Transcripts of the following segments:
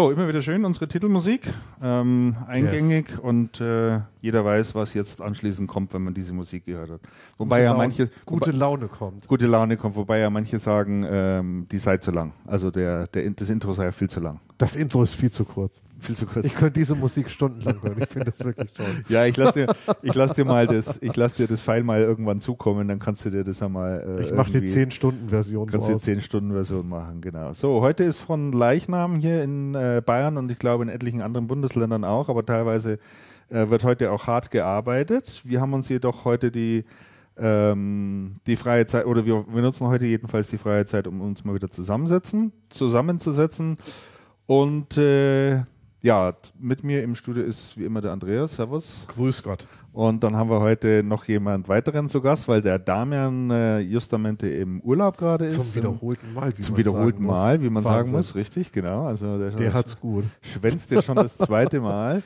So, immer wieder schön unsere Titelmusik, ähm, eingängig yes. und äh, jeder weiß, was jetzt anschließend kommt, wenn man diese Musik gehört hat. Wobei gute ja manche gute wobei, Laune kommt. Gute Laune kommt, wobei ja manche sagen, ähm, die sei zu lang. Also der, der das Intro sei ja viel zu lang. Das Intro ist viel zu kurz. Viel zu kurz. Ich könnte diese Musik stundenlang hören. Ich finde das wirklich toll. ja, ich lasse dir, ich lass dir mal das, ich lass dir das File mal irgendwann zukommen, dann kannst du dir das einmal. Äh, ich mache die 10 Stunden Version. Kannst du die 10 Stunden Version machen, genau. So, heute ist von Leichnam hier in äh, Bayern und ich glaube in etlichen anderen Bundesländern auch, aber teilweise äh, wird heute auch hart gearbeitet. Wir haben uns jedoch heute die, ähm, die freie Zeit, oder wir, wir nutzen heute jedenfalls die freie Zeit, um uns mal wieder zusammensetzen, zusammenzusetzen. Und äh, ja, mit mir im Studio ist wie immer der Andreas. Servus. Grüß Gott. Und dann haben wir heute noch jemand weiteren zu Gast, weil der Damian äh, justamente im Urlaub gerade ist. Zum wiederholten Mal, wie Zum man wiederholten sagen Mal, wie man Wahnsinn. sagen muss, richtig, genau. Also der, der hat's gut. Schwänzt jetzt schon das zweite Mal.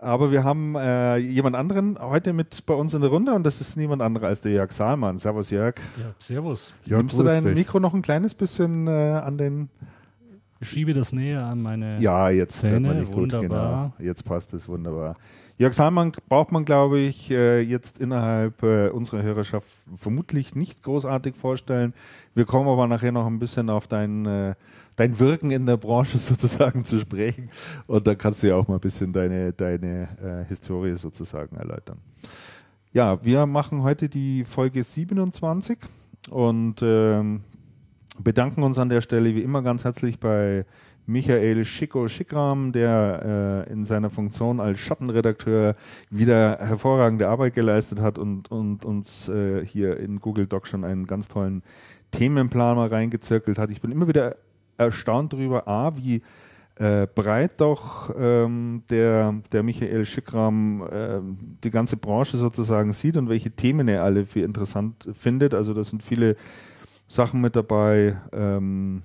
Aber wir haben äh, jemand anderen heute mit bei uns in der Runde und das ist niemand anderer als der Jörg Saalmann. Servus Jörg. Ja, servus. Jörg, Nimmst du dein dich. Mikro noch ein kleines bisschen äh, an den ich schiebe das näher an meine Ja, jetzt Zähne. hört man dich gut, genau. Jetzt passt es wunderbar. Jörg Salmann braucht man, glaube ich, äh, jetzt innerhalb äh, unserer Hörerschaft vermutlich nicht großartig vorstellen. Wir kommen aber nachher noch ein bisschen auf dein, äh, dein Wirken in der Branche sozusagen zu sprechen. Und da kannst du ja auch mal ein bisschen deine, deine Historie sozusagen erläutern. Ja, wir machen heute die Folge 27 und ähm, bedanken uns an der Stelle wie immer ganz herzlich bei Michael Schicko Schickram, der äh, in seiner Funktion als Schattenredakteur wieder hervorragende Arbeit geleistet hat und, und uns äh, hier in Google Doc schon einen ganz tollen Themenplan mal reingezirkelt hat. Ich bin immer wieder erstaunt darüber, A, wie äh, breit doch ähm, der, der Michael Schickram äh, die ganze Branche sozusagen sieht und welche Themen er alle für interessant findet. Also das sind viele Sachen mit dabei, ähm,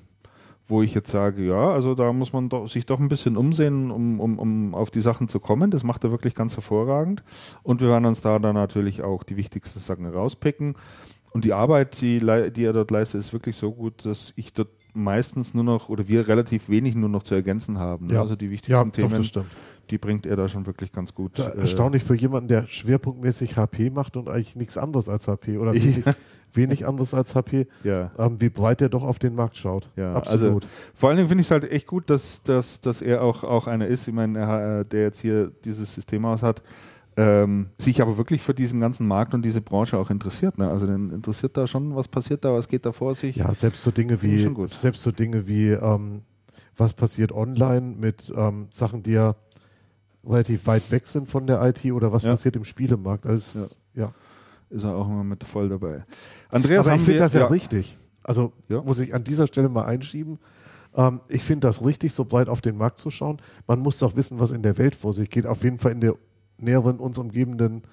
wo ich jetzt sage, ja, also da muss man doch, sich doch ein bisschen umsehen, um, um, um auf die Sachen zu kommen. Das macht er wirklich ganz hervorragend. Und wir werden uns da dann natürlich auch die wichtigsten Sachen rauspicken. Und die Arbeit, die, die er dort leistet, ist wirklich so gut, dass ich dort meistens nur noch oder wir relativ wenig nur noch zu ergänzen haben. Ja. Also die wichtigsten ja, Themen, doch, die bringt er da schon wirklich ganz gut. Ja, erstaunlich für jemanden, der schwerpunktmäßig HP macht und eigentlich nichts anderes als HP oder wenig, wenig anderes als HP, ja. ähm, wie breit er doch auf den Markt schaut. Ja, Absolut. Also, vor allen Dingen finde ich es halt echt gut, dass, dass, dass er auch, auch einer ist, ich meine, äh, der jetzt hier dieses Systemhaus hat, ähm, sich aber wirklich für diesen ganzen Markt und diese Branche auch interessiert. Ne? Also den interessiert da schon, was passiert da, was geht da vor sich. Ja, selbst so Dinge wie, selbst so Dinge wie, ähm, was passiert online mit ähm, Sachen, die ja relativ weit weg sind von der IT oder was ja. passiert im Spielemarkt. Also, ja. ja ist er auch immer mit voll dabei. Andreas, Aber ich finde das ja, richtig. Also muss ich an dieser Stelle mal einschieben. Ähm, ich finde das richtig, so breit auf den Markt zu schauen. Man muss doch wissen, was in der Welt vor sich geht. Auf jeden Fall in der näheren uns umgebenden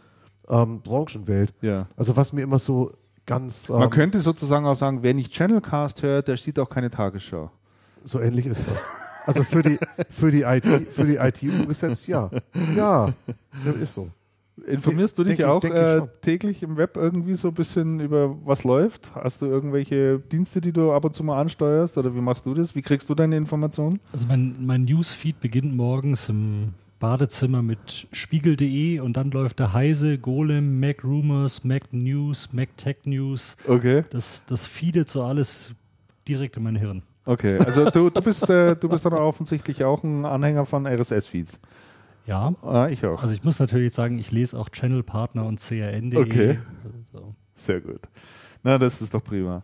ähm, Branchenwelt. Ja. Also was mir immer so ganz. Ähm, Man könnte sozusagen auch sagen, wer nicht Channelcast hört, der sieht auch keine Tagesschau. So ähnlich ist das. Also für die, für die IT, für die IT umgesetzt, ja. Ja, ist so. Informierst du dich denk auch ich, äh, täglich im Web irgendwie so ein bisschen über was läuft? Hast du irgendwelche Dienste, die du ab und zu mal ansteuerst oder wie machst du das? Wie kriegst du deine Informationen? Also mein, mein Newsfeed beginnt morgens im Badezimmer mit spiegel.de und dann läuft der Heise, Golem, Mac Rumors, Mac News, Mac Tech News. Okay. Das, das feedet so alles direkt in mein Hirn. Okay, also du, du, bist, äh, du bist dann offensichtlich auch ein Anhänger von RSS-Feeds. Ja. Ah, ich auch. Also ich muss natürlich sagen, ich lese auch Channelpartner und CRN.de. Okay. So. Sehr gut. Na, das ist doch prima.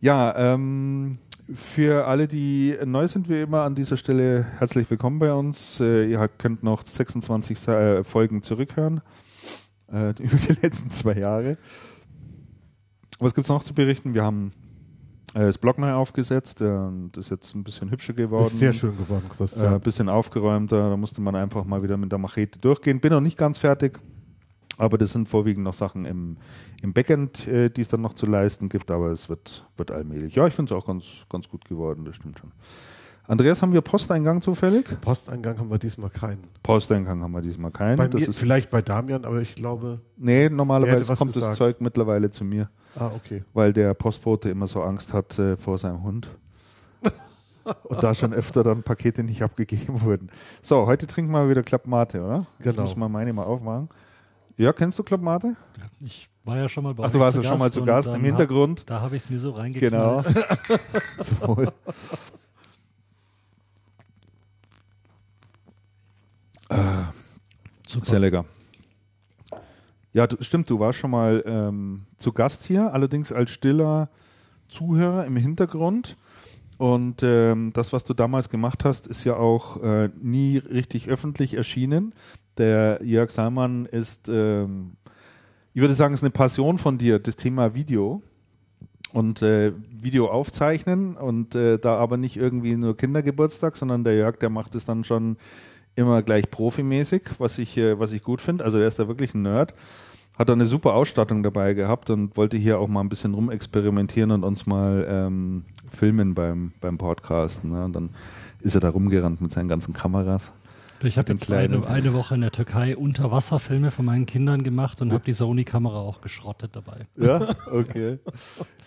Ja, ähm, für alle, die neu sind, wie immer an dieser Stelle herzlich willkommen bei uns. Äh, ihr könnt noch 26 äh, Folgen zurückhören äh, über die letzten zwei Jahre. Was gibt es noch zu berichten? Wir haben das Blog neu aufgesetzt. Das ist jetzt ein bisschen hübscher geworden. Das ist sehr schön geworden, Chris. Äh, ein bisschen aufgeräumter. Da musste man einfach mal wieder mit der Machete durchgehen. Bin noch nicht ganz fertig, aber das sind vorwiegend noch Sachen im, im Backend, äh, die es dann noch zu leisten gibt. Aber es wird, wird allmählich. Ja, ich finde es auch ganz, ganz gut geworden. Das stimmt schon. Andreas, haben wir Posteingang zufällig? Posteingang haben wir diesmal keinen. Posteingang haben wir diesmal keinen. Bei mir, vielleicht bei Damian, aber ich glaube. Nee, normalerweise kommt gesagt. das Zeug mittlerweile zu mir. Ah, okay. Weil der Postbote immer so Angst hat äh, vor seinem Hund. und da schon öfter dann Pakete nicht abgegeben wurden. So, heute trinken wir wieder Club Mate, oder? Genau. Jetzt muss man meine mal aufmachen. Ja, kennst du Club Mate? Ich war ja schon mal bei Ach, du warst ja schon mal zu Gast im Hintergrund. Hab, da habe ich es mir so reingeknallt. Genau. Super. Sehr lecker. Ja, du, stimmt, du warst schon mal ähm, zu Gast hier, allerdings als stiller Zuhörer im Hintergrund. Und ähm, das, was du damals gemacht hast, ist ja auch äh, nie richtig öffentlich erschienen. Der Jörg Salmann ist, ähm, ich würde sagen, ist eine Passion von dir, das Thema Video und äh, Video aufzeichnen und äh, da aber nicht irgendwie nur Kindergeburtstag, sondern der Jörg, der macht es dann schon immer gleich profimäßig, was ich, äh, was ich gut finde. Also der ist da wirklich ein Nerd. Hat da eine super Ausstattung dabei gehabt und wollte hier auch mal ein bisschen rumexperimentieren und uns mal ähm, filmen beim, beim Podcasten. Ne? Und dann ist er da rumgerannt mit seinen ganzen Kameras. Ich habe jetzt eine, eine, Woche in der Türkei Unterwasserfilme von meinen Kindern gemacht und habe die Sony-Kamera auch geschrottet dabei. Ja, okay.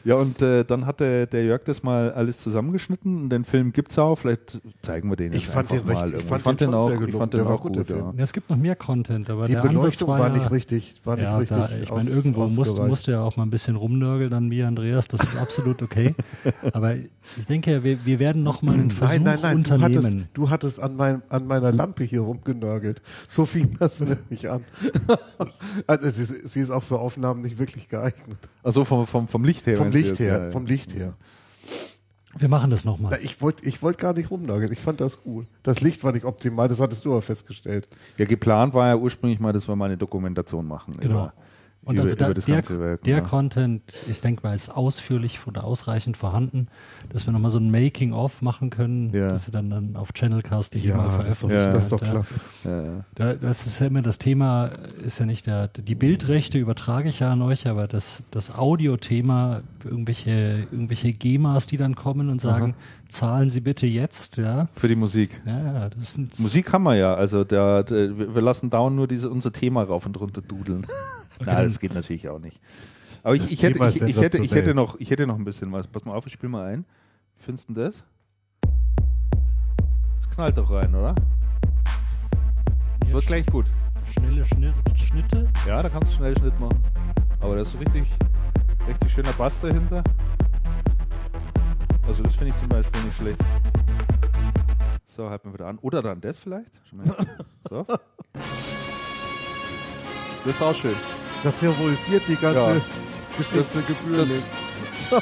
ja, und äh, dann hat der, der Jörg das mal alles zusammengeschnitten. Den Film gibt es auch. Vielleicht zeigen wir den ich fand den mal. Recht, ich, fand ich fand den, auch, ich fand den auch gut. gut ja. Es gibt noch mehr Content, aber die der Beleuchtung war, war, nicht richtig. War nicht ja, richtig da, ich meine, irgendwo musst, musst du ja auch mal ein bisschen rumnörgeln dann wie Andreas. Das ist absolut okay. aber ich denke, wir, wir werden noch mal einen Versuch nein, nein, nein, unternehmen. Du hattest, du hattest an, mein, an meiner Lampe hier rumgenörgelt. So fing das nämlich an. also sie, sie, ist auch für Aufnahmen nicht wirklich geeignet. Also vom, vom, vom Licht her. Vom Licht her, vom Licht her. Wir machen das nochmal. Ich wollte ich wollt gar nicht rumnageln. Ich fand das gut. Das Licht war nicht optimal, das hattest du aber festgestellt. Ja, geplant war ja ursprünglich mal, dass wir mal eine Dokumentation machen. Genau. Über, und also da, der, Werk, der ja. Content ist denkbar ist ausführlich oder ausreichend vorhanden, dass wir nochmal so ein Making-of machen können, ja. dass wir dann, dann auf Channelcast ja, mal veröffentlichen. Ja, das ist doch klasse. Da, das ist ja immer das Thema, ist ja nicht der, die Bildrechte übertrage ich ja an euch, aber das, das Audio-Thema, irgendwelche, irgendwelche GEMAs, die dann kommen und sagen, Aha. zahlen Sie bitte jetzt, ja. Für die Musik. Ja, das sind Musik haben wir ja, also der, der wir lassen dauernd nur diese, unser Thema rauf und runter dudeln. Okay, Nein, das geht natürlich auch nicht. Aber ich, ich, hätte, ich, ich, hätte, ich, hätte noch, ich hätte noch ein bisschen was. Pass mal auf, ich spiele mal ein. Findest du das? Das knallt doch rein, oder? Ja, Wird gleich gut. Schnelle Schnitte? Ja, da kannst du schnell Schnitt machen. Aber da ist so richtig, richtig schöner Bass dahinter. Also das finde ich zum Beispiel nicht schlecht. So, halten wir wieder an. Oder dann das vielleicht. So. Das ist auch schön. Das terrorisiert die ganze ja. Geschichte Gebühr. Das,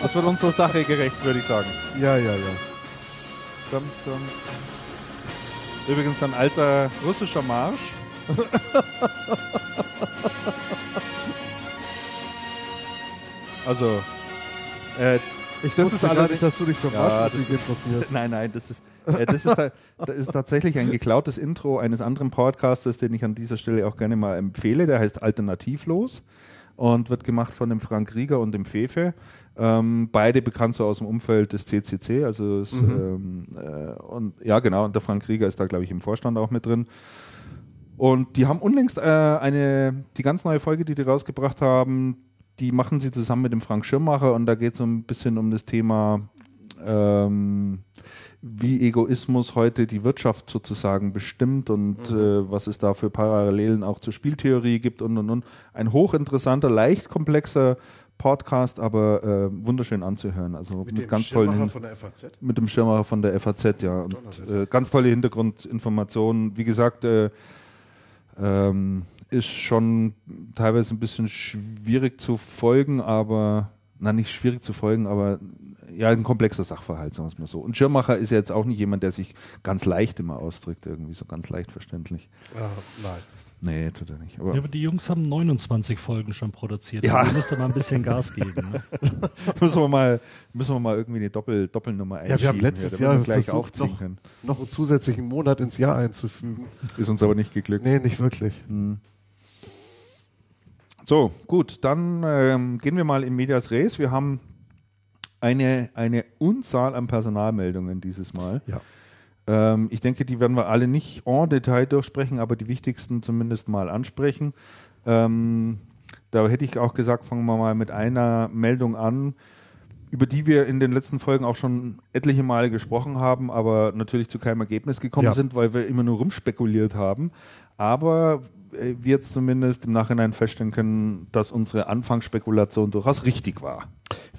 das wird unserer Sache gerecht, würde ich sagen. Ja, ja, ja. Dum, dum. Übrigens ein alter russischer Marsch. also, äh, ich das ist nicht, dass du dich für ja, interessierst. Nein, nein, das ist, das, ist da, das ist tatsächlich ein geklautes Intro eines anderen Podcasters, den ich an dieser Stelle auch gerne mal empfehle. Der heißt Alternativlos und wird gemacht von dem Frank Rieger und dem Fefe. Ähm, beide bekannt so aus dem Umfeld des CCC. Also es, mhm. ähm, äh, und ja, genau. Und der Frank Rieger ist da, glaube ich, im Vorstand auch mit drin. Und die haben unlängst äh, eine, die ganz neue Folge, die die rausgebracht haben, die machen sie zusammen mit dem Frank Schirmacher und da geht es so ein bisschen um das Thema, ähm, wie Egoismus heute die Wirtschaft sozusagen bestimmt und mhm. äh, was es da für Parallelen auch zur Spieltheorie gibt und und und. Ein hochinteressanter, leicht komplexer Podcast, aber äh, wunderschön anzuhören. Also mit, mit dem ganz tollen, von der FAZ? Mit dem Schirmacher von der FAZ, ja. Und, äh, ganz tolle Hintergrundinformationen. Wie gesagt, äh, ähm, ist schon teilweise ein bisschen schwierig zu folgen, aber, na nicht schwierig zu folgen, aber ja, ein komplexer Sachverhalt, sagen wir es mal so. Und Schirmacher ist ja jetzt auch nicht jemand, der sich ganz leicht immer ausdrückt, irgendwie so ganz leicht verständlich. Ja, nein. Nee, tut er nicht. Aber, ja, aber die Jungs haben 29 Folgen schon produziert. Ja. Also müsste mal ein bisschen Gas geben. Ne? müssen, wir mal, müssen wir mal irgendwie eine Doppel, Doppelnummer einschieben. Ja, wir haben letztes hier, Jahr gleich aufziehen noch, können. noch einen zusätzlichen Monat ins Jahr einzufügen. Ist uns aber nicht geglückt. Nee, nicht wirklich. Hm. So, gut, dann ähm, gehen wir mal in Medias Res. Wir haben eine, eine Unzahl an Personalmeldungen dieses Mal. Ja. Ähm, ich denke, die werden wir alle nicht en Detail durchsprechen, aber die wichtigsten zumindest mal ansprechen. Ähm, da hätte ich auch gesagt, fangen wir mal mit einer Meldung an, über die wir in den letzten Folgen auch schon etliche Male gesprochen haben, aber natürlich zu keinem Ergebnis gekommen Ja. sind, weil wir immer nur rumspekuliert haben. Aber wir jetzt zumindest im Nachhinein feststellen können, dass unsere Anfangsspekulation durchaus richtig war.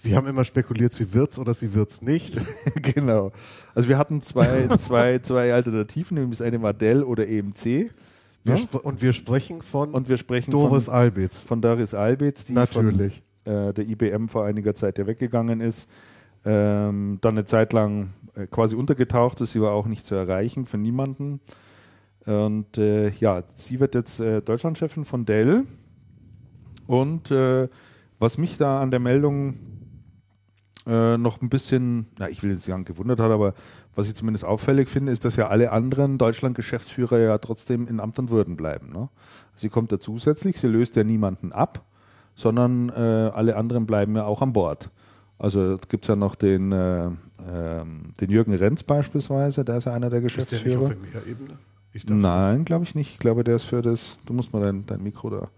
Wir haben immer spekuliert, sie wird's oder sie wird's nicht. genau. Also wir hatten zwei, zwei, zwei Alternativen, nämlich das eine war Dell oder EMC. Wir Ja? Und wir sprechen von Und wir sprechen Doris von, Albitz. von Doris Albitz, die Natürlich. von äh, der IBM vor einiger Zeit ja weggegangen ist. Ähm, dann eine Zeit lang äh, quasi untergetaucht ist, sie war auch nicht zu erreichen für niemanden. Und äh, ja, sie wird jetzt äh, Deutschlandchefin von Dell. Und äh, was mich da an der Meldung äh, noch ein bisschen, na, ich will jetzt sagen gewundert hat, aber was ich zumindest auffällig finde, ist, dass ja alle anderen Deutschland-Geschäftsführer ja trotzdem in Amt und Würden bleiben. Ne? Sie kommt da zusätzlich, sie löst ja niemanden ab, sondern äh, alle anderen bleiben ja auch an Bord. Also gibt es ja noch den, äh, ähm, den Jürgen Renz beispielsweise, der ist ja einer der Ist der nicht auf Geschäftsführer. Nein, glaube ich nicht. Ich glaube, der ist für das. Du musst mal dein, dein Mikro da.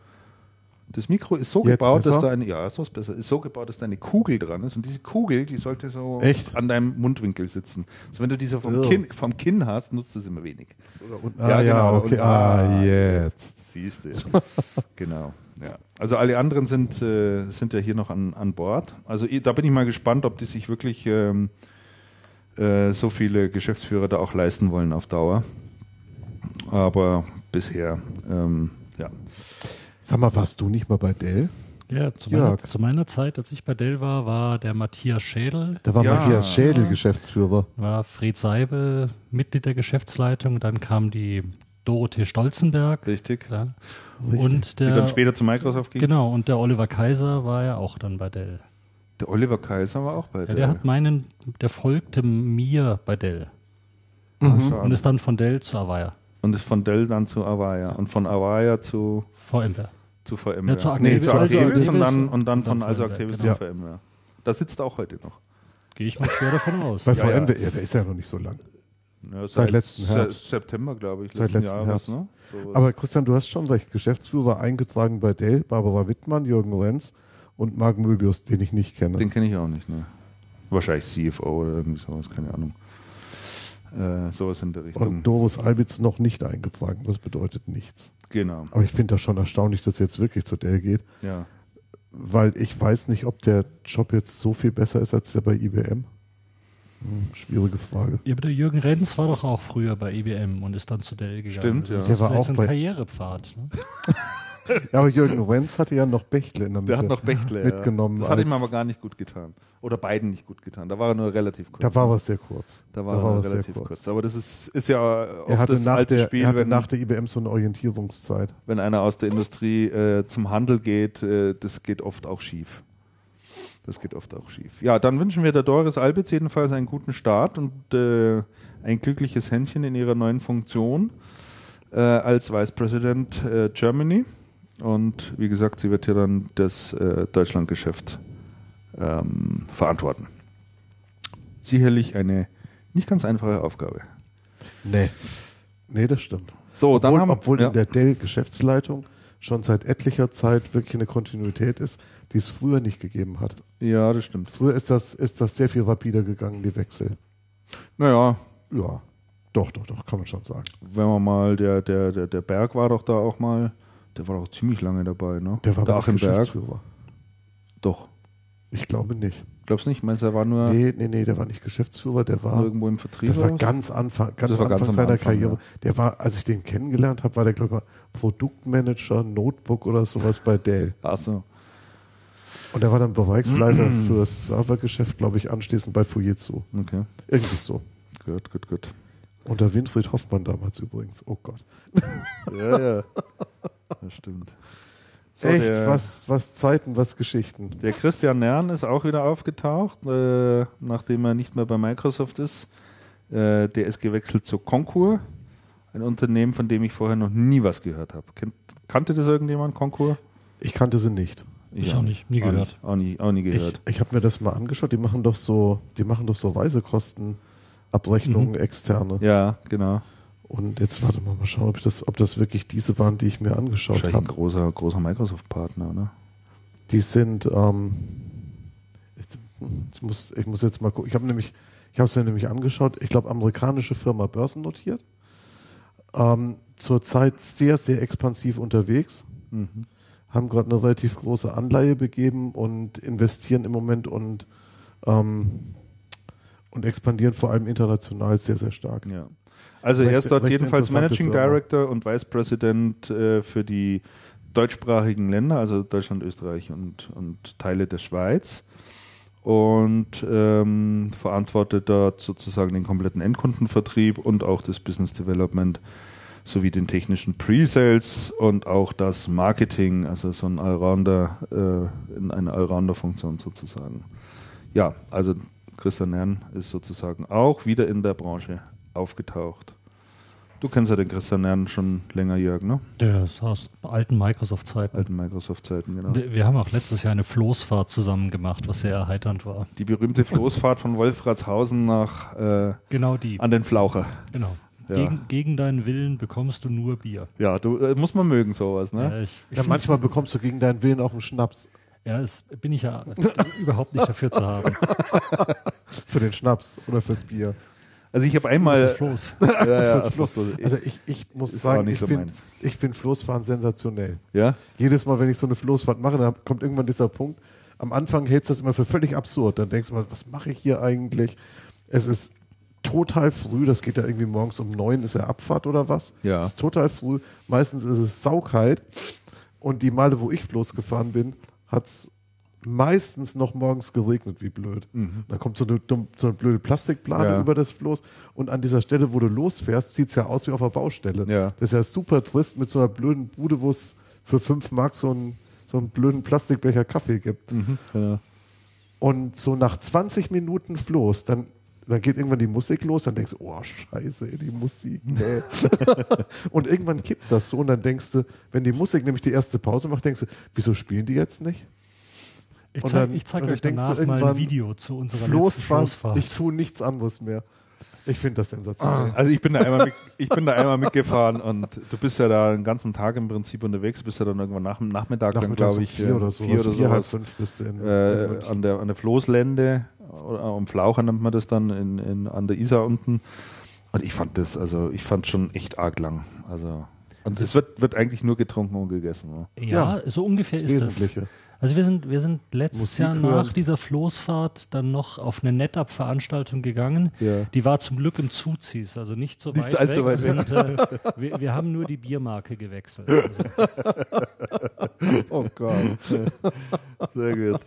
Das Mikro ist so Jetzt gebaut, dass besser? da eine. Ja, so ist besser. Ist so gebaut, dass da eine Kugel dran ist. Und diese Kugel, die sollte so Echt? an deinem Mundwinkel sitzen. Also wenn du diese vom, Oh. Kinn, vom Kinn hast, nutzt das immer wenig. Ah, Ja, ja, genau. okay. Ah, ah, jetzt. Siehst du. genau. Ja. Also alle anderen sind, äh, sind ja hier noch an, an Bord. Also da bin ich mal gespannt, ob die sich wirklich ähm, äh, so viele Geschäftsführer da auch leisten wollen auf Dauer. Aber bisher, ähm, ja. Sag mal, warst du nicht mal bei Dell? Ja, zu meiner, zu meiner Zeit, als ich bei Dell war, war der Matthias Schädel, Da war Ja. Matthias Schädel Geschäftsführer. war Fred Seibel Mitglied der Geschäftsleitung, dann kam die Dorothee Stolzenberg. Richtig. Ja. Richtig. Und Die der, dann später zu Microsoft ging. genau, und der Oliver Kaiser war ja auch dann bei Dell. Der Oliver Kaiser war auch bei Ja, der. der hat meinen, der folgte mir bei Dell Mhm. und ist dann von Dell zu Avaya, Und ist von Dell dann zu Avaya und von Avaya zu, VMware. zu VMware. Ja, zu Nee, Activis, zu zu Activis Activis und dann, und dann von also Activis genau. zu VMware. Da sitzt er auch heute noch. Gehe ich mal schwer davon aus. Bei Ja. VMware, ja, der ist ja noch nicht so lang. Ja, Seit letzten Se- Herbst. September, glaube ich. Seit letzten Herbst. Ne? So, Aber Christian, du hast schon recht. Geschäftsführer eingetragen bei Dell, Barbara Wittmann, Jürgen Renz und Marc Möbius, den ich nicht kenne. den kenne ich auch nicht. Ne? Wahrscheinlich CFO oder irgendwie sowas, keine Ahnung. Äh, sowas in der Richtung. Und Doris Albitz noch nicht eingetragen. Das bedeutet nichts. genau. Aber ich finde das schon erstaunlich, dass jetzt wirklich zu Dell geht, Ja. weil ich weiß nicht, ob der Job jetzt so viel besser ist als der bei IBM. Hm, schwierige Frage. Ja, aber der Jürgen Renz war doch auch früher bei IBM und ist dann zu Dell gegangen. Stimmt, ja. Das Der ist war vielleicht auch so ein bei- Karrierepfad. Ne? Ja, aber Jürgen Renz hatte ja noch Bechtle in der Mitte. Der hat noch Bechtle mitgenommen Ja. Das hat ihm aber gar nicht gut getan. Oder beiden nicht gut getan. Da war er nur relativ kurz. Da war er sehr kurz. Da war, er er sehr relativ kurz. Aber das ist, ist ja oft Er hatte, das nach alte der, Spiel, er hatte wenn, nach der IBM so eine Orientierungszeit. wenn einer aus der Industrie äh, zum Handel geht, äh, das geht oft auch schief. Das geht oft auch schief. Ja, dann wünschen wir der Doris Albitz jedenfalls einen guten Start und äh, ein glückliches Händchen in ihrer neuen Funktion äh, als Vice President äh, Germany. Und wie gesagt, sie wird hier dann das äh, Deutschlandgeschäft ähm, verantworten. Sicherlich eine nicht ganz einfache Aufgabe. Nee. Nee, das stimmt. So, Obwohl, haben, obwohl ja. in der Dell-Geschäftsleitung schon seit etlicher Zeit wirklich eine Kontinuität ist, die es früher nicht gegeben hat. ja, das stimmt. Früher ist das, ist das sehr viel rapider gegangen, die Wechsel. Naja, Ja, doch, doch, doch, kann man schon sagen. wenn man mal, der, der, der, der Berg war doch da auch mal, der war doch ziemlich lange dabei, ne? Der war der aber Berg. Geschäftsführer. Doch. Ich glaube nicht. Glaubst du nicht? Meinst du, er war nur Nee, nee, nee, der war nicht Geschäftsführer, der war, irgendwo im Vertrieb? das war ganz Anfang, ganz Anfang ganz seiner Anfang, Karriere. ja. Der war, als ich den kennengelernt habe, war der, glaube ich, Produktmanager, Notebook oder sowas bei Dell. Ach so. Und er war dann Bereichsleiter fürs Servergeschäft, glaube ich, anschließend bei Fujitsu. Okay. Irgendwie so. Gut, gut, gut. Unter Winfried Hoffmann damals übrigens. Oh Gott. Ja, ja. Das stimmt. So, Echt, der, was, was Zeiten, was Geschichten. Der Christian Nern ist auch wieder aufgetaucht, äh, nachdem er nicht mehr bei Microsoft ist. Äh, der ist gewechselt zu Concur, ein Unternehmen, von dem ich vorher noch nie was gehört habe. Kennt, kannte das irgendjemand, Concur? Ich kannte sie nicht. Ich auch nicht, nie auch gehört. Nicht, auch, nie, auch nie Ich, gehört. ich habe mir das mal angeschaut. Die machen doch so, die machen doch so Reisekostenabrechnungen externe. Ja, genau. Und jetzt warte mal, mal schauen, ob, ich das, ob das wirklich diese waren, die ich mir angeschaut Wahrscheinlich ein habe. großer, großer Microsoft-Partner, oder? Die sind, ähm, ich muss, ich muss jetzt mal gucken. Ich habe nämlich, ich habe es mir nämlich angeschaut. Ich glaube, amerikanische Firma börsennotiert. Ähm, zurzeit sehr, sehr expansiv unterwegs. Mhm. Haben gerade eine relativ große Anleihe begeben und investieren im Moment und, ähm, und expandieren vor allem international sehr, sehr stark. Ja. Also recht, er ist dort jedenfalls Managing Firma. Director und Vice President äh, für die deutschsprachigen Länder, also Deutschland, Österreich und, und Teile der Schweiz. Und ähm, verantwortet dort sozusagen den kompletten Endkundenvertrieb und auch das Business Development sowie den technischen Pre-Sales und auch das Marketing, also so ein Allrounder, äh, in eine Allrounder-Funktion sozusagen. Ja, also Christian Nern ist sozusagen auch wieder in der Branche aufgetaucht. Du kennst ja den Christian Nern schon länger, Jörg, ne? Der ist aus alten Microsoft-Zeiten. Alten Microsoft-Zeiten, genau. Wir, wir, haben auch letztes Jahr eine Floßfahrt zusammen gemacht, was sehr erheiternd war. Die berühmte Floßfahrt von Wolfratshausen nach äh, genau die. an den Flaucher. Genau. Ja. Gegen, gegen, deinen Willen bekommst du nur Bier. Ja, du äh, muss man mögen sowas, ne? Ja, ich, ich ja manchmal bekommst du gegen deinen Willen auch einen Schnaps. Ja, das bin ich ja überhaupt nicht dafür zu haben. Für den Schnaps oder fürs Bier. Also ich habe einmal. Floß. ja, ja, Floß. Also ich, ich muss sagen, ich so finde find Floßfahren sensationell. Ja? Jedes Mal, wenn ich so eine Floßfahrt mache, dann kommt irgendwann dieser Punkt. Am Anfang hältst du das immer für völlig absurd. Dann denkst du mal, was mache ich hier eigentlich? Es ist total früh, das geht ja irgendwie morgens um neun, ist ja Abfahrt oder was? Ja. Es ist total früh. Meistens ist es saukalt. Und die Male, wo ich Floß gefahren bin, hat es meistens noch morgens geregnet, wie blöd. Mhm. Dann kommt so eine, so eine blöde Plastikplane ja. über das Floß und an dieser Stelle, wo du losfährst, sieht es ja aus wie auf der Baustelle. Ja. Das ist ja super Twist mit so einer blöden Bude, wo es für 5 Mark so einen, so einen blöden Plastikbecher Kaffee gibt. Mhm. Ja. Und so nach 20 Minuten Floß, dann, dann geht irgendwann die Musik los, dann denkst du, oh scheiße, die Musik. Nee. und irgendwann kippt das so und dann denkst du, wenn die Musik nämlich die erste Pause macht, denkst du, wieso spielen die jetzt nicht? Ich zeige zeig euch danach mal ein Video zu unserer Floßfahrt. Floßfahrt. Ich tue nichts anderes mehr. Ich finde das sensationell. Also ich bin, da einmal mit, ich bin da einmal mitgefahren und du bist ja da den ganzen Tag im Prinzip unterwegs, bist ja dann irgendwann nach, Nachmittag, Nachmittag dann glaube ich vier oder so, vier oder vier, halb fünf bist du in, äh, an, der, an der Floßlände, oder am Flaucher nennt man das dann, in, in, an der Isar unten. Und ich fand das, also ich fand schon echt arg lang. Also und es wird, wird eigentlich nur getrunken und gegessen. Ne? Ja, ja, so ungefähr das ist Wesentliche. das. Also wir sind, wir sind letztes Musik Jahr hören. nach dieser Floßfahrt dann noch auf eine NetApp-Veranstaltung gegangen. Ja. Die war zum Glück im Zuzis, also nicht so nicht weit so weg. Weit weg. Und, äh, wir, wir, haben nur die Biermarke gewechselt. Also. oh Gott. Sehr gut.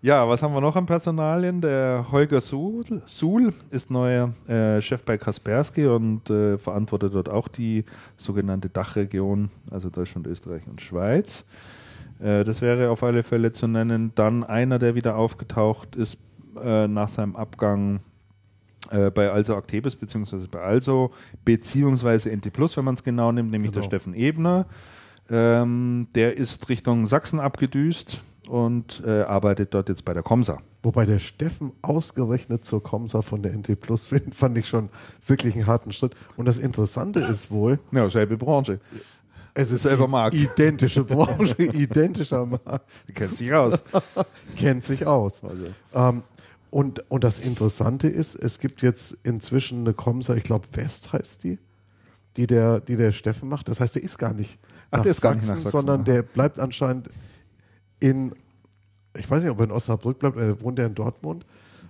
Ja, was haben wir noch an Personalien? Der Holger Suhl, Suhl ist neuer äh, Chef bei Kaspersky und äh, verantwortet dort auch die sogenannte Dachregion, also Deutschland, Österreich und Schweiz. Äh, das wäre auf alle Fälle zu nennen. Dann einer, der wieder aufgetaucht ist äh, nach seinem Abgang äh, bei Also Actebis, beziehungsweise bei Also, beziehungsweise NT Plus, wenn man es genau nimmt, nämlich genau. der Steffen Ebner. Ähm, der ist Richtung Sachsen abgedüst und äh, arbeitet dort jetzt bei der Comsa. Wobei der Steffen ausgerechnet zur Comsa von der NT Plus fand ich schon wirklich einen harten Schritt. Und das Interessante ist wohl. Ja, selbe Branche. Es ist selber Markt. Identische Branche, identischer Markt. Kennt sich aus. Kennt sich aus. Also. Ähm, und, und das Interessante ist, es gibt jetzt inzwischen eine Comsa, ich glaube West heißt die, die der, die der Steffen macht. Das heißt, der ist gar nicht Ach, nach der ist Sachsen, gar nicht nach Sachsen, sondern der bleibt anscheinend in, ich weiß nicht, ob er in Osnabrück bleibt, er wohnt er in Dortmund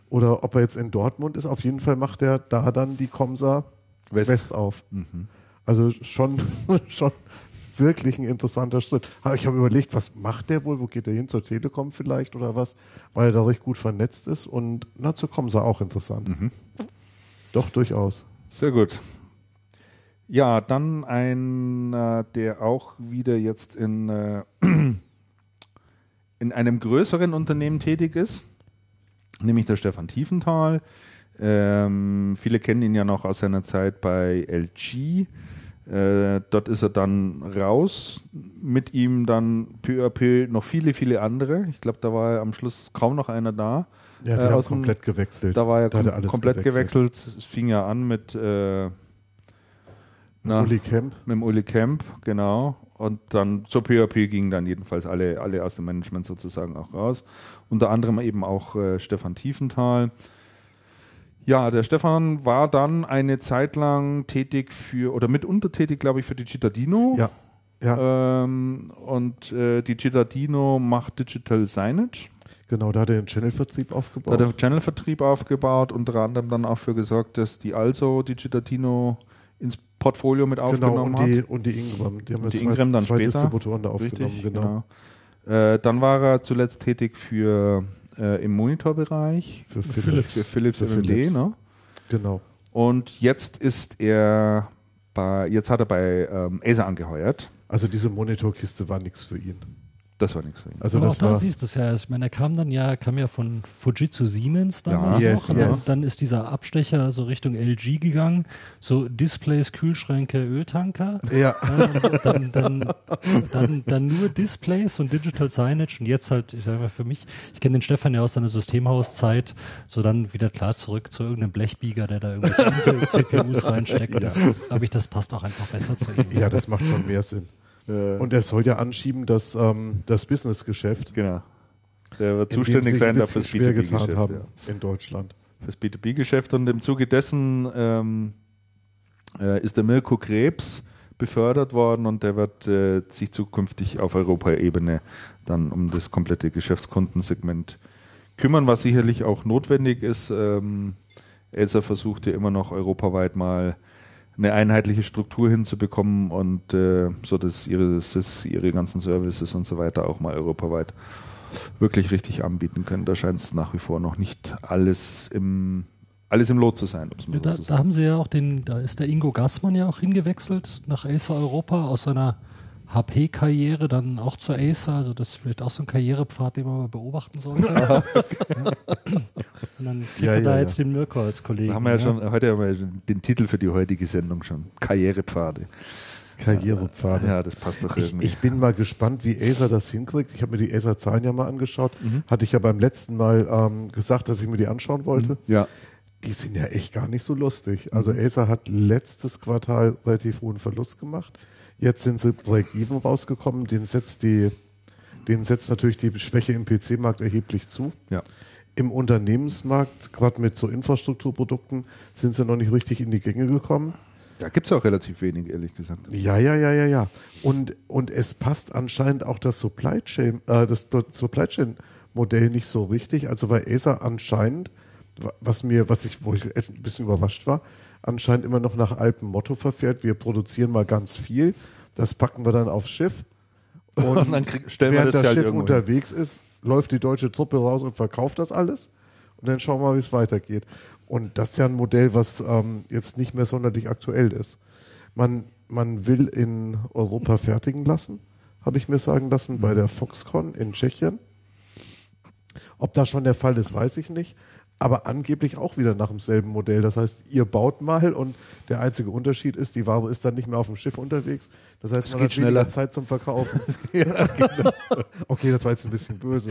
oder ob er jetzt in Dortmund ist. Auf jeden Fall macht er da dann die Comsa West, West auf. Mhm. Also schon, schon wirklich ein interessanter Schritt. Ich habe überlegt, was macht der wohl? Wo geht der hin? Zur Telekom vielleicht oder was? Weil er da recht gut vernetzt ist. Und na, zu kommen sie auch interessant. Mhm. Doch, durchaus. Sehr gut. Ja, dann ein, äh, der auch wieder jetzt in, äh, in einem größeren Unternehmen tätig ist, nämlich der Stefan Tiefenthal. Ähm, viele kennen ihn ja noch aus seiner Zeit bei LG. Äh, dort ist er dann raus. Mit ihm dann peu à peu noch viele, viele andere. Ich glaube, da war am Schluss kaum noch einer da. Ja, der äh, hat komplett gewechselt. Da war er kom komplett gewechselt. gewechselt. Es fing ja an mit, äh, na, Uli Kemp. Mit dem Uli Kemp, genau. Und dann zur PHP gingen dann jedenfalls alle, alle aus dem Management sozusagen auch raus. Unter anderem eben auch äh, Stefan Tiefenthal. Ja, der Stefan war dann eine Zeit lang tätig für, oder mitunter tätig, glaube ich, für die Cittadino. Ja. ja. Ähm, und äh, die Cittadino macht Digital Signage. Genau, da hat er den Channel-Vertrieb aufgebaut. Da hat er Channel-Vertrieb aufgebaut, unter anderem dann auch für gesorgt, dass die Also die Cittadino ins Portfolio mit aufgenommen genau, und die, hat. Und die Ingram. Die haben und die zwei, Ingram dann zwei später. Distributoren da aufgenommen, Richtig, genau. genau. Äh, dann war er zuletzt tätig für äh, im Monitorbereich für Philips, für Philips, für MMD, Philips. Ne? Genau. Und jetzt ist er bei, jetzt hat er bei ähm, Acer angeheuert. Also diese Monitorkiste war nichts für ihn. Das war nichts für ihn. Also Aber auch da siehst du es ja. Ich meine, er kam dann ja, kam ja von Fujitsu Siemens damals ja. noch. Yes, yes. Und dann ist dieser Abstecher so Richtung LG gegangen. So Displays, Kühlschränke, Öltanker. Ja. Dann, dann, dann, dann, nur Displays und Digital Signage. Und jetzt halt, ich sag mal für mich, ich kenne den Stefan ja aus seiner Systemhauszeit, so dann wieder klar zurück zu irgendeinem Blechbieger, der da irgendwelche CPUs reinsteckt. Ja. Das glaube ich, das passt auch einfach besser zu ihm. Ja, das macht schon mehr Sinn. Und er soll ja anschieben, dass ähm, das Businessgeschäft. Genau. Der wird zuständig sein für das B2B-Geschäft ja. in Deutschland. Das B2B-Geschäft und im Zuge dessen ähm, äh, ist der Mirko Krebs befördert worden und der wird äh, sich zukünftig auf Europaebene dann um das komplette Geschäftskundensegment kümmern, was sicherlich auch notwendig ist. Ähm, Elsa versucht ja immer noch europaweit mal eine einheitliche Struktur hinzubekommen und äh, so dass ihre, dass ihre ganzen Services und so weiter auch mal europaweit wirklich richtig anbieten können. Da scheint es nach wie vor noch nicht alles im alles im Lot zu sein. Ja, da, da, haben sie ja auch den, da ist der Ingo Gassmann ja auch hingewechselt nach Acer Europa aus seiner HP-Karriere dann auch zur Acer, also das ist vielleicht auch so ein Karrierepfad, den man mal beobachten sollte. ja. Und dann kriegt ja, er da ja, jetzt den Mirko als Kollegen. haben wir ja, schon, heute haben wir den Titel für die heutige Sendung schon. Karrierepfade. Karrierepfade. Ja, das passt doch irgendwie. Ich, ich bin mal gespannt, wie Acer das hinkriegt. Ich habe mir die Acer-Zahlen ja mal angeschaut. Mhm. Hatte ich ja beim letzten Mal ähm, gesagt, dass ich mir die anschauen wollte. Mhm. Ja. Die sind ja echt gar nicht so lustig. Also mhm. Acer hat letztes Quartal relativ hohen Verlust gemacht. Jetzt sind sie Break-Even rausgekommen. Den setzt, die, den setzt natürlich die Schwäche im PC-Markt erheblich zu. Ja. Im Unternehmensmarkt, gerade mit so Infrastrukturprodukten, sind sie noch nicht richtig in die Gänge gekommen. Da gibt es auch relativ wenig, ehrlich gesagt. Ja, ja, ja, ja, ja. Und, und es passt anscheinend auch das Supply Chain, äh, das Supply Chain Modell nicht so richtig. Also weil Acer anscheinend, was mir, was ich, wo ich ein bisschen überrascht war, anscheinend immer noch nach Alpenmotto verfährt. Wir produzieren mal ganz viel, das packen wir dann aufs Schiff. Und, und dann krieg, stellen während wir das, das Schiff unterwegs ist, läuft die deutsche Truppe raus und verkauft das alles. Und dann schauen wir mal, wie es weitergeht. Und das ist ja ein Modell, was ähm, jetzt nicht mehr sonderlich aktuell ist. Man, man will in Europa fertigen lassen, habe ich mir sagen lassen, bei der Foxconn in Tschechien. Ob das schon der Fall ist, weiß ich nicht aber angeblich auch wieder nach demselben Modell. Das heißt, ihr baut mal und der einzige Unterschied ist, die Ware ist dann nicht mehr auf dem Schiff unterwegs. Das heißt, es man hat schneller. Zeit zum Verkaufen. ja, genau. Okay, das war jetzt ein bisschen böse.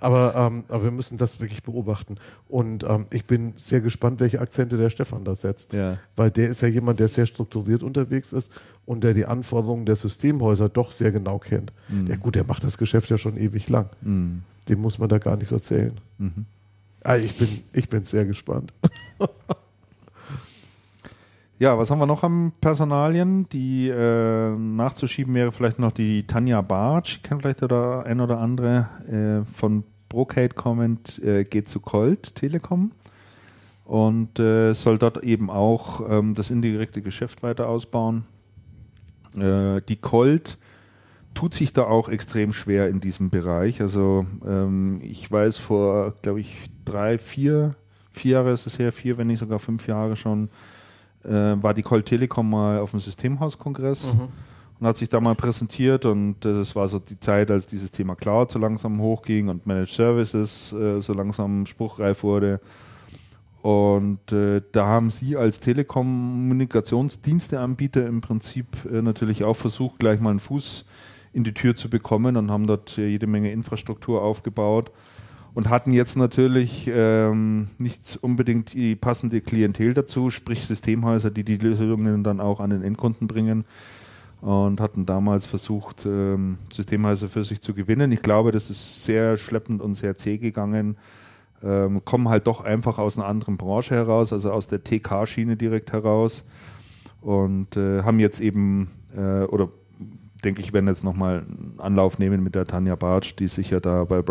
Aber, ähm, aber wir müssen das wirklich beobachten. Und ähm, ich bin sehr gespannt, welche Akzente der Stefan da setzt. Ja. Weil der ist ja jemand, der sehr strukturiert unterwegs ist und der die Anforderungen der Systemhäuser doch sehr genau kennt. Mhm. Der, gut, der macht das Geschäft ja schon ewig lang. Mhm. Dem muss man da gar nichts erzählen. Mhm. Ah, ich, bin, ich bin sehr gespannt. ja, was haben wir noch am Personalien? Die äh, nachzuschieben wäre vielleicht noch die Tanja Bartsch, kennt vielleicht der ein oder andere, äh, von Brocade Comment äh, geht zu Colt Telekom und äh, soll dort eben auch ähm, das indirekte Geschäft weiter ausbauen. Äh, die Colt tut sich da auch extrem schwer in diesem Bereich. Also ähm, ich weiß vor, glaube ich, drei, vier, vier Jahre ist es her, vier, wenn nicht sogar fünf Jahre schon, äh, war die Colt Telekom mal auf dem Systemhauskongress mhm. und hat sich da mal präsentiert und das war so die Zeit, als dieses Thema Cloud so langsam hochging und Managed Services äh, so langsam spruchreif wurde. Und äh, da haben Sie als Telekommunikationsdiensteanbieter im Prinzip äh, natürlich auch versucht, gleich mal einen Fuß in die Tür zu bekommen und haben dort jede Menge Infrastruktur aufgebaut und hatten jetzt natürlich ähm, nicht unbedingt die passende Klientel dazu, sprich Systemhäuser, die die Lösungen dann auch an den Endkunden bringen. und hatten damals versucht, ähm, Systemhäuser für sich zu gewinnen. Ich glaube, das ist sehr schleppend und sehr zäh gegangen. Ähm, kommen halt doch einfach aus einer anderen Branche heraus, also aus der TK-Schiene direkt heraus und äh, haben jetzt eben, äh, oder denke ich, werden jetzt nochmal einen Anlauf nehmen mit der Tanja Bartsch, die sich ja da bei äh,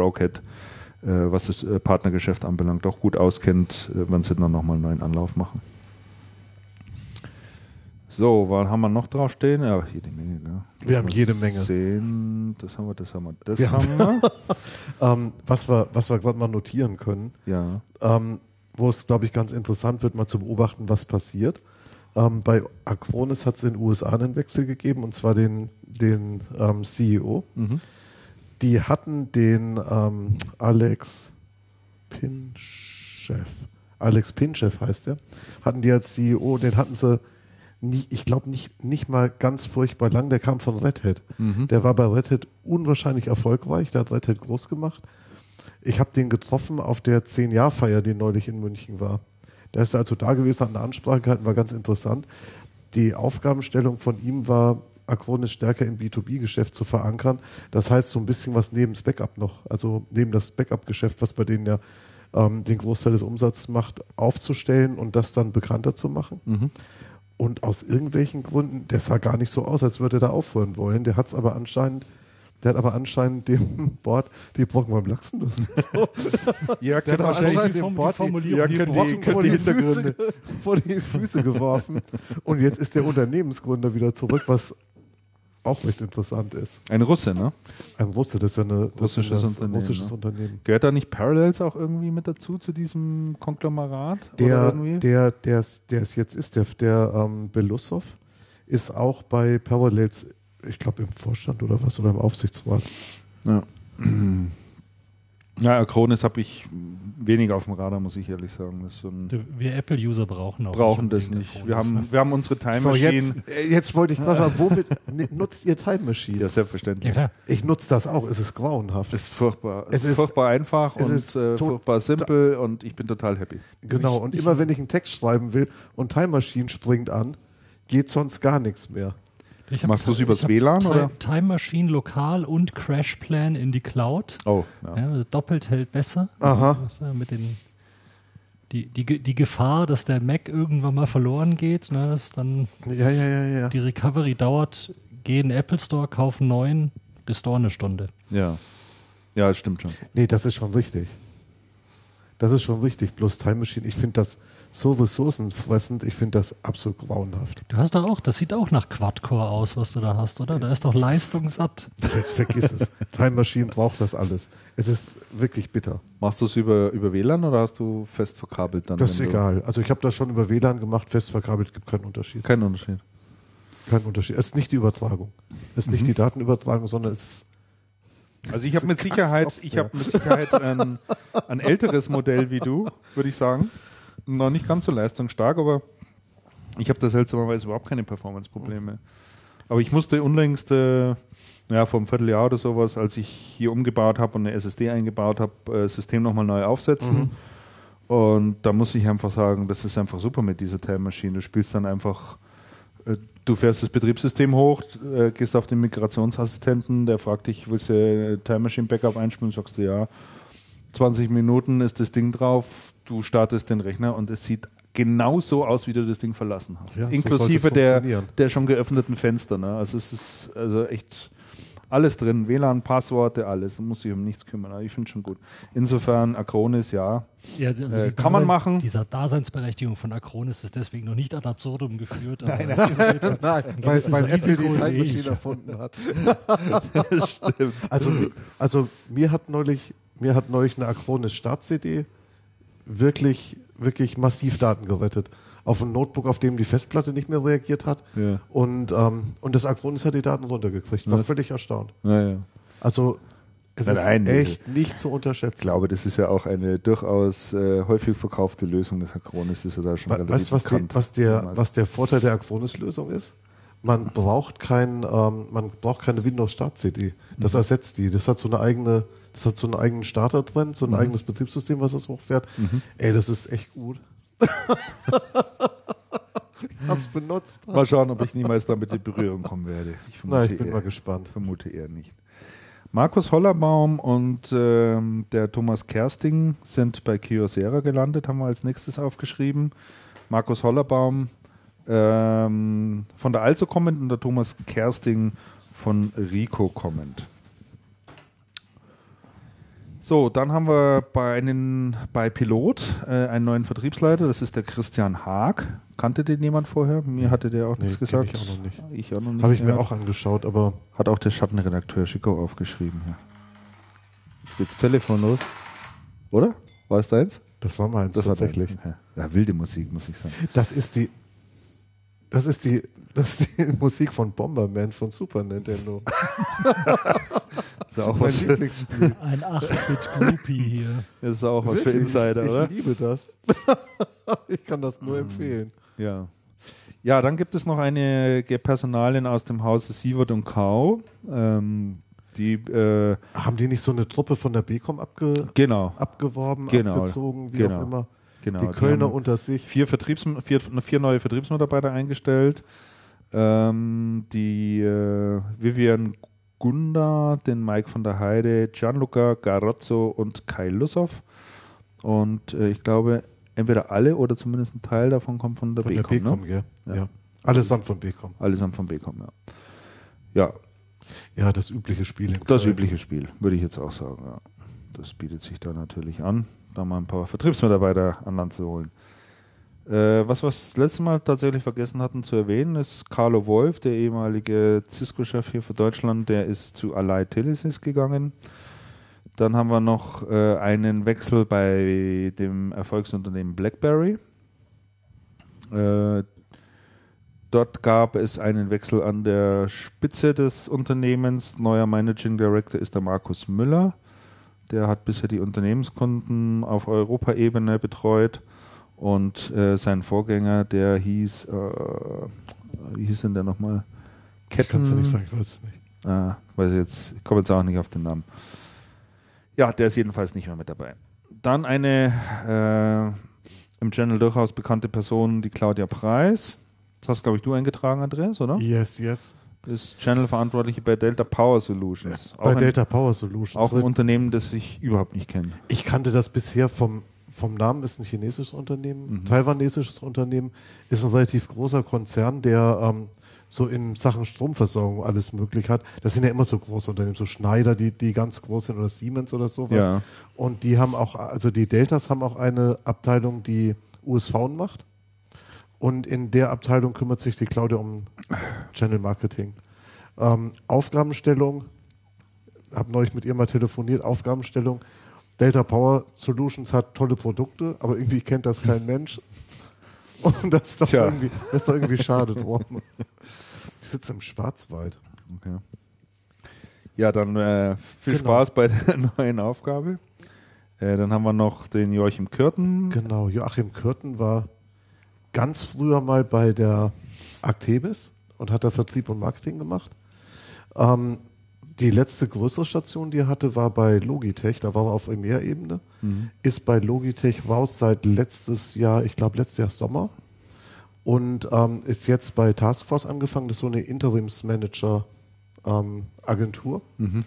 was das äh, Partnergeschäft anbelangt, doch gut auskennt, äh, wenn sie dann nochmal einen neuen Anlauf machen. So, was haben wir noch draufstehen? Ja, jede Menge. Ne? Wir haben jede Menge. Zehn, das haben wir, das haben wir, das Wir haben wir. Ähm, was wir, was wir gerade mal notieren können, ja. ähm, wo es, glaube ich, ganz interessant wird, mal zu beobachten, was passiert. Ähm, bei Acronis hat es in den USA einen Wechsel gegeben, und zwar den, den ähm, CEO. Mhm. Die hatten den ähm, Alex Pinchef, Alex Pinchef heißt der, hatten die als CEO, den hatten sie, nie, ich glaube nicht, nicht mal ganz furchtbar lang, der kam von Red Hat. Mhm. Der war bei Red Hat unwahrscheinlich erfolgreich, der hat Red Hat groß gemacht. Ich habe den getroffen auf der 10-Jahr-Feier, die neulich in München war. Der ist also da gewesen, hat eine Ansprache gehalten, war ganz interessant. Die Aufgabenstellung von ihm war, Acronis stärker im B2B-Geschäft zu verankern. Das heißt, so ein bisschen was neben das Backup noch, also neben das Backup-Geschäft, was bei denen ja ähm, den Großteil des Umsatzes macht, aufzustellen und das dann bekannter zu machen. Mhm. Und aus irgendwelchen Gründen, der sah gar nicht so aus, als würde er da aufhören wollen. Der hat es aber anscheinend, der hat aber anscheinend dem Board die Brocken beim Lachsen dürfen. Ja, Der hat wahrscheinlich dem Board die die, die die Brocken vor die die, Füße, vor die Füße geworfen. Und jetzt ist der Unternehmensgründer wieder zurück, was auch recht interessant ist. Ein Russe, ne? Ein Russe, das ist ja eine, das ist Russisches ein Unternehmen, russisches ne? Unternehmen. Gehört da nicht Parallels auch irgendwie mit dazu, zu diesem Konglomerat? Der, der, der, es- der es jetzt ist, der, der ähm, Belussov, ist auch bei Parallels, ich glaube im Vorstand oder was, oder im Aufsichtsrat. Ja. Ja, Acronis habe ich weniger auf dem Radar, muss ich ehrlich sagen. So Wir Apple-User brauchen auch brauchen nicht das nicht. Acronis, Wir haben, ne? wir haben unsere Time So, Machine. jetzt, äh, jetzt wollte ich gerade sagen, womit ne- nutzt ihr Time Machine? Ja, Ja, selbstverständlich. klar. Ich nutze das auch, es ist grauenhaft. Es ist furchtbar. Es Es ist furchtbar einfach es und ist äh, furchtbar simpel und ich bin total happy. genau, und immer wenn ich einen Text schreiben will und Time Machine springt an, geht sonst gar nichts mehr. Machst du's Ti- übers WLAN, Ti- oder? Time Machine lokal und Crash Plan in die Cloud. Oh, ja. Ja, also doppelt hält besser. Aha. Was, äh, mit den, die, die, die Gefahr, dass der Mac irgendwann mal verloren geht, ne, dass dann Ja, ja, ja, ja. die Recovery dauert, geh in den Apple Store, kauf einen neuen, restore eine Stunde. Ja. Ja, das stimmt schon. Nee, das ist schon richtig. Das ist schon richtig. Bloß Time Machine, ich finde das so ressourcenfressend, ich finde das absolut grauenhaft. Du hast doch auch, das sieht auch nach Quad-Core aus, was du da hast, oder? Da ist doch Leistung satt. Ver vergiss es. Time Machine braucht das alles. Es ist wirklich bitter. Machst du es über, über WLAN oder hast du fest verkabelt dann? Das ist egal. Also ich habe das schon über WLAN gemacht, fest verkabelt, gibt keinen Unterschied. Kein Unterschied. Kein Unterschied. Es ist nicht die Übertragung. Es ist nicht die Datenübertragung, sondern es ist Also ich habe mit Sicherheit, ich habe mit Sicherheit ein, ein älteres Modell wie du, würde ich sagen. Noch nicht ganz so leistungsstark, aber ich habe da seltsamerweise überhaupt keine Performance-Probleme. Aber ich musste unlängst, äh, ja, vor einem Vierteljahr oder sowas, als ich hier umgebaut habe und eine SSD eingebaut habe, äh, das System nochmal neu aufsetzen. Und da muss ich einfach sagen, das ist einfach super mit dieser Time Machine. Du spielst dann einfach, äh, du fährst das Betriebssystem hoch, äh, gehst auf den Migrationsassistenten, der fragt dich, willst du äh, Time Machine Backup einspielen? Sagst du ja. 20 Minuten ist das Ding drauf, du startest den Rechner und es sieht genau so aus, wie du das Ding verlassen hast. Ja, so Inklusive es der, der schon geöffneten Fenster. Ne? Also es ist also echt alles drin, WLAN, Passworte, alles. Da muss sich um nichts kümmern. Aber ich finde schon gut. Insofern Acronis, ja. Ja, also Äh, kann man machen. Dieser Daseinsberechtigung von Acronis ist deswegen noch nicht ad absurdum geführt. aber Nein, es Fall- Nein, ein weil, weil Apple die. Machine erfunden hat. Stimmt. Also, also mir hat neulich, mir hat neulich eine Acronis Start-CD wirklich, wirklich massiv Daten gerettet. Auf ein Notebook, auf dem die Festplatte nicht mehr reagiert hat. Ja. Und, ähm, und das Acronis hat die Daten runtergekriegt. War Was? völlig erstaunt. Naja. Also es Nein, ist nein, echt nicht zu Ich unterschätzen. glaube, das ist ja auch eine durchaus äh, häufig verkaufte Lösung. Das Acronis ist ja da schon Wa- relativ Weißt du, was, die, was, der, was der Vorteil der Acronis-Lösung ist? Man braucht, kein, ähm, man braucht keine Windows-Start-CD. Das ersetzt die. Das hat so eine eigene, das hat so einen eigenen Starter drin, so ein eigenes Betriebssystem, was das hochfährt. Ey, das ist echt gut. hab's benutzt. Mal schauen, ob ich niemals damit in Berührung kommen werde. Ich, Na, ich bin eher, mal gespannt. Vermute eher nicht. Markus Hollerbaum und ähm, der Thomas Kersting sind bei Kyocera gelandet, haben wir als nächstes aufgeschrieben. Markus Hollerbaum ähm, von der Also kommend und der Thomas Kersting von Rico kommend. So, dann haben wir bei, einen, bei Pilot äh, einen neuen Vertriebsleiter, das ist der Christian Haag. Kannte den jemand vorher? Mir hatte der auch nee, nichts gesagt. Ich auch noch nicht. Ich auch noch nicht. Habe ich mir auch angeschaut, aber. Hat auch der Schattenredakteur Schicko aufgeschrieben. Ja. Jetzt geht's Telefon los. Oder? War es deins? Das war meins, das tatsächlich. War deins. Ja, wilde Musik, muss ich sagen. Das ist die das ist die, das ist die Musik von Bomberman von Super Nintendo. das ist auch was für Ein 8-Bit-Groupie hier. Das ist auch was Wirklich? für Insider, ich, oder? Ich liebe das. ich kann das nur empfehlen. Ja. Ja, dann gibt es noch einige Personalien aus dem Hause Sievert und Kau. Ähm, die, äh, Haben die nicht so eine Truppe von der BCom abge genau. abgeworben, genau. abgezogen, wie genau. auch immer? Genau, die Kölner die unter sich. Vier, Vertriebs vier, vier neue Vertriebsmitarbeiter eingestellt. Ähm, die äh, Vivian Gunda, den Mike von der Heide, Gianluca Garozzo und Kai Lussow. Und äh, ich glaube, entweder alle oder zumindest ein Teil davon kommt von der von BCom. Der BCom ne? ja. ja. Allesamt von BCom. Allesamt von BCom, ja. Ja. Ja, das übliche Spiel. das übliche Spiel, würde ich jetzt auch sagen. Ja. Das bietet sich da natürlich an da mal ein paar Vertriebsmitarbeiter an Land zu holen. Äh, was wir das letzte Mal tatsächlich vergessen hatten zu erwähnen, ist Carlo Wolf, der ehemalige Cisco-Chef hier für Deutschland, der ist zu Allied Telesis gegangen. Dann haben wir noch äh, einen Wechsel bei dem Erfolgsunternehmen BlackBerry. Äh, dort gab es einen Wechsel an der Spitze des Unternehmens. Neuer Managing Director ist der Markus Müller. Der hat bisher die Unternehmenskunden auf Europaebene betreut und äh, sein Vorgänger, der hieß, äh, wie hieß denn der nochmal? Ketten. Kannst du nicht sagen, ich weiß es nicht. Ah, weiß ich jetzt, ich komme jetzt auch nicht auf den Namen. Ja, der ist jedenfalls nicht mehr mit dabei. Dann eine äh, im Channel durchaus bekannte Person, die Claudia Preis. Das hast, glaube ich, du eingetragen, Andreas, oder? Yes, yes ist Channel-Verantwortliche bei Delta Power Solutions. Auch bei ein, Delta Power Solutions. Auch ein Unternehmen, das ich überhaupt nicht kenne. Ich kannte das bisher vom, vom Namen, ist ein chinesisches Unternehmen, mhm. taiwanesisches Unternehmen, ist ein relativ großer Konzern, der ähm, so in Sachen Stromversorgung alles möglich hat. Das sind ja immer so große Unternehmen, so Schneider, die, die ganz groß sind oder Siemens oder sowas. Ja. Und die haben auch, also die Deltas haben auch eine Abteilung, die USV macht. Und in der Abteilung kümmert sich die Claudia um Channel Marketing. Ähm, Aufgabenstellung, habe neulich mit ihr mal telefoniert, Aufgabenstellung, Delta Power Solutions hat tolle Produkte, aber irgendwie kennt das kein Mensch. Und das ist doch, irgendwie, das ist doch irgendwie schade drum. Ich sitze im Schwarzwald. Okay. Ja, dann äh, viel genau. Spaß bei der neuen Aufgabe. Äh, dann haben wir noch den Joachim Kürten. Genau, Joachim Kürten war ganz früher mal bei der Actebis und hat da Vertrieb und Marketing gemacht. Ähm, die letzte größere Station, die er hatte, war bei Logitech. Da war er auf EMEA-Ebene. Mhm. Ist bei Logitech raus seit letztes Jahr, ich glaube letztes Jahr Sommer. Und ähm, ist jetzt bei Taskforce angefangen. Das ist so eine Interimsmanager-Agentur. Ähm, mhm.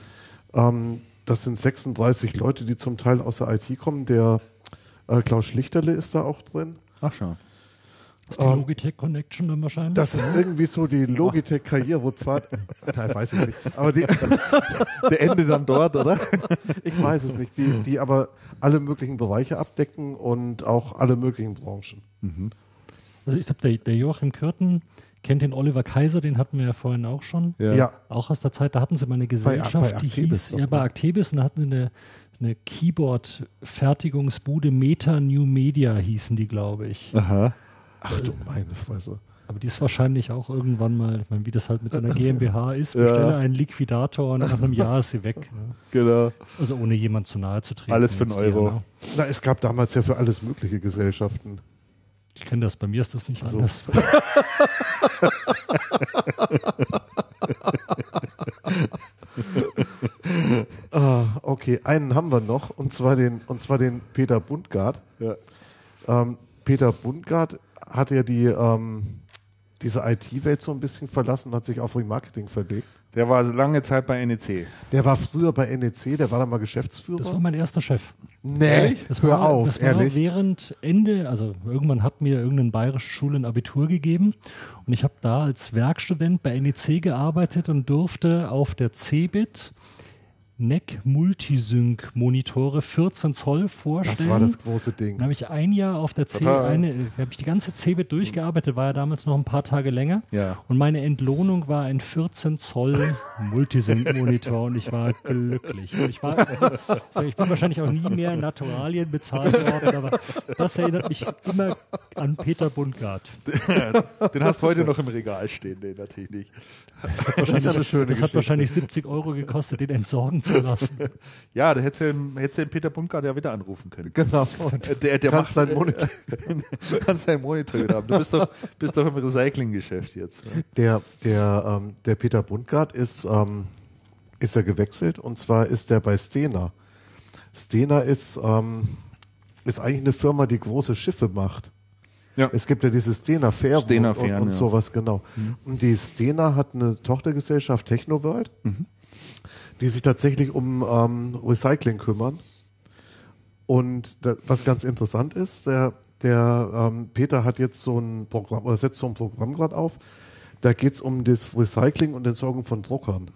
ähm, das sind 36 Leute, die zum Teil aus der IT kommen. Der äh, Klaus Schlichterle ist da auch drin. Ach schon. Das ist die Logitech Connection dann wahrscheinlich? Das ist irgendwie so die Logitech Karrierepfad. Nein, weiß ich nicht. Aber die der Ende dann dort, oder? Ich weiß es nicht. Die, die aber alle möglichen Bereiche abdecken und auch alle möglichen Branchen. Mhm. Also ich glaube, der, der Joachim Kürten kennt den Oliver Kaiser, den hatten wir ja vorhin auch schon. Ja. ja. Auch aus der Zeit, da hatten sie mal eine Gesellschaft, bei, bei die hieß, doch, ja, bei? Actebis und da hatten sie eine, eine Keyboard-Fertigungsbude Meta New Media hießen die, glaube ich. Aha. Ach du meine Fresse. Aber die ist wahrscheinlich auch irgendwann mal, ich meine, wie das halt mit so einer GmbH ist, bestelle ja. einen Liquidator und nach einem Jahr ist sie weg. Ne? Genau. Also ohne jemand zu nahe zu treten. Alles für einen Euro. Ne? Na, es gab damals ja für alles mögliche Gesellschaften. Ich kenne das, bei mir ist das nicht also. anders. ah, okay, einen haben wir noch, und zwar den, und zwar den Peter Bundgart. Ja. Ähm, Peter Bundgart hat ja die, ähm, diese IT-Welt so ein bisschen verlassen und hat sich auf Remarketing verlegt. Der war lange Zeit bei NEC. Der war früher bei NEC, der war dann mal Geschäftsführer. Das war mein erster Chef. Nee, Das hör war, auf, das war ehrlich. während Ende, also irgendwann hat mir irgendeine bayerische Schule ein Abitur gegeben und ich habe da als Werkstudent bei NEC gearbeitet und durfte auf der CeBIT NEC Multisync Monitore 14 Zoll vorstellen. Das war das große Dann Ding. habe ich ein Jahr auf der C, eine, da habe ich die ganze CeBIT durchgearbeitet, war ja damals noch ein paar Tage länger. Ja. Und meine Entlohnung war ein 14 Zoll Multisync-Monitor und ich war glücklich. Ich, war, also ich bin wahrscheinlich auch nie mehr in Naturalien bezahlt worden, aber das erinnert mich immer an Peter Bundgart. Den hast du heute noch im Regal stehen, den natürlich nicht. Das ja eine schöne Das hat wahrscheinlich 70 Euro gekostet, den entsorgen zu lassen. Ja, da hättest du den, hättest du den Peter Bundgart ja wieder anrufen können. Genau. Äh, Der, der Kannst macht, deinen Monitor. du kannst deinen Monitor wieder haben. Du bist doch, bist doch im Recyclinggeschäft jetzt. ne? Der, der, ähm, der Peter Bundgart ist, ähm, ist er gewechselt und zwar ist er bei Stena. Stena ist, ähm, ist eigentlich eine Firma, die große Schiffe macht. Ja. Es gibt ja diese Stena Stena und, und, und ja. Mhm. sowas, genau. Und die Stena hat eine Tochtergesellschaft Technoworld, Mhm. Die sich tatsächlich um ähm, Recycling kümmern. Und da, was ganz interessant ist, der, der ähm, Peter hat jetzt so ein Programm oder setzt so ein Programm gerade auf. Da geht es um das Recycling und Entsorgung von Druckern.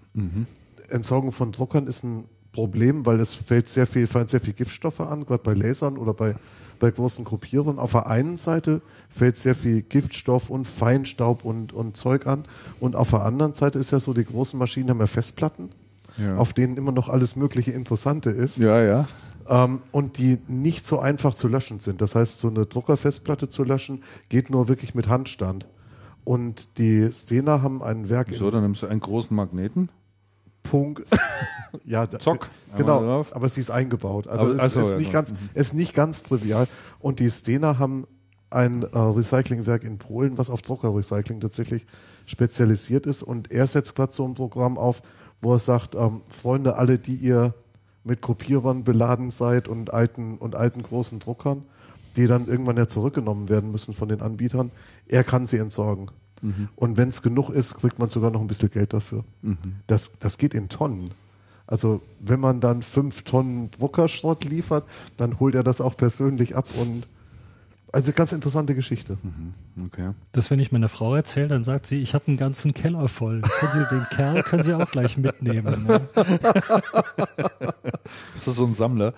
Entsorgung von Druckern ist ein Problem, weil es fällt sehr viel, fallen sehr viel Giftstoffe an, gerade bei Lasern oder bei, bei großen Kopierern. Auf der einen Seite fällt sehr viel Giftstoff und Feinstaub und, und Zeug an. Und auf der anderen Seite ist ja so, die großen Maschinen haben ja Festplatten, Ja. auf denen immer noch alles mögliche Interessante ist Ja, ja. ähm, und die nicht so einfach zu löschen sind. Das heißt, so eine Druckerfestplatte zu löschen, geht nur wirklich mit Handstand. Und die Stena haben ein Werk So, dann nimmst du einen großen Magneten. Punkt. ja, Zock. Genau, Einmal drauf. aber sie ist eingebaut. Also Aber- es ist, ja, nicht genau. ganz, es ist nicht ganz trivial. Und die Stena haben ein äh, Recyclingwerk in Polen, was auf Druckerrecycling tatsächlich spezialisiert ist. Und er setzt gerade so ein Programm auf, wo er sagt, ähm, Freunde, alle, die ihr mit Kopierern beladen seid und alten und alten großen Druckern, die dann irgendwann ja zurückgenommen werden müssen von den Anbietern, er kann sie entsorgen. Und wenn es genug ist, kriegt man sogar noch ein bisschen Geld dafür. Das, das geht in Tonnen. Also wenn man dann fünf Tonnen Druckerschrott liefert, dann holt er das auch persönlich ab und also ganz interessante Geschichte. Okay. Das, wenn ich meiner Frau erzähle, dann sagt sie, ich habe einen ganzen Keller voll. Können Sie, den Kerl können Sie auch gleich mitnehmen. Ne? Ist das so ein Sammler?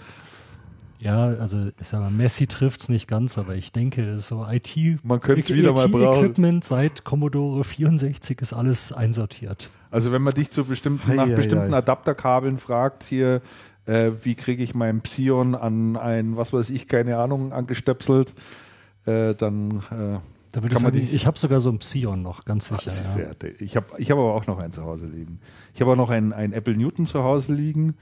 Ja, also ich sag mal, Messi trifft's nicht ganz, aber ich denke, das ist so IT, Man könnte es wieder mal brauchen. Equipment seit Commodore 64 ist alles einsortiert. Also wenn man dich zu bestimmten, Hei, nach hei, bestimmten hei. Adapterkabeln fragt, hier, äh, wie kriege ich meinen Psion an ein, was weiß ich, keine Ahnung, angestöpselt, äh, dann äh, Da kann man sagen, dich. ich habe sogar so ein Psion noch, ganz sicher. Ist ja. sehr, ich habe ich hab aber auch noch einen zu Hause liegen. Ich habe auch noch einen, einen Apple Newton zu Hause liegen.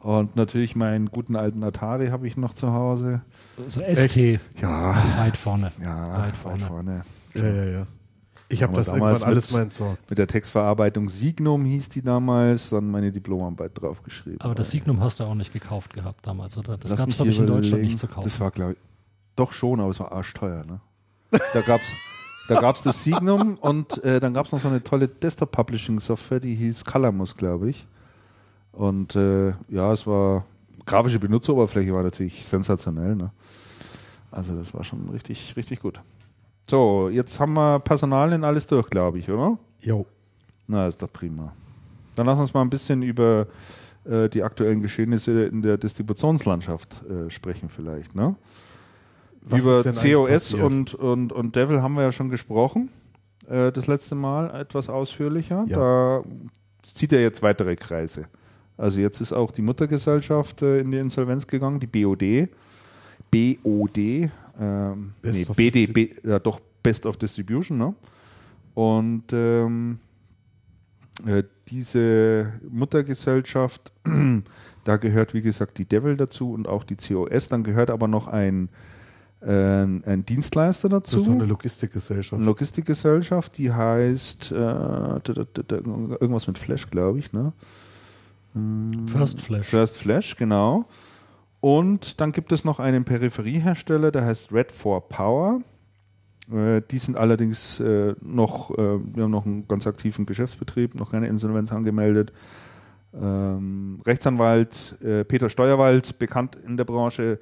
Und natürlich meinen guten alten Atari habe ich noch zu Hause. So ST, Ja, weit vorne. ja, weit vorne. vorne. Ja, ja, ja. Ich habe das damals irgendwann alles mit- mal entsorgt. Mit der Textverarbeitung Signum hieß die damals, dann meine Diplomarbeit draufgeschrieben. Aber das Signum hast du auch nicht gekauft gehabt damals, oder? Das gab es, glaube ich, in Deutschland nicht zu kaufen. Das war, glaube ich, doch schon, aber es war arschteuer. Ne? Da gab es da gab's das Signum und äh, dann gab es noch so eine tolle Desktop-Publishing-Software, die hieß Calamus, glaube ich. Und äh, ja, es war, grafische Benutzeroberfläche war natürlich sensationell. Ne? Also das war schon richtig, richtig gut. So, jetzt haben wir Personalien alles durch, glaube ich, oder? Jo. Na, ist doch prima. Dann lass uns mal ein bisschen über äh, die aktuellen Geschehnisse in der Distributionslandschaft äh, sprechen vielleicht. Ne? Was über COS und, und, und Devil haben wir ja schon gesprochen. Äh, das letzte Mal etwas ausführlicher. Ja. Da zieht er jetzt weitere Kreise. Also jetzt ist auch die Muttergesellschaft äh, in die Insolvenz gegangen, die BOD. BOD, ähm, nee, of BDB, ja doch Best of Distribution, ne? Und ähm, äh, diese Muttergesellschaft, da gehört wie gesagt die Devil dazu und auch die COS, dann gehört aber noch ein, äh, ein Dienstleister Das dazu. ist so eine Logistikgesellschaft. Eine Logistikgesellschaft, die heißt äh, irgendwas mit Flash, glaube ich, ne? First Flash. First Flash, genau. Und dann gibt es noch einen Peripheriehersteller, der heißt Red 4 Power. Äh, die sind allerdings äh, noch, äh, wir haben noch einen ganz aktiven Geschäftsbetrieb, noch keine Insolvenz angemeldet. Ähm, Rechtsanwalt Peter Steuerwald, bekannt in der Branche,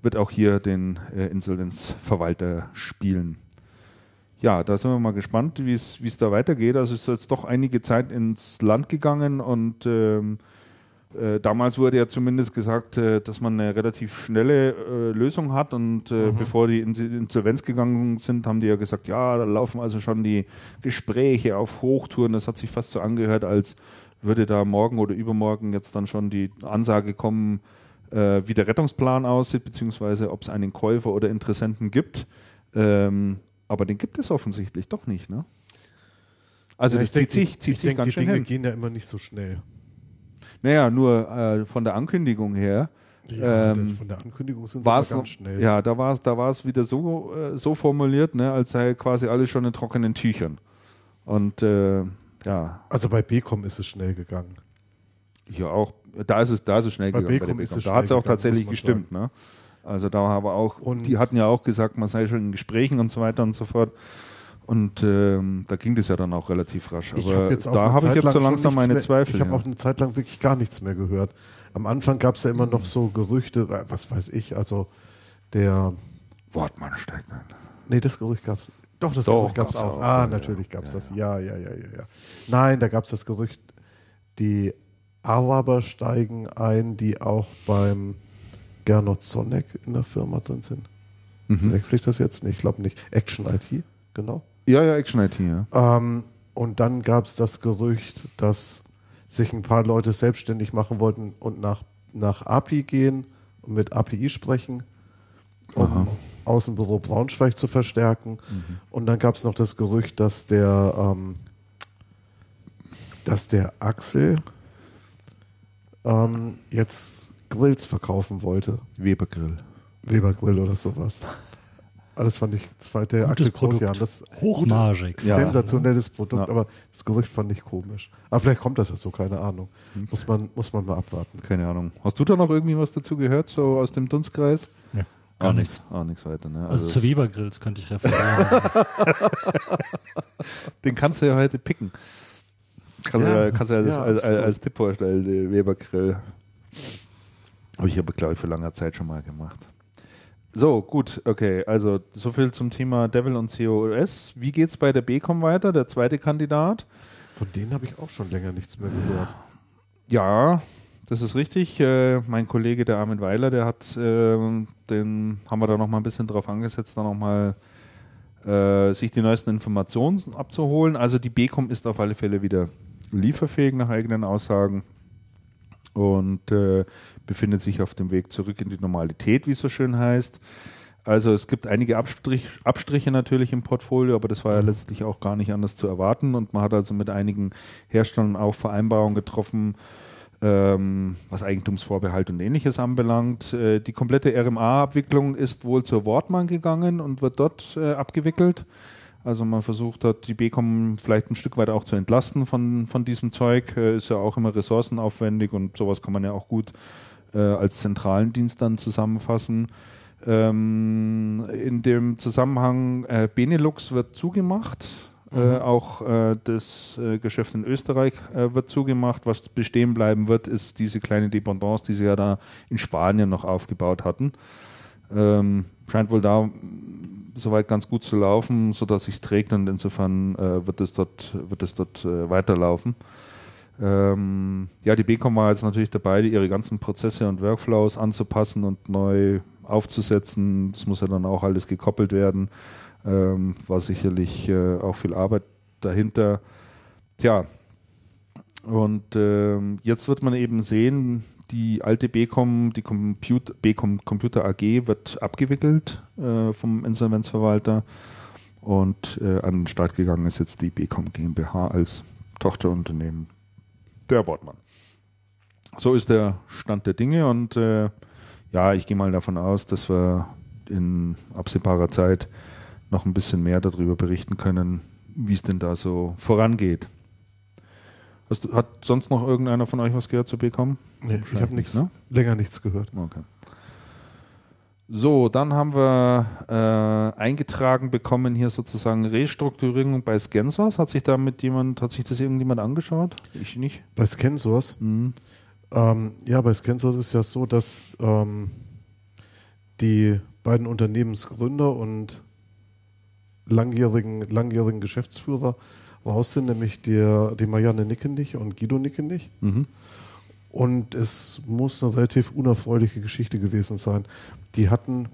wird auch hier den Insolvenzverwalter spielen. Ja, da sind wir mal gespannt, wie es da weitergeht. Also es ist jetzt doch einige Zeit ins Land gegangen und ähm, äh, damals wurde ja zumindest gesagt, äh, dass man eine relativ schnelle äh, Lösung hat und äh, mhm. bevor die in Insolvenz gegangen sind, haben die ja gesagt, ja, da laufen also schon die Gespräche auf Hochtouren. Das hat sich fast so angehört, als würde da morgen oder übermorgen jetzt dann schon die Ansage kommen, äh, wie der Rettungsplan aussieht, beziehungsweise ob es einen Käufer oder Interessenten gibt. Ähm, aber den gibt es offensichtlich doch nicht, ne? Also ja, das zieht sich, zieht sich denke, ganz Die Dinge hin. gehen ja immer nicht so schnell. Naja, nur äh, von der Ankündigung her. Ja, ähm, von der Ankündigung sind sie ganz schnell. Ja, da war es da wieder so, äh, so formuliert, ne, als sei quasi alles schon in trockenen Tüchern. Und äh, ja. Also bei Becom ist es schnell gegangen. Ja, auch. Da ist es, da ist es schnell bei gegangen. Becom bei Becom. Da hat es auch tatsächlich gestimmt. Ne? Also da aber auch, und die hatten ja auch gesagt, man sei schon in Gesprächen und so weiter und so fort. Und ähm, da ging das ja dann auch relativ rasch. Aber hab da habe ich jetzt so langsam meine mehr, Zweifel. Ich habe ja. auch eine Zeit lang wirklich gar nichts mehr gehört. Am Anfang gab es ja immer noch so Gerüchte, was weiß ich, also der Wortmann steigt ein. Nee, das Gerücht gab es. Doch, das Doch, Gerücht gab es auch. auch. Ah, natürlich gab es ja, das. Ja, ja, ja, ja, ja. Nein, da gab es das Gerücht, die Araber steigen ein, die auch beim Gernot Sonek in der Firma drin sind. Mhm. Wechsle ich das jetzt? Nee, ich glaube nicht. Action IT, genau. Ja, ja, Action IT, ja. Ähm, und dann gab es das Gerücht, dass sich ein paar Leute selbstständig machen wollten und nach, nach API gehen und mit API sprechen, um Aha. Außenbüro Braunschweig zu verstärken. Mhm. Und dann gab es noch das Gerücht, dass der, ähm, dass der Axel ähm, jetzt Grills verkaufen wollte. Webergrill. Webergrill oder sowas. Alles fand ich, das war der Gutes Produkt. Das Hochmargig. Ja. Sensationelles Produkt, ja. aber das Gerücht fand ich komisch. Aber vielleicht kommt das ja so, keine Ahnung. Hm. Muss man, muss man mal abwarten. Keine Ahnung. Hast du da noch irgendwie was dazu gehört, so aus dem Dunstkreis? Ja. Gar auch nichts. Auch nichts weiter. Ne? Also, also zu Webergrills könnte ich referieren. Den kannst du ja heute picken. Kannst ja, du kannst ja, ja als, als, als, Tipp vorstellen, den Webergrill. Habe ich aber, glaube ich, für lange Zeit schon mal gemacht. So, gut, okay. Also, so viel zum Thema Devil und COS. Wie geht es bei der BCom weiter, der zweite Kandidat? Von denen habe ich auch schon länger nichts mehr gehört. Ja, das ist richtig. Äh, mein Kollege, der Armin Weiler, der hat, äh, den haben wir da noch mal ein bisschen drauf angesetzt, da noch mal äh, sich die neuesten Informationen abzuholen. Also die BCom ist auf alle Fälle wieder lieferfähig nach eigenen Aussagen und äh, befindet sich auf dem Weg zurück in die Normalität, wie es so schön heißt. Also es gibt einige Abstrich, Abstriche natürlich im Portfolio, aber das war ja mhm. letztlich auch gar nicht anders zu erwarten. Und man hat also mit einigen Herstellern auch Vereinbarungen getroffen, ähm, was Eigentumsvorbehalt und ähnliches anbelangt. Äh, die komplette RMA-Abwicklung ist wohl zur Wortmann gegangen und wird dort äh, abgewickelt. Also man versucht hat, die BCom vielleicht ein Stück weit auch zu entlasten von, von diesem Zeug. Äh, ist ja auch immer ressourcenaufwendig und sowas kann man ja auch gut äh, als zentralen Dienst dann zusammenfassen. Ähm, in dem Zusammenhang äh, Benelux wird zugemacht. Äh, mhm. Auch äh, das äh, Geschäft in Österreich wird zugemacht. Was bestehen bleiben wird, ist diese kleine Dependance, die sie ja da in Spanien noch aufgebaut hatten. Ähm, scheint wohl da soweit ganz gut zu laufen, sodass sich trägt und insofern äh, wird es dort, wird es dort äh, weiterlaufen. Ähm, ja, die BCom war jetzt natürlich dabei, ihre ganzen Prozesse und Workflows anzupassen und neu aufzusetzen. Das muss ja dann auch alles gekoppelt werden. Ähm, war sicherlich äh, auch viel Arbeit dahinter. Tja, und ähm, jetzt wird man eben sehen, die alte BCom, die Comput BCom Computer AG wird abgewickelt äh, vom Insolvenzverwalter und äh, an den Start gegangen ist jetzt die BCom GmbH als Tochterunternehmen der Wortmann. So ist der Stand der Dinge und äh, ja, ich gehe mal davon aus, dass wir in absehbarer Zeit noch ein bisschen mehr darüber berichten können, wie es denn da so vorangeht. Hast, hat sonst noch irgendeiner von euch was gehört zu BCom? Nee, ich habe nichts, ne? länger nichts gehört. Okay. So, dann haben wir äh, eingetragen bekommen hier sozusagen Restrukturierung bei Scansource. Hat sich damit jemand, hat sich das irgendjemand angeschaut? Ich nicht. Bei Scansource? Mhm. Ähm, ja, bei Scansource ist ja so, dass ähm, die beiden Unternehmensgründer und langjährigen, langjährigen Geschäftsführer raus sind, nämlich der, die Marianne Nickenich und Guido Nickenich. Mhm. Und es muss eine relativ unerfreuliche Geschichte gewesen sein. Die hatten,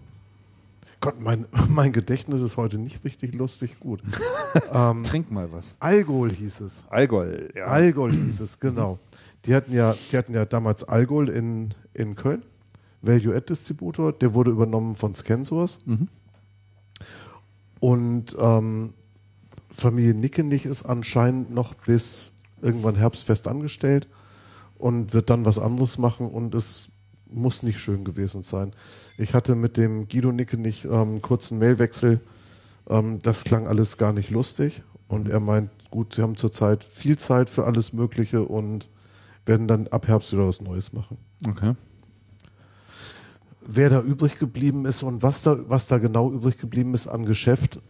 Gott, mein, mein Gedächtnis ist heute nicht richtig lustig gut. ähm, Trink mal was. Algol hieß es. Algol, ja. Algol hieß es, genau. Die hatten ja, die hatten ja damals Algol in, in Köln, Value-Add-Distributor, der wurde übernommen von Scansource. Mhm. Und ähm, Familie Nickenich ist anscheinend noch bis irgendwann Herbstfest angestellt und wird dann was anderes machen und es muss nicht schön gewesen sein. Ich hatte mit dem Guido Nickenich ähm, einen kurzen Mailwechsel. Ähm, das klang alles gar nicht lustig und er meint, gut, sie haben zurzeit viel Zeit für alles Mögliche und werden dann ab Herbst wieder was Neues machen. Okay. Wer da übrig geblieben ist und was da, was da genau übrig geblieben ist an Geschäft,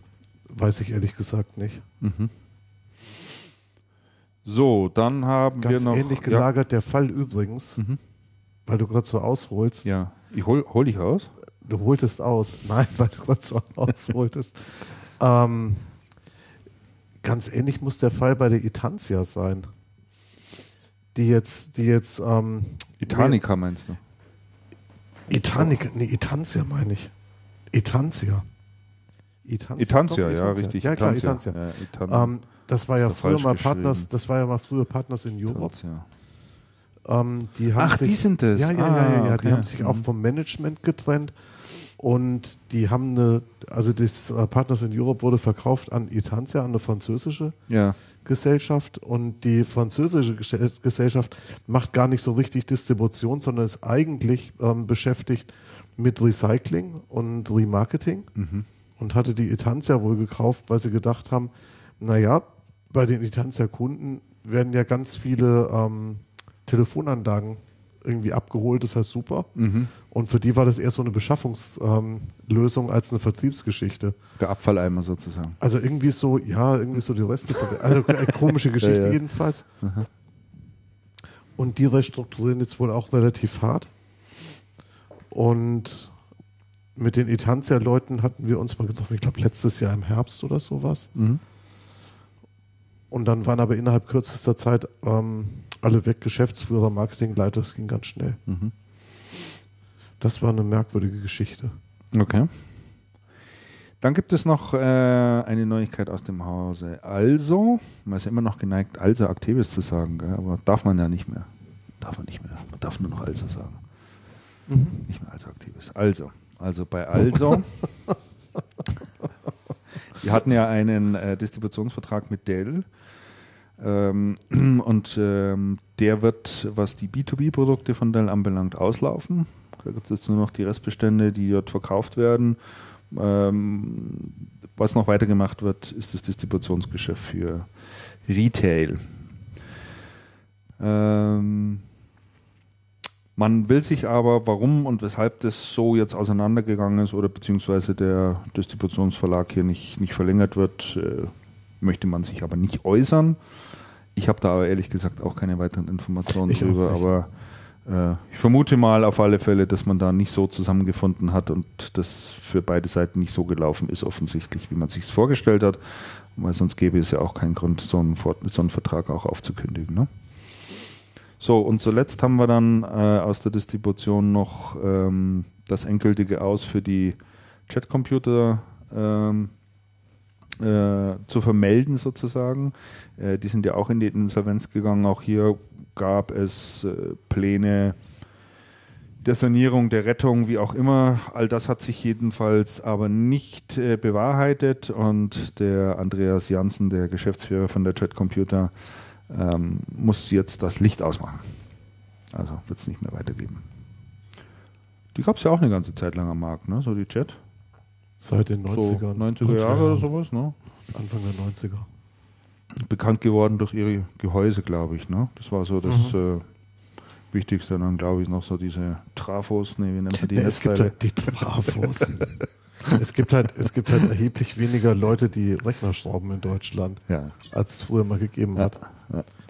weiß ich ehrlich gesagt nicht. Mhm. So, dann haben Ganz wir noch. ähnlich gelagert ja. der Fall übrigens, mhm. weil du gerade so ausholst. Ja, ich hol, hol ich aus? Du holtest aus. Nein, weil du gerade so ausholtest. ähm, ganz ähnlich muss der Fall bei der Itantia sein. Die jetzt, die jetzt. Ähm, Itanica meinst du? Itanica, nee, Itantia meine ich. Itantia. Itantia, Itantia ja, richtig. Ja, klar, Itantia. Ja, ähm, das war ja das früher mal Partners, das war ja mal früher Partners in Europe. Ähm, die Ach, sich, die sind es. Ja, ja, ah, ja, ja, ja. Okay. die haben sich auch mhm. vom Management getrennt und die haben eine, also das äh, Partners in Europe wurde verkauft an Itantia, an eine französische ja. Gesellschaft und die französische Gesellschaft macht gar nicht so richtig Distribution, sondern ist eigentlich ähm, beschäftigt mit Recycling und Remarketing. Mhm und hatte die Etanzia wohl gekauft, weil sie gedacht haben, naja, bei den Etanzia-Kunden werden ja ganz viele ähm, Telefonanlagen irgendwie abgeholt, das heißt super. Mhm. Und für die war das eher so eine Beschaffungslösung ähm, als eine Vertriebsgeschichte. Der Abfalleimer sozusagen. Also irgendwie so, ja, irgendwie so die Reste. Also eine komische Geschichte ja, ja. jedenfalls. Mhm. Und die restrukturieren jetzt wohl auch relativ hart. Und mit den Etanzia-Leuten hatten wir uns mal getroffen, ich glaube letztes Jahr im Herbst oder sowas. Mhm. Und dann waren aber innerhalb kürzester Zeit ähm, alle weg, Geschäftsführer, Marketingleiter, das ging ganz schnell. Mhm. Das war eine merkwürdige Geschichte. Okay. Dann gibt es noch äh, eine Neuigkeit aus dem Hause. Also, man ist immer noch geneigt, also Aktives zu sagen, gell? aber darf man ja nicht mehr. Darf man nicht mehr. Man darf nur noch also sagen. Mhm. Nicht mehr also Aktives. Also, also bei Also. Wir hatten ja einen äh, Distributionsvertrag mit Dell. Ähm, und ähm, der wird, was die B2B-Produkte von Dell anbelangt, auslaufen. Da gibt es jetzt nur noch die Restbestände, die dort verkauft werden. Ähm, was noch weitergemacht wird, ist das Distributionsgeschäft für Retail. Ähm, man will sich aber, warum und weshalb das so jetzt auseinandergegangen ist oder beziehungsweise der Distributionsverlag hier nicht, nicht verlängert wird, äh, möchte man sich aber nicht äußern. Ich habe da aber ehrlich gesagt auch keine weiteren Informationen ich drüber, aber äh, ich vermute mal auf alle Fälle, dass man da nicht so zusammengefunden hat und das für beide Seiten nicht so gelaufen ist, offensichtlich, wie man sich es vorgestellt hat, weil sonst gäbe es ja auch keinen Grund, so einen, so einen Vertrag auch aufzukündigen. Ne? So, und zuletzt haben wir dann äh, aus der Distribution noch ähm, das endgültige Aus für die Chatcomputer ähm, äh, zu vermelden sozusagen. Äh, die sind ja auch in die Insolvenz gegangen. Auch hier gab es äh, Pläne der Sanierung, der Rettung, wie auch immer. All das hat sich jedenfalls aber nicht äh, bewahrheitet und der Andreas Janssen, der Geschäftsführer von der Chatcomputer, ähm, muss jetzt das Licht ausmachen. Also wird es nicht mehr weitergeben. Die gab es ja auch eine ganze Zeit lang am Markt, ne? so die Chat. Seit den 90ern. So 90er Jahre oder sowas, ne? Anfang der 90er. Bekannt geworden durch ihre Gehäuse, glaube ich. Ne? Das war so das mhm. äh, Wichtig sind dann, glaube ich, noch so diese Trafos, ne, wie nennt man die? Ja, es gibt halt die Trafos. es, gibt halt, es gibt halt erheblich weniger Leute, die Rechner schrauben in Deutschland, ja. als es früher mal gegeben Ja, hat.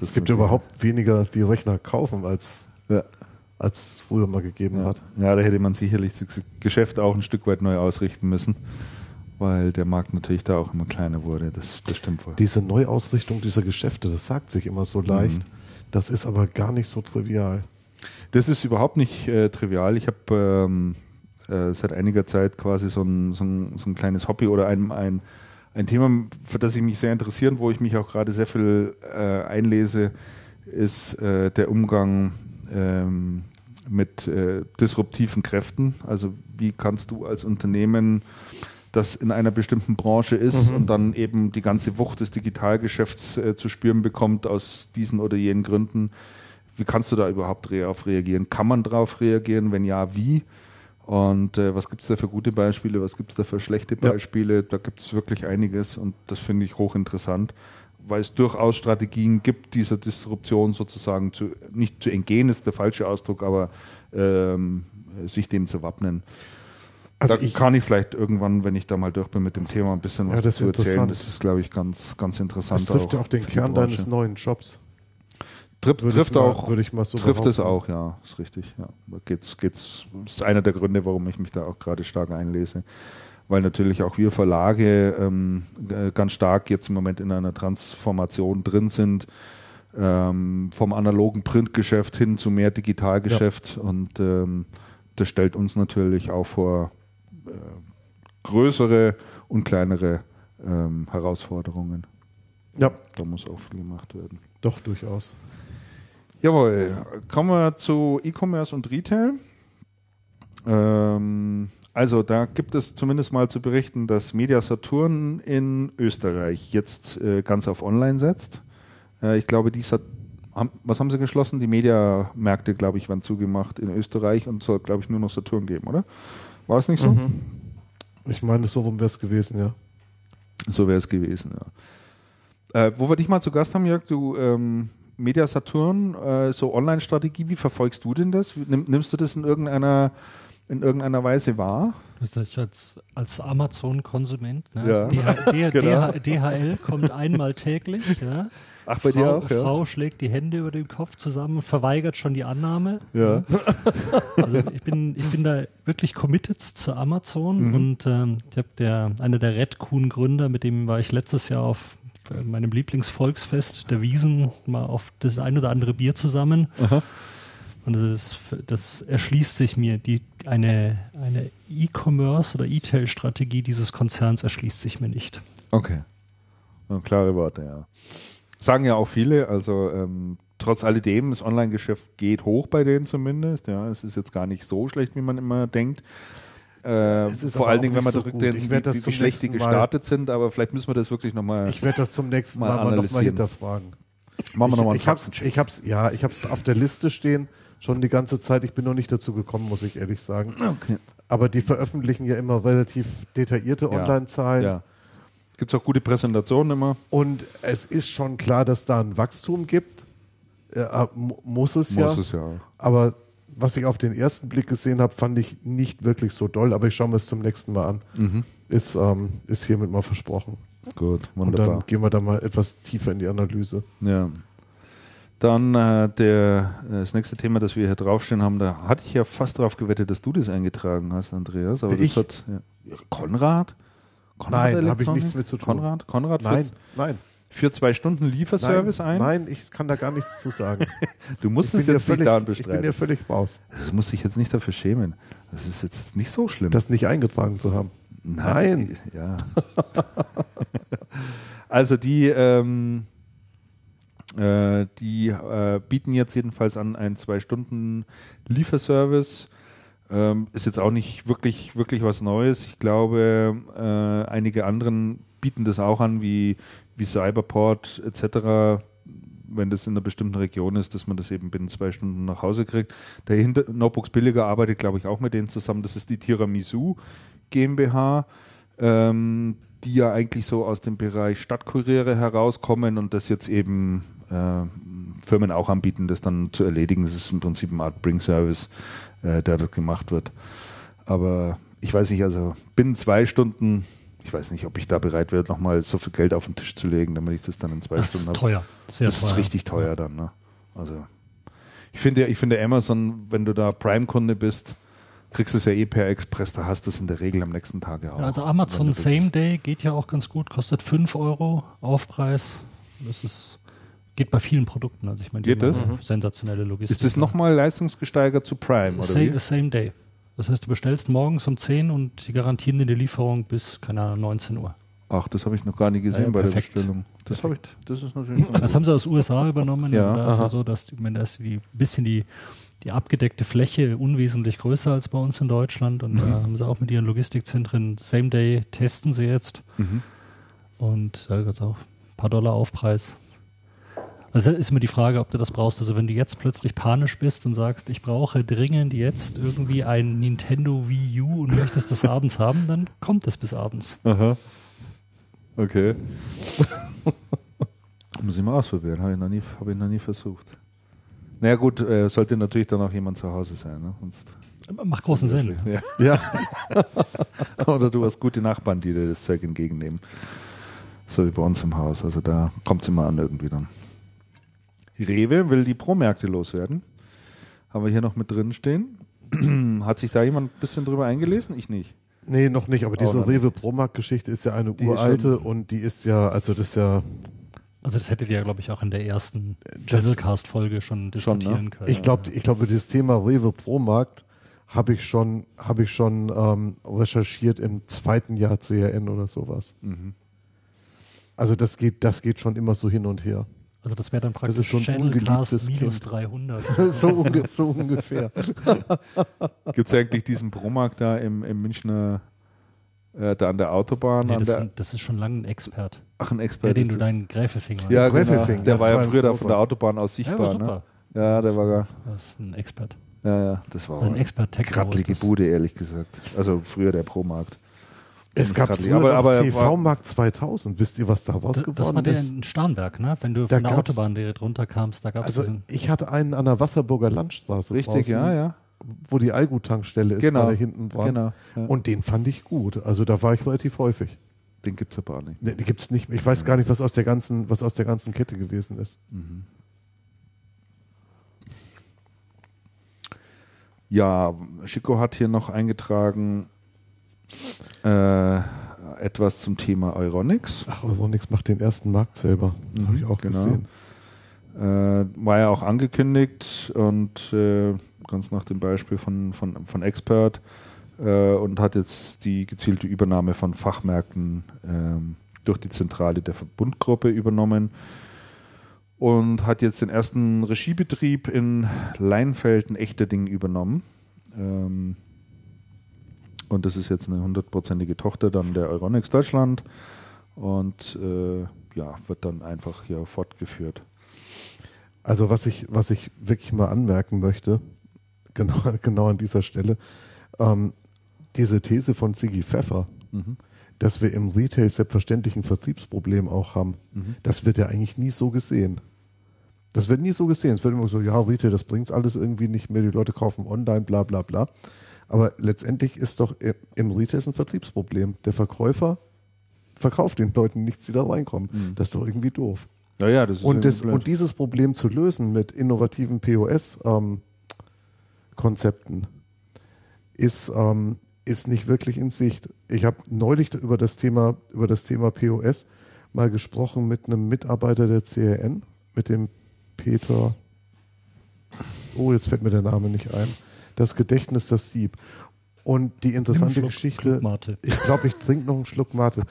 Es gibt überhaupt weniger, die Rechner kaufen, als, als es früher mal gegeben hat. ja, da hätte man sicherlich das Geschäft auch ein Stück weit neu ausrichten müssen, weil der Markt natürlich da auch immer kleiner wurde. Das, das stimmt wohl. Diese Neuausrichtung dieser Geschäfte, das sagt sich immer so leicht. Das ist aber gar nicht so trivial. Das ist überhaupt nicht äh, trivial. Ich habe ähm, äh, seit einiger Zeit quasi so ein, so ein, so ein kleines Hobby oder ein, ein, ein Thema, für das ich mich sehr interessiere und wo ich mich auch gerade sehr viel äh, einlese, ist äh, der Umgang ähm, mit äh, disruptiven Kräften. Also wie kannst du als Unternehmen das in einer bestimmten Branche ist und dann eben die ganze Wucht des Digitalgeschäfts äh, zu spüren bekommt aus diesen oder jenen Gründen. Wie kannst du da überhaupt re auf reagieren? Kann man darauf reagieren? Wenn ja, wie? Und äh, was gibt es da für gute Beispiele? Was gibt es da für schlechte Ja. Beispiele? Da gibt es wirklich einiges und das finde ich hochinteressant, weil es durchaus Strategien gibt, dieser Disruption sozusagen zu, nicht zu entgehen, ist der falsche Ausdruck, aber ähm, sich dem zu wappnen. Also da ich- kann ich vielleicht irgendwann, wenn ich da mal durch bin mit dem Thema, ein bisschen Ja, was ist dazu erzählen. Das ist, glaube ich, ganz, ganz interessant. Das trifft ja auch den für die Kern deines neuen Jobs. Trifft, Würde trifft mal- auch, würde ich mal so trifft es auch, ja, ist richtig. Ja. Geht's, geht's, das ist einer der Gründe, warum ich mich da auch gerade stark einlese. Weil natürlich auch wir Verlage ähm, ganz stark jetzt im Moment in einer Transformation drin sind, ähm, vom analogen Printgeschäft hin zu mehr Digitalgeschäft. Und ähm, das stellt uns natürlich auch vor größere und kleinere ähm, Herausforderungen. Ja, Da muss auch viel gemacht werden. doch, durchaus. Jawohl, kommen wir zu E-Commerce und Retail. Ähm, also da gibt es zumindest mal zu berichten, dass Media Saturn in Österreich jetzt äh, ganz auf Online setzt. Äh, ich glaube, die Sat haben, was haben sie geschlossen? Die Mediamärkte, glaube ich, waren zugemacht in Österreich und soll, glaube ich, nur noch Saturn geben, oder? War es nicht so? Ich meine, so rum wäre es gewesen, ja. So wäre es gewesen, ja. Äh, wo wir dich mal zu Gast haben, Jörg, du ähm, Media Saturn, äh, so Online-Strategie, wie verfolgst du denn das? Nimm, nimmst du das in irgendeiner, in irgendeiner Weise wahr? Das ist als, als Amazon-Konsument. Ne? Ja. DH, DH, Genau. DHL kommt einmal täglich. Ja? Ach, bei Frau, dir auch, ja? Frau schlägt die Hände über den Kopf zusammen und verweigert schon die Annahme. Ja. Also ich bin, ich bin da wirklich committed zu Amazon Mhm. und ähm, ich habe der, einer der Red Kuhn Gründer, mit dem war ich letztes Jahr auf äh, meinem Lieblingsvolksfest der Wiesen mal auf das ein oder andere Bier zusammen. Und das, das erschließt sich mir. Die, eine eine E-Commerce oder E-Tail-Strategie dieses Konzerns erschließt sich mir nicht. Okay. Ja, klare Worte, ja. Sagen ja auch viele, also ähm, trotz alledem, das Online-Geschäft geht hoch bei denen zumindest. Ja, es ist jetzt gar nicht so schlecht, wie man immer denkt. Äh, Es vor allen Dingen, wenn man so zurückdenkt, wie, wie, wie schlecht die nächsten Mal- gestartet sind, aber vielleicht müssen wir das wirklich nochmal Ich werde das zum nächsten Mal Mal, mal nochmal hinterfragen. machen wir nochmal ich, ich hab's, ich hab's, ja, ich hab's auf der Liste stehen, schon die ganze Zeit. Ich bin noch nicht dazu gekommen, muss ich ehrlich sagen. Okay. Aber die veröffentlichen ja immer relativ detaillierte Ja. Online-Zahlen. Ja. Gibt es auch gute Präsentationen immer? Und es ist schon klar, dass da ein Wachstum gibt. Ja, mu- muss es Muss ja. es ja. Aber was ich auf den ersten Blick gesehen habe, fand ich nicht wirklich so doll. Aber ich schaue mir es zum nächsten Mal an. Mhm. Ist, ähm, ist hiermit mal versprochen. Gut, Und wunderbar. dann gehen wir da mal etwas tiefer in die Analyse. Ja. Dann äh, der, äh, das nächste Thema, das wir hier draufstehen haben, da hatte ich ja fast darauf gewettet, dass du das eingetragen hast, Andreas. Aber Ich? das hat ja. Konrad? Konrad Nein, habe ich nichts mit zu tun. Konrad? Konrad Nein, Für, nein. für zwei Stunden Lieferservice nein, ein? Nein, ich kann da gar nichts zu sagen. Du musst ich es jetzt ja nicht daran völlig, ich bin bestreiten. ja völlig raus, das muss ich jetzt nicht dafür schämen. Das ist jetzt nicht so schlimm. das nicht eingetragen zu haben. Nein. Ja. also die, ähm, äh, die äh, bieten jetzt jedenfalls an einen zwei Stunden Lieferservice. Ähm, ist jetzt auch nicht wirklich, wirklich was Neues. Ich glaube, äh, einige anderen bieten das auch an, wie, wie Cyberport etc., wenn das in einer bestimmten Region ist, dass man das eben binnen zwei Stunden nach Hause kriegt. Der Notebooks Billiger arbeitet, glaube ich, auch mit denen zusammen. Das ist die Tiramisu GmbH, ähm, die ja eigentlich so aus dem Bereich Stadtkuriere herauskommen und das jetzt eben äh, Firmen auch anbieten, das dann zu erledigen. Das ist im Prinzip eine Art Bring-Service, äh, der dort gemacht wird. Aber ich weiß nicht, also binnen zwei Stunden, ich weiß nicht, ob ich da bereit wäre, nochmal so viel Geld auf den Tisch zu legen, damit ich das dann in zwei das Stunden habe. Das ist teuer. Sehr das teuer. ist richtig teuer dann. Ne? Also ich finde, ich finde Amazon, wenn du da Prime-Kunde bist, kriegst du es ja eh per Express, da hast du es in der Regel am nächsten Tag ja auch. Ja, also Amazon Same Day geht ja auch ganz gut, kostet 5 Euro Aufpreis. Das ist geht bei vielen Produkten. Also ich meine, geht das? Mhm. sensationelle Logistik. Ist das nochmal leistungsgesteigert zu Prime? Oder same, wie? same Day. Das heißt, du bestellst morgens um 10 und sie garantieren dir die Lieferung bis, keine Ahnung, 19 Uhr. Ach, das habe ich noch gar nie gesehen ja, bei der Bestellung. Das, ich, das ist natürlich. Das haben sie aus USA übernommen. Ja, also da ist ja so, dass ich meine, da ist die bisschen die die abgedeckte Fläche unwesentlich größer als bei uns in Deutschland. Und mhm. da haben sie auch mit ihren Logistikzentren Same Day testen sie jetzt. Mhm. Und da gibt es auch ein paar Dollar Aufpreis. Also ist immer die Frage, ob du das brauchst. Also wenn du jetzt plötzlich panisch bist und sagst, ich brauche dringend jetzt irgendwie ein Nintendo Wii U und möchtest das abends haben, dann kommt es bis abends. Aha. Okay. Muss ich mal ausprobieren, habe ich, noch nie, hab ich noch nie versucht. Naja gut, äh, sollte natürlich dann auch jemand zu Hause sein. Ne? Sonst Macht großen Sinn. Ja. ja. Oder du hast gute Nachbarn, die dir das Zeug entgegennehmen. So wie bei uns im Haus. Also da kommt es immer an irgendwie dann. Rewe will die Pro-Märkte loswerden. Haben wir hier noch mit drin stehen. Hat sich da jemand ein bisschen drüber eingelesen? Ich nicht. Nee, noch nicht, aber diese Rewe Pro-Markt-Geschichte ist ja eine die uralte und die ist ja, also das ist ja also das hättet ihr ja, glaube ich, auch in der ersten Channelcast-Folge schon diskutieren schon, ne? können. Ich glaube, ich glaube, das Thema Rewe Pro Markt habe ich schon, habe ich schon ähm, recherchiert im zweiten Jahr CRN oder sowas. Mhm. Also das geht, das geht schon immer so hin und her. Also das wäre dann praktisch das ist schon Channelcast minus 300. so, unge so, ungefähr. Gibt es eigentlich diesen Pro-Markt da im, im Münchner äh, da an der Autobahn. Nee, an das, der ist, das, ist schon lange ein Expert. Ach, ein Expert. Der, den du deinen Gräfelfinger hast. Ja, genau. Der war ja früher da von der Autobahn aus sichtbar. Ja, war super. Ne? ja der war gar. Das ist ein Expert. Ja, ja, das war also ein Expert Krattlige Bude, ehrlich gesagt. Also früher der Pro-Markt. Es gab früher aber, aber TV-Markt 2000. Wisst ihr, was da rausgeworden ist? Das war der in Starnberg, ne? Wenn du da von der Autobahn direkt runterkamst, da gab es Also ich hatte einen an der Wasserburger Landstraße Richtig, draußen. ja, ja wo die Algut-Tankstelle ist, genau. da hinten dran. Genau, ja. Und den fand ich gut. Also da war ich relativ häufig. Den gibt es aber auch nicht. Nee, den gibt es nicht. Ich weiß gar nicht, was aus der ganzen, was aus der ganzen Kette gewesen ist. Mhm. Ja, Chico hat hier noch eingetragen äh, etwas zum Thema Euronics. Ach, Euronics macht den ersten Markt selber. Mhm, Habe ich auch genau. gesehen. Äh, war ja auch angekündigt und äh, ganz nach dem Beispiel von, von, von Expert äh, und hat jetzt die gezielte Übernahme von Fachmärkten ähm, durch die Zentrale der Verbundgruppe übernommen und hat jetzt den ersten Regiebetrieb in Leinfelden Echterding übernommen. Ähm, und das ist jetzt eine hundertprozentige Tochter dann der Euronics Deutschland und äh, ja, wird dann einfach hier fortgeführt. Also was ich, was ich wirklich mal anmerken möchte, genau, genau an dieser Stelle, ähm, diese These von Ziggy Pfeffer, mhm. dass wir im Retail selbstverständlich ein Vertriebsproblem auch haben, mhm. das wird ja eigentlich nie so gesehen. Das wird nie so gesehen. Es wird immer so, ja, Retail, das bringt alles irgendwie nicht mehr, die Leute kaufen online, bla bla bla. Aber letztendlich ist doch im Retail ein Vertriebsproblem. Der Verkäufer verkauft den Leuten nichts, die da reinkommen. Mhm. Das ist doch irgendwie doof. Ja, ja, das ist und, das, und dieses Problem zu lösen mit innovativen POS-Konzepten ähm, ist, ähm, ist nicht wirklich in Sicht. Ich habe neulich über das, Thema, über das Thema POS mal gesprochen mit einem Mitarbeiter der CRN, mit dem Peter. Oh, jetzt fällt mir der Name nicht ein. Das Gedächtnis, das Sieb. Und die interessante Geschichte, ich glaube, ich trinke noch einen Schluck Mate.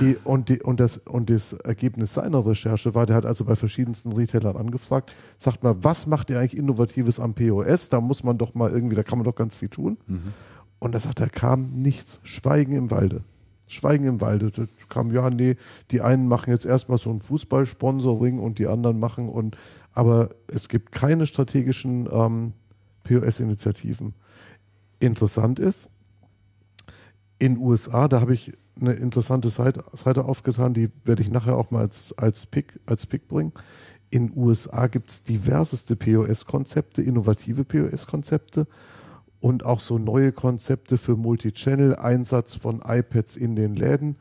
Die, und, die, und, das, und das Ergebnis seiner Recherche war, der hat also bei verschiedensten Retailern angefragt, sagt mal, was macht ihr eigentlich Innovatives am POS? Da muss man doch mal irgendwie, da kann man doch ganz viel tun. Mhm. Und da sagt er, kam nichts, Schweigen im Walde. Schweigen im Walde. Da kam, ja, nee, die einen machen jetzt erstmal so ein Fußballsponsoring und die anderen machen und, aber es gibt keine strategischen ähm, POS-Initiativen interessant ist. In USA, da habe ich eine interessante Seite, Seite aufgetan, die werde ich nachher auch mal als, als, Pick, als Pick bringen. In USA gibt es diverseste POS-Konzepte, innovative POS-Konzepte und auch so neue Konzepte für Multichannel-Einsatz von iPads in den Läden.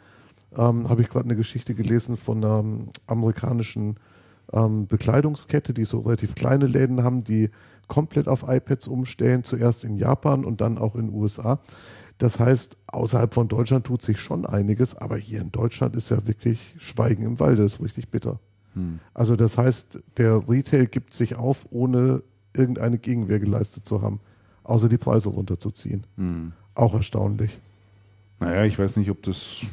Ähm, Habe ich gerade eine Geschichte gelesen von einer amerikanischen ähm, Bekleidungskette, die so relativ kleine Läden haben, die komplett auf iPads umstellen, zuerst in Japan und dann auch in den USA. Das heißt, außerhalb von Deutschland tut sich schon einiges, aber hier in Deutschland ist ja wirklich Schweigen im Walde, das ist richtig bitter. Hm. Also das heißt, der Retail gibt sich auf, ohne irgendeine Gegenwehr geleistet zu haben, außer die Preise runterzuziehen. Hm. Auch erstaunlich. Naja, ich weiß nicht, ob das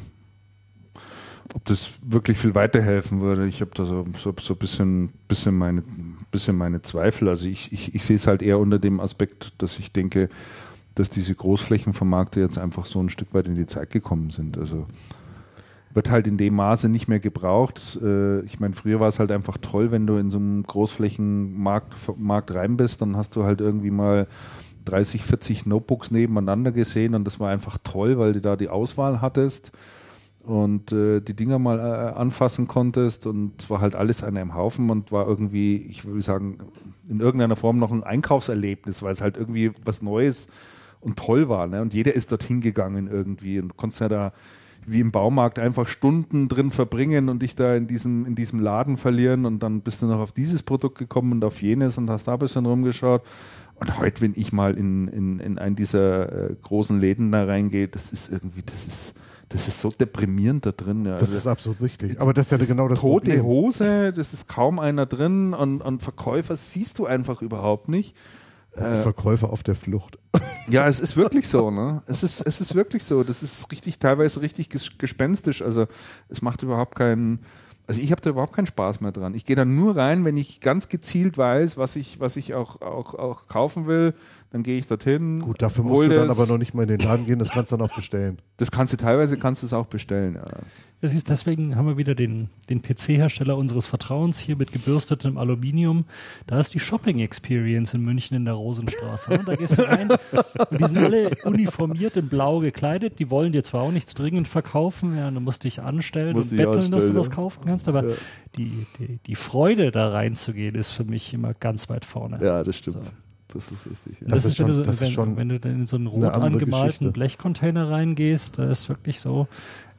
ob das wirklich viel weiterhelfen würde. Ich habe da so, so, so ein bisschen, bisschen, meine, bisschen meine Zweifel. Also ich, ich, ich sehe es halt eher unter dem Aspekt, dass ich denke, dass diese Großflächenvermarkter jetzt einfach so ein Stück weit in die Zeit gekommen sind. Also wird halt in dem Maße nicht mehr gebraucht. Äh, ich meine, früher war es halt einfach toll, wenn du in so einem Großflächenmarkt Markt rein bist, dann hast du halt irgendwie mal 30, 40 Notebooks nebeneinander gesehen und das war einfach toll, weil du da die Auswahl hattest und äh, die Dinger mal äh, anfassen konntest und es war halt alles an einem Haufen und war irgendwie, ich würde sagen, in irgendeiner Form noch ein Einkaufserlebnis, weil es halt irgendwie was Neues und toll war. Ne? Und jeder ist dorthin gegangen irgendwie und du konntest ja da wie im Baumarkt einfach Stunden drin verbringen und dich da in diesem, in diesem Laden verlieren und dann bist du noch auf dieses Produkt gekommen und auf jenes und hast da ein bisschen rumgeschaut. Und heute, wenn ich mal in, in, in einen dieser äh, großen Läden da reingehe, das ist irgendwie, das ist, das ist so deprimierend da drin. Ja. Das also, ist absolut richtig. Aber das ist ja das genau das Tote Problem. Hose, das ist kaum einer drin und, und Verkäufer siehst du einfach überhaupt nicht. Äh, Verkäufer auf der Flucht. Ja, es ist wirklich so, ne? Es ist, es ist wirklich so. Das ist richtig, teilweise richtig gespenstisch. Also es macht überhaupt keinen, also ich habe da überhaupt keinen Spaß mehr dran. Ich gehe da nur rein, wenn ich ganz gezielt weiß, was ich, was ich auch, auch, auch kaufen will. Dann gehe ich dorthin. Gut, dafür musst du dann aber noch nicht mal in den Laden gehen. Das kannst du dann auch bestellen. Das kannst du teilweise kannst du es auch bestellen. Ja. Das ist, deswegen haben wir wieder den, den PC-Hersteller unseres Vertrauens hier mit gebürstetem Aluminium. Da ist die Shopping Experience in München in der Rosenstraße. Da gehst du rein und die sind alle uniformiert in blau gekleidet. Die wollen dir zwar auch nichts dringend verkaufen, ja, du musst dich anstellen musst und betteln, anstellen, dass du was kaufen kannst, aber ja. die, die, die Freude da reinzugehen ist für mich immer ganz weit vorne. Ja, das stimmt. So. Das ist richtig. Ja. Das, das, ist, schon, so, das wenn, schon wenn, du dann in so einen rot angemalten Geschichte. Blechcontainer reingehst, da ist wirklich so,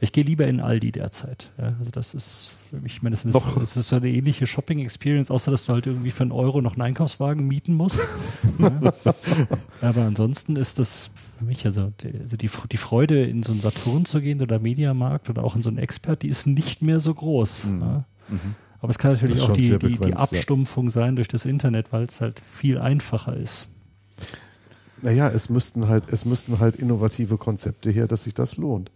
ich gehe lieber in Aldi derzeit. Ja, also das ist, ich meine, das ist, das ist so eine ähnliche Shopping-Experience, außer dass du halt irgendwie für einen Euro noch einen Einkaufswagen mieten musst. ja. Aber ansonsten ist das für mich, also, die, also die, die Freude, in so einen Saturn zu gehen oder Mediamarkt oder auch in so einen Expert, die ist nicht mehr so groß. Mhm. Ja. Mhm. Aber es kann natürlich auch die, die, die Abstumpfung ja. sein durch das Internet, weil es halt viel einfacher ist. Naja, es müssten halt, es müssten halt innovative Konzepte her, dass sich das lohnt.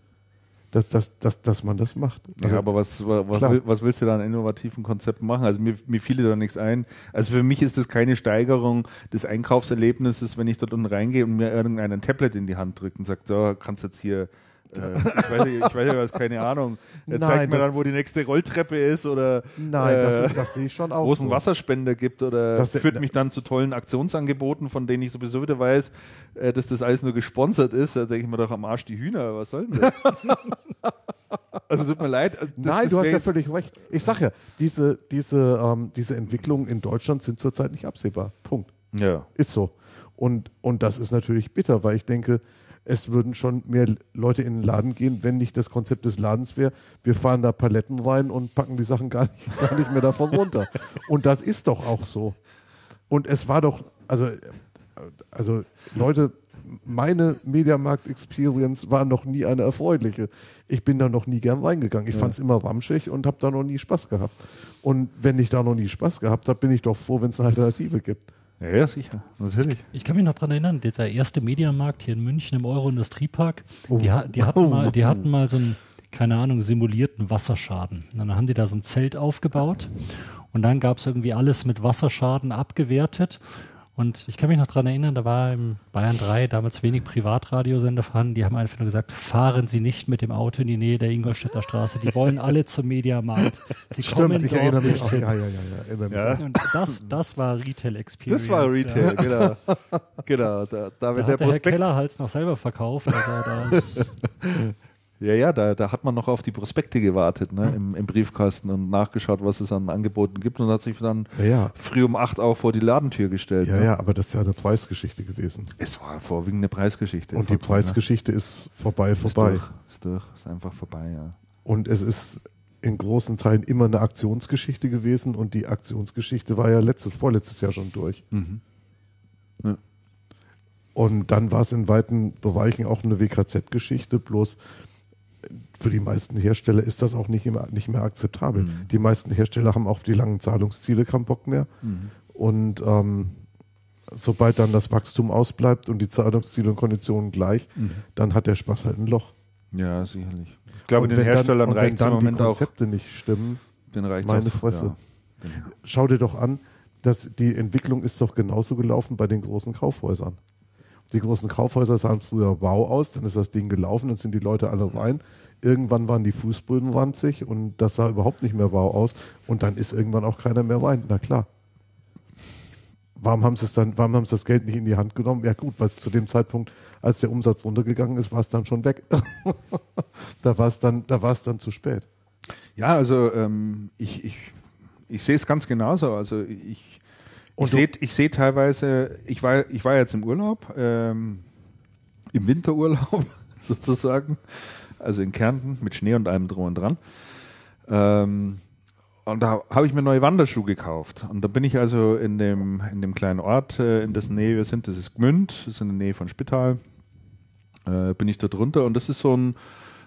Dass, dass, dass, dass man das macht. Also, ja, aber was, was, was, willst du da an innovativen Konzepten machen? Also mir, mir fiel da nichts ein. Also für mich ist das keine Steigerung des Einkaufserlebnisses, wenn ich dort unten reingehe und mir irgendeinen Tablet in die Hand drückt und sagt, so, kannst jetzt hier äh, ich, weiß ich weiß nicht, was, keine Ahnung. Er Nein, zeigt mir dann, wo die nächste Rolltreppe ist oder Nein, äh, das, ist, das sehe ich schon auch. Wo es einen Wasserspender gibt oder das führt mich dann zu tollen Aktionsangeboten, von denen ich sowieso wieder weiß, äh, dass das alles nur gesponsert ist. Da denke ich mir doch am Arsch die Hühner, was soll denn das? also tut mir leid. Das, Nein, das du hast ja völlig recht. Ich sage ja, diese, diese, ähm, diese Entwicklungen in Deutschland sind zurzeit nicht absehbar. Punkt. Ja. Ist so. Und, und das ist natürlich bitter, weil ich denke, es würden schon mehr Leute in den Laden gehen, wenn nicht das Konzept des Ladens wäre, wir fahren da Paletten rein und packen die Sachen gar nicht, gar nicht mehr davon runter. Und das ist doch auch so. Und es war doch, also, also Leute, meine Mediamarkt-Experience war noch nie eine erfreuliche. Ich bin da noch nie gern reingegangen. Ich ja. fand es immer ramschig und habe da noch nie Spaß gehabt. Und wenn ich da noch nie Spaß gehabt habe, bin ich doch froh, wenn es eine Alternative gibt. Ja, ja, sicher, natürlich. Ich, kann mich noch daran erinnern, dieser erste Mediamarkt hier in München im Euro-Industriepark, oh. die, die, hatten oh. mal, die hatten mal so einen, keine Ahnung, simulierten Wasserschaden. Und dann haben die da so ein Zelt aufgebaut und dann gab es irgendwie alles mit Wasserschaden abgewertet und ich kann mich noch daran erinnern, da war im Bayern 3 damals wenig Privatradiosender vorhanden. Die haben einfach nur gesagt, fahren Sie nicht mit dem Auto in die Nähe der Ingolstädter Straße. Die wollen alle zum Mediamarkt. Sie Stimmt, kommen ich dort nicht hin. Ja, ja, ja, ja, ja. Und das, das war Retail Experience. Das war Retail, ja. genau. genau. Da, da, da hat der, der Herr Kellerhals noch selber verkauft. Also Ja, ja, da, da hat man noch auf die Prospekte gewartet, ne, im, im Briefkasten und nachgeschaut, was es an Angeboten gibt und hat sich dann Ja, ja. früh um acht auch vor die Ladentür gestellt. Ja, ne? ja, aber das ist ja eine Preisgeschichte gewesen. Es war vorwiegend eine Preisgeschichte. Und die ne? Preisgeschichte ist vorbei, Ist vorbei. durch, ist durch, ist einfach vorbei, ja. Und es ist in großen Teilen immer eine Aktionsgeschichte gewesen und die Aktionsgeschichte war ja letztes, vorletztes Jahr schon durch. Mhm. Ja. Und dann war es in weiten Bereichen auch eine WKZ-Geschichte, bloß für die meisten Hersteller ist das auch nicht, immer, nicht mehr akzeptabel. Mhm. Die meisten Hersteller haben auf die langen Zahlungsziele keinen Bock mehr. Mhm. Und ähm, sobald dann das Wachstum ausbleibt und die Zahlungsziele und Konditionen gleich, Mhm. dann hat der Spaß halt ein Loch. Ja, sicherlich. Ich glaube, Und den wenn dann- Herstellern und wenn reicht es dann Moment die auch. Konzepte nicht stimmen, Den meine auch, Fresse. Ja. schau dir doch an, dass die Entwicklung ist doch genauso gelaufen bei den großen Kaufhäusern. Die großen Kaufhäuser sahen früher wow aus, dann ist das Ding gelaufen, dann sind die Leute alle rein. Irgendwann waren die Fußböden ranzig und das sah überhaupt nicht mehr wow aus und dann ist irgendwann auch keiner mehr rein. Na klar. Warum haben sie es dann, warum haben sie das Geld nicht in die Hand genommen? Ja gut, weil es zu dem Zeitpunkt, als der Umsatz runtergegangen ist, war es dann schon weg. da war es dann, da war es dann zu spät. Ja, also ähm, ich, ich, ich sehe es ganz genauso. Also ich, ich sehe ich seh teilweise, ich war, ich war jetzt im Urlaub, ähm, im Winterurlaub sozusagen, also in Kärnten mit Schnee und allem drum und dran. Ähm, und da habe ich mir neue Wanderschuhe gekauft. Und da bin ich also in dem, in dem kleinen Ort, äh, in dessen Nähe wir sind, das ist Gmünd, das ist in der Nähe von Spital, äh, bin ich dort runter und das ist so ein,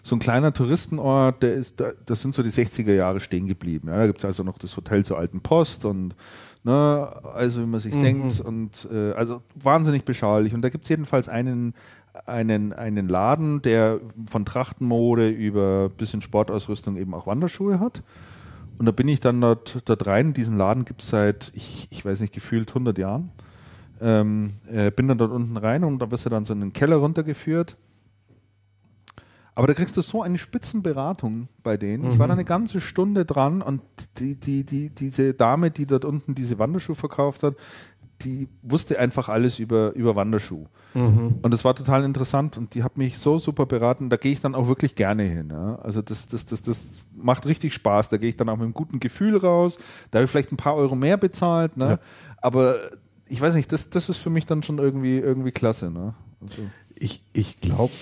so ein kleiner Touristenort, der ist, da, das sind so die 60er Jahre stehen geblieben. Ja, da gibt es also noch das Hotel zur alten Post und ne, also wie man sich denkt und äh, also wahnsinnig beschaulich. Und da gibt es jedenfalls einen, einen, einen Laden, der von Trachtenmode über bisschen Sportausrüstung eben auch Wanderschuhe hat. Und da bin ich dann dort, dort rein. Diesen Laden gibt es seit, ich, ich weiß nicht, gefühlt 100 Jahren. Ähm, äh, bin dann dort unten rein und da wirst du dann so in den Keller runtergeführt. Aber da kriegst du so eine Spitzenberatung bei denen. Ich war da eine ganze Stunde dran und die, die, die, diese Dame, die dort unten diese Wanderschuhe verkauft hat, die wusste einfach alles über, über Wanderschuh. Und das war total interessant und die hat mich so super beraten. Da gehe ich dann auch wirklich gerne hin. Ja. Also das, das, das, das macht richtig Spaß. Da gehe ich dann auch mit einem guten Gefühl raus. Da habe ich vielleicht ein paar Euro mehr bezahlt. Ne? Ja. Aber ich weiß nicht, das, das ist für mich dann schon irgendwie, irgendwie klasse. Ne? Also, Ich, ich glaube,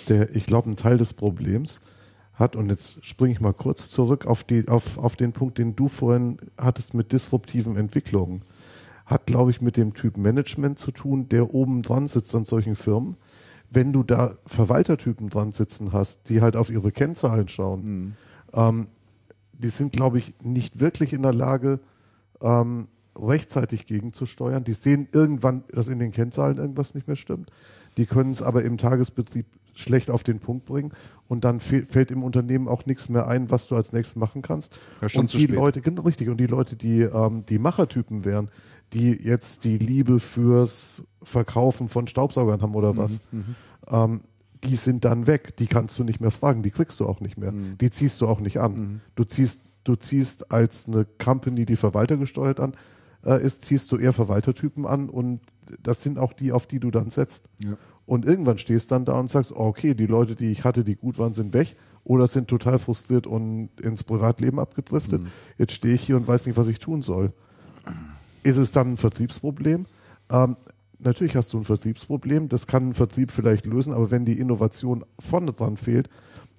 glaub, ein Teil des Problems hat, und jetzt springe ich mal kurz zurück auf, die, auf, auf den Punkt, den du vorhin hattest mit disruptiven Entwicklungen, hat, glaube ich, mit dem Typ Management zu tun, der oben dran sitzt an solchen Firmen. Wenn du da Verwaltertypen dran sitzen hast, die halt auf ihre Kennzahlen schauen, ähm, die sind, glaube ich, nicht wirklich in der Lage, ähm, rechtzeitig gegenzusteuern. Die sehen irgendwann, dass in den Kennzahlen irgendwas nicht mehr stimmt. Die können es aber im Tagesbetrieb schlecht auf den Punkt bringen und dann fällt im Unternehmen auch nichts mehr ein, was du als nächstes machen kannst. Ja, und die. Leute, genau richtig, und die Leute, die ähm, die Machertypen wären, die jetzt die Liebe fürs Verkaufen von Staubsaugern haben Mhm, oder was, ähm, die sind dann weg. Die kannst du nicht mehr fragen, die kriegst du auch nicht mehr. Mhm. Die ziehst du auch nicht an. Du ziehst, du ziehst als eine Company, die verwaltergesteuert an äh, ist, ziehst du eher Verwaltertypen an und das sind auch die, auf die du dann setzt. Ja. Und irgendwann stehst dann da und sagst, oh, okay, die Leute, die ich hatte, die gut waren, sind weg oder sind total frustriert und ins Privatleben abgedriftet. Jetzt stehe ich hier und weiß nicht, was ich tun soll. Ist es dann ein Vertriebsproblem? Ähm, natürlich hast du ein Vertriebsproblem. Das kann ein Vertrieb vielleicht lösen, aber wenn die Innovation vorne dran fehlt,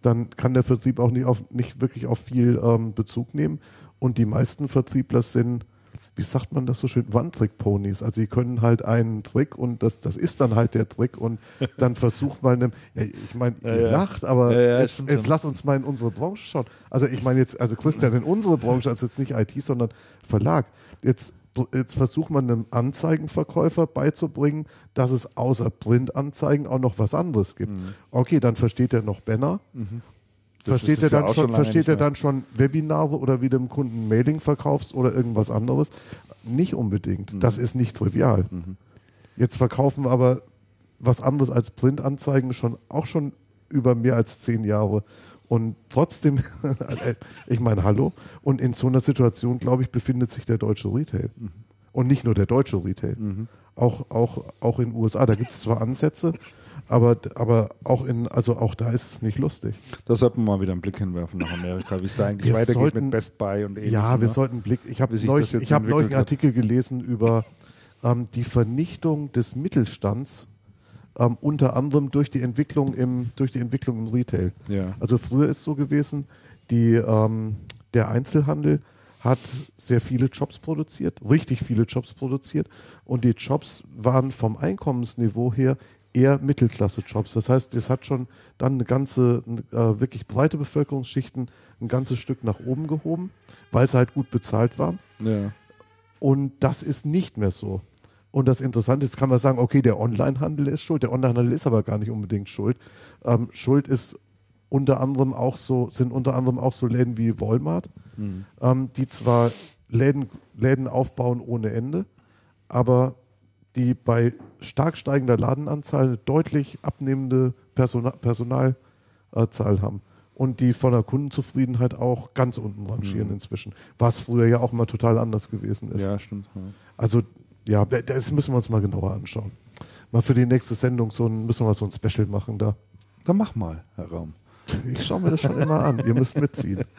dann kann der Vertrieb auch nicht, auf, nicht wirklich auf viel ähm, Bezug nehmen. Und die meisten Vertriebler sind, wie sagt man das so schön, One-Trick-Ponys. Also sie können halt einen Trick und das, das ist dann halt der Trick und dann versucht mal eine, ja, ich meine, ihr ja. lacht, aber Ja, ja, jetzt, jetzt lass uns mal in unsere Branche schauen. Also ich meine jetzt, also Christian, in unsere Branche, also jetzt nicht IT, sondern Verlag. Jetzt, jetzt versucht man einem Anzeigenverkäufer beizubringen, dass es außer Printanzeigen auch noch was anderes gibt. Okay, dann versteht er noch Banner. Mhm. Versteht er ja dann auch schon, schon versteht er dann schon Webinare oder wie du dem Kunden Mailing verkaufst oder irgendwas anderes? Nicht unbedingt. Mhm. Das ist nicht trivial. Jetzt verkaufen wir aber was anderes als Printanzeigen schon auch schon über mehr als zehn Jahre. Und trotzdem, ich meine, hallo. Und in so einer Situation, glaube ich, befindet sich der deutsche Retail. Und nicht nur der deutsche Retail. Auch, auch, auch in den USA. Da gibt es zwar Ansätze, Aber, aber auch in, also auch da ist es nicht lustig. Da sollten wir mal wieder einen Blick hinwerfen nach Amerika, wie es da eigentlich wir weitergeht sollten, mit Best Buy und ähnlichem. Ja, wir ne? sollten einen Blick. Ich habe neulich, ich hab neulich einen Artikel gelesen über ähm, die Vernichtung des Mittelstands ähm, unter anderem durch die Entwicklung im, durch die Entwicklung im Retail. Ja. Also früher ist es so gewesen, die, ähm, der Einzelhandel hat sehr viele Jobs produziert, richtig viele Jobs produziert und die Jobs waren vom Einkommensniveau her eher Mittelklasse-Jobs. Das heißt, es hat schon dann eine ganze, äh, wirklich breite Bevölkerungsschichten ein ganzes Stück nach oben gehoben, weil sie halt gut bezahlt waren. Ja. Und das ist nicht mehr so. Und das Interessante ist, kann man sagen, okay, der Onlinehandel ist schuld, der Onlinehandel ist aber gar nicht unbedingt schuld. Ähm, schuld ist unter anderem auch so, sind unter anderem auch so Läden wie Walmart, mhm. ähm, die zwar Läden, Läden aufbauen ohne Ende, aber die bei stark steigender Ladenanzahl eine deutlich abnehmende Personal, Personalzahl haben und die von der Kundenzufriedenheit auch ganz unten rangieren mhm. inzwischen, was früher ja auch mal total anders gewesen ist. Ja, stimmt. Ja. Also ja, das müssen wir uns mal genauer anschauen. Mal für die nächste Sendung so ein, müssen wir so ein Special machen da. Dann mach mal, Herr Raum. Ich schaue mir das schon immer an. Ihr müsst mitziehen.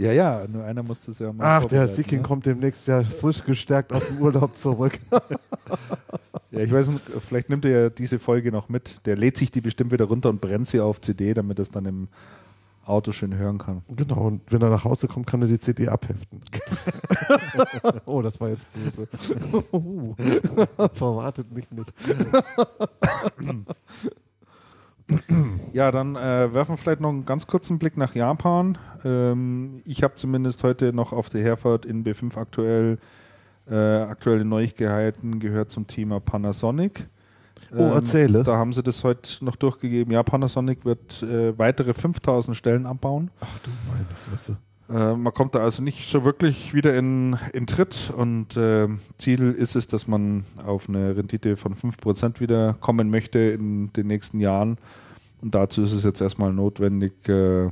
Ja, ja, nur einer muss das ja machen. Ach, der Sikin ne? kommt demnächst ja frisch gestärkt aus dem Urlaub zurück. ja, ich weiß nicht, vielleicht nimmt er ja diese Folge noch mit. Der lädt sich die bestimmt wieder runter und brennt sie auf CD, damit es dann im Auto schön hören kann. Genau, und wenn er nach Hause kommt, kann er die CD abheften. oh, das war jetzt böse. Verwartet mich nicht. Ja, dann äh, werfen wir vielleicht noch einen ganz kurzen Blick nach Japan. Ähm, ich habe zumindest heute noch auf der Herfahrt in B5 aktuell äh, aktuelle Neuigkeiten gehört zum Thema Panasonic. Oh, ähm, erzähle. Da haben sie das heute noch durchgegeben. Ja, Panasonic wird äh, weitere 5000 Stellen abbauen. Ach du meine Fresse. Äh, man kommt da also nicht so wirklich wieder in, in Tritt und äh, Ziel ist es, dass man auf eine Rendite von 5% wieder kommen möchte in den nächsten Jahren. Und dazu ist es jetzt erstmal notwendig, äh,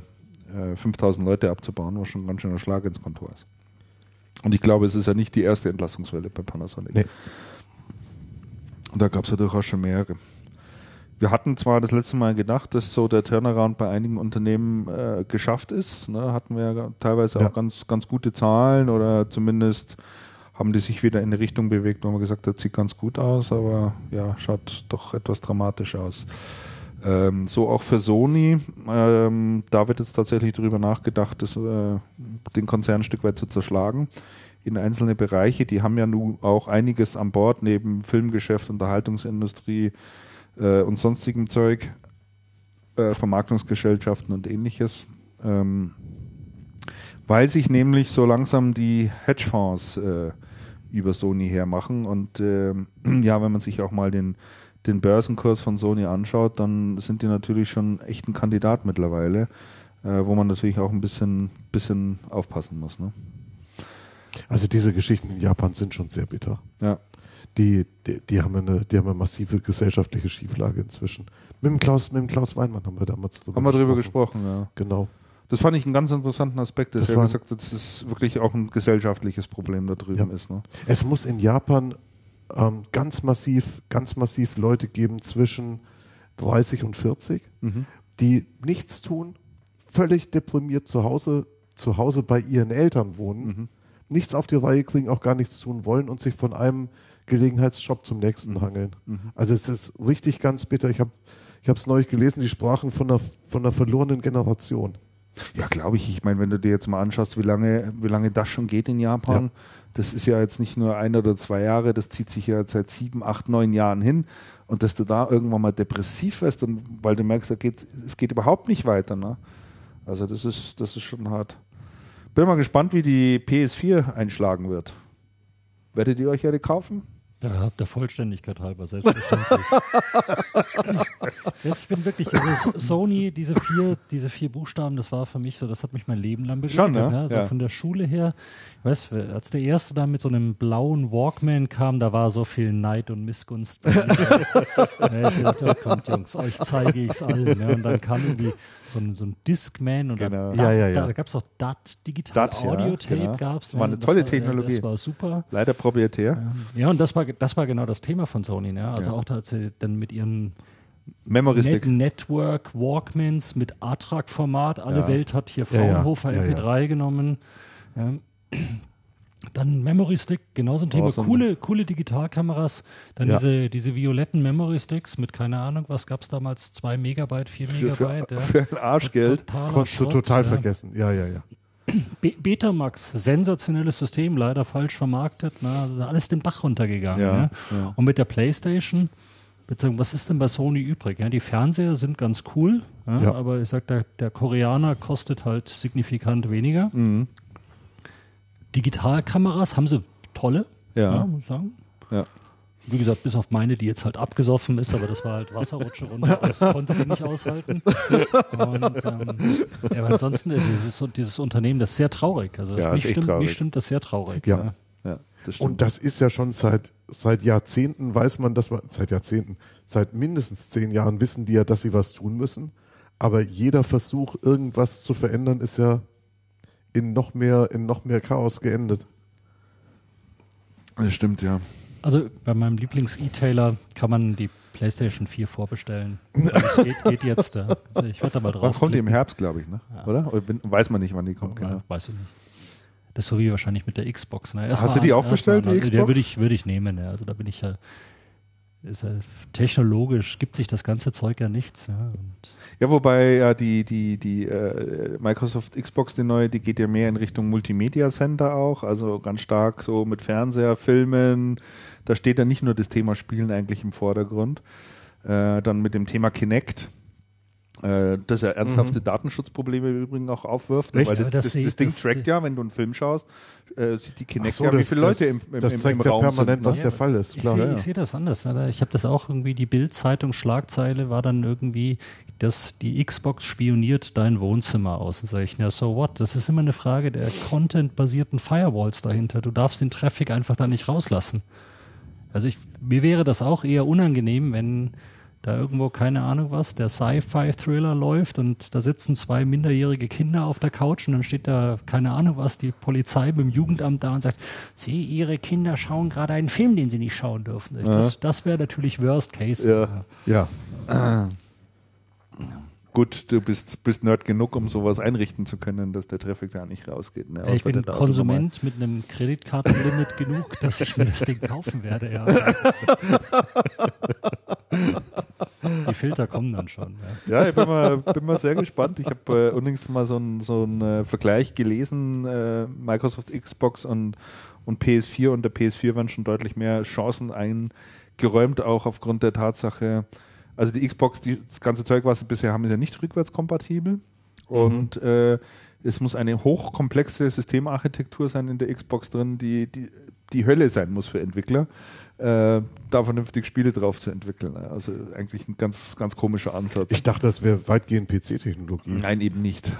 5000 äh, Leute abzubauen, was schon ein ganz schöner Schlag ins Kontor ist. Und ich glaube, es ist ja nicht die erste Entlassungswelle bei Panasonic. Nee. Und da gab es ja durchaus schon mehrere. Wir hatten zwar das letzte Mal gedacht, dass so der Turnaround bei einigen Unternehmen äh, geschafft ist. Ne? Hatten wir ja teilweise ja. auch ganz, ganz gute Zahlen oder zumindest haben die sich wieder in eine Richtung bewegt, wo man gesagt hat, sieht ganz gut aus, aber ja, schaut doch etwas dramatisch aus. Ähm, so auch für Sony. Ähm, da wird jetzt tatsächlich darüber nachgedacht, das, äh, den Konzern ein Stück weit zu zerschlagen in einzelne Bereiche. Die haben ja nun auch einiges an Bord neben Filmgeschäft, Unterhaltungsindustrie, äh, und sonstigem Zeug, äh, Vermarktungsgesellschaften und ähnliches. Ähm, weil sich nämlich so langsam die Hedgefonds äh, über Sony hermachen. Und äh, ja, wenn man sich auch mal den, den Börsenkurs von Sony anschaut, dann sind die natürlich schon echt ein Kandidat mittlerweile, äh, wo man natürlich auch ein bisschen, bisschen aufpassen muss. Ne? Also diese Geschichten in Japan sind schon sehr bitter. Ja die, die, die, haben eine, die haben eine massive gesellschaftliche Schieflage inzwischen. Mit dem Klaus, mit dem Klaus Weinmann haben wir damals drüber haben gesprochen. Haben wir drüber gesprochen, ja. Genau. Das fand ich einen ganz interessanten Aspekt, dass das er gesagt hat, dass es wirklich auch ein gesellschaftliches Problem da drüben ja. ist. Ne? Es muss in Japan ähm, ganz massiv, ganz massiv Leute geben zwischen 30 und 40, mhm. die nichts tun, völlig deprimiert zu Hause, zu Hause bei ihren Eltern wohnen, mhm. Nichts auf die Reihe kriegen, auch gar nichts tun wollen und sich von einem Gelegenheitsjob zum nächsten mhm. hangeln. Mhm. Also es ist richtig ganz bitter. Ich habe ich es neulich gelesen, die sprachen von einer, von einer verlorenen Generation. Ja, glaube ich. Ich meine, wenn du dir jetzt mal anschaust, wie lange, wie lange das schon geht in Japan, ja. das ist ja jetzt nicht nur ein oder zwei Jahre, das zieht sich ja seit sieben, acht, neun Jahren hin. Und dass du da irgendwann mal depressiv wirst und weil du merkst, geht, es geht überhaupt nicht weiter. Ne? Also das ist, das ist schon hart. Bin mal gespannt, wie die PS4 einschlagen wird. Werdet ihr euch eine kaufen? Ja, der Vollständigkeit halber, selbstverständlich. ich bin wirklich, also Sony, diese vier, diese vier Buchstaben, das war für mich so, das hat mich mein Leben lang begleitet. Schon, ne? ja? Also ja. von der Schule her, ich weiß, als der erste da mit so einem blauen Walkman kam, da war so viel Neid und Missgunst bei mir. ich dachte, oh, kommt Jungs, euch zeige ich es allen. Ne? Und dann kam irgendwie so ein, so ein Discman oder genau. ja, ja, ja. Da, da gab es auch DAT, Digital DAT, Audio Tape genau. gab es. War eine tolle war, Technologie. Das war super. Leider proprietär. Ja, und das war, das war genau das Thema von Sony. Ne? Also auch, als sie dann mit ihren. Net Network Walkmans mit ATRAG-Format. Alle Ja. Welt hat hier Ja, ja. Fraunhofer Ja, ja. MP3 genommen. Dann Memory Stick, genauso ein Thema. Awesome. Coole, coole Digitalkameras. Dann Ja. diese, diese violetten Memory Sticks mit, keine Ahnung, was gab es damals? 2 Megabyte, 4 Für, für, Megabyte. ja. für ein Arschgeld. Konntest du total ja. vergessen. Ja, ja, ja. Be Betamax, sensationelles System, leider falsch vermarktet. Na, also alles den Bach runtergegangen. Ne? Und mit der Playstation, beziehungsweise was ist denn bei Sony übrig? Ja, die Fernseher sind ganz cool, ja, Ja. aber ich sag, der, der Koreaner kostet halt signifikant weniger. Mhm. Digitalkameras haben sie tolle, Ja. muss ich sagen. Ja. Wie gesagt, bis auf meine, die jetzt halt abgesoffen ist, aber das war halt Wasserrutsche runter, das konnte die nicht aushalten. Und, ähm, ja, aber ansonsten, ist dieses, dieses Unternehmen, das ist sehr traurig. Also Ja, mich, stimmt, traurig. mich stimmt das sehr traurig. Ja. Ja, das. Und das ist ja schon seit, seit Jahrzehnten, weiß man, dass man, seit Jahrzehnten, seit mindestens zehn Jahren wissen die ja, dass sie was tun müssen. Aber jeder Versuch, irgendwas zu verändern, ist ja in noch mehr, in noch mehr Chaos geendet. das stimmt, ja. Also bei meinem Lieblings-E-Tailer kann man die PlayStation 4 vorbestellen. Also geht, geht jetzt. Ja. Also ich werde da mal Wann drauf. kommt die im. Herbst, glaube ich, ne? Oder? Oder bin- weiß man nicht, wann die kommt, genau. Weiß ich nicht. Das ist so wie wahrscheinlich mit der Xbox. Ne? Hast du die auch bestellt, die an- Xbox? Ja, würde ich, würde ich nehmen. Ja. Also da bin ich ja, ist ja technologisch gibt sich das ganze Zeug ja nichts. Ja. Ja, wobei ja die, die, die äh, Microsoft Xbox, die neue, die geht ja mehr in Richtung Multimedia Center auch, also ganz stark so mit Fernseher, Filmen. Da steht ja nicht nur das Thema Spielen eigentlich im Vordergrund. Äh, dann mit dem Thema Kinect. Äh, das ja ernsthafte Datenschutzprobleme im Übrigen auch aufwirft, Echt? weil das, das das, das, ich- Ding trackt ja, wenn du einen Film schaust, äh, sieht die Kinect so, ja, wie viele Leute im, im, das im, zeigt im ja Raum permanent, sind. was ne? der Fall ist. ich Klar. sehe ja. ich sehe das anders. Ne? Ich habe das auch irgendwie, die Bild-Zeitung Schlagzeile war dann irgendwie, dass die Xbox spioniert dein Wohnzimmer aus. Und sage ich, na so what? Das ist immer eine Frage der content-basierten Firewalls dahinter. Du darfst den Traffic einfach da nicht rauslassen. Also ich, mir wäre das auch eher unangenehm, wenn da irgendwo, keine Ahnung was, der Sci-Fi-Thriller läuft und da sitzen zwei minderjährige Kinder auf der Couch und dann steht da, keine Ahnung was, die Polizei dem Jugendamt da und sagt, Sie, Ihre Kinder schauen gerade einen Film, den Sie nicht schauen dürfen. Das, das wäre natürlich Worst Case. Ja. Ja. Gut, du bist, bist Nerd genug, um sowas einrichten zu können, dass der Traffic da nicht rausgeht. Ne? Ja, ich bin Konsument mit einem Kreditkartenlimit genug, dass ich mir das Ding kaufen werde. Ja. Die Filter kommen dann schon. Ja. Ja, ich bin mal, bin mal sehr gespannt. Ich habe äh, unlängst mal so einen so äh, Vergleich gelesen. Äh, Microsoft Xbox und, und PS4 und der PS4 werden schon deutlich mehr Chancen eingeräumt, auch aufgrund der Tatsache, also die Xbox, die, das ganze Zeug, was sie bisher haben, ist ja nicht rückwärtskompatibel. Und äh, es muss eine hochkomplexe Systemarchitektur sein in der Xbox drin, die, die die Hölle sein muss für Entwickler, äh, da vernünftig Spiele drauf zu entwickeln. Also eigentlich ein ganz, ganz komischer Ansatz. Ich dachte, das wäre weitgehend PC-Technologie. Nein, eben nicht.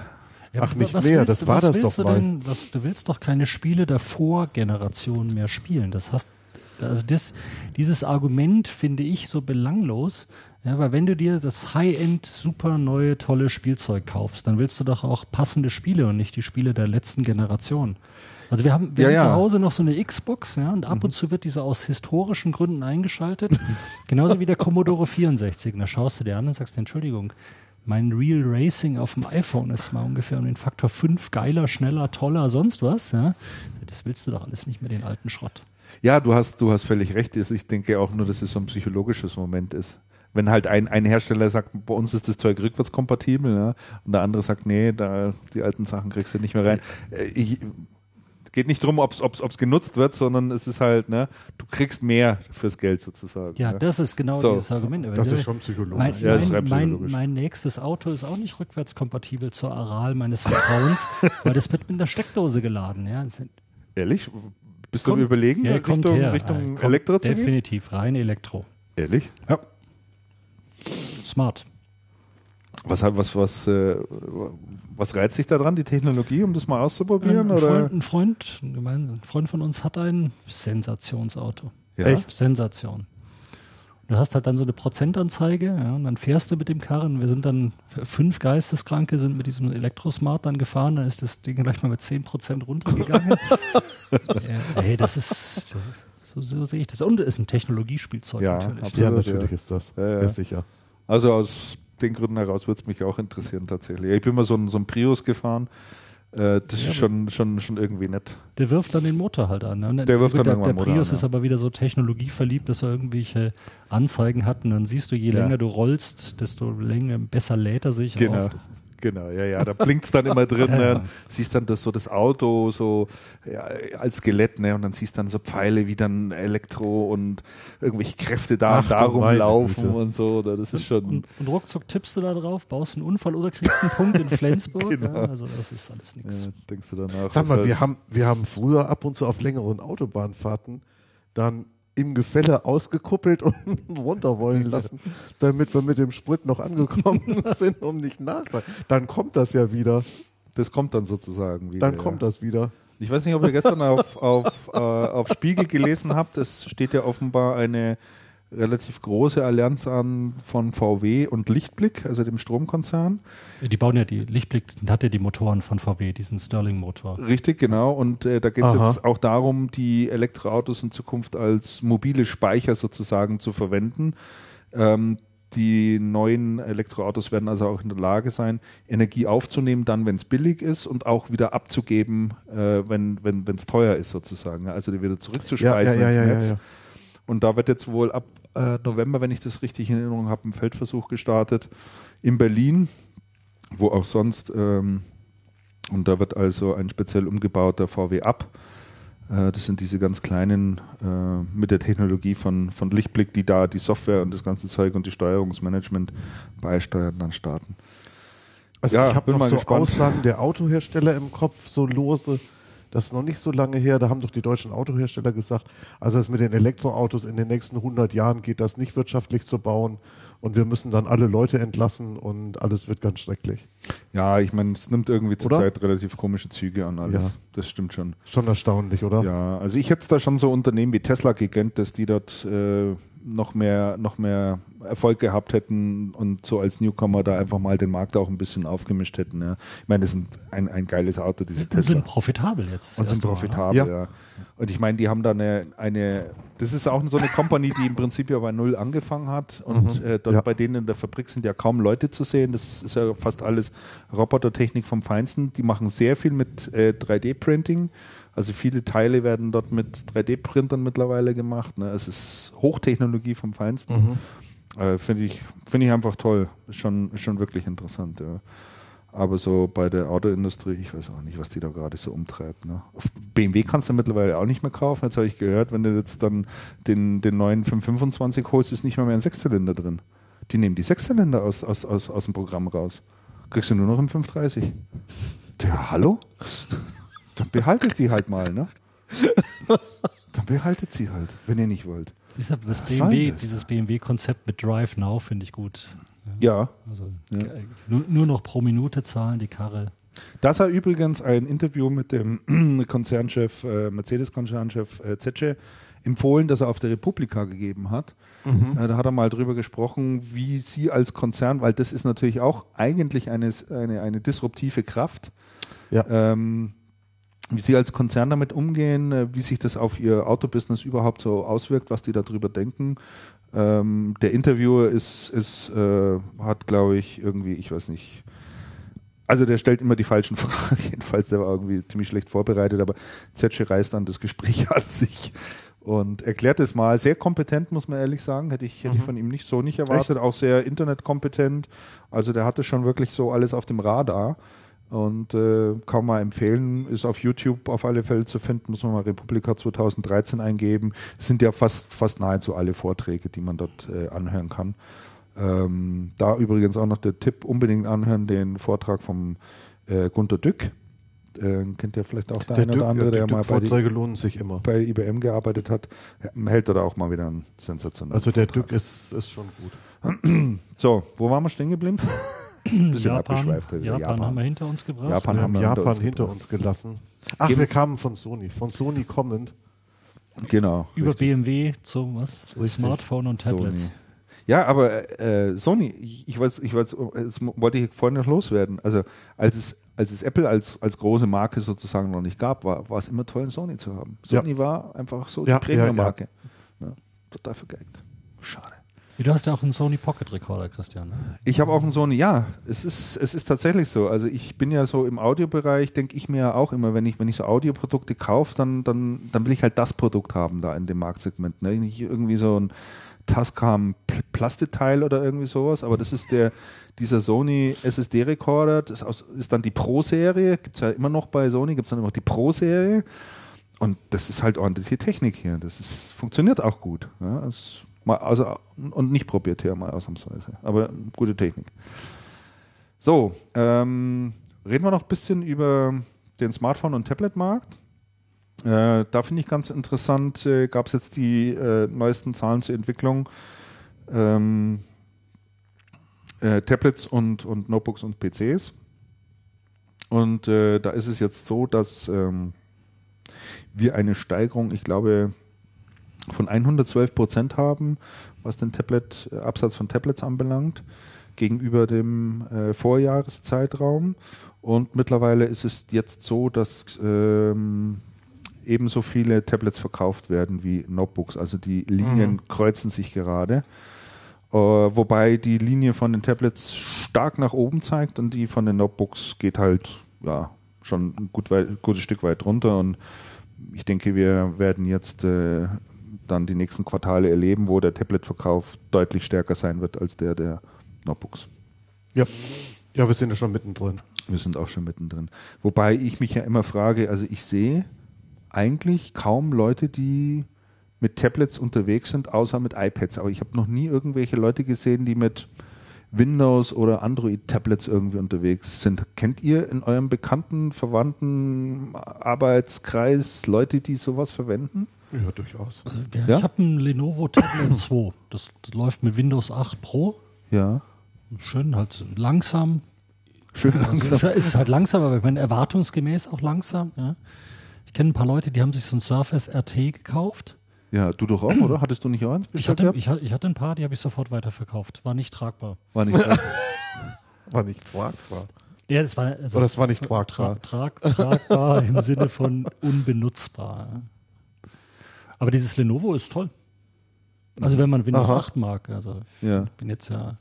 Ja, Ach, nicht was mehr, willst das du- war was das willst doch du mal. Denn, was, du willst doch keine Spiele der Vorgeneration mehr spielen. Das hast, also das, dieses Argument finde ich so belanglos. Ja, weil wenn du dir das High-End, super neue, tolle Spielzeug kaufst, dann willst du doch auch passende Spiele und nicht die Spiele der letzten Generation. Also wir haben, wir Ja, haben ja. zu Hause noch so eine Xbox, ja, und ab und zu wird diese aus historischen Gründen eingeschaltet. Genauso wie der Commodore 64. Und da schaust du dir an und sagst, Entschuldigung, mein Real Racing auf dem iPhone ist mal ungefähr um den Faktor 5 geiler, schneller, toller, sonst was. Ja? Das willst du doch alles nicht mehr, den alten Schrott. Ja, du hast, du hast völlig recht. Also Ich denke auch nur, dass es so ein psychologisches Moment ist. Wenn halt ein, ein Hersteller sagt, bei uns ist das Zeug rückwärtskompatibel, ja, und der andere sagt, nee, da, die alten Sachen kriegst du nicht mehr rein. Äh, Ich, geht nicht darum, ob es genutzt wird, sondern es ist halt, ne, du kriegst mehr fürs Geld sozusagen. Ja, ne? das ist genau So. dieses Argument. Aber Das diese- ist schon psychologisch. Mein, Ja, das ist mein, mein, mein nächstes Auto ist auch nicht rückwärtskompatibel zur Aral meines Vertrauens, weil das wird mit einer Steckdose geladen. Ja, Das Ehrlich? Bist du am kommt- überlegen, ja, Richtung, kommt her. Richtung kommt Elektro zu gehen? Definitiv, rein Elektro. Ehrlich? Ja. Smart. Was, was, was, äh, was reizt dich daran, die Technologie, um das mal auszuprobieren? Ein, oder? Freund, ein, Freund, ein gemein- ein Freund von uns hat ein Sensationsauto. Ja? Echt? Sensation. Du hast halt dann so eine Prozentanzeige, ja, und dann fährst du mit dem Karren. Wir sind dann, fünf Geisteskranke sind mit diesem Elektrosmart dann gefahren, dann ist das Ding gleich mal mit 10% runtergegangen. ja, ey, das ist, so, so sehe ich das. Und es ist ein Technologiespielzeug Ja, natürlich. absolut. Ja, natürlich ja. ist das. Ja, ja. Ja, sicher. Also aus den Gründen heraus würde es mich auch interessieren tatsächlich. Ich bin mal so ein, so ein Prius gefahren. Äh, das ja, ist schon, schon, schon irgendwie nett. Der wirft dann den Motor halt an. Ne? Der wirft dann der, irgendwann der Prius an, ja. ist aber wieder so technologieverliebt, dass er irgendwelche Anzeigen hat und dann siehst du, je Ja. länger du rollst, desto länger, besser lädt er sich Genau. auf. Das ist, Genau, ja, ja, da blinkt es dann immer drin. Ne? Siehst dann das so das Auto so ja, als Skelett, ne? Und dann siehst dann so Pfeile wie dann Elektro und irgendwelche Kräfte da Ach und da rumlaufen Güte. und so. oder? Das ist schon. und, und ruckzuck tippst du da drauf, baust einen Unfall oder kriegst einen Punkt in Flensburg. Genau. ja, also das ist alles nichts. Ja, denkst du danach. Sag mal, wir haben, wir haben früher ab und zu auf längeren Autobahnfahrten dann im Gefälle ausgekuppelt und runterrollen lassen, damit wir mit dem Sprit noch angekommen sind, um nicht nachzudenken. Dann kommt das ja wieder. das kommt dann sozusagen wieder. Dann kommt das wieder. Ich weiß nicht, ob ihr gestern auf, auf, äh, auf Spiegel gelesen habt. Es steht ja offenbar eine relativ große Allianz an von VW und Lichtblick, also dem Stromkonzern. Die bauen ja die, Lichtblick hat ja die Motoren von VW, diesen Sterling-Motor. Richtig, genau. Und äh, da geht es jetzt auch darum, die Elektroautos in Zukunft als mobile Speicher sozusagen zu verwenden. Ähm, die neuen Elektroautos werden also auch in der Lage sein, Energie aufzunehmen, dann, wenn es billig ist und auch wieder abzugeben, äh, wenn es wenn, teuer ist sozusagen. Also die wieder zurückzuspeisen Ja, ja, ja, ins ja, Netz. ja. Und da wird jetzt wohl ab äh, November, wenn ich das richtig in Erinnerung habe, ein Feldversuch gestartet in Berlin, wo auch sonst. Ähm, und da wird also ein speziell umgebauter VW Up. Äh, das sind diese ganz kleinen äh, mit der Technologie von, von Lichtblick, die da die Software und das ganze Zeug und die Steuerungsmanagement beisteuern, dann starten. Also Ja, ich habe noch mal so gespannt. Aussagen der Autohersteller im Kopf, so lose. Das ist noch nicht so lange her. Da haben doch die deutschen Autohersteller gesagt, also das mit den Elektroautos in den nächsten 100 Jahren geht das nicht wirtschaftlich zu bauen und wir müssen dann alle Leute entlassen und alles wird ganz schrecklich. Ja, ich meine, es nimmt irgendwie zurzeit relativ komische Züge an alles. Ja. Das stimmt schon. Schon erstaunlich, oder? Ja, also ich hätte da schon so Unternehmen wie Tesla gegönnt, dass die dort äh, noch mehr, noch mehr Erfolg gehabt hätten und so als Newcomer da einfach mal den Markt auch ein bisschen aufgemischt hätten. Ja. Ich meine, das ist ein, ein geiles Auto, diese Und Tesla. sind profitabel jetzt. das Und sind ne? profitabel, Ja. ja. Und ich meine, die haben da eine, eine, das ist auch so eine Company, die im Prinzip ja bei Null angefangen hat. Und Mhm. äh, dort Ja. bei denen in der Fabrik sind ja kaum Leute zu sehen. Das ist ja fast alles Robotertechnik vom Feinsten. Die machen sehr viel mit äh, 3D-Printing. Also viele Teile werden dort mit 3D-Printern mittlerweile gemacht. Ne? Es ist Hochtechnologie vom Feinsten. Mhm. Äh, Finde ich, find ich einfach toll. Ist schon, schon wirklich interessant, ja. Aber so bei der Autoindustrie, ich weiß auch nicht, was die da gerade so umtreibt. Ne? Auf BMW kannst du mittlerweile auch nicht mehr kaufen. Jetzt habe ich gehört, wenn du jetzt dann den, den neuen 525 holst, ist nicht mal mehr ein Sechszylinder drin. Die nehmen die Sechszylinder aus, aus, aus, aus dem Programm raus. Kriegst du nur noch im 530. Ja, hallo? Dann behaltet sie halt mal, ne? Dann behaltet sie halt, wenn ihr nicht wollt. Dieser, das Was BMW, dieses BMW-Konzept mit Drive Now finde ich gut. Ja, Also Ja. nur, nur noch pro Minute zahlen die Karre. Das hat übrigens ein Interview mit dem Konzernchef, äh, Mercedes-Konzernchef äh, Zetsche empfohlen, das er auf der Republika gegeben hat. Äh, da hat er mal drüber gesprochen, wie Sie als Konzern, weil das ist natürlich auch eigentlich eine, eine, eine disruptive Kraft, Ja. ähm, wie Sie als Konzern damit umgehen, äh, wie sich das auf Ihr Autobusiness überhaupt so auswirkt, was die darüber denken. Ähm, der Interviewer ist, ist äh, hat, glaube ich, irgendwie, ich weiß nicht, also der stellt immer die falschen Fragen, jedenfalls, der war irgendwie ziemlich schlecht vorbereitet, aber Zetsche reißt dann das Gespräch an sich und erklärt es mal. Sehr kompetent, muss man ehrlich sagen, hätte ich, hätte ich von ihm nicht so nicht erwartet, auch sehr internetkompetent, also der hatte schon wirklich so alles auf dem Radar und äh, kann man empfehlen, ist auf YouTube auf alle Fälle zu finden, muss man mal Republika 2013 eingeben, es sind ja fast, fast nahezu alle Vorträge, die man dort äh, anhören kann. Ähm, da übrigens auch noch der Tipp, unbedingt anhören, den Vortrag vom äh, Gunter Dück. Äh, kennt ihr vielleicht auch der, Der eine Dück, oder andere, der die mal bei, die, Vorträge lohnen sich immer. bei IBM gearbeitet hat. Hält er da auch mal wieder einen sensationellen Also der Vortrag. Dück ist, ist schon gut. So, wo waren wir stehen geblieben? Bisschen Japan, abgeschweift. über Japan, haben wir hinter uns gebracht. Japan Wir haben wir Japan hinter uns gelassen. Ach, Geben- wir kamen von Sony. Von Sony kommend. Genau. Über richtig. BMW zum was? Richtig. Smartphone und Tablets. Sony. Ja, aber äh, Sony, ich, ich weiß, ich weiß, das wollte ich vorhin noch loswerden. Also als es, als es Apple als, als große Marke sozusagen noch nicht gab, war, war es immer toll, einen Sony zu haben. Ja. Sony war einfach so Ja, die Premium-Marke. ja, Ja, total vergeigt. Schade. Du hast ja auch einen Sony Pocket Recorder, Christian. Ne? Ich habe auch einen Sony, ja, es ist, es ist tatsächlich so. Also ich bin ja so im Audiobereich, denke ich mir ja auch immer, wenn ich, wenn ich so Audioprodukte kaufe, dann, dann, dann will ich halt das Produkt haben da in dem Marktsegment. Ne? Nicht irgendwie so ein Tascam Plastikteil oder irgendwie sowas, aber das ist der, dieser Sony SSD-Recorder, das ist dann die Pro-Serie, gibt es ja immer noch bei Sony, gibt es dann immer noch die Pro-Serie. Und das ist halt ordentliche Technik hier. Das ist, funktioniert auch gut. Ja, es, mal, also, und nicht proprietär mal ausnahmsweise. Aber gute Technik. So, ähm, reden wir noch ein bisschen über den Smartphone- und Tablet-Markt. Äh, da finde ich ganz interessant, äh, gab es jetzt die äh, neuesten Zahlen zur Entwicklung. Ähm, äh, Tablets und, und Notebooks und PCs. Und äh, da ist es jetzt so, dass ähm, wir eine Steigerung, ich glaube, von 112 Prozent haben, was den Tablet, äh, Absatz von Tablets anbelangt, gegenüber dem äh, Vorjahreszeitraum. Und mittlerweile ist es jetzt so, dass ähm, ebenso viele Tablets verkauft werden wie Notebooks. Also die Linien mhm. kreuzen sich gerade. Uh, wobei die Linie von den Tablets stark nach oben zeigt und die von den Notebooks geht halt ja schon ein gut weit, gutes Stück weit runter. Und ich denke, wir werden jetzt äh, dann die nächsten Quartale erleben, wo der Tablet-Verkauf deutlich stärker sein wird als der der Notebooks. Ja. ja, wir sind ja schon mittendrin. Wir sind auch schon mittendrin. Wobei ich mich ja immer frage, also ich sehe eigentlich kaum Leute, die mit Tablets unterwegs sind, außer mit iPads. Aber ich habe noch nie irgendwelche Leute gesehen, die mit Windows oder Android-Tablets irgendwie unterwegs sind. Kennt ihr in eurem bekannten, verwandten Arbeitskreis Leute, die sowas verwenden? Ja, durchaus. Also, ja, ja? Ich habe ein Lenovo Tablet 2. Das, das, läuft mit Windows 8 Pro. Ja. Schön, halt langsam. Schön langsam. Also, ist halt langsam, aber ich meine, erwartungsgemäß auch langsam. Ja. Ich kenne ein paar Leute, die haben sich so ein Surface RT gekauft ja, du doch auch, oder? Hattest du nicht auch eins ich hatte, ich, ich, hatte ein paar, die habe ich sofort weiterverkauft. War nicht tragbar. War nicht tragbar. war nicht tragbar. Ja, das war, also Oder das war nicht tragbar. Tra trag, tragbar im Sinne von unbenutzbar. Aber dieses Lenovo ist toll. Also wenn man Windows Aha. 8 mag. Also ich ja. bin jetzt ja.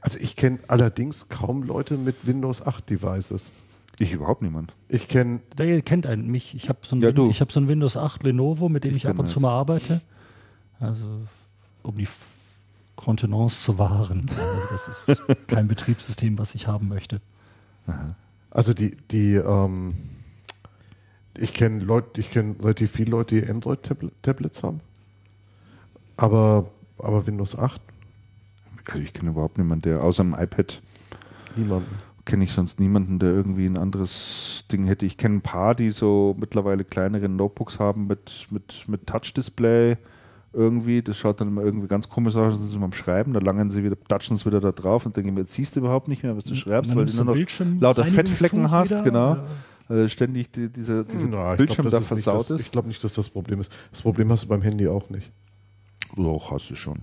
Also ich kenne allerdings kaum Leute mit Windows 8 Devices. Ich überhaupt niemand. Ich kenne. Der kennt einen, mich. Ich habe so, ein ja, hab so ein Windows 8 Lenovo, mit dem ich, ich ab und zu mal arbeite. Also, um die Kontenance zu wahren. Also das ist kein Betriebssystem, was ich haben möchte. Also, die, die, ähm, ich kenne Leute, ich kenne relativ viele Leute, die Android-Tablets haben. Aber, aber Windows 8? Also, ich kenne überhaupt niemanden, der außer dem iPad. Niemanden kenne ich sonst niemanden, der irgendwie ein anderes Ding hätte. Ich kenne ein paar, die so mittlerweile kleinere Notebooks haben mit, mit, mit Touch-Display irgendwie. Das schaut dann immer irgendwie ganz komisch aus, wenn sie beim Schreiben, da langen sie wieder, touchen sie wieder da drauf und denken, jetzt siehst du überhaupt nicht mehr, was du schreibst, weil du nur noch Bildschirm lauter Fettflecken hast, wieder, genau. Ja. Also ständig die, diese, diese Na, Bildschirm glaub, da versaut ist. Ich glaube nicht, dass das Problem ist. Das Problem hast du beim Handy auch nicht. Doch, hast du schon.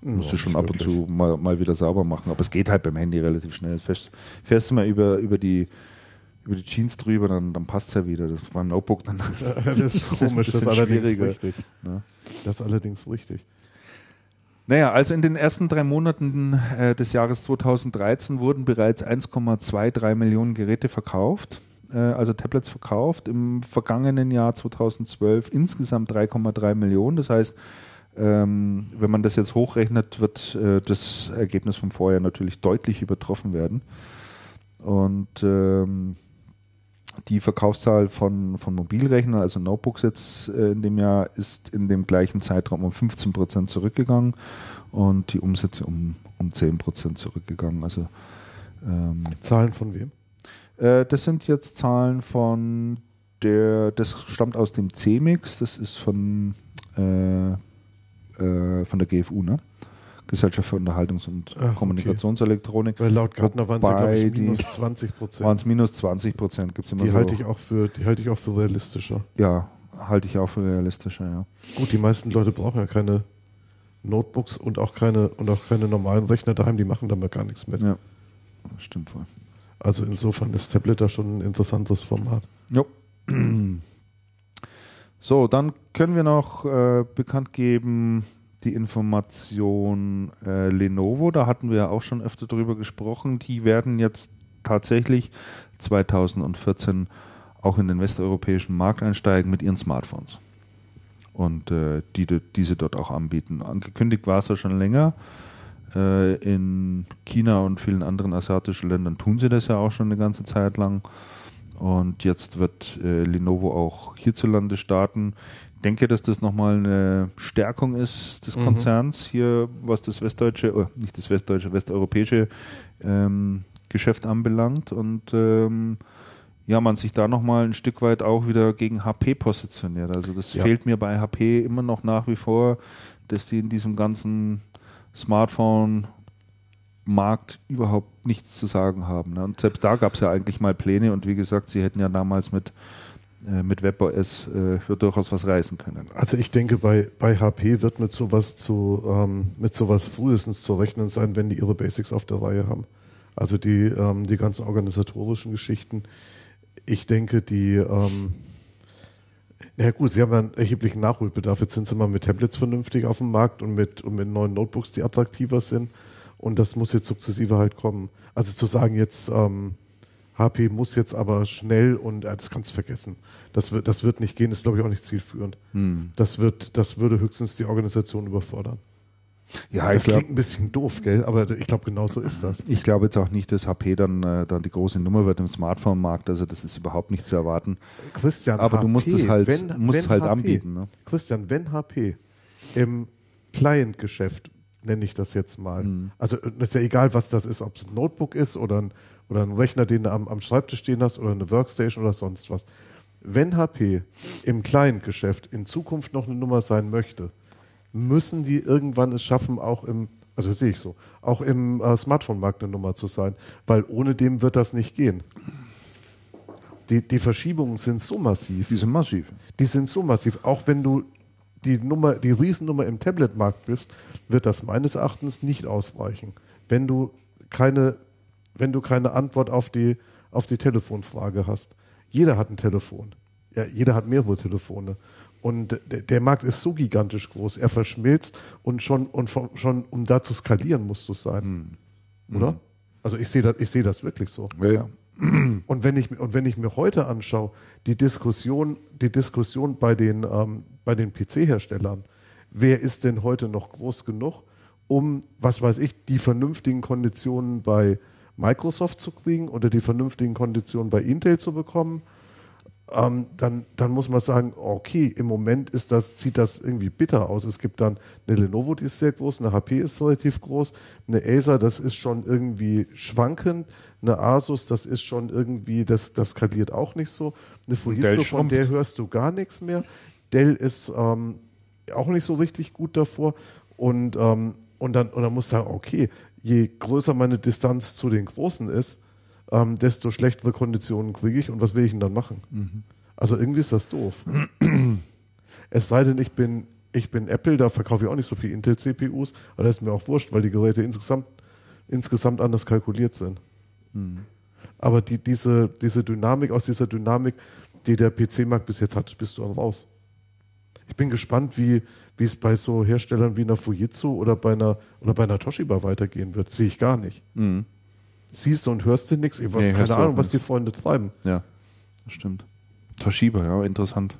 Musst du schon ab und zu mal, mal wieder sauber machen. Aber es geht halt beim Handy relativ schnell. Fährst, fährst du mal über, über die über die Jeans drüber, dann, dann passt es ja wieder. Das war ein Notebook dann. das ist komisch, das ist allerdings richtig. Ne? Das ist allerdings richtig. Naja, also in den ersten drei Monaten äh, des Jahres 2013 wurden bereits 1,23 Millionen Geräte verkauft, äh, also Tablets verkauft. Im vergangenen Jahr 2012 insgesamt 3,3 Millionen. Das heißt, ähm, wenn man das jetzt hochrechnet, wird äh, das Ergebnis vom Vorjahr natürlich deutlich übertroffen werden. Und ähm, die Verkaufszahl von, von Mobilrechnern, also Notebooks jetzt äh, in dem Jahr, ist in dem gleichen Zeitraum um 15 Prozent zurückgegangen und die Umsätze um, um 10 Prozent zurückgegangen. Also, ähm, Zahlen von wem? Äh, das sind jetzt Zahlen von der, das stammt aus dem CMIX, das ist von äh, äh, von der GFU, ne? Gesellschaft für Unterhaltungs- und Ach, Kommunikationselektronik. Weil laut Gartner waren es, glaube ich, minus 20 Prozent. Waren es minus 20 Prozent, gibt es immer die so. Halte ich auch für, die halte ich auch für realistischer. Ja, halte ich auch für realistischer, ja. Gut, die meisten Leute brauchen ja keine Notebooks und auch keine, und auch keine normalen Rechner daheim, die machen damit gar nichts mit. Ja, stimmt voll. Also insofern ist Tablet da schon ein interessantes Format. Jo. So, dann können wir noch äh, bekannt geben, die Information äh, Lenovo, da hatten wir ja auch schon öfter drüber gesprochen, die werden jetzt tatsächlich 2014 auch in den westeuropäischen Markt einsteigen mit ihren Smartphones. Und äh, die, die sie dort auch anbieten. Angekündigt war es ja schon länger. Äh, in China und vielen anderen asiatischen Ländern tun sie das ja auch schon eine ganze Zeit lang. Und jetzt wird äh, Lenovo auch hierzulande starten. Ich denke, dass das nochmal eine Stärkung ist des mhm. Konzerns hier, was das westdeutsche, oh, nicht das westdeutsche, westeuropäische ähm, Geschäft anbelangt. Und ähm, ja, man sich da nochmal ein Stück weit auch wieder gegen HP positioniert. Also das ja. fehlt mir bei HP immer noch nach wie vor, dass die in diesem ganzen Smartphone-Markt überhaupt nichts zu sagen haben. Ne? Und selbst da gab es ja eigentlich mal Pläne und wie gesagt, sie hätten ja damals mit, äh, mit WebOS äh, durchaus was reißen können. Also ich denke, bei, bei HP wird mit sowas zu ähm, mit sowas frühestens zu rechnen sein, wenn die ihre Basics auf der Reihe haben. Also die, ähm, die ganzen organisatorischen Geschichten ich denke, die, ähm, na gut, sie haben ja einen erheblichen Nachholbedarf. Jetzt sind sie mal mit Tablets vernünftig auf dem Markt und mit, und mit neuen Notebooks, die attraktiver sind. Und das muss jetzt sukzessive halt kommen. Also zu sagen jetzt, ähm, HP muss jetzt aber schnell und äh, das kannst du vergessen. Das wird, das wird nicht gehen, ist glaube ich auch nicht zielführend. Hm. Das wird, das würde höchstens die Organisation überfordern. Ja, das klingt ein bisschen doof, gell? Aber ich glaube, genau so ist das. Ich glaube jetzt auch nicht, dass HP dann, äh, dann die große Nummer wird im Smartphone-Markt. Also das ist überhaupt nicht zu erwarten. Christian, aber HP, du musst es halt, wenn, musst wenn halt HP, anbieten. Ne? Christian, wenn HP im Client-Geschäft, nenne ich das jetzt mal, mhm. also ist ja egal, was das ist, ob es ein Notebook ist oder ein, oder ein Rechner, den du am, am Schreibtisch stehen hast oder eine Workstation oder sonst was. Wenn HP im Client-Geschäft in Zukunft noch eine Nummer sein möchte, müssen die irgendwann es schaffen, auch im, also sehe ich so, auch im äh, Smartphone-Markt eine Nummer zu sein, weil ohne dem wird das nicht gehen. Die, die Verschiebungen sind so massiv. Die sind massiv. Die sind so massiv. Auch wenn du die Nummer, die Riesennummer im Tablet-Markt bist, wird das meines Erachtens nicht ausreichen. Wenn du keine, wenn du keine Antwort auf die, auf die Telefonfrage hast. Jeder hat ein Telefon. Ja, jeder hat mehrere Telefone. Und der Markt ist so gigantisch groß, er verschmilzt und schon, und schon um da zu skalieren, musst du sein. Hm. Oder? Hm. Also ich sehe das, ich sehe das wirklich so. Ja, ja. Und wenn ich, und wenn ich mir heute anschaue, die Diskussion, die Diskussion bei den, ähm, bei den PC-Herstellern, wer ist denn heute noch groß genug, um, was weiß ich, die vernünftigen Konditionen bei Microsoft zu kriegen oder die vernünftigen Konditionen bei Intel zu bekommen? Ähm, dann, dann muss man sagen, okay, im Moment ist das, sieht das irgendwie bitter aus. Es gibt dann eine Lenovo, die ist sehr groß, eine HP ist relativ groß, eine Acer, das ist schon irgendwie schwankend, eine Asus, das ist schon irgendwie, das, das skaliert auch nicht so. Eine Fujitsu, von der hörst du gar nichts mehr. Dell ist ähm, auch nicht so richtig gut davor. Und, ähm, und, dann, und dann muss sagen, okay, je größer meine Distanz zu den Großen ist, ähm, desto schlechtere Konditionen kriege ich und was will ich denn dann machen? Mhm. Also irgendwie ist das doof. es sei denn, ich bin, ich bin Apple, da verkaufe ich auch nicht so viel Intel-CPUs, aber das ist mir auch wurscht, weil die Geräte insgesamt, insgesamt anders kalkuliert sind. Mhm. Aber die, diese, diese Dynamik, aus dieser Dynamik, die der PC-Markt bis jetzt hat, bist du dann raus. Ich bin gespannt, wie, wie es bei so Herstellern wie einer Fujitsu oder bei einer, oder bei einer Toshiba weitergehen wird. Sehe ich gar nicht. Mhm siehst du und hörst du nichts. Ich nee, keine Ahnung, was die Freunde treiben. Ja, das stimmt. Toshiba, ja, interessant.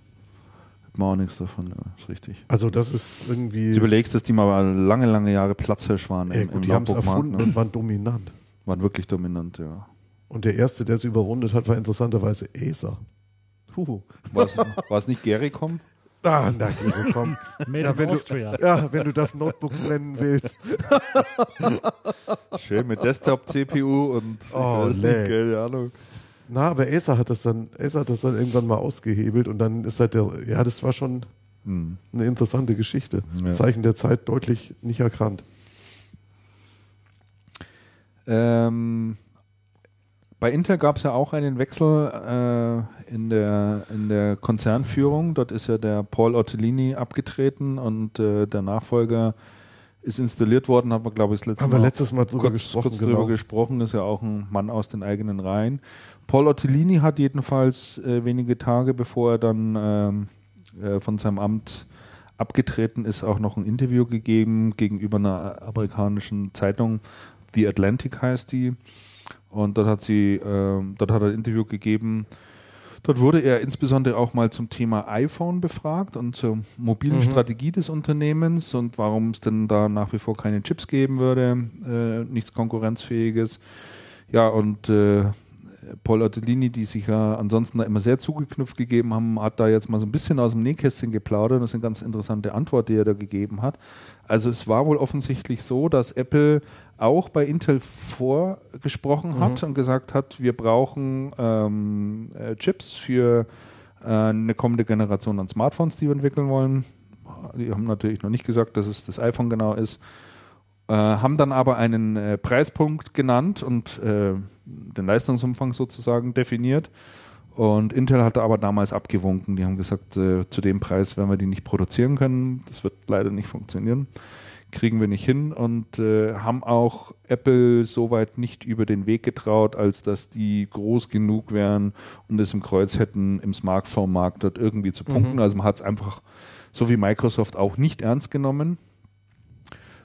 Hat man auch nichts davon, ja, ist richtig. Also das ist irgendwie... Du überlegst, dass die mal lange, lange Jahre Platzhirsch waren im, gut, im Die haben es erfunden ne? und waren dominant. Waren wirklich dominant, ja. Und der Erste, der es überrundet hat, war interessanterweise Acer. War es nicht Gericom? Ah, na, komm. ja, wenn du, ja, wenn du das Notebooks nennen willst. Schön mit Desktop-CPU und oh, nicht, keine Ahnung. Na, aber Acer hat das dann, Acer hat das dann irgendwann mal ausgehebelt und dann ist halt der, ja, das war schon hm. eine interessante Geschichte. Ja. Zeichen der Zeit deutlich nicht erkannt. Ähm, bei Intel gab es ja auch einen Wechsel äh, in, der, in der Konzernführung. Dort ist ja der Paul Ottolini abgetreten und äh, der Nachfolger ist installiert worden, haben wir, glaube ich, das letzte haben Mal, wir letztes Mal drüber kurz, gesprochen. Kurz genau. drüber gesprochen, ist ja auch ein Mann aus den eigenen Reihen. Paul Ottolini hat jedenfalls äh, wenige Tage, bevor er dann ähm, äh, von seinem Amt abgetreten ist, auch noch ein Interview gegeben gegenüber einer amerikanischen Zeitung, The Atlantic heißt die. Und dort hat sie, äh, dort hat er ein Interview gegeben. Dort wurde er insbesondere auch mal zum Thema iPhone befragt und zur mobilen mhm. Strategie des Unternehmens und warum es denn da nach wie vor keine Chips geben würde, äh, nichts konkurrenzfähiges. Ja, und äh, Paul Ottolini, die sich ja ansonsten da immer sehr zugeknüpft gegeben haben, hat da jetzt mal so ein bisschen aus dem Nähkästchen geplaudert. Das ist eine ganz interessante Antwort, die er da gegeben hat. Also es war wohl offensichtlich so, dass Apple auch bei Intel vorgesprochen hat mhm. und gesagt hat, wir brauchen ähm, äh, Chips für äh, eine kommende Generation an Smartphones, die wir entwickeln wollen. Die haben natürlich noch nicht gesagt, dass es das iPhone genau ist. Äh, haben dann aber einen äh, Preispunkt genannt und äh, den Leistungsumfang sozusagen definiert. Und Intel hatte aber damals abgewunken. Die haben gesagt, äh, zu dem Preis werden wir die nicht produzieren können. Das wird leider nicht funktionieren. Kriegen wir nicht hin und äh, haben auch Apple soweit nicht über den Weg getraut, als dass die groß genug wären und es im Kreuz hätten, im Smartphone-Markt dort irgendwie zu punkten. Mhm. Also man hat es einfach, so wie Microsoft, auch nicht ernst genommen.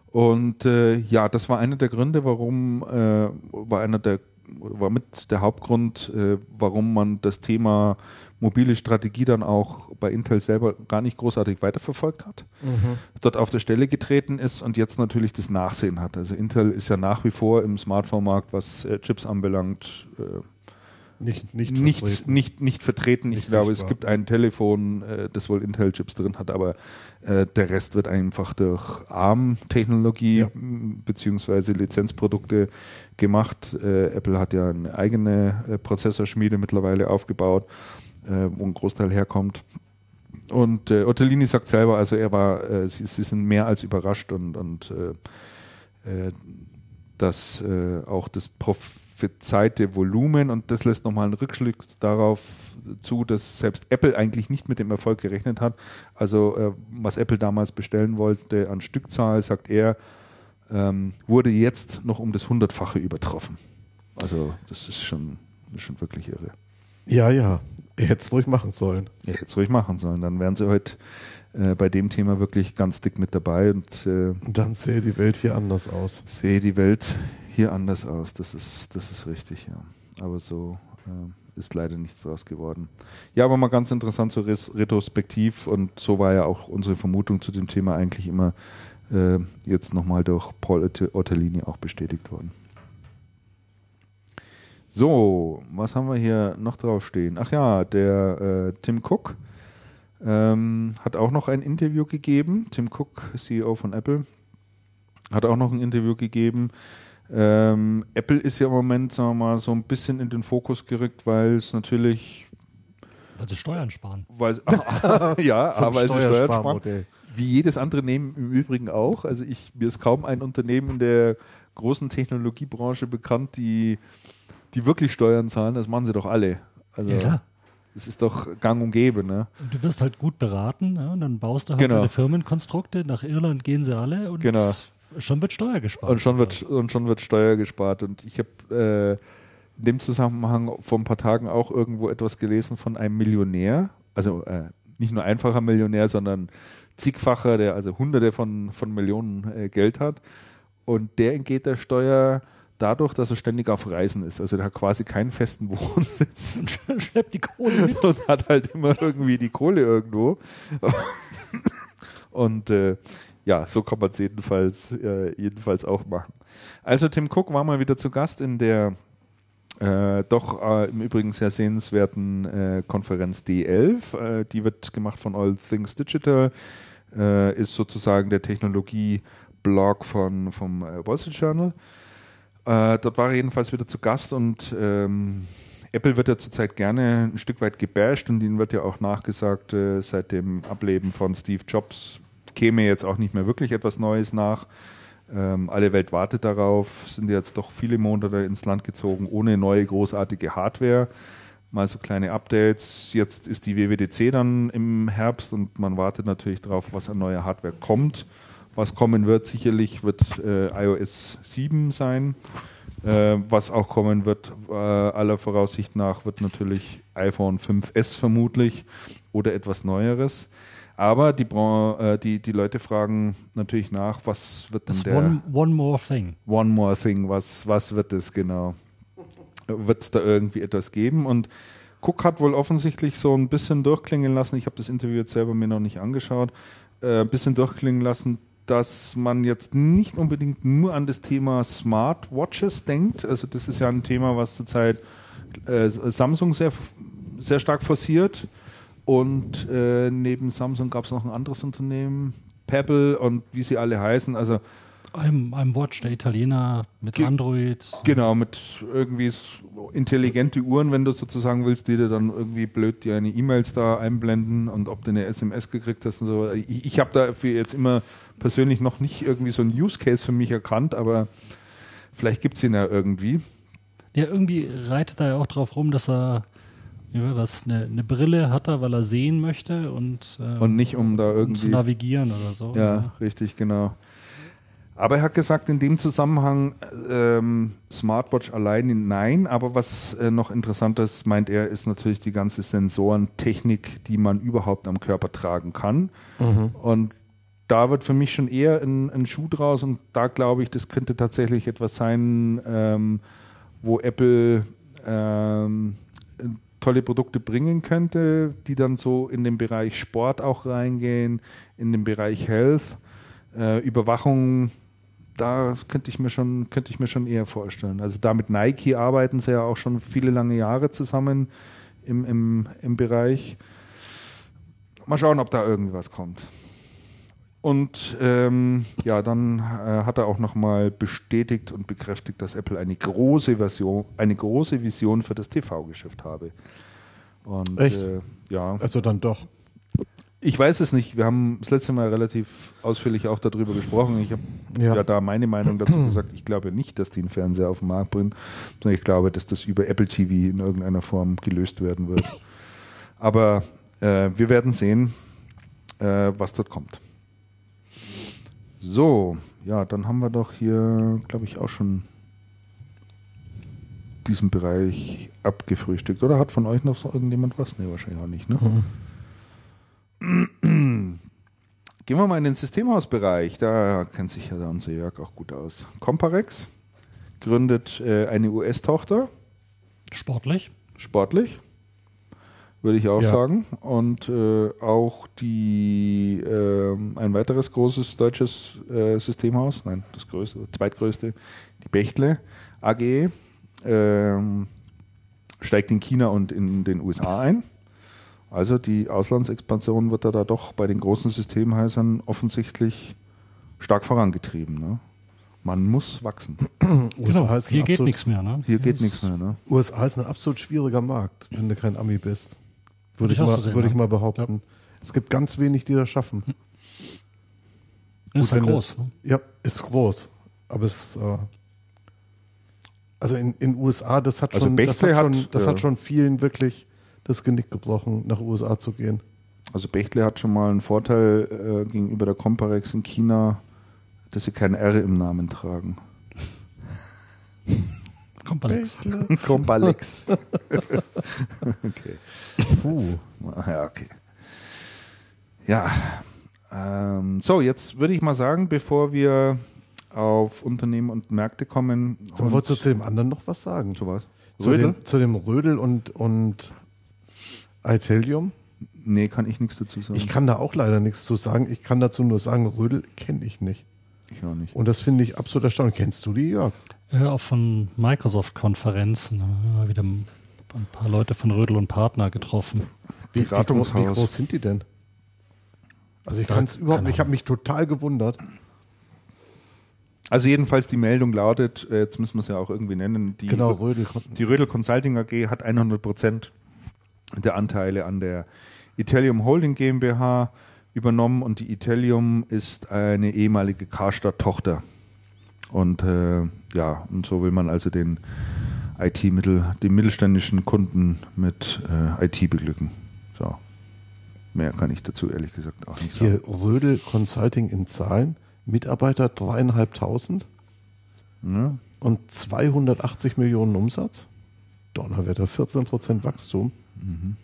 Und äh, ja, das war einer der Gründe, warum, äh, war einer der, war mit der Hauptgrund, äh, warum man das Thema mobile Strategie dann auch bei Intel selber gar nicht großartig weiterverfolgt hat, mhm. dort auf der Stelle getreten ist und jetzt natürlich das Nachsehen hat. Also Intel ist ja nach wie vor im Smartphone-Markt, was äh, Chips anbelangt, äh, nicht, nicht, nicht, vertreten. Nicht, nicht vertreten. Nicht ich glaube, sichtbar. es gibt ein Telefon, äh, das wohl Intel-Chips drin hat, aber äh, der Rest wird einfach durch ARM-Technologie ja. beziehungsweise Lizenzprodukte gemacht. Äh, Apple hat ja eine eigene äh, Prozessorschmiede mittlerweile aufgebaut, äh, wo ein Großteil herkommt. Und äh, Ottolini sagt selber, also er war, äh, sie, sie, sind mehr als überrascht und, und dass auch das Prof prophezeite Volumen und das lässt nochmal einen Rückschluss darauf zu, dass selbst Apple eigentlich nicht mit dem Erfolg gerechnet hat. Also äh, was Apple damals bestellen wollte an Stückzahl, sagt er, ähm, wurde jetzt noch um das Hundertfache übertroffen. Also das ist schon, ist schon wirklich irre. Ja, ja. Er hätte es ruhig machen sollen. Er hätte es ruhig machen sollen. Dann wären sie heute äh, bei dem Thema wirklich ganz dick mit dabei. Und, äh, dann sähe die Welt hier anders aus. Sehe die Welt hier anders aus. Das ist, das ist richtig, ja. Aber so äh, ist leider nichts draus geworden. Ja, aber mal ganz interessant so retrospektiv und so war ja auch unsere Vermutung zu dem Thema eigentlich immer äh, jetzt nochmal durch Paul Ottolini auch bestätigt worden. So, was haben wir hier noch draufstehen? Ach ja, der äh, Tim Cook ähm, hat auch noch ein Interview gegeben. Tim Cook, CEO von Apple, hat auch noch ein Interview gegeben. Ähm, Apple ist ja im Moment, sagen wir mal, so ein bisschen in den Fokus gerückt, weil es natürlich. Weil sie Steuern sparen. Weil, ach, ja, aber weil sie Steuern sparen. Wie jedes andere Unternehmen im Übrigen auch. Also ich, mir ist kaum ein Unternehmen in der großen Technologiebranche bekannt, die, die wirklich Steuern zahlen. Das machen sie doch alle. Also, ja, klar. Das ist doch gang und gäbe, ne? Und du wirst halt gut beraten, ne? und dann baust du halt genau. deine Firmenkonstrukte. Nach Irland gehen sie alle und genau. Schon wird Steuer gespart. Und schon, wird, und schon wird Steuer gespart. Und ich habe äh, in dem Zusammenhang vor ein paar Tagen auch irgendwo etwas gelesen von einem Millionär, also äh, nicht nur einfacher Millionär, sondern zigfacher, der also hunderte von, von Millionen äh, Geld hat. Und der entgeht der Steuer dadurch, dass er ständig auf Reisen ist. Also der hat quasi keinen festen Wohnsitz. Und schleppt die Kohle mit. Und hat halt immer irgendwie die Kohle irgendwo. Und äh, ja, so kann man es jedenfalls, äh, jedenfalls auch machen. Also Tim Cook war mal wieder zu Gast in der äh, doch äh, im Übrigen sehr sehenswerten äh, Konferenz D11. Äh, die wird gemacht von All Things Digital, äh, ist sozusagen der Technologie-Blog von, vom Wall Street Journal. Dort war er jedenfalls wieder zu Gast und ähm, Apple wird ja zurzeit gerne ein Stück weit gebasht und ihnen wird ja auch nachgesagt, seit dem Ableben von Steve Jobs käme jetzt auch nicht mehr wirklich etwas Neues nach. Ähm, alle Welt wartet darauf, sind jetzt doch viele Monate ins Land gezogen, ohne neue großartige Hardware. Mal so kleine Updates. Jetzt ist die WWDC dann im Herbst und man wartet natürlich darauf, was an neuer Hardware kommt. Was kommen wird, sicherlich wird äh, iOS 7 sein. Äh, was auch kommen wird, äh, aller Voraussicht nach, wird natürlich iPhone 5S vermutlich oder etwas Neueres. Aber die, äh, die, die Leute fragen natürlich nach, was wird denn das der... One, one More Thing. One More Thing, was, was wird es genau? Wird es da irgendwie etwas geben? Und Cook hat wohl offensichtlich so ein bisschen durchklingen lassen, ich habe das Interview jetzt selber mir noch nicht angeschaut, äh, ein bisschen durchklingen lassen, dass man jetzt nicht unbedingt nur an das Thema Smartwatches denkt. Also das ist ja ein Thema, was zurzeit äh, Samsung sehr, sehr stark forciert. Und äh, neben Samsung gab es noch ein anderes Unternehmen, Pebble und wie sie alle heißen. Also I'm, I'm Watch, der Italiener mit Ge Android. Genau, mit irgendwie intelligente Uhren, wenn du sozusagen willst, die dir dann irgendwie blöd dir eine E-Mails da einblenden und ob du eine SMS gekriegt hast und so. Ich, ich habe dafür jetzt immer persönlich noch nicht irgendwie so ein Use Case für mich erkannt, aber vielleicht gibt es ihn ja irgendwie. Ja, irgendwie reitet er ja auch drauf rum, dass er ja, das eine, eine Brille hat er, weil er sehen möchte und, ähm, und nicht um da irgendwie um zu navigieren oder so. Ja, ja, richtig, genau. Aber er hat gesagt, in dem Zusammenhang ähm, Smartwatch alleine nein. Aber was äh, noch interessant ist, meint er, ist natürlich die ganze Sensorentechnik, die man überhaupt am Körper tragen kann. Mhm. Und da wird für mich schon eher ein, ein, Schuh draus. Und da glaube ich, das könnte tatsächlich etwas sein, ähm, wo Apple ähm, tolle Produkte bringen könnte, die dann so in den Bereich Sport auch reingehen, in den Bereich Health. Äh, Überwachung da könnte ich mir schon, könnte ich mir schon eher vorstellen. Also da mit Nike arbeiten sie ja auch schon viele lange Jahre zusammen im, im, im Bereich. Mal schauen, ob da irgendwas kommt. Und ähm, ja, dann äh, hat er auch nochmal bestätigt und bekräftigt, dass Apple eine große Version, eine große Vision für das TV-Geschäft habe. Und, Echt? Äh, ja. Also dann doch. Ich weiß es nicht. Wir haben das letzte Mal relativ ausführlich auch darüber gesprochen. Ich habe ja. ja. da meine Meinung dazu gesagt. Ich glaube nicht, dass die einen Fernseher auf den Markt bringen, sondern ich glaube, dass das über Apple TV in irgendeiner Form gelöst werden wird. Aber äh, wir werden sehen, äh, was dort kommt. So, ja, dann haben wir doch hier, glaube ich, auch schon diesen Bereich abgefrühstückt. Oder hat von euch noch so irgendjemand was? Nee, wahrscheinlich auch nicht, ne? Mhm. Gehen wir mal in den Systemhausbereich. Da kennt sich ja unser Jörg auch gut aus. Comparex gründet äh, eine US-Tochter. Sportlich. Sportlich, würde ich auch ja. sagen. Und äh, auch die äh, ein weiteres großes deutsches äh, Systemhaus, nein, das größte, zweitgrößte, die Bechtle AG, ähm, steigt in China und in den USA ein. Also die Auslandsexpansion wird da, da doch bei den großen Systemhäusern offensichtlich stark vorangetrieben. Ne? Man muss wachsen. genau, hier geht nichts mehr. Ne? Hier geht nichts mehr. Ne? USA ist ein absolut schwieriger Markt, wenn du kein Ami bist. Würde ich, ich, mal, sehen, würde ich mal behaupten. Ja. Es gibt ganz wenig, die das schaffen. Ist ja groß. Ne? Ja, ist groß. Aber es äh, also in den USA, das hat, also schon, das, hat, schon, das ja. hat schon vielen wirklich das Genick gebrochen, nach USA zu gehen. Also Bechtle hat schon mal einen Vorteil äh, gegenüber der Comparex in China, dass sie kein R im Namen tragen. Compalex. Compalex. okay. Puh. Ja, okay. Ja. Ähm, so, jetzt würde ich mal sagen, bevor wir auf Unternehmen und Märkte kommen. Aber wolltest du zu dem anderen noch was sagen? Zu was? Zu Rödel? Dem, zu dem Rödel und, und Italium? Nee, kann ich nichts dazu sagen. Ich kann da auch leider nichts zu sagen. Ich kann dazu nur sagen, Rödel kenne ich nicht. Ich auch nicht. Und das finde ich absolut erstaunlich. Kennst du die, Jörg? Ja, auch von Microsoft-Konferenzen. Ja, wieder ein paar Leute von Rödel und Partner getroffen. Wie, wie, groß, wie groß sind die denn? Also ich kann es überhaupt nicht. Ich habe mich total gewundert. Also jedenfalls die Meldung lautet, äh, jetzt müssen wir es ja auch irgendwie nennen, die, genau, Rödel. die Rödel Consulting AG hat 100 Prozent der Anteile an der Italium Holding GmbH übernommen und die Italium ist eine ehemalige Karstadt-Tochter. Und äh, ja, und so will man also den IT-Mittel, den mittelständischen Kunden mit äh, IT beglücken. So. Mehr kann ich dazu ehrlich gesagt auch nicht sagen. Hier Rödel Consulting in Zahlen, Mitarbeiter dreieinhalbtausend. Ja. und 280 Millionen Umsatz. Donnerwetter, 14 Prozent Wachstum. Mhm.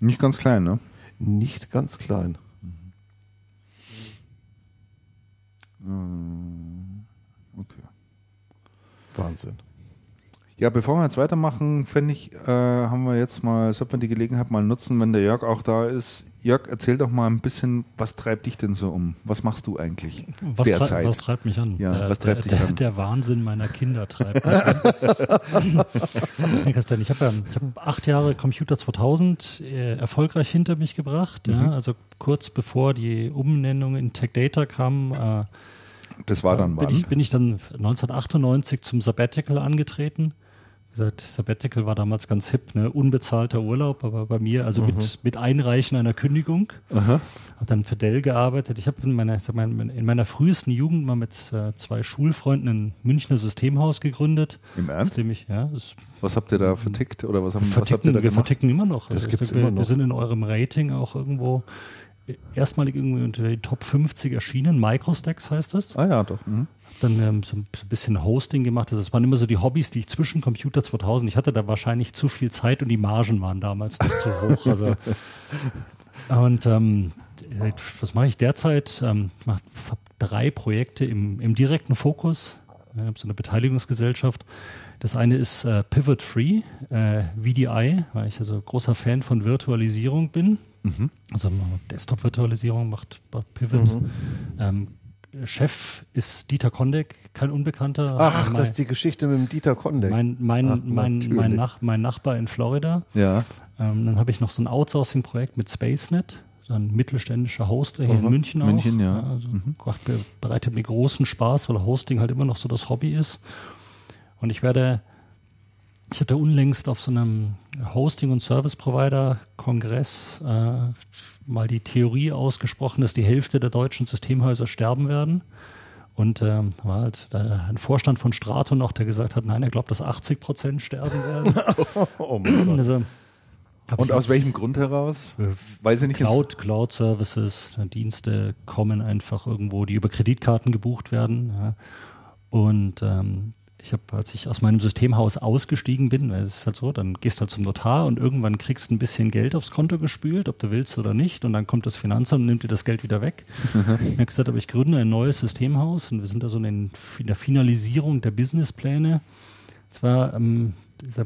Nicht ganz klein, ne? Nicht ganz klein. Mhm. Wahnsinn. Ja, bevor wir jetzt weitermachen, finde ich, äh, haben wir jetzt mal, sollten wir die Gelegenheit mal nutzen, wenn der Jörg auch da ist. Jörg, erzähl doch mal ein bisschen, was treibt dich denn so um? Was machst du eigentlich was derzeit? Trei was treibt mich an? Ja, der, was treibt der, dich der, an? Der Wahnsinn meiner Kinder treibt mich an. ich habe hab acht Jahre Computer 2000 äh, erfolgreich hinter mich gebracht. Mhm. Ja, also kurz bevor die Umnennung in Tech Data kam, äh, das war dann bin wann? Ich, bin ich dann 1998 zum Sabbatical angetreten gesagt, Sabbatical war damals ganz hip, ne? unbezahlter Urlaub, aber bei mir, also mhm. mit, mit Einreichen einer Kündigung. Habe dann für Dell gearbeitet. Ich habe in meiner, in meiner frühesten Jugend mal mit äh, zwei Schulfreunden ein Münchner Systemhaus gegründet. Im Ernst? Ich, ja, was habt ihr da vertickt oder was, haben, was habt ihr da Wir gemacht? verticken immer noch. Das also gibt's wir, immer noch. Wir sind in eurem Rating auch irgendwo erstmalig irgendwie unter die Top 50 erschienen. Microstacks heißt das. Ah ja, doch. Mhm. Dann ähm, so ein bisschen Hosting gemacht. Also das waren immer so die Hobbys, die ich zwischen Computer 2000. Ich hatte da wahrscheinlich zu viel Zeit und die Margen waren damals nicht so hoch. Also, und ähm, was mache ich derzeit? Ähm, ich mache drei Projekte im, im direkten Fokus. Ich habe so eine Beteiligungsgesellschaft. Das eine ist äh, Pivot Free, äh, VDI, weil ich also großer Fan von Virtualisierung bin. Mhm. Also Desktop-Virtualisierung macht Pivot. Mhm. Ähm, Chef ist Dieter Kondek, kein Unbekannter. Ach, mein, das ist die Geschichte mit dem Dieter Kondek. Mein, mein, Ach, mein, mein, Nach, mein, Nachbar in Florida. Ja. Ähm, dann habe ich noch so ein Outsourcing-Projekt mit SpaceNet, ein mittelständischer Hoster hier mhm. in München auch. München, ja. ja also mhm. bereitet mir großen Spaß, weil Hosting halt immer noch so das Hobby ist. Und ich werde ich hatte unlängst auf so einem Hosting- und Service-Provider-Kongress äh, mal die Theorie ausgesprochen, dass die Hälfte der deutschen Systemhäuser sterben werden. Und ähm, war halt ein Vorstand von Strato noch, der gesagt hat, nein, er glaubt, dass 80 Prozent sterben werden. oh mein Gott. Also, und aus welchem Grund heraus? Äh, Weiß ich nicht. Cloud, Cloud Services, Dienste kommen einfach irgendwo, die über Kreditkarten gebucht werden. Ja. Und ähm, ich habe, als ich aus meinem Systemhaus ausgestiegen bin, weil es ist halt so, dann gehst du halt zum Notar und irgendwann kriegst du ein bisschen Geld aufs Konto gespült, ob du willst oder nicht, und dann kommt das Finanzamt und nimmt dir das Geld wieder weg. ich habe gesagt, aber ich gründe ein neues Systemhaus und wir sind da so in, der Finalisierung der Businesspläne. Zwar ähm,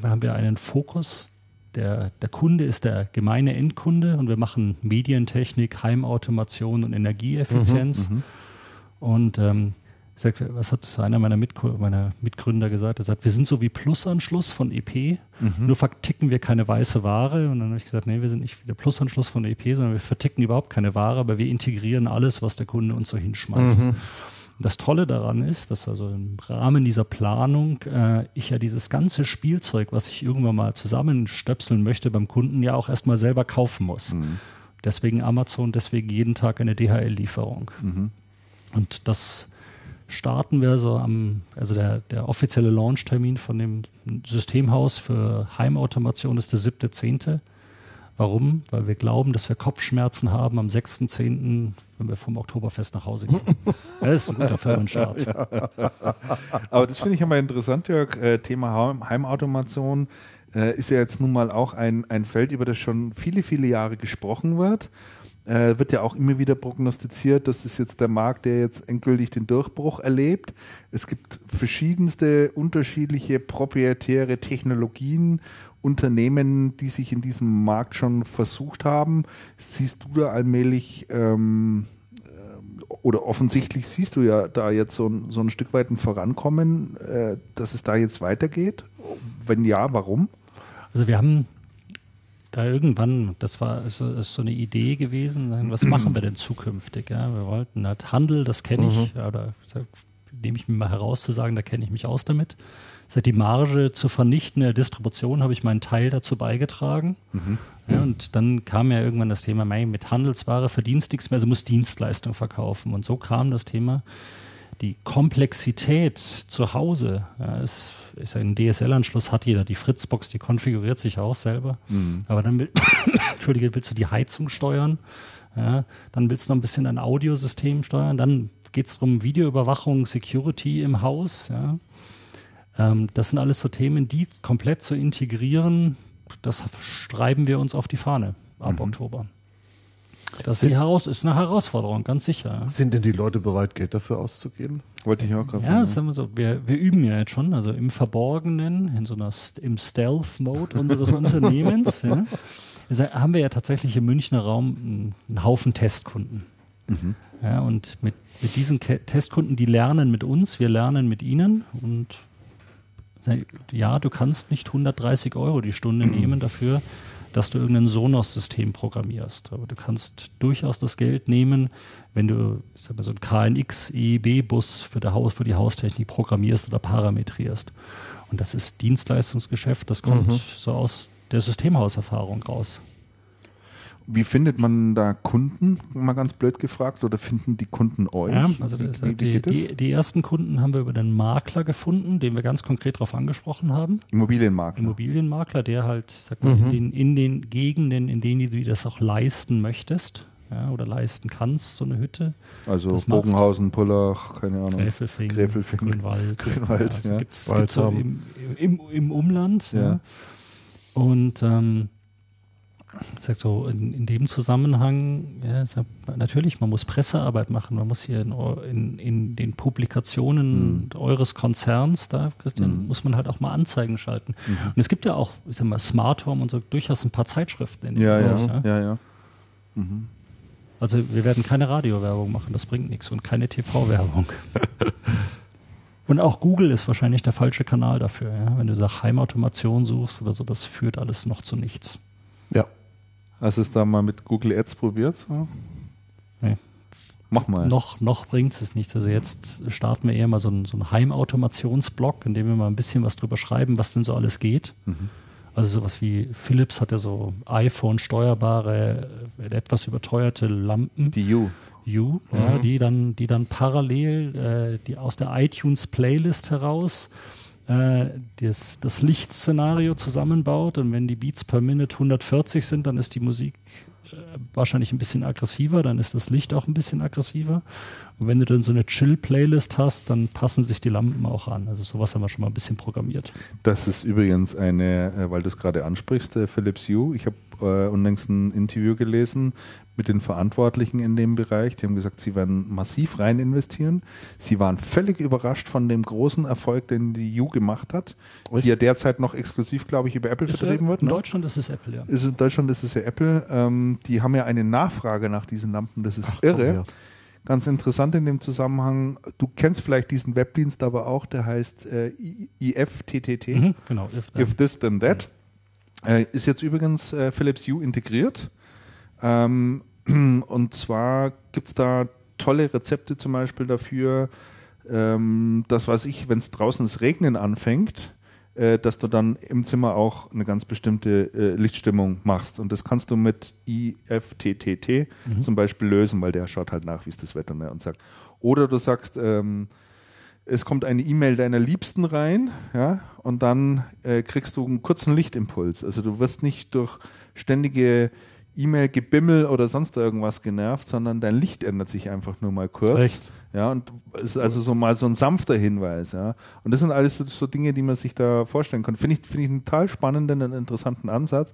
haben wir einen Fokus, der, der Kunde ist der gemeine Endkunde und wir machen Medientechnik, Heimautomation und Energieeffizienz. Mhm, mhm. und ähm, sagt, was hat einer meiner, meiner, Mitgründer gesagt? Er sagt, wir sind so wie Plusanschluss von EP, mhm. nur verticken wir keine weiße Ware. Und dann habe ich gesagt, nee, wir sind nicht wie der Plusanschluss von EP, sondern wir verticken überhaupt keine Ware, aber wir integrieren alles, was der Kunde uns so hinschmeißt. Mhm. Das Tolle daran ist, dass also im Rahmen dieser Planung äh, ich ja dieses ganze Spielzeug, was ich irgendwann mal zusammenstöpseln möchte beim Kunden, ja auch erstmal selber kaufen muss. Mhm. Deswegen Amazon, deswegen jeden Tag eine DHL-Lieferung. Mhm. Und das starten wir so am, also der, der offizielle Launchtermin von dem Systemhaus für Heimautomation ist der 7.10. Warum? Weil wir glauben, dass wir Kopfschmerzen haben am 6.10., wenn wir vom Oktoberfest nach Hause gehen. das ist ein guter Firmenstart. Ja. Aber das finde ich immer interessant, Jörg. Äh, Thema Heimautomation äh, ist ja jetzt nun mal auch ein, ein Feld, über das schon viele, viele Jahre gesprochen wird äh, wird ja auch immer wieder prognostiziert, das ist jetzt der Markt, der jetzt endgültig den Durchbruch erlebt. Es gibt verschiedenste unterschiedliche proprietäre Technologien, Unternehmen, die sich in diesem Markt schon versucht haben. Siehst du da allmählich ähm, äh, oder offensichtlich siehst du ja da jetzt so ein, so ein Stück weit ein Vorankommen, äh, dass es da jetzt weitergeht? Wenn ja, warum? Also wir haben da irgendwann, das war so, ist so eine Idee gewesen, was machen wir denn zukünftig? Ja? Wir wollten halt Handel, das kenne ich, mhm. oder nehme ich mir mal heraus zu sagen, da kenne ich mich aus damit. Seit die Marge zu vernichten der Distribution habe ich meinen Teil dazu beigetragen. Mhm. Ja, und dann kam ja irgendwann das Thema, mit Handelsware verdienst nichts mehr, also muss Dienstleistung verkaufen. Und so kam das Thema, die Komplexität zu Hause, ja, ist, ist ein DSL-Anschluss hat jeder. Die Fritzbox, die konfiguriert sich auch selber. Mhm. Aber dann will, Entschuldige, willst du die Heizung steuern, ja, dann willst du noch ein bisschen ein Audiosystem steuern, dann geht es darum Videoüberwachung, Security im Haus, ja. Ähm, das sind alles so Themen, die komplett zu integrieren, das schreiben wir uns auf die Fahne ab mhm. Oktober. Das ist, Heraus ist eine Herausforderung, ganz sicher. Sind denn die Leute bereit, Geld dafür auszugeben? Wollte ich auch gerade Ja, sagen wir so. Wir, wir üben ja jetzt schon, also im Verborgenen, in so einer im Stealth-Mode unseres Unternehmens, ja, haben wir ja tatsächlich im Münchner Raum einen Haufen Testkunden. Mhm. Ja, und mit, mit diesen Ke Testkunden, die lernen mit uns, wir lernen mit ihnen und ja, du kannst nicht 130 Euro die Stunde nehmen dafür, dass du irgendein Sonos-System programmierst. Aber du kannst durchaus das Geld nehmen, wenn du ich sag mal, so einen KNX EEB-Bus für, für die Haustechnik programmierst oder parametrierst. Und das ist Dienstleistungsgeschäft, das kommt mhm. so aus der Systemhauserfahrung raus. Wie findet man da Kunden, mal ganz blöd gefragt, oder finden die Kunden euch? Ja, also wie, wie, wie die, die, die, ersten Kunden haben wir über den Makler gefunden, den wir ganz konkret darauf angesprochen haben. Immobilienmakler. Immobilienmakler, der halt, sag mal, mhm. in, den, in den Gegenden, in denen du das auch leisten möchtest, ja, oder leisten kannst, so eine Hütte. Also das Bogenhausen, Pullach, keine Ahnung. Gräfelfing, Gräfelfing Grünwald. Grünwald, ja. Also ja. Gibt's, gibt's so im, im, im, Umland. Ja. ja. Und ähm, sag so, in, in dem Zusammenhang, ja, sag, natürlich, man muss Pressearbeit machen, man muss hier in, in, in den Publikationen mhm. eures Konzerns, da, Christian, mhm. muss man halt auch mal Anzeigen schalten. Mhm. Und es gibt ja auch, ich sag mal, Smart Home und so durchaus ein paar Zeitschriften. In ja, Bereich, ja, ja, ja, mhm. Also wir werden keine Radiowerbung machen, das bringt nichts und keine TV-Werbung. Und auch Google ist wahrscheinlich der falsche Kanal dafür. Ja? Wenn du nach Heimautomation suchst oder so, das führt alles noch zu nichts. Hast du es da mal mit Google Ads probiert? So? Nee. Mach mal. Noch, noch bringt es nichts. Also jetzt starten wir eher mal so einen, so einen Heimautomationsblog, in dem wir mal ein bisschen was drüber schreiben, was denn so alles geht. Mhm. Also sowas wie Philips hat ja so iPhone-steuerbare, äh, etwas überteuerte Lampen. Die U. U, mhm. ja, die dann, die dann parallel äh, die aus der iTunes Playlist äh, das, das Lichtszenario zusammenbaut und wenn die Beats per Minute 140 sind, dann ist die Musik äh, wahrscheinlich ein bisschen aggressiver, dann ist das Licht auch ein bisschen aggressiver. Und wenn du dann so eine Chill-Playlist hast, dann passen sich die Lampen auch an. Also sowas haben wir schon mal ein bisschen programmiert. Das ist übrigens eine, äh, weil du es gerade ansprichst, Philips Hue. Ich habe äh, unlängst ein Interview gelesen mit den Verantwortlichen in dem Bereich. Die haben gesagt, sie werden massiv rein investieren. Sie waren völlig überrascht von dem großen Erfolg, den die U gemacht hat, Richtig? die ja derzeit noch exklusiv, glaube ich, über Apple ist vertrieben wird. In ne? Deutschland ist es Apple, ja. Ist in Deutschland ist es ja Apple. Ähm, die haben ja eine Nachfrage nach diesen Lampen. Das ist Ach, irre. Komm, ja. Ganz interessant in dem Zusammenhang, du kennst vielleicht diesen Webdienst aber auch, der heißt äh, IFTTT. Mhm, genau. If, if This Then That. Äh, ist jetzt übrigens äh, Philips Hue integriert. Ähm, und zwar gibt es da tolle Rezepte zum Beispiel dafür, ähm, das weiß ich, wenn es draußen das Regnen anfängt, äh, dass du dann im Zimmer auch eine ganz bestimmte äh, Lichtstimmung machst. Und das kannst du mit IFTTT mhm. zum Beispiel lösen, weil der schaut halt nach, wie ist das Wetter ne, und sagt. Oder du sagst, ähm, es kommt eine E-Mail deiner Liebsten rein, ja, und dann äh, kriegst du einen kurzen Lichtimpuls. Also du wirst nicht durch ständige E-Mail-Gebimmel oder sonst irgendwas genervt, sondern dein Licht ändert sich einfach nur mal kurz. Echt? Ja, und es ist also so mal so ein sanfter Hinweis, ja. Und das sind alles so, so Dinge, die man sich da vorstellen kann. Finde ich, finde ich einen total spannenden und interessanten Ansatz.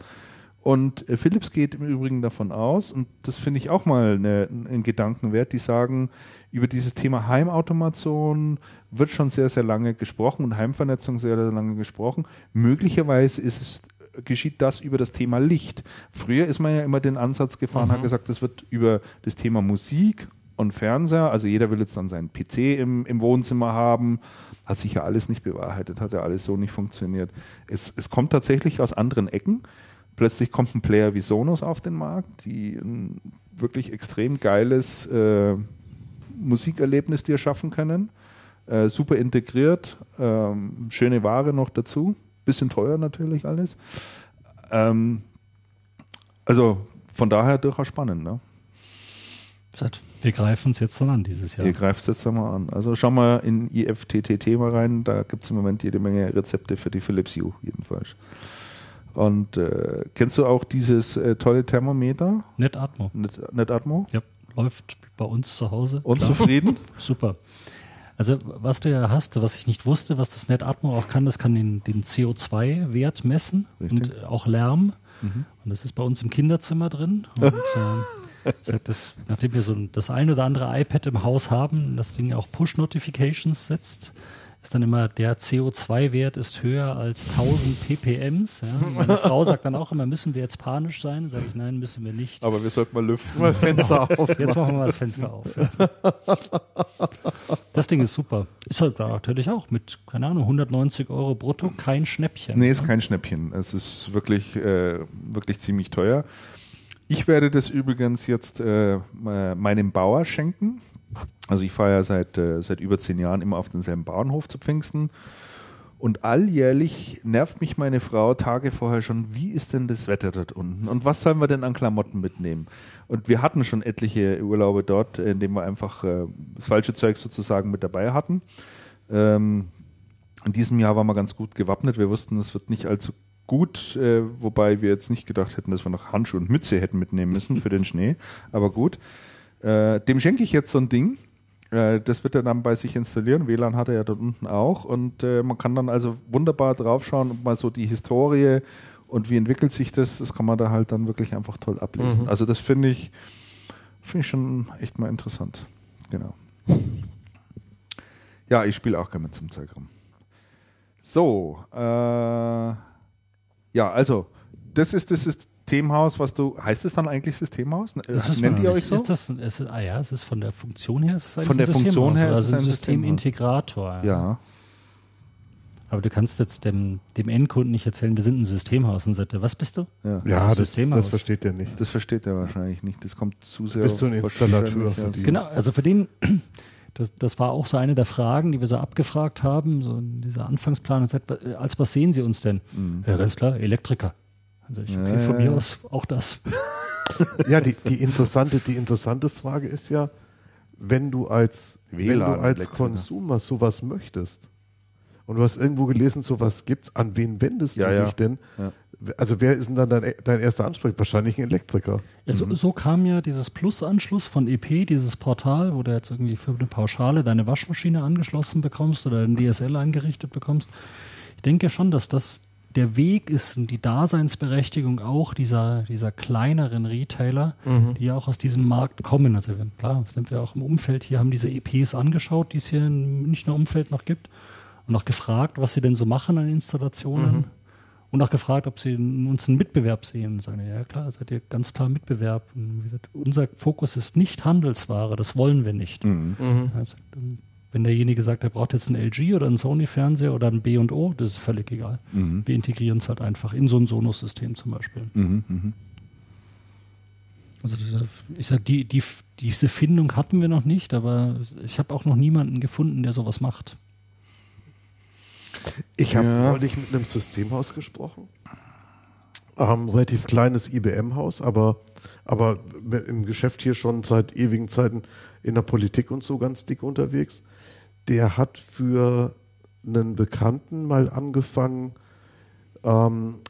Und äh, Philips geht im Übrigen davon aus, und das finde ich auch mal eine, einen Gedankenwert, die sagen, über dieses Thema Heimautomation wird schon sehr, sehr lange gesprochen und Heimvernetzung sehr, sehr lange gesprochen. Möglicherweise ist es geschieht das über das Thema Licht. Früher ist man ja immer den Ansatz gefahren, mhm. hat gesagt, das wird über das Thema Musik und Fernseher, also jeder will jetzt dann seinen PC im, im Wohnzimmer haben, hat sich ja alles nicht bewahrheitet, hat ja alles so nicht funktioniert. Es, es kommt tatsächlich aus anderen Ecken. Plötzlich kommt ein Player wie Sonos auf den Markt, die ein wirklich extrem geiles äh, Musikerlebnis dir schaffen können. Äh, super integriert, ähm, schöne Ware noch dazu. Bisschen teuer natürlich alles. Ähm, also von daher durchaus spannend. Ne? Wir greifen es jetzt dann an dieses Jahr. Ihr greift es jetzt mal an. Also schau mal in IFTTT mal rein, da gibt es im Moment jede Menge Rezepte für die Philips Hue jedenfalls. Und äh, kennst du auch dieses äh, tolle Thermometer? NetAtmo. Net, NetAtmo? Ja, läuft bei uns zu Hause. Unzufrieden? Super. Also was du ja hast, was ich nicht wusste, was das NetAtmo auch kann, das kann den, den CO2-Wert messen Richtig. und auch Lärm. Mhm. Und das ist bei uns im Kinderzimmer drin. Und äh, das, nachdem wir so das ein oder andere iPad im Haus haben, das Ding auch Push-Notifications setzt, ist dann immer, der CO2-Wert ist höher als 1000 ppms. Ja. Meine Frau sagt dann auch immer, müssen wir jetzt panisch sein? Sage ich, nein, müssen wir nicht. Aber wir sollten mal lüften. Mal Fenster auf. Jetzt machen wir mal das Fenster auf. Ja. Das Ding ist super. Ist halt natürlich auch mit, keine Ahnung, 190 Euro brutto kein Schnäppchen. Nee, ist ja. kein Schnäppchen. Es ist wirklich, äh, wirklich ziemlich teuer. Ich werde das übrigens jetzt äh, meinem Bauer schenken. Also ich fahre ja seit, äh, seit über zehn Jahren immer auf denselben Bauernhof zu Pfingsten. Und alljährlich nervt mich meine Frau Tage vorher schon, wie ist denn das Wetter dort unten? Und was sollen wir denn an Klamotten mitnehmen? Und wir hatten schon etliche Urlaube dort, in denen wir einfach äh, das falsche Zeug sozusagen mit dabei hatten. Ähm, in diesem Jahr waren wir ganz gut gewappnet. Wir wussten, es wird nicht allzu gut, äh, wobei wir jetzt nicht gedacht hätten, dass wir noch Handschuhe und Mütze hätten mitnehmen müssen für den Schnee. Aber gut. Äh, dem schenke ich jetzt so ein Ding. Äh, das wird er dann bei sich installieren. WLAN hat er ja dort unten auch. Und äh, man kann dann also wunderbar draufschauen und mal so die Historie und wie entwickelt sich das, das kann man da halt dann wirklich einfach toll ablesen. Mhm. Also das finde ich, finde ich schon echt mal interessant. Genau. Ja, ich spiele auch gerne mit zum Zeug rum. So, äh, ja, also das ist das ist Systemhaus, was du, heißt es dann eigentlich Systemhaus? Nennt ihr euch so? Ist das, ist, ah ja, es ist von der Funktion her, ist es von der Funktion her ist es ein Systemintegrator. Ja. ja. Aber du kannst jetzt dem, dem Endkunden nicht erzählen, wir sind ein Systemhaus. Und sagt er, was bist du? Ja, ja das, das, versteht der nicht. Das versteht er wahrscheinlich nicht. Das kommt zu sehr. Bist du ein Installateur für die? Genau, also für den, das, das war auch so eine der Fragen, die wir so abgefragt haben, so in dieser Anfangsplanung. Als was sehen Sie uns denn? Mhm. Ja, ganz klar, Elektriker. Also ich, okay, von mir aus auch das. ja, die, die, interessante, die interessante Frage ist ja, wenn du als, wenn du als Konsumer sowas möchtest und du hast irgendwo gelesen, sowas gibt's, an wen wendest ja, du ja. dich denn? Ja. Also wer ist denn dann dein, dein erster Ansprech? Wahrscheinlich ein Elektriker. Ja, so, so, kam ja dieses Plus-Anschluss von EP, dieses Portal, wo du jetzt irgendwie für eine Pauschale deine Waschmaschine angeschlossen bekommst oder ein DSL eingerichtet bekommst. Ich denke schon, dass das der Weg ist und die Daseinsberechtigung auch dieser, dieser kleineren Retailer, mhm. die ja auch aus diesem Markt kommen. Also klar, sind wir auch im Umfeld hier, haben diese EPs angeschaut, die es hier im Münchner Umfeld noch gibt und auch gefragt, was sie denn so machen an Installationen. Mhm. Und auch gefragt, ob sie uns einen Mitbewerb sehen. Und sagen, ja klar, seid ihr ganz klar Mitbewerb. Und wie gesagt, unser Fokus ist nicht Handelsware, das wollen wir nicht. Mhm. Also, wenn derjenige sagt, er braucht jetzt einen LG oder einen Sony-Fernseher oder ein B&O, das ist völlig egal. Mhm. Wir integrieren es halt einfach in so ein Sonos-System zum Beispiel. Mhm, mh. Also ich sag, die, die, diese Findung hatten wir noch nicht, aber ich habe auch noch niemanden gefunden, der sowas macht. Ich habe ja. neulich mit einem Systemhaus gesprochen. Ähm, relativ kleines IBM-Haus, aber, aber im Geschäft hier schon seit ewigen Zeiten in der Politik und so ganz dick unterwegs der hat für einen Bekannten mal angefangen, ähm,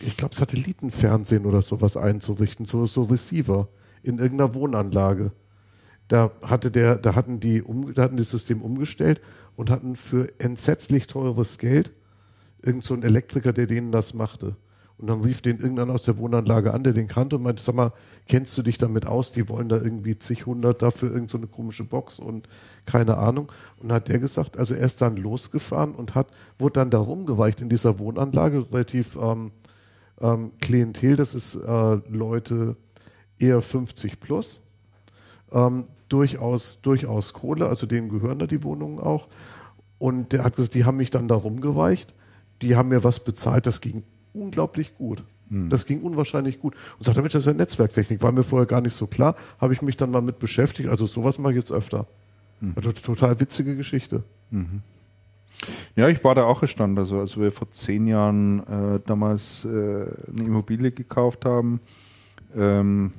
ich glaube, Satellitenfernsehen oder sowas einzurichten, so, so Receiver in irgendeiner Wohnanlage. Da hatte der, da hatten die, um, da hatten das System umgestellt und hatten für entsetzlich teures Geld irgend so einen Elektriker, der denen das machte. Und dann rief den irgendeiner aus der Wohnanlage an, der den kannte und meinte, sag mal, kennst du dich damit aus? Die wollen da irgendwie zig hundert dafür irgendeine so komische Box und keine Ahnung. Und dann hat der gesagt, also er ist dann losgefahren und hat, wurde dann da rumgereicht in dieser Wohnanlage, relativ ähm, ähm, Klientel, das ist äh, Leute eher 50 plus. Ähm, durchaus, durchaus Kohle, also denen gehören da die Wohnungen auch. Und der hat gesagt, die haben mich dann da rumgereicht, die haben mir was bezahlt, das ging unglaublich gut. Hm. Das ging unwahrscheinlich gut. Und sagte, Mensch, das ist ja Netzwerktechnik, war mir vorher gar nicht so klar, habe ich mich dann mal mit beschäftigt. Also sowas mache ich jetzt öfter. Also total witzige Geschichte. Mhm. Ja, ich war da auch erstaunt. Also, als wir vor zehn Jahren äh, damals äh, eine Immobilie gekauft haben, ähm,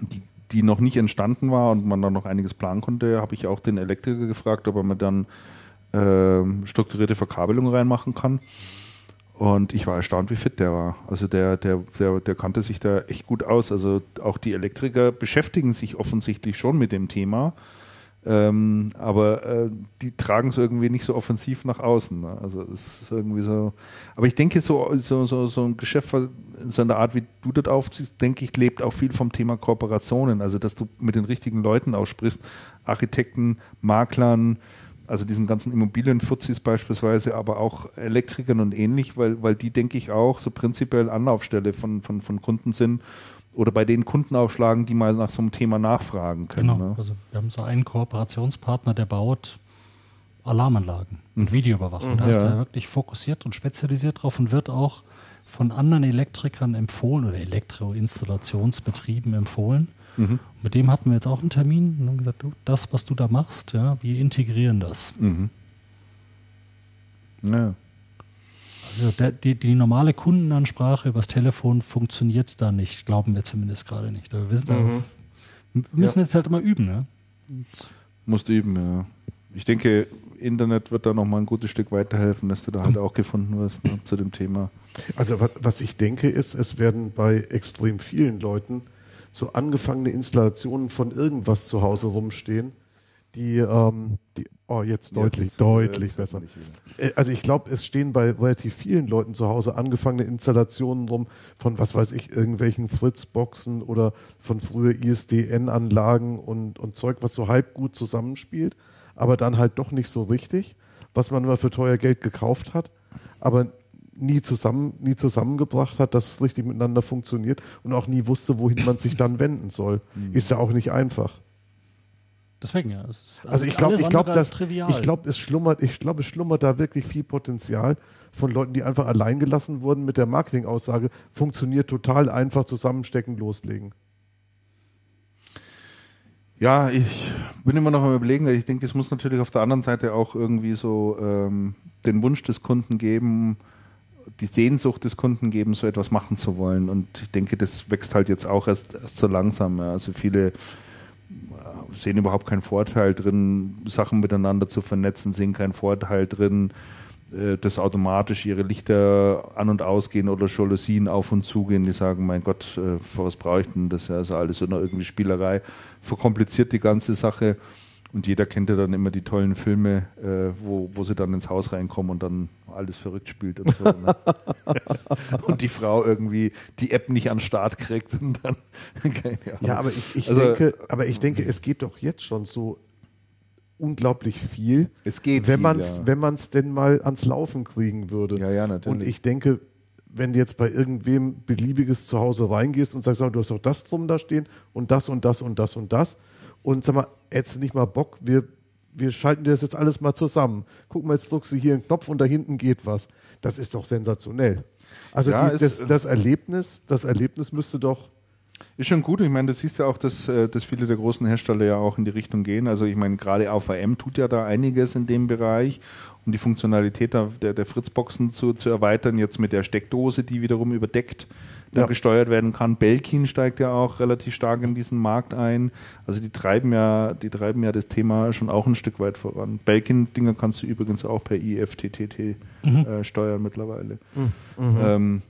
die, die noch nicht entstanden war und man da noch einiges planen konnte, habe ich auch den Elektriker gefragt, ob er mir dann äh, strukturierte Verkabelung reinmachen kann. Und ich war erstaunt, wie fit der war. Also der, der, der, der kannte sich da echt gut aus. Also auch die Elektriker beschäftigen sich offensichtlich schon mit dem Thema. Ähm, aber äh, die tragen es irgendwie nicht so offensiv nach außen. Ne? Also es ist irgendwie so. Aber ich denke, so, so, so, so ein Geschäft, so in der Art, wie du das aufziehst, denke ich, lebt auch viel vom Thema Kooperationen. Also dass du mit den richtigen Leuten aussprichst, Architekten, Maklern, also diesen ganzen Immobilienfuzis beispielsweise, aber auch Elektrikern und ähnlich, weil, weil die, denke ich, auch so prinzipiell Anlaufstelle von, von, von Kunden sind oder bei den Kunden aufschlagen, die mal nach so einem Thema nachfragen können. Genau, ne? also wir haben so einen Kooperationspartner, der baut Alarmanlagen und mhm. Videoüberwachung. Mhm. Da ist er wirklich fokussiert und spezialisiert drauf und wird auch von anderen Elektrikern empfohlen oder Elektroinstallationsbetrieben empfohlen. Mhm. Mit dem hatten wir jetzt auch einen Termin und haben gesagt, du, das, was du da machst, ja, wir integrieren das. Mhm. Ja. Also der, die, die, normale Kundenansprache übers Telefon funktioniert da nicht, glauben wir zumindest gerade nicht. Aber wir, wissen, mhm. wir müssen ja. jetzt halt immer üben. Ne? Musst üben, ja. Ich denke, Internet wird da noch mal ein gutes Stück weiterhelfen, dass du da halt auch gefunden wirst ne, zu dem Thema. Also was ich denke ist, es werden bei extrem vielen Leuten so angefangene Installationen von irgendwas zu Hause rumstehen, die, ähm, die oh, jetzt deutlich, jetzt, deutlich jetzt besser. Äh, also ich glaube, es stehen bei relativ vielen Leuten zu Hause angefangene Installationen rum von, was weiß ich, irgendwelchen Fritzboxen oder von früher ISDN-Anlagen und, und Zeug, was so halb gut zusammenspielt, aber dann halt doch nicht so richtig, was man mal für teuer Geld gekauft hat, aber nie zusammen, nie zusammengebracht hat, dass es richtig miteinander funktioniert und auch nie wusste, wohin man sich dann wenden soll. Mhm. Ist ja auch nicht einfach. Deswegen ja. also, also ich glaube, ich glaube, dass ich glaube, es schlummert, ich glaube, es schlummert da wirklich viel Potenzial von Leuten, die einfach allein gelassen wurden mit der Marketingaussage, funktioniert total einfach zusammenstecken, loslegen. Ja, ich bin immer noch am überlegen. Ich denke, es muss natürlich auf der anderen Seite auch irgendwie so ähm, den Wunsch des Kunden geben, die Sehnsucht des Kunden geben, so etwas machen zu wollen. Und ich denke, das wächst halt jetzt auch erst, erst so langsam. Ja. Also viele äh, sehen überhaupt keinen Vorteil drin, Sachen miteinander zu vernetzen, sehen keinen Vorteil drin, äh, dass automatisch ihre Lichter an- und ausgehen oder Jalousien auf und zugehen. Die sagen, mein Gott, äh, was brauche ich denn das? Ja, also alles nur irgendwie Spielerei, verkompliziert die ganze Sache. Und jeder kennt ja dann immer die tollen Filme, äh, wo, wo sie dann ins Haus reinkommen und dann alles verrückt spielt und so. Ne? und die Frau irgendwie die App nicht an den Start kriegt und dann keine Ahnung. Ja, aber ich, ich also, denke, aber ich denke, es geht doch jetzt schon so unglaublich viel. Es geht wenn man es ja. wenn man es denn mal ans Laufen kriegen würde. Ja, ja, natürlich. Und ich denke, wenn du jetzt bei irgendwem beliebiges zu Hause reingehst und sagst, du hast auch das drum da stehen und das und das und das und das und sag mal, hättest du nicht mal Bock, wir, wir schalten dir das jetzt alles mal zusammen. Guck mal, jetzt drückst du hier einen Knopf und da hinten geht was. Das ist doch sensationell. Also ja, die, das, das, Erlebnis, das Erlebnis müsste doch ist schon gut. Ich meine, du siehst ja auch, dass, äh, dass viele der großen Hersteller ja auch in die Richtung gehen. Also ich meine, gerade AVM tut ja da einiges in dem Bereich, um die Funktionalität der, der, der Fritzboxen zu, zu erweitern. Jetzt mit der Steckdose, die wiederum überdeckt ja. gesteuert werden kann. Belkin steigt ja auch relativ stark in diesen Markt ein. Also die treiben ja, die treiben ja das Thema schon auch ein Stück weit voran. Belkin-Dinger kannst du übrigens auch per IFTTT mhm. äh, steuern mittlerweile. Mhm. Ähm,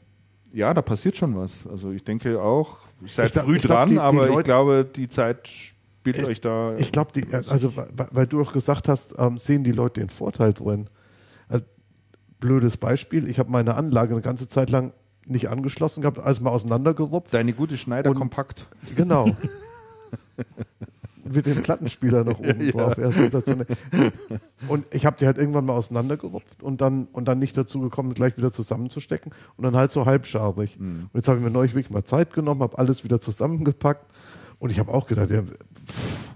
ja, da passiert schon was. Also ich denke auch, ihr seid ich früh glaub, dran, die, aber Leute, ich glaube, die Zeit spielt euch da. Ich glaube, also weil du auch gesagt hast, ähm, sehen die Leute den Vorteil drin. Also, blödes Beispiel, ich habe meine Anlage eine ganze Zeit lang nicht angeschlossen gehabt, alles mal auseinandergerupft. Deine gute Schneider und, kompakt. Genau. Mit dem Plattenspieler noch oben ja, drauf. Ja. Und ich habe die halt irgendwann mal auseinandergerupft und dann, und dann nicht dazu gekommen, gleich wieder zusammenzustecken und dann halt so halbscharig. Mhm. Und jetzt habe ich mir neulich wirklich mal Zeit genommen, habe alles wieder zusammengepackt und ich habe auch gedacht, ja, pff,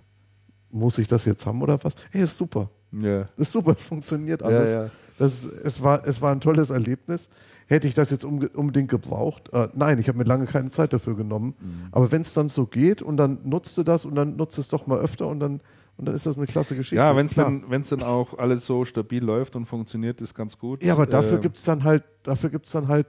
muss ich das jetzt haben oder was? Hey, ist super. Ja. Ist super, es funktioniert alles. Das, es, war, es war ein tolles Erlebnis. Hätte ich das jetzt unbedingt gebraucht? Äh, nein, ich habe mir lange keine Zeit dafür genommen. Mhm. Aber wenn es dann so geht und dann nutzt du das und dann nutzt es doch mal öfter und dann, und dann ist das eine klasse Geschichte. Ja, wenn es dann, dann auch alles so stabil läuft und funktioniert, ist ganz gut. Ja, aber dafür äh, gibt es dann halt, dafür gibt's dann halt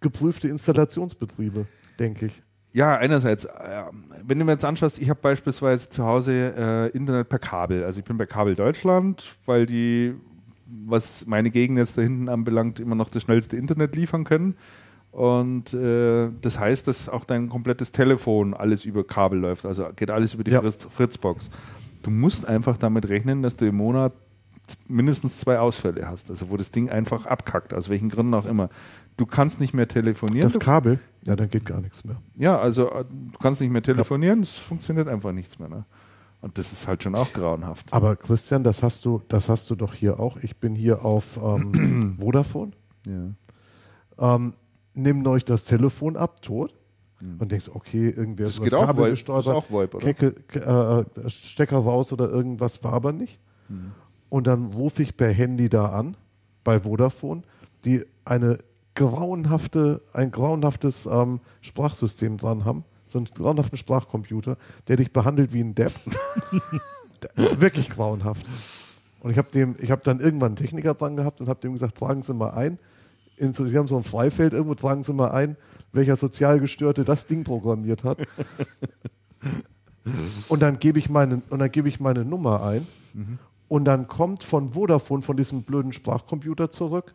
geprüfte Installationsbetriebe, denke ich. Ja, einerseits, äh, wenn du mir jetzt anschaust, ich habe beispielsweise zu Hause äh, Internet per Kabel. Also ich bin bei Kabel Deutschland, weil die was meine Gegend jetzt da hinten anbelangt, immer noch das schnellste Internet liefern können. Und äh, das heißt, dass auch dein komplettes Telefon alles über Kabel läuft. Also geht alles über die ja. Fritz, Fritzbox. du musst einfach damit rechnen, dass du im Monat mindestens zwei Ausfälle hast, also wo das Ding einfach abkackt, aus welchen Gründen auch immer. Du kannst nicht mehr telefonieren. Das Kabel, ja, dann geht gar nichts mehr. Ja, also äh, du kannst nicht mehr telefonieren, es funktioniert einfach nichts mehr. Ne? Und das ist halt schon auch grauenhaft. Aber Christian, das hast du, das hast du doch hier auch. Ich bin hier auf ähm, Vodafone. Ja. Ähm, nimm euch das Telefon ab, tot. Und denkst, okay, irgendwer Das ist das Kabel das ist auch VoIP, oder? Kecke, Ke- äh, Stecker raus oder irgendwas war aber nicht. Mhm. Und dann rufe ich per Handy da an, bei Vodafone, die eine grauenhafte, ein grauenhaftes ähm, Sprachsystem dran haben, so einen grauenhaften Sprachcomputer, der dich behandelt wie ein Depp. Wirklich grauenhaft. Und ich habe dem, ich habe dann irgendwann einen Techniker dran gehabt und habe dem gesagt, tragen Sie mal ein. In, Sie haben so ein Freifeld irgendwo, tragen Sie mal ein, welcher Sozialgestörte das Ding programmiert hat. und dann gebe ich meine, und dann gebe ich meine Nummer ein. Und dann kommt von Vodafone, von diesem blöden Sprachcomputer zurück.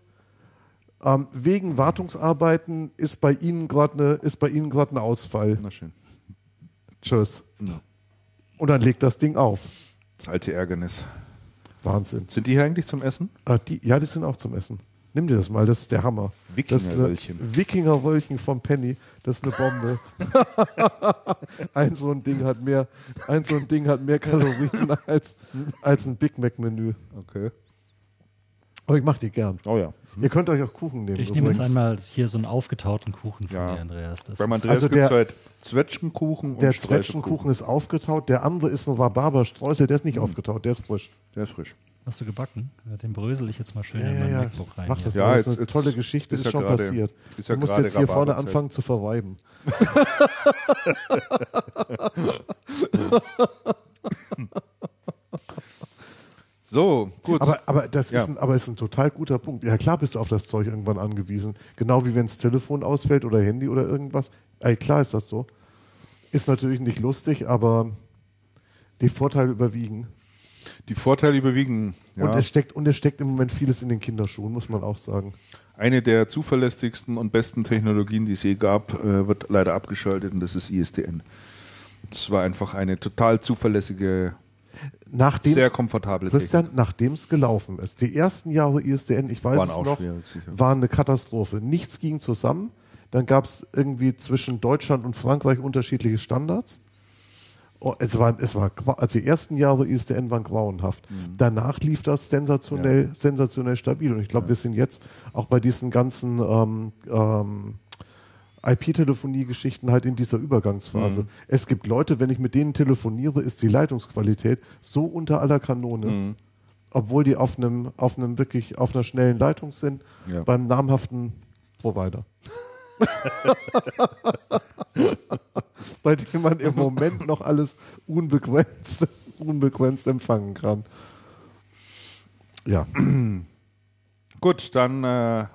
Ähm, wegen Wartungsarbeiten ist bei Ihnen gerade eine, ist bei Ihnen gerade ein Ausfall. Na schön. Tschüss. Ja. Und dann legt das Ding auf. Das alte Ärgernis. Wahnsinn. Sind die hier eigentlich zum Essen? Ah, die, ja, die sind auch zum Essen. Nimm dir das mal, das ist der Hammer. Wikingerröllchen. Wikingerröllchen vom Penny, das ist eine Bombe. ein so ein Ding hat mehr, ein so ein Ding hat mehr Kalorien als, als ein Big Mac Menü. Okay. Aber ich mach die gern. Oh ja. Ihr könnt euch auch Kuchen nehmen. Ich nehme jetzt übrigens. einmal hier so einen aufgetauten Kuchen von Ja. dir, Andreas. Das Beim ist- Andreas Also gibt es der- halt Zwetschgenkuchen und Der. Zwetschgenkuchen ist aufgetaut, der andere ist ein Rhabarberstreusel, der ist nicht aufgetaut, der ist frisch. Der ist frisch. hast du gebacken? Ja, Den brösel ich jetzt mal schön Ja, in ja, mein ja. MacBook rein. Mach das Ja, das jetzt- ist eine tolle Geschichte, ist ist, ja schon gerade- passiert. ist ja du musst jetzt hier vorne anfangen zu verreiben. So, gut. Aber, aber das Ja. ist ein, aber ist ein total guter Punkt. Ja, klar bist du auf das Zeug irgendwann angewiesen. Genau wie wenn das Telefon ausfällt oder Handy oder irgendwas. Ey, klar ist das so. Ist natürlich nicht lustig, aber die Vorteile überwiegen. die Vorteile überwiegen. Ja. Und, es steckt, und es steckt im Moment vieles in den Kinderschuhen, muss man auch sagen. Eine der zuverlässigsten und besten Technologien, die es je gab, äh, wird leider abgeschaltet und das ist ISDN. Das war einfach eine total zuverlässige, Nachdem sehr komfortable Christian, nachdem es gelaufen ist. Die ersten Jahre ISDN, ich weiß Waren es noch, waren eine Katastrophe. Nichts ging zusammen. Dann gab es irgendwie zwischen Deutschland und Frankreich unterschiedliche Standards. Oh, es war, es war, also die ersten Jahre ISDN waren grauenhaft. Mhm. Danach lief das sensationell, sensationell stabil. Und ich glaube, wir sind jetzt auch bei diesen ganzen ähm, ähm, IP-Telefonie-Geschichten halt in dieser Übergangsphase. Mhm. Es gibt Leute, wenn ich mit denen telefoniere, ist die Leitungsqualität so unter aller Kanone, Mhm. obwohl die auf einem, auf einem wirklich, auf einer schnellen Leitung sind, Ja. beim namhaften Provider. Bei dem man im Moment noch alles unbegrenzt, unbegrenzt empfangen kann. Ja, Gut, dann äh,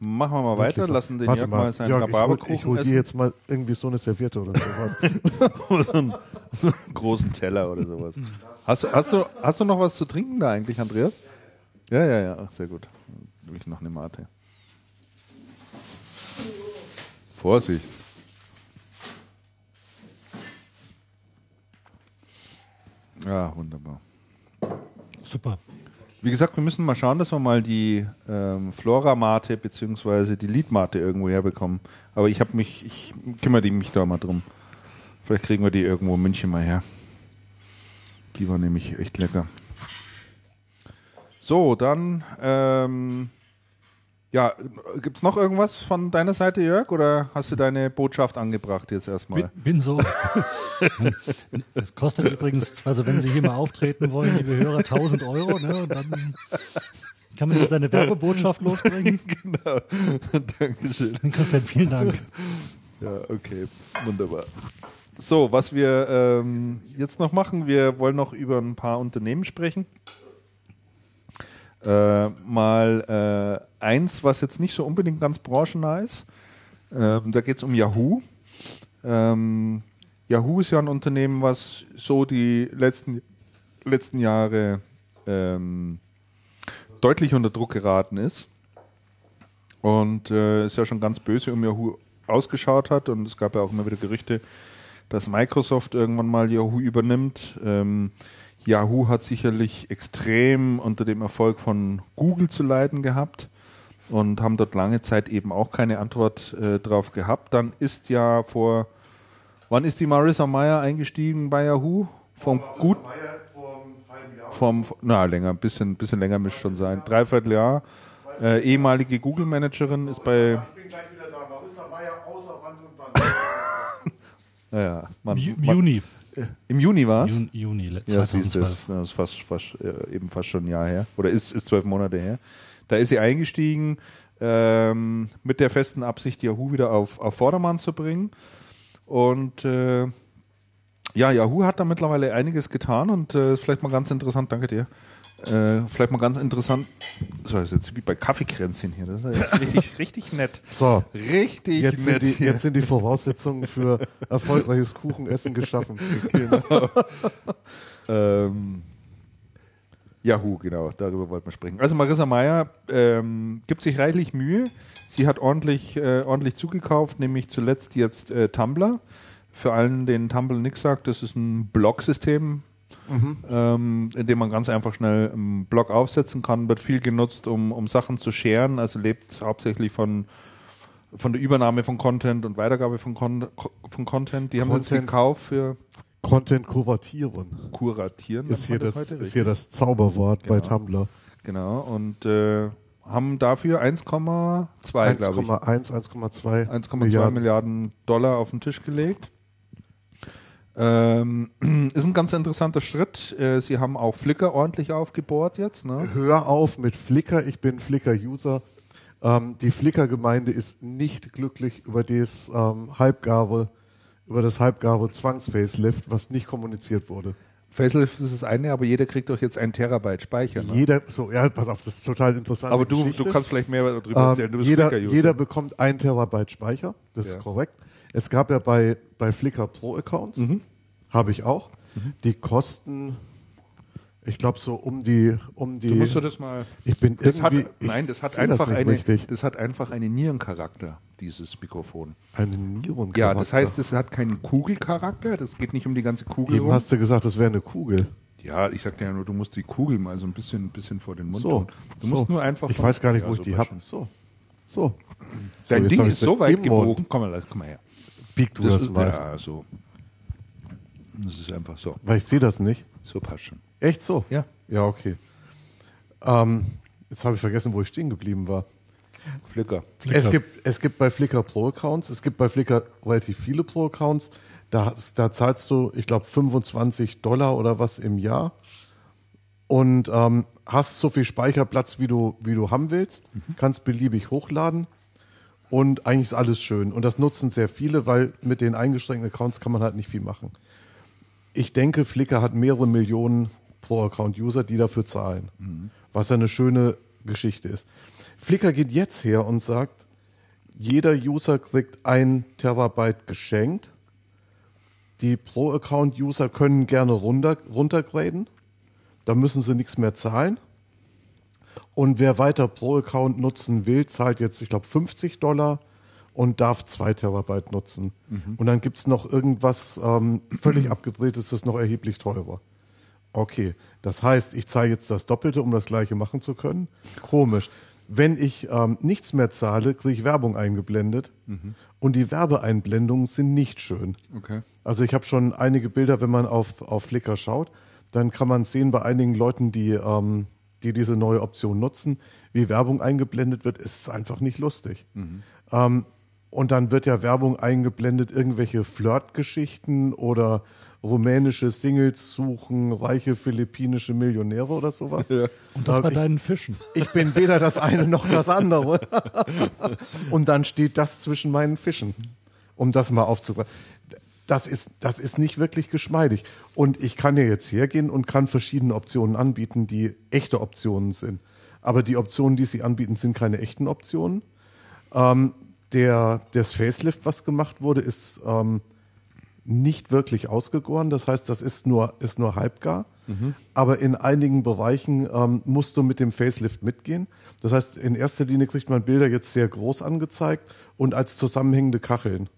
machen wir mal weiter, Wirklich. lassen den Warte Jörg mal, mal seinen Jörg, ich hol, Rhabarberkuchen ich hol dir jetzt mal irgendwie so eine Serviette oder sowas. so, einen, so einen großen Teller oder sowas. Hast, du- hast, du, hast du noch was zu trinken da eigentlich, Andreas? Ja, ja, ja, Ach, sehr gut. Dann nehme ich noch eine Mate. Vorsicht. Ja, wunderbar. Super. Wie gesagt, wir müssen mal schauen, dass wir mal die ähm, Flora-Mate bzw. die Lied-Mate irgendwo herbekommen. Aber ich habe mich, ich kümmere mich da mal drum. Vielleicht kriegen wir die irgendwo in München mal her. Die war nämlich echt lecker. So, dann, ähm, ja, gibt es noch irgendwas von deiner Seite, Jörg? Oder hast du deine Botschaft angebracht jetzt Bin, erstmal? bin so. Das kostet übrigens, also wenn Sie hier mal auftreten wollen, liebe Hörer, 1000 Euro, ne? Und dann kann man hier seine Werbebotschaft losbringen. genau. Dankeschön. Christian, vielen Dank. Ja, okay, wunderbar. So, was wir ähm, jetzt noch machen, wir wollen noch über ein paar Unternehmen sprechen. Äh, mal äh, eins, was jetzt nicht so unbedingt ganz branchennah ist. Ähm, da geht es um Yahoo. Ähm, Yahoo ist ja ein Unternehmen, was so die letzten, letzten Jahre ähm, deutlich unter Druck geraten ist und äh, es ja schon ganz böse um Yahoo ausgeschaut hat und es gab ja auch immer wieder Gerüchte, dass Microsoft irgendwann mal Yahoo übernimmt. Ähm, Yahoo hat sicherlich extrem unter dem Erfolg von Google zu leiden gehabt und haben dort lange Zeit eben auch keine Antwort äh, drauf gehabt. Dann ist ja vor, wann ist die Marissa Meyer eingestiegen bei Yahoo? Vom gut, vom, na länger, ein bisschen, bisschen länger müsste schon sein, dreiviertel Jahr. Äh, ehemalige Google-Managerin ist bei. Ich bin gleich wieder da. Marissa Meyer außer Rand und Band. ja, man, Juni. Im Juni war es? Juni, Juni ja, siehst du, das ist fast, fast, äh, eben fast schon ein Jahr her. Oder ist, ist zwölf Monate her. Da ist sie eingestiegen ähm, mit der festen Absicht, Yahoo wieder auf, auf Vordermann zu bringen. Und äh, ja, Yahoo hat da mittlerweile einiges getan und äh, vielleicht mal ganz interessant, danke dir. Äh, vielleicht mal ganz interessant, so ist jetzt wie bei Kaffeekränzchen hier, das ist ja richtig, richtig nett. So, richtig jetzt nett. Sind die, jetzt sind die Voraussetzungen für erfolgreiches Kuchenessen geschaffen. Genau. ähm, Yahoo, genau, darüber wollten wir sprechen. Also Marissa Meyer ähm, gibt sich reichlich Mühe. Sie hat ordentlich, äh, ordentlich zugekauft, nämlich zuletzt jetzt äh, Tumblr. Für allen, den Tumblr nichts sagt, das ist ein Blog-System, mhm. ähm, in dem man ganz einfach schnell einen Blog aufsetzen kann. Wird viel genutzt, um, um Sachen zu scheren, also lebt hauptsächlich von von der Übernahme von Content und Weitergabe von, Con von Content. Die haben Content. jetzt gekauft für Content kuratieren. Kuratieren ist hier, das, ist hier das Zauberwort genau. bei Tumblr. Genau, und äh, haben dafür 1,2, glaube ich. 1,1, 1,2 1,2 Milliarden. Milliarden Dollar auf den Tisch gelegt. Ähm, ist ein ganz interessanter Schritt. Äh, Sie haben auch Flickr ordentlich aufgebohrt jetzt. Ne? Hör auf mit Flickr, ich bin Flickr-User. Ähm, die Flickr-Gemeinde ist nicht glücklich über das ähm, halbgare über das halbgare Zwangsfacelift, was nicht kommuniziert wurde. Facelift ist das eine, aber jeder kriegt doch jetzt einen Terabyte Speicher. Ne? Jeder, so, ja, pass auf, das ist total interessant. Aber du, du kannst vielleicht mehr darüber ähm, erzählen. Du bist jeder, jeder bekommt einen Terabyte Speicher, das ja. ist korrekt. Es gab ja bei, bei Flickr Pro Accounts, mhm. habe ich auch, mhm. die kosten ich glaube so um die um die. Du musst du das mal. Ich bin das hat, nein, das hat einfach das eine. Richtig. Das hat einfach einen Nierencharakter dieses Mikrofon. Einen Nierencharakter. Ja, das heißt, es hat keinen Kugelcharakter. Das geht nicht um die ganze Kugel. Eben rum. hast du gesagt, das wäre eine Kugel. Ja, ich sagte ja nur, du musst die Kugel mal so ein bisschen, ein bisschen vor den Mund so, tun. Du so. musst nur einfach. Ich weiß gar nicht, wo ich die habe. So, so. Dein so, Ding ist so weit gebogen. Komm mal, komm mal her. Bieg du das, das mal. Ja, so. Das ist einfach so. Weil ich sehe das nicht. So passt schon. Echt so? Ja. Ja, okay. Ähm, jetzt habe ich vergessen, wo ich stehen geblieben war. Flickr. Flickr. Es, gibt, es gibt bei Flickr Pro-Accounts, es gibt bei Flickr relativ viele Pro-Accounts. Da, da zahlst du, ich glaube, 25 Dollar oder was im Jahr und ähm, hast so viel Speicherplatz, wie du, wie du haben willst, mhm. kannst beliebig hochladen und eigentlich ist alles schön. Und das nutzen sehr viele, weil mit den eingeschränkten Accounts kann man halt nicht viel machen. Ich denke, Flickr hat mehrere Millionen Pro-Account-User, die dafür zahlen. Mhm. Was ja eine schöne Geschichte ist. Flickr geht jetzt her und sagt, jeder User kriegt ein Terabyte geschenkt. Die Pro-Account-User können gerne runter, runtergraden. Da müssen sie nichts mehr zahlen. Und wer weiter Pro-Account nutzen will, zahlt jetzt, ich glaube, 50 Dollar und darf 2 Terabyte nutzen. Mhm. Und dann gibt es noch irgendwas ähm, völlig abgedrehtes, das ist noch erheblich teurer. Okay, das heißt, ich zahle jetzt das Doppelte, um das gleiche machen zu können. Komisch. Wenn ich ähm, nichts mehr zahle, kriege ich Werbung eingeblendet. Mhm. Und die Werbeeinblendungen sind nicht schön. Okay. Also ich habe schon einige Bilder, wenn man auf, auf Flickr schaut, dann kann man sehen bei einigen Leuten, die, ähm, die diese neue Option nutzen, wie Werbung eingeblendet wird, ist einfach nicht lustig. Mhm. Ähm, und dann wird ja Werbung eingeblendet, irgendwelche Flirtgeschichten oder rumänische Singles suchen, reiche philippinische Millionäre oder sowas. Ja. Und das bei deinen Fischen. Ich bin weder das eine noch das andere. Und dann steht das zwischen meinen Fischen, um das mal aufzugreifen. Das ist, das ist nicht wirklich geschmeidig. Und ich kann ja jetzt hergehen und kann verschiedene Optionen anbieten, die echte Optionen sind. Aber die Optionen, die sie anbieten, sind keine echten Optionen. Ähm, der, das Facelift, was gemacht wurde, ist ähm, nicht wirklich ausgegoren. Das heißt, das ist nur, ist nur halbgar. Mhm. Aber in einigen Bereichen ähm, musst du mit dem Facelift mitgehen. Das heißt, in erster Linie kriegt man Bilder jetzt sehr groß angezeigt und als zusammenhängende Kacheln.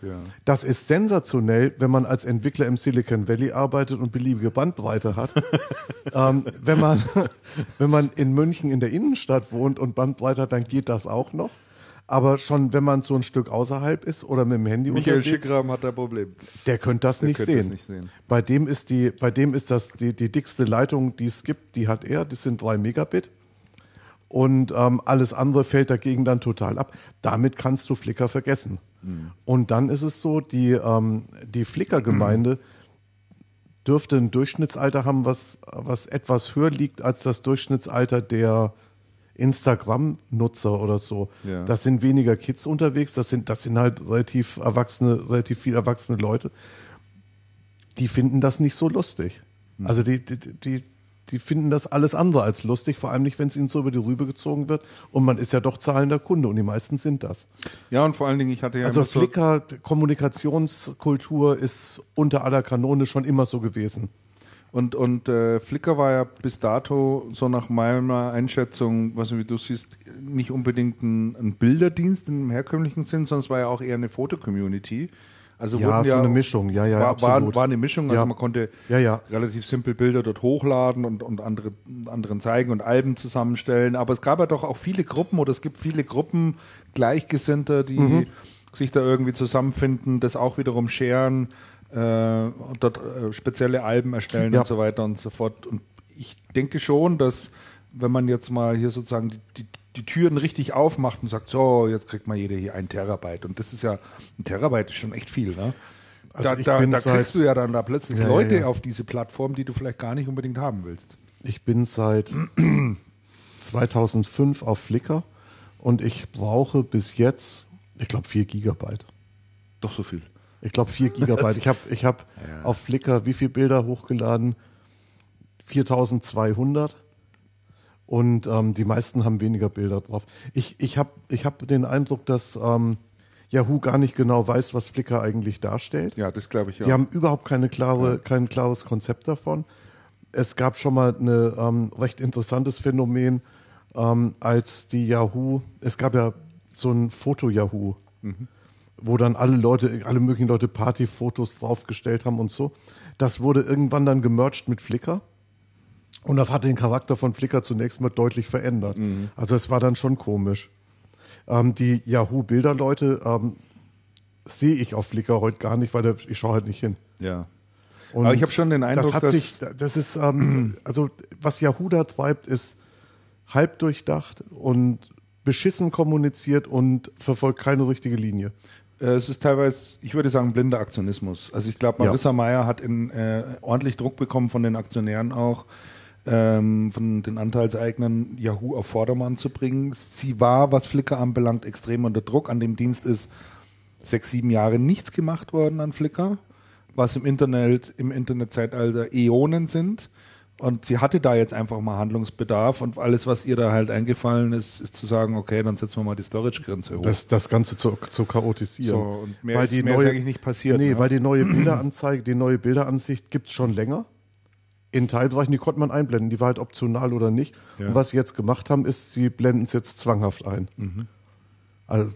Ja. Das ist sensationell, wenn man als Entwickler im Silicon Valley arbeitet und beliebige Bandbreite hat. ähm, wenn, man, wenn man in München in der Innenstadt wohnt und Bandbreite hat, dann geht das auch noch. Aber schon, wenn man so ein Stück außerhalb ist oder mit dem Handy Michael unterwegs, Schickram hat da Problem. Der könnte das, der nicht, könnte sehen. nicht sehen. Bei dem ist die, bei dem ist das die, die dickste Leitung, die es gibt, die hat er. Das sind drei Megabit. Und ähm, alles andere fällt dagegen dann total ab. Damit kannst du Flickr vergessen. Mhm. Und dann ist es so, die, ähm, die Flickr-Gemeinde mhm. dürfte ein Durchschnittsalter haben, was, was etwas höher liegt als das Durchschnittsalter der Instagram-Nutzer oder so. Ja. Das sind weniger Kids unterwegs, das sind, das sind halt relativ erwachsene, relativ viel erwachsene Leute. Die finden das nicht so lustig. Mhm. Also die, die, die, die finden das alles andere als lustig, vor allem nicht, wenn es ihnen so über die Rübe gezogen wird. Und man ist ja doch zahlender Kunde und die meisten sind das. Ja, und vor allen Dingen, ich hatte ja. Also Flickr, Kommunikationskultur ist unter aller Kanone schon immer so gewesen. Und, und äh, Flickr war ja bis dato, so nach meiner Einschätzung, was wie du siehst, nicht unbedingt ein, ein Bilderdienst im herkömmlichen Sinn, sondern es war ja auch eher eine Fotocommunity. Also ja, so ja, eine Mischung, ja, ja, war, absolut. War, war eine Mischung, also ja. man konnte ja, relativ simpel Bilder dort hochladen und, und andere, anderen zeigen und Alben zusammenstellen. Aber es gab ja doch auch viele Gruppen oder es gibt viele Gruppen Gleichgesinnter, die mhm. sich da irgendwie zusammenfinden, das auch wiederum scheren äh, dort äh, spezielle Alben erstellen und so weiter und so fort. Und ich denke schon, dass wenn man jetzt mal hier sozusagen die, die, die Türen richtig aufmacht und sagt, so, jetzt kriegt mal jeder hier ein Terabyte. Und das ist ja, ein Terabyte ist schon echt viel, ne? Also da, da, da kriegst du ja dann da plötzlich ja, Leute ja, ja. auf diese Plattform, die du vielleicht gar nicht unbedingt haben willst. Ich bin seit 2005 auf Flickr und ich brauche bis jetzt, ich glaube, 4 Gigabyte. Doch so viel. Ich glaube 4 Gigabyte. Ich habe ich hab auf Flickr wie viele Bilder hochgeladen? 4200. Und ähm, die meisten haben weniger Bilder drauf. Ich, ich habe ich hab den Eindruck, dass ähm, Yahoo gar nicht genau weiß, was Flickr eigentlich darstellt. Ja, das glaube ich auch. Die haben überhaupt keine klare, ja. kein klares Konzept davon. Es gab schon mal ein ähm, recht interessantes Phänomen, ähm, als die Yahoo, es gab ja so ein Foto-Yahoo. Mhm wo dann alle Leute, alle möglichen Leute Partyfotos draufgestellt haben und so. Das wurde irgendwann dann gemerged mit Flickr. Und das hat den Charakter von Flickr zunächst mal deutlich verändert. Mhm. Also es war dann schon komisch. Ähm, die Yahoo-Bilderleute ähm, sehe ich auf Flickr heute gar nicht, weil der, ich schaue halt nicht hin. Ja. Und Aber ich habe schon den Eindruck, das hat dass sich, das ist, ähm, also was Yahoo da treibt, ist halb durchdacht und beschissen kommuniziert und verfolgt keine richtige Linie. Äh, es ist teilweise, ich würde sagen, blinder Aktionismus. Also ich glaube, Marissa ja. Meyer hat in, äh, ordentlich Druck bekommen von den Aktionären auch, ähm, von den Anteilseignern Yahoo auf Vordermann zu bringen. Sie war, was Flickr anbelangt, extrem unter Druck. An dem Dienst ist sechs, sieben Jahre nichts gemacht worden an Flickr, was im Internet, im Internetzeitalter Äonen sind. Und sie hatte da jetzt einfach mal Handlungsbedarf und alles, was ihr da halt eingefallen ist, ist zu sagen, okay, dann setzen wir mal die Storage-Grenze hoch. Das, das Ganze zu, zu chaotisieren. So, und mehr, weil ist, die mehr neue, ist eigentlich nicht passiert. Nee, ne? weil die neue Bilderanzeige, die neue Bilderansicht gibt es schon länger. In Teilbereichen, die konnte man einblenden, die war halt optional oder nicht. Ja. Und was sie jetzt gemacht haben, ist, sie blenden es jetzt zwanghaft ein. Mhm. Also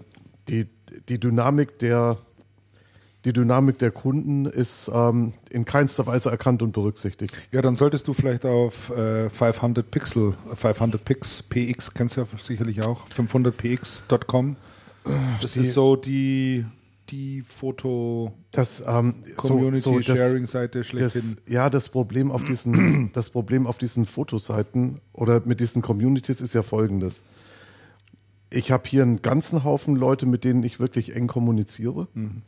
die, die Dynamik der, die Dynamik der Kunden ist ähm, in keinster Weise erkannt und berücksichtigt. Ja, dann solltest du vielleicht auf äh, 500 Pixel, 500 Pix, PX, kennst du ja sicherlich auch, 500px.com. Das die, ist so die, die Foto das, ähm, Community so, so Sharing Seite schlechthin. Das, ja, das Problem auf diesen das Problem auf diesen Fotoseiten oder mit diesen Communities ist ja folgendes. Ich habe hier einen ganzen Haufen Leute, mit denen ich wirklich eng kommuniziere. Mhm.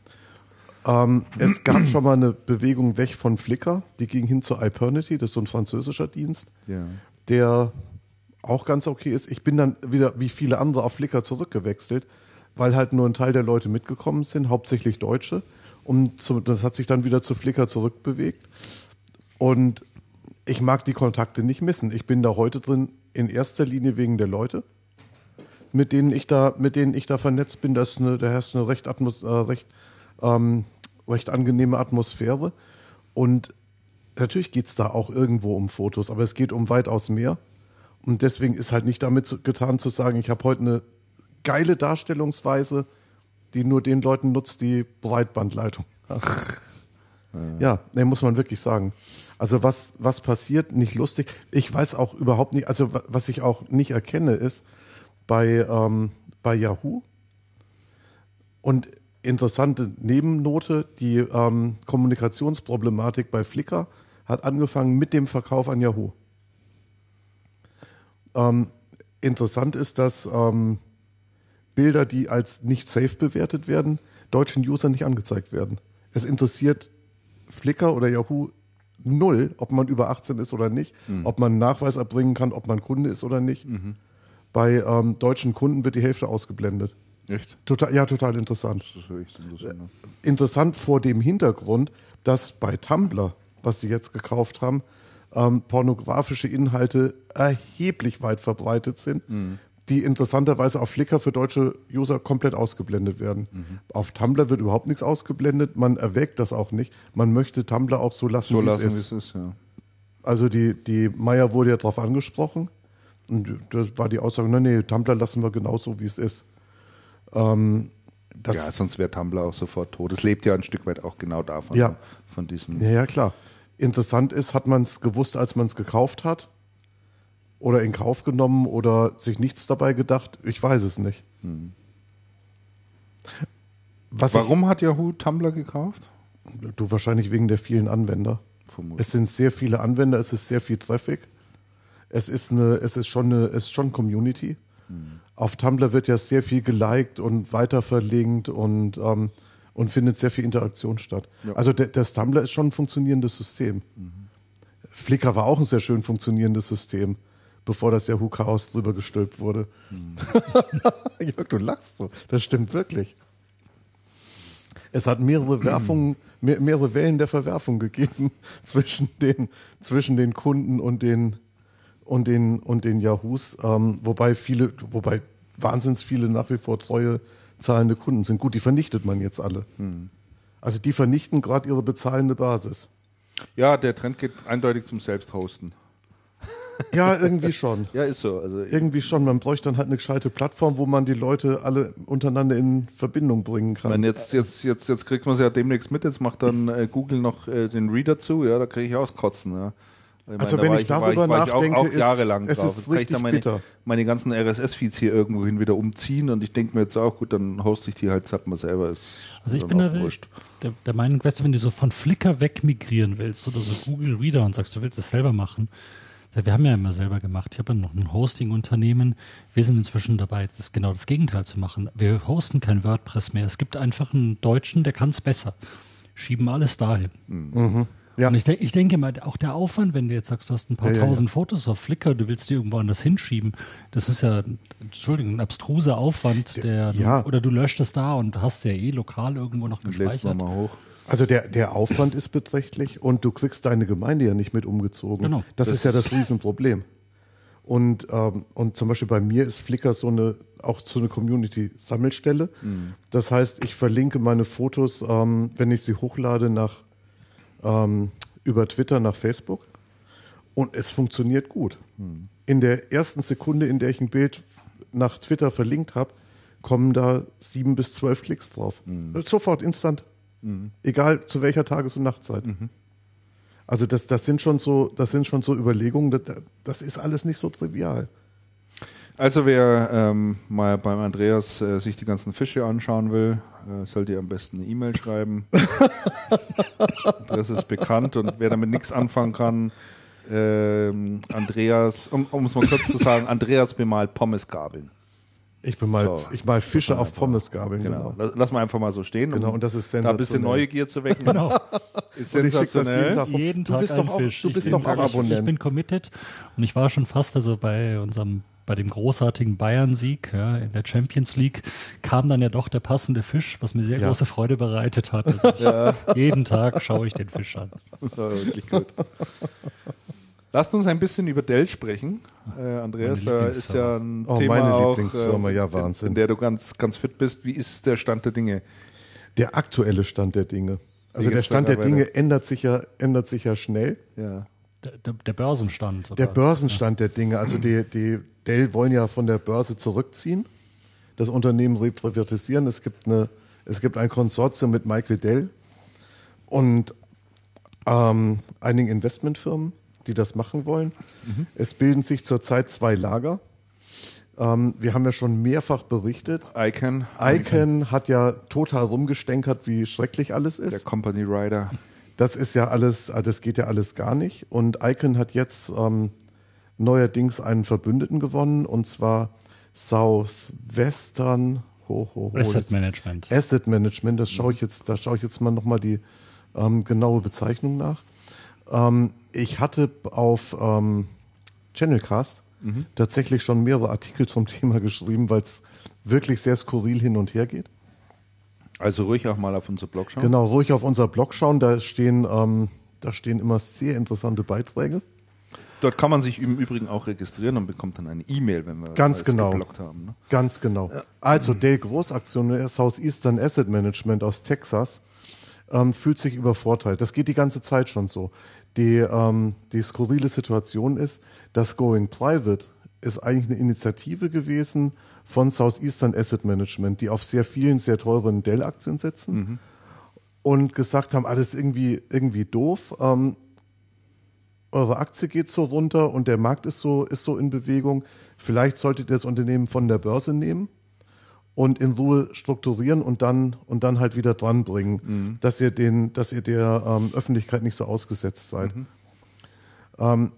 Ähm, es gab schon mal eine Bewegung weg von Flickr, die ging hin zu Ipernity, das ist so ein französischer Dienst, ja. der auch ganz okay ist. Ich bin dann wieder wie viele andere auf Flickr zurückgewechselt, weil halt nur ein Teil der Leute mitgekommen sind, hauptsächlich Deutsche. Und zu, das hat sich dann wieder zu Flickr zurückbewegt. Und ich mag die Kontakte nicht missen. Ich bin da heute drin in erster Linie wegen der Leute, mit denen ich da, mit denen ich da vernetzt bin. Das ist eine, da herrscht eine recht, Atmos äh, recht ähm, recht angenehme Atmosphäre. Und natürlich geht es da auch irgendwo um Fotos, aber es geht um weitaus mehr. Und deswegen ist halt nicht damit getan zu sagen, ich habe heute eine geile Darstellungsweise, die nur den Leuten nutzt, die Breitbandleitung ja, nee, muss man wirklich sagen. Also was, was passiert, nicht lustig. Ich weiß auch überhaupt nicht, also was ich auch nicht erkenne, ist bei, ähm, bei Yahoo und interessante Nebennote, die ähm, Kommunikationsproblematik bei Flickr hat angefangen mit dem Verkauf an Yahoo. Ähm, interessant ist, dass ähm, Bilder, die als nicht safe bewertet werden, deutschen Usern nicht angezeigt werden. Es interessiert Flickr oder Yahoo null, ob man über 18 ist oder nicht, mhm. ob man einen Nachweis erbringen kann, ob man Kunde ist oder nicht. Mhm. Bei ähm, deutschen Kunden wird die Hälfte ausgeblendet. Echt? Total, ja, total interessant. Interessant. Äh, interessant vor dem Hintergrund, dass bei Tumblr, was sie jetzt gekauft haben, ähm, pornografische Inhalte erheblich weit verbreitet sind, mhm. Die interessanterweise auf Flickr für deutsche User komplett ausgeblendet werden. Mhm. Auf Tumblr wird überhaupt nichts ausgeblendet, man erwägt das auch nicht. Man möchte Tumblr auch so lassen, so wie lassen, es ist. ist ja. Also die, die Meier wurde ja darauf angesprochen und das war die Aussage, nein, nee, Tumblr lassen wir genauso, wie es ist. Ähm, ja, sonst wäre Tumblr auch sofort tot. Es lebt ja ein Stück weit auch genau davon. Ja. Von diesem. Ja, ja klar. Interessant ist, hat man es gewusst, als man es gekauft hat? Oder in Kauf genommen oder sich nichts dabei gedacht? Ich weiß es nicht. Hm. Warum ich, hat Yahoo Tumblr gekauft? Du wahrscheinlich wegen der vielen Anwender. Vermutlich. Es sind sehr viele Anwender, es ist sehr viel Traffic. Es ist eine, es ist schon eine, es ist schon Community. Hm. Auf Tumblr wird ja sehr viel geliked und weiterverlinkt und, ähm, und findet sehr viel Interaktion statt. Ja. Also der, das Tumblr ist schon ein funktionierendes System. Mhm. Flickr war auch ein sehr schön funktionierendes System, bevor das Yahoo Chaos drüber gestülpt wurde. Mhm. Jörg, du lachst so. Das stimmt wirklich. Es hat mehrere Werfungen, mehr, mehrere Wellen der Verwerfung gegeben zwischen den, zwischen den Kunden und den, und den, und den Yahoos, ähm, wobei viele, wobei wahnsinns viele nach wie vor treue zahlende Kunden sind. Gut, die vernichtet man jetzt alle. Hm. Also die vernichten gerade ihre bezahlende Basis. Ja, der Trend geht eindeutig zum Selbsthosten. Ja, irgendwie schon. ja, ist so. Also irgendwie schon. Man bräuchte dann halt eine gescheite Plattform, wo man die Leute alle untereinander in Verbindung bringen kann. Meine, jetzt, jetzt, jetzt, jetzt kriegt man es ja demnächst mit. Jetzt macht dann äh, Google noch äh, den Reader zu. Ja, da kriege ich auskotzen. Ja. Ich also meine, wenn ich darüber ich, nachdenke, auch, auch jahrelang es drauf. ist richtig meine, bitter. meine ganzen RSS-Feeds hier irgendwohin wieder umziehen und ich denke mir jetzt auch, gut, dann hoste ich die halt zapp mal selber. Ist also ich bin da der, der, Meinung, weißt du, wenn du so von Flickr wegmigrieren willst oder so Google Reader und sagst, du willst es selber machen, wir haben ja immer selber gemacht. Ich habe ja noch ein Hosting-Unternehmen. Wir sind inzwischen dabei, das genau das Gegenteil zu machen. Wir hosten kein WordPress mehr. Es gibt einfach einen Deutschen, der kann es besser. Schieben alles dahin. Mhm. Ja. Und ich, de ich denke mal, auch der Aufwand, wenn du jetzt sagst, du hast ein paar ja, tausend ja, Fotos auf Flickr, du willst die irgendwo anders hinschieben, das ist ja, Entschuldigung, ein abstruser Aufwand, der, oder du löscht es da und hast ja eh lokal irgendwo noch gespeichert. Mal hoch. Also der, der Aufwand ist beträchtlich und du kriegst deine Gemeinde ja nicht mit umgezogen. Genau. Das, das ist ja das Riesenproblem. Und, ähm, und zum Beispiel bei mir ist Flickr so eine, auch so eine Community-Sammelstelle. Mhm. Das heißt, ich verlinke meine Fotos, ähm, wenn ich sie hochlade, nach ähm, über Twitter nach Facebook und es funktioniert gut. Hm. In der ersten Sekunde, in der ich ein Bild nach Twitter verlinkt habe, kommen da sieben bis zwölf Klicks drauf. Hm. Sofort, instant. Hm. Egal zu welcher Tages- und Nachtzeit. Mhm. Also das, das, sind schon so, das sind schon so Überlegungen, das, das ist alles nicht so trivial. Also wer ähm, mal beim Andreas äh, sich die ganzen Fische anschauen will, äh, sollte ihr am besten eine E-Mail schreiben. das ist bekannt und wer damit nichts anfangen kann, ähm, Andreas, um es mal kurz zu sagen, Andreas bemalt Pommesgabeln. Ich bemal, so, ich mal Fische auf Pommesgabeln. Genau. genau. Lass mal einfach mal so stehen. Genau, und das ist sensationell. Da ein bisschen Neugier zu wecken. genau. Ist sensationell. Jeden Tag, jeden Tag du bist doch auch, Fisch. Du bist doch auch Abonnent. Ich bin committed und ich war schon fast also bei unserem bei dem großartigen Bayern-Sieg ja, in der Champions League kam dann ja doch der passende Fisch, was mir sehr ja. große Freude bereitet hat. Also ja. Jeden Tag schaue ich den Fisch an. wirklich gut. Lasst uns ein bisschen über Dell sprechen. Äh, Andreas, da ist ja ein oh, Thema meine auch, Lieblingsfirma, ja Wahnsinn. In, in der du ganz, ganz fit bist. Wie ist der Stand der Dinge? Der aktuelle Stand der Dinge. Also der Stand der Dinge ändert sich ja, ändert sich ja schnell. Ja. Der, der, Börsenstand. Oder? Der Börsenstand der Dinge. Also die, die Dell wollen ja von der Börse zurückziehen, das Unternehmen reprivatisieren. Es gibt eine, Es gibt ein Konsortium mit Michael Dell und ähm, einigen Investmentfirmen, die das machen wollen. Mhm. Es bilden sich zurzeit zwei Lager. Ähm, wir haben ja schon mehrfach berichtet. Icon. Icon hat ja total rumgestänkert, wie schrecklich alles ist. Der Company Rider. Das ist ja alles, das geht ja alles gar nicht. Und Icon hat jetzt ähm, neuerdings einen Verbündeten gewonnen, und zwar Southwestern ho, ho, ho, Asset Management. Asset Management, das schaue ich jetzt, da schaue ich jetzt mal nochmal die ähm, genaue Bezeichnung nach. Ähm, ich hatte auf ähm, Channelcast mhm. tatsächlich schon mehrere Artikel zum Thema geschrieben, weil es wirklich sehr skurril hin und her geht. Also ruhig auch mal auf unser Blog schauen. Genau, ruhig auf unser Blog schauen. Da stehen, ähm, da stehen immer sehr interessante Beiträge. Dort kann man sich im Übrigen auch registrieren und bekommt dann eine E-Mail, wenn wir Ganz genau. geblockt haben. Ne? Ganz genau. Also Dale Großaktionär Southeastern Asset Management aus Texas ähm, fühlt sich übervorteilt. Das geht die ganze Zeit schon so. Die, ähm, die skurrile Situation ist, dass Going Private ist eigentlich eine Initiative gewesen von Southeastern Asset Management, die auf sehr vielen, sehr teuren Dell-Aktien setzen mhm. und gesagt haben, alles irgendwie, irgendwie doof. Ähm, eure Aktie geht so runter und der Markt ist so, ist so in Bewegung. Vielleicht solltet ihr das Unternehmen von der Börse nehmen und in Ruhe strukturieren und dann und dann halt wieder dranbringen, mhm. dass ihr den, dass ihr der ähm, Öffentlichkeit nicht so ausgesetzt seid. Mhm. Ähm,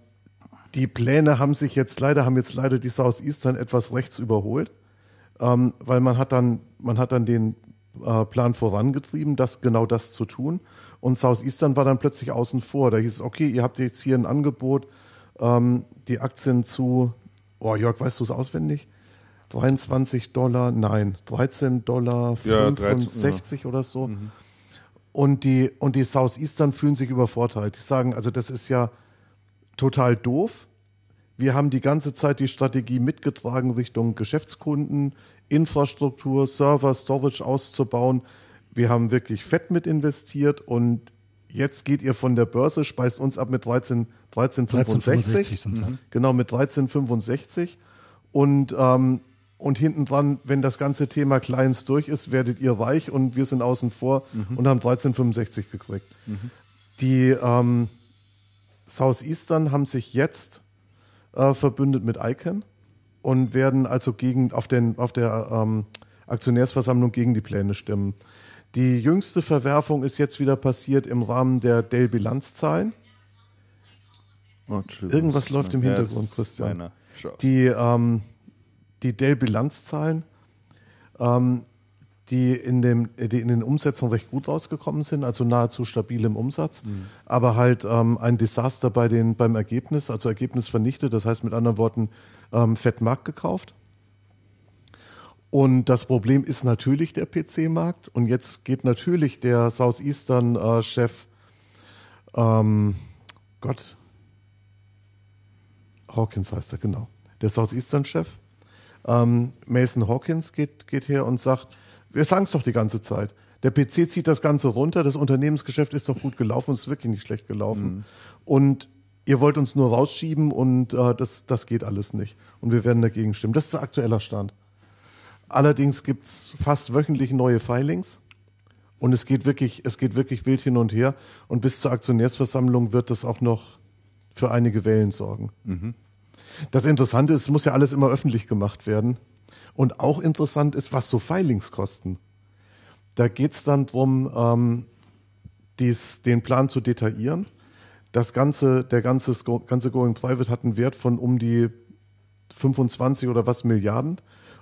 die Pläne haben sich jetzt leider, haben jetzt leider die Southeastern etwas rechts überholt, ähm, weil man hat dann, man hat dann den äh, Plan vorangetrieben, das genau das zu tun. Und Southeastern war dann plötzlich außen vor. Da hieß es, okay, ihr habt jetzt hier ein Angebot, ähm, die Aktien zu, oh Jörg, weißt du es auswendig? 23 Dollar, nein, 13 Dollar 65 ja, oder so. Mhm. Und die, und die Southeastern fühlen sich übervorteilt. Die sagen, also das ist ja total doof. Wir haben die ganze Zeit die Strategie mitgetragen, Richtung Geschäftskunden, Infrastruktur, Server, Storage auszubauen. Wir haben wirklich fett mit investiert und jetzt geht ihr von der Börse, speist uns ab mit 13, 1365. 13, mhm. Genau, mit 1365. Und ähm, und hinten dran, wenn das ganze Thema Clients durch ist, werdet ihr weich und wir sind außen vor mhm. und haben 1365 gekriegt. Mhm. Die ähm, Southeastern haben sich jetzt äh, verbündet mit ICANN und werden also gegen, auf, den, auf der ähm, Aktionärsversammlung gegen die Pläne stimmen. Die jüngste Verwerfung ist jetzt wieder passiert im Rahmen der Dell-Bilanzzahlen. Oh, Irgendwas läuft im Hintergrund, Christian. Die ähm, die Dell-Bilanzzahlen, ähm, die, in dem, die in den Umsätzen recht gut rausgekommen sind, also nahezu stabil im Umsatz, mhm. aber halt ähm, ein Desaster bei den, beim Ergebnis, also Ergebnis vernichtet, das heißt mit anderen Worten ähm, Fettmarkt gekauft. Und das Problem ist natürlich der PC-Markt. Und jetzt geht natürlich der Southeastern-Chef, äh, ähm, Gott, Hawkins heißt er, genau. Der Southeastern-Chef ähm, Mason Hawkins geht, geht her und sagt, wir sagen es doch die ganze Zeit. Der PC zieht das Ganze runter, das Unternehmensgeschäft ist doch gut gelaufen, es ist wirklich nicht schlecht gelaufen. Mhm. Und ihr wollt uns nur rausschieben und äh, das, das geht alles nicht. Und wir werden dagegen stimmen. Das ist der aktuelle Stand. Allerdings gibt es fast wöchentlich neue Filings. Und es geht wirklich, es geht wirklich wild hin und her. Und bis zur Aktionärsversammlung wird das auch noch für einige Wellen sorgen. Mhm. Das Interessante ist, es muss ja alles immer öffentlich gemacht werden. Und auch interessant ist, was so Filings kosten. Da geht es dann darum, ähm, dies, den Plan zu detaillieren. Das ganze, der ganze, ganze Going Private hat einen Wert von um die 25 oder was Milliarden.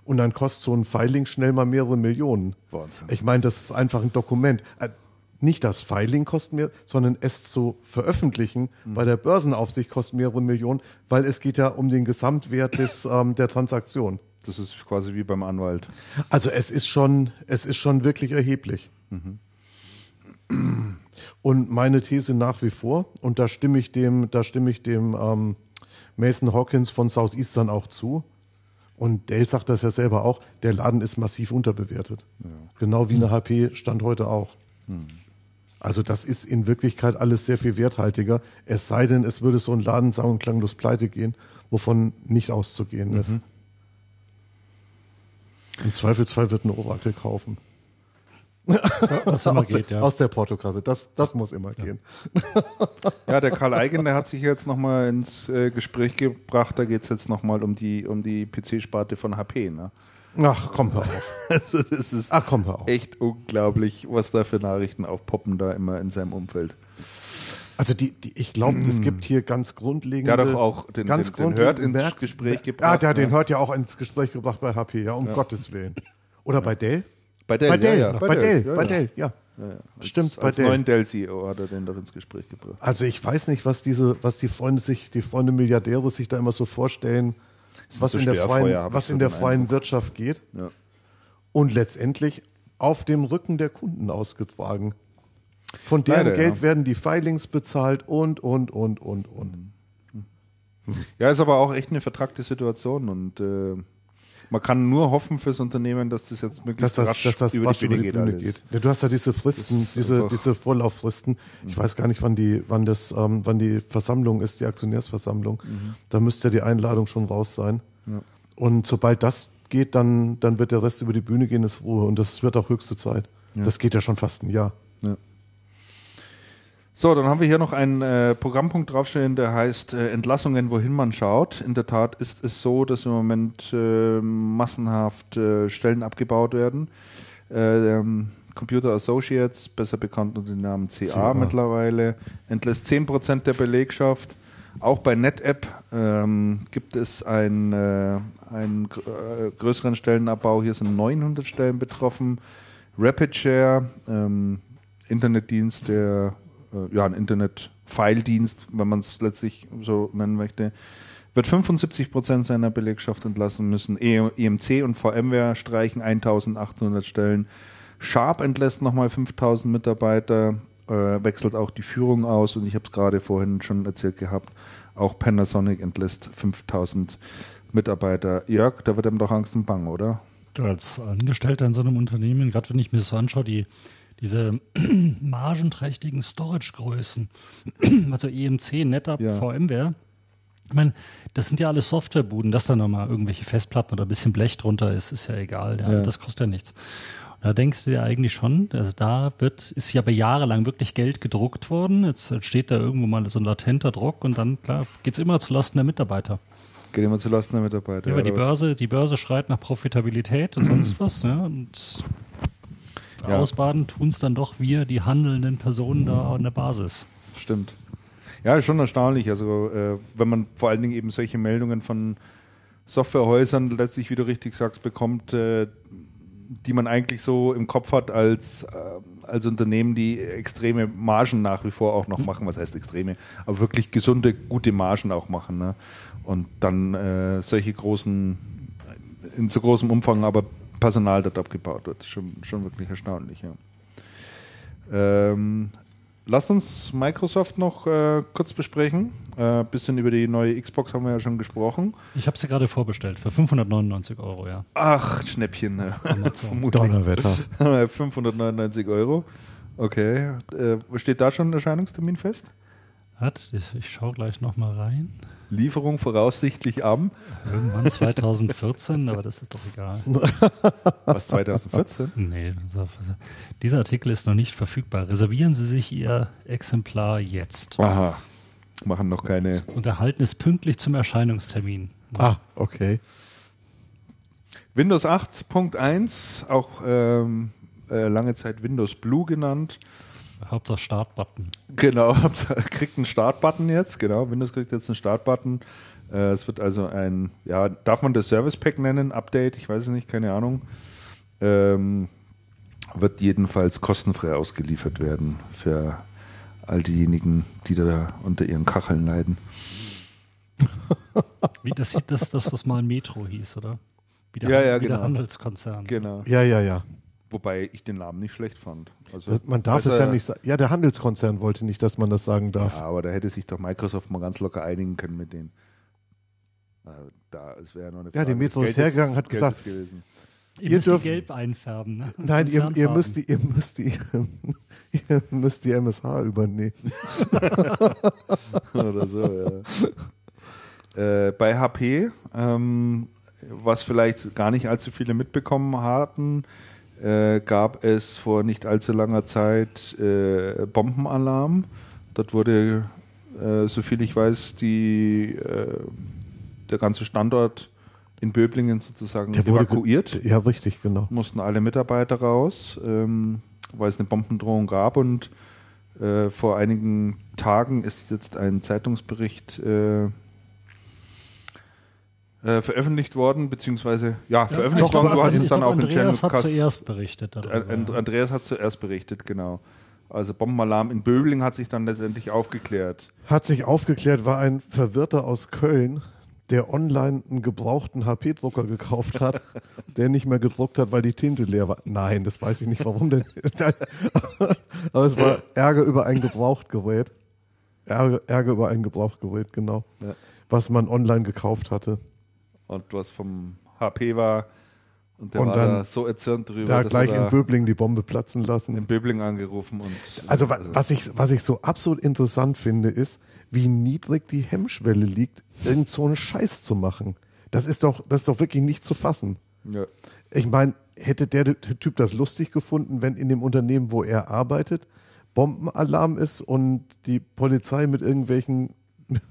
Und dann kostet so ein Filing schnell mal mehrere Millionen. Wahnsinn. Ich meine, das ist einfach ein Dokument. Nicht das Filing kostet mehr, sondern es zu veröffentlichen mhm. bei der Börsenaufsicht kostet mehrere Millionen, weil es geht ja um den Gesamtwert des, ähm, der Transaktion. Das ist quasi wie beim Anwalt. Also es ist schon, es ist schon wirklich erheblich. Mhm. Und meine These nach wie vor, und da stimme ich dem, da stimme ich dem ähm, Mason Hawkins von Southeastern auch zu. Und Dale sagt das ja selber auch, der Laden ist massiv unterbewertet. Ja. Genau wie eine HP stand heute auch. Mhm. Also das ist in Wirklichkeit alles sehr viel werthaltiger. Es sei denn, es würde so ein Laden sang- und klanglos pleite gehen, wovon nicht auszugehen mhm. ist. Im Zweifelsfall wird ein Orakel kaufen. Was immer aus, geht, der, ja. aus der Portokasse. Das, das muss immer ja. gehen. Ja, der Karl Eigen, der hat sich jetzt nochmal ins äh, Gespräch gebracht. Da geht es jetzt nochmal um die, um die PC-Sparte von HP. Ne? Ach, komm, hör auf. Also, das ist Ach, komm, hör auf. echt unglaublich, was da für Nachrichten aufpoppen da immer in seinem Umfeld. Also die, die ich glaube, es gibt hier ganz grundlegende. Der hat doch auch den, ganz den, den Hört ins Merk Gespräch gebracht. Ja, der hat den Hört ja auch ins Gespräch gebracht bei HP, ja, um ja. Gottes Willen. Oder bei Dell? Bei Dell, bei Dell, ja, ja. bei, Dell, bei Dell, ja. Ja, ja. Stimmt, als, bei als Dell. neuen Dell-CEO hat er den doch ins Gespräch gebracht. Also ich weiß nicht, was diese, was die Freunde sich, die Freunde Milliardäre sich da immer so vorstellen, was in der freien, was in der freien Wirtschaft geht. Ja. Und letztendlich auf dem Rücken der Kunden ausgetragen. Von deren Leider, Geld werden die Filings bezahlt und, und, und, und, und. Ja, ist aber auch echt eine vertragte Situation und äh, man kann nur hoffen fürs Unternehmen, dass das jetzt möglichst dass das, rasch dass das über, die Bühne, über die Bühne geht. Ja, du hast ja diese Fristen, diese, diese Vorlauffristen. Ich mhm. weiß gar nicht, wann die, wann das, ähm, wann die Versammlung ist, die Aktionärsversammlung. Mhm. Da müsste ja die Einladung schon raus sein. Ja. Und sobald das geht, dann, dann wird der Rest über die Bühne gehen, ist Ruhe. Und das wird auch höchste Zeit. Ja. Das geht ja schon fast ein Jahr. Ja. So, dann haben wir hier noch einen äh, Programmpunkt draufstehen, der heißt äh, Entlassungen, wohin man schaut. In der Tat ist es so, dass im Moment äh, massenhaft äh, Stellen abgebaut werden. Äh, ähm, Computer Associates, besser bekannt unter dem Namen CA, CA. mittlerweile, entlässt 10% der Belegschaft. Auch bei NetApp ähm, gibt es ein, äh, einen größeren Stellenabbau. Hier sind 900 Stellen betroffen. RapidShare, ähm, Internetdienst, der äh, ja, ein Internet-File-Dienst, wenn man es letztlich so nennen möchte, wird 75 Prozent seiner Belegschaft entlassen müssen. EMC e und VMware streichen 1800 Stellen. Sharp entlässt nochmal 5000 Mitarbeiter, äh, wechselt auch die Führung aus und ich habe es gerade vorhin schon erzählt gehabt, auch Panasonic entlässt 5000 Mitarbeiter. Jörg, da wird einem doch Angst und Bang, oder? Als Angestellter in so einem Unternehmen, gerade wenn ich mir das so anschaue, die diese margenträchtigen Storage-Größen, also EMC, NetApp, ja. VMware, ich meine, das sind ja alles Softwarebuden, dass da nochmal irgendwelche Festplatten oder ein bisschen Blech drunter ist, ist ja egal. Also ja. das kostet ja nichts. Und da denkst du ja eigentlich schon, also da wird, ist ja aber jahrelang wirklich Geld gedruckt worden. Jetzt steht da irgendwo mal so ein latenter Druck und dann, klar, geht es immer zulasten der Mitarbeiter. Geht immer zulasten der Mitarbeiter. Ja, aber die Börse, die Börse schreit nach Profitabilität und sonst was, ja. Und ja. ausbaden, tun es dann doch wir, die handelnden Personen da an der Basis. Stimmt. Ja, ist schon erstaunlich. Also, äh, wenn man vor allen Dingen eben solche Meldungen von Softwarehäusern letztlich, wie du richtig sagst, bekommt, äh, die man eigentlich so im Kopf hat als, äh, als Unternehmen, die extreme Margen nach wie vor auch noch mhm. machen. Was heißt extreme? Aber wirklich gesunde, gute Margen auch machen. Ne? Und dann äh, solche großen, in so großem Umfang aber Personal dort abgebaut wird. Schon, schon wirklich erstaunlich, ja. Ähm, lasst uns Microsoft noch äh, kurz besprechen. Ein äh, bisschen über die neue Xbox haben wir ja schon gesprochen. Ich habe sie gerade vorbestellt für 599 Euro, ja. Ach, Schnäppchen. Ne? Donnerwetter. 599 Euro. Okay. Äh, steht da schon ein Erscheinungstermin fest? Hat, ich, ich schaue gleich nochmal rein. Lieferung voraussichtlich am? Irgendwann 2014, aber das ist doch egal. Was, 2014? Nee, dieser Artikel ist noch nicht verfügbar. Reservieren Sie sich Ihr Exemplar jetzt. Aha, machen noch keine. Und erhalten es pünktlich zum Erscheinungstermin. Ah, okay. Windows 8.1, auch ähm, äh, lange Zeit Windows Blue genannt, Hauptsache Startbutton. Genau, kriegt einen Startbutton jetzt, genau. Windows kriegt jetzt einen Startbutton. Äh, es wird also ein, ja, darf man das Service Pack nennen? Update? Ich weiß es nicht, keine Ahnung. Ähm, wird jedenfalls kostenfrei ausgeliefert werden für all diejenigen, die da unter ihren Kacheln leiden. Wie das, das ist das, was mal Metro hieß, oder? Wie der, ja, ja, wie genau. der Handelskonzern. Genau. Ja, ja, ja. Wobei ich den Namen nicht schlecht fand. Also man darf es ja nicht sagen. Ja, der Handelskonzern wollte nicht, dass man das sagen darf. Ja, aber da hätte sich doch Microsoft mal ganz locker einigen können mit denen. Da, es wäre noch eine Frage. Ja, die Metro ist hergegangen, hat gesagt, Ihr, ihr müsst dürft, die gelb einfärben. Ne? Nein, ihr, ihr, müsst die, ihr, müsst die, ihr müsst die MSH übernehmen. Oder so, ja. Äh, bei HP, ähm, was vielleicht gar nicht allzu viele mitbekommen hatten, äh, gab es vor nicht allzu langer Zeit äh, Bombenalarm. Dort wurde, äh, soviel ich weiß, die, äh, der ganze Standort in Böblingen sozusagen Der evakuiert. Ja, richtig, genau. Mussten alle Mitarbeiter raus, ähm, weil es eine Bombendrohung gab und äh, vor einigen Tagen ist jetzt ein Zeitungsbericht äh, veröffentlicht worden, beziehungsweise ja, veröffentlicht doch, worden. Du hast es dann auch in Andreas hat zuerst berichtet. darüber. And- Andreas hat zuerst berichtet, genau. Also Bombenalarm in Böbling hat sich dann letztendlich aufgeklärt. Hat sich aufgeklärt, war ein Verwirrter aus Köln, der online einen gebrauchten HP-Drucker gekauft hat, der nicht mehr gedruckt hat, weil die Tinte leer war. Nein, das weiß ich nicht, warum denn. Aber es war Ärger über ein Gebrauchtgerät. Ärger, Ärger über ein Gebrauchtgerät, genau. Ja. Was man online gekauft hatte. Und was vom HP war und der Und war dann da so erzürnt drüber, Da gleich in Böbling die Bombe platzen lassen. in Böbling angerufen und Also wa- was ich, was ich so absolut interessant finde, ist, wie niedrig die Hemmschwelle liegt, irgend so einen Scheiß zu machen. Das ist doch, das ist doch wirklich nicht zu fassen. ja. Ich meine, hätte der Typ das lustig gefunden, wenn in dem Unternehmen, wo er arbeitet, Bombenalarm ist und die Polizei mit irgendwelchen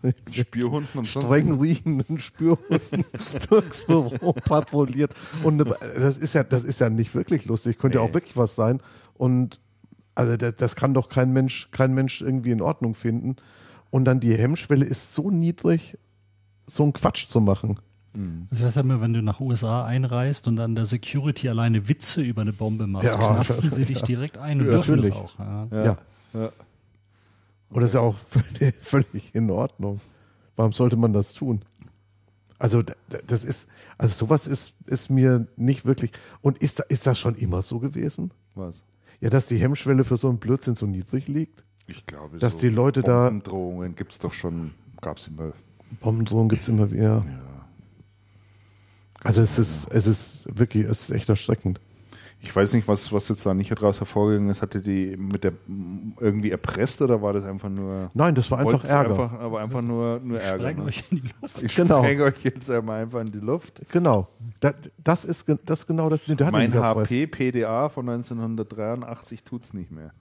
Spürhunden und streng riechenden Spürhunden durchs Büro patrouilliert. Und eine- das ist ja, das ist ja nicht wirklich lustig. Könnte ja auch wirklich was sein. Und also das, das kann doch kein Mensch, kein Mensch irgendwie in Ordnung finden. Und dann die Hemmschwelle ist so niedrig, so einen Quatsch zu machen. Das wäre ja immer, wenn du nach USA einreist und dann der Security alleine Witze über eine Bombe machst, Ja, knasten sie ja. dich direkt ein und Ja, dürfen das natürlich. auch. Ja. Ja. Ja. Ja. Und das ist ja auch völlig, in Ordnung. Warum sollte man das tun? Also das ist, also sowas ist, ist mir nicht wirklich. Und ist, da- ist das schon immer so gewesen? Was? Ja, dass die Hemmschwelle für so einen Blödsinn so niedrig liegt? Ich glaube, Dass die Leute da- Bombendrohungen gibt es doch schon, gab es immer. Bombendrohungen gibt es immer wieder. Also es ist, es ist wirklich, es ist echt erschreckend. Ich weiß nicht, was, was jetzt da nicht daraus hervorgegangen ist. Hatte die mit der irgendwie erpresst oder war das einfach nur. Nein, das war einfach Ärger. Einfach, aber einfach nur, nur Ärger. Spreng Ne? euch in die Luft. Ich Genau. spreng euch jetzt einmal einfach in die Luft. Genau. Da, das ist das ist genau das. Der hat mein. HP PDA von 1983 tut es nicht mehr.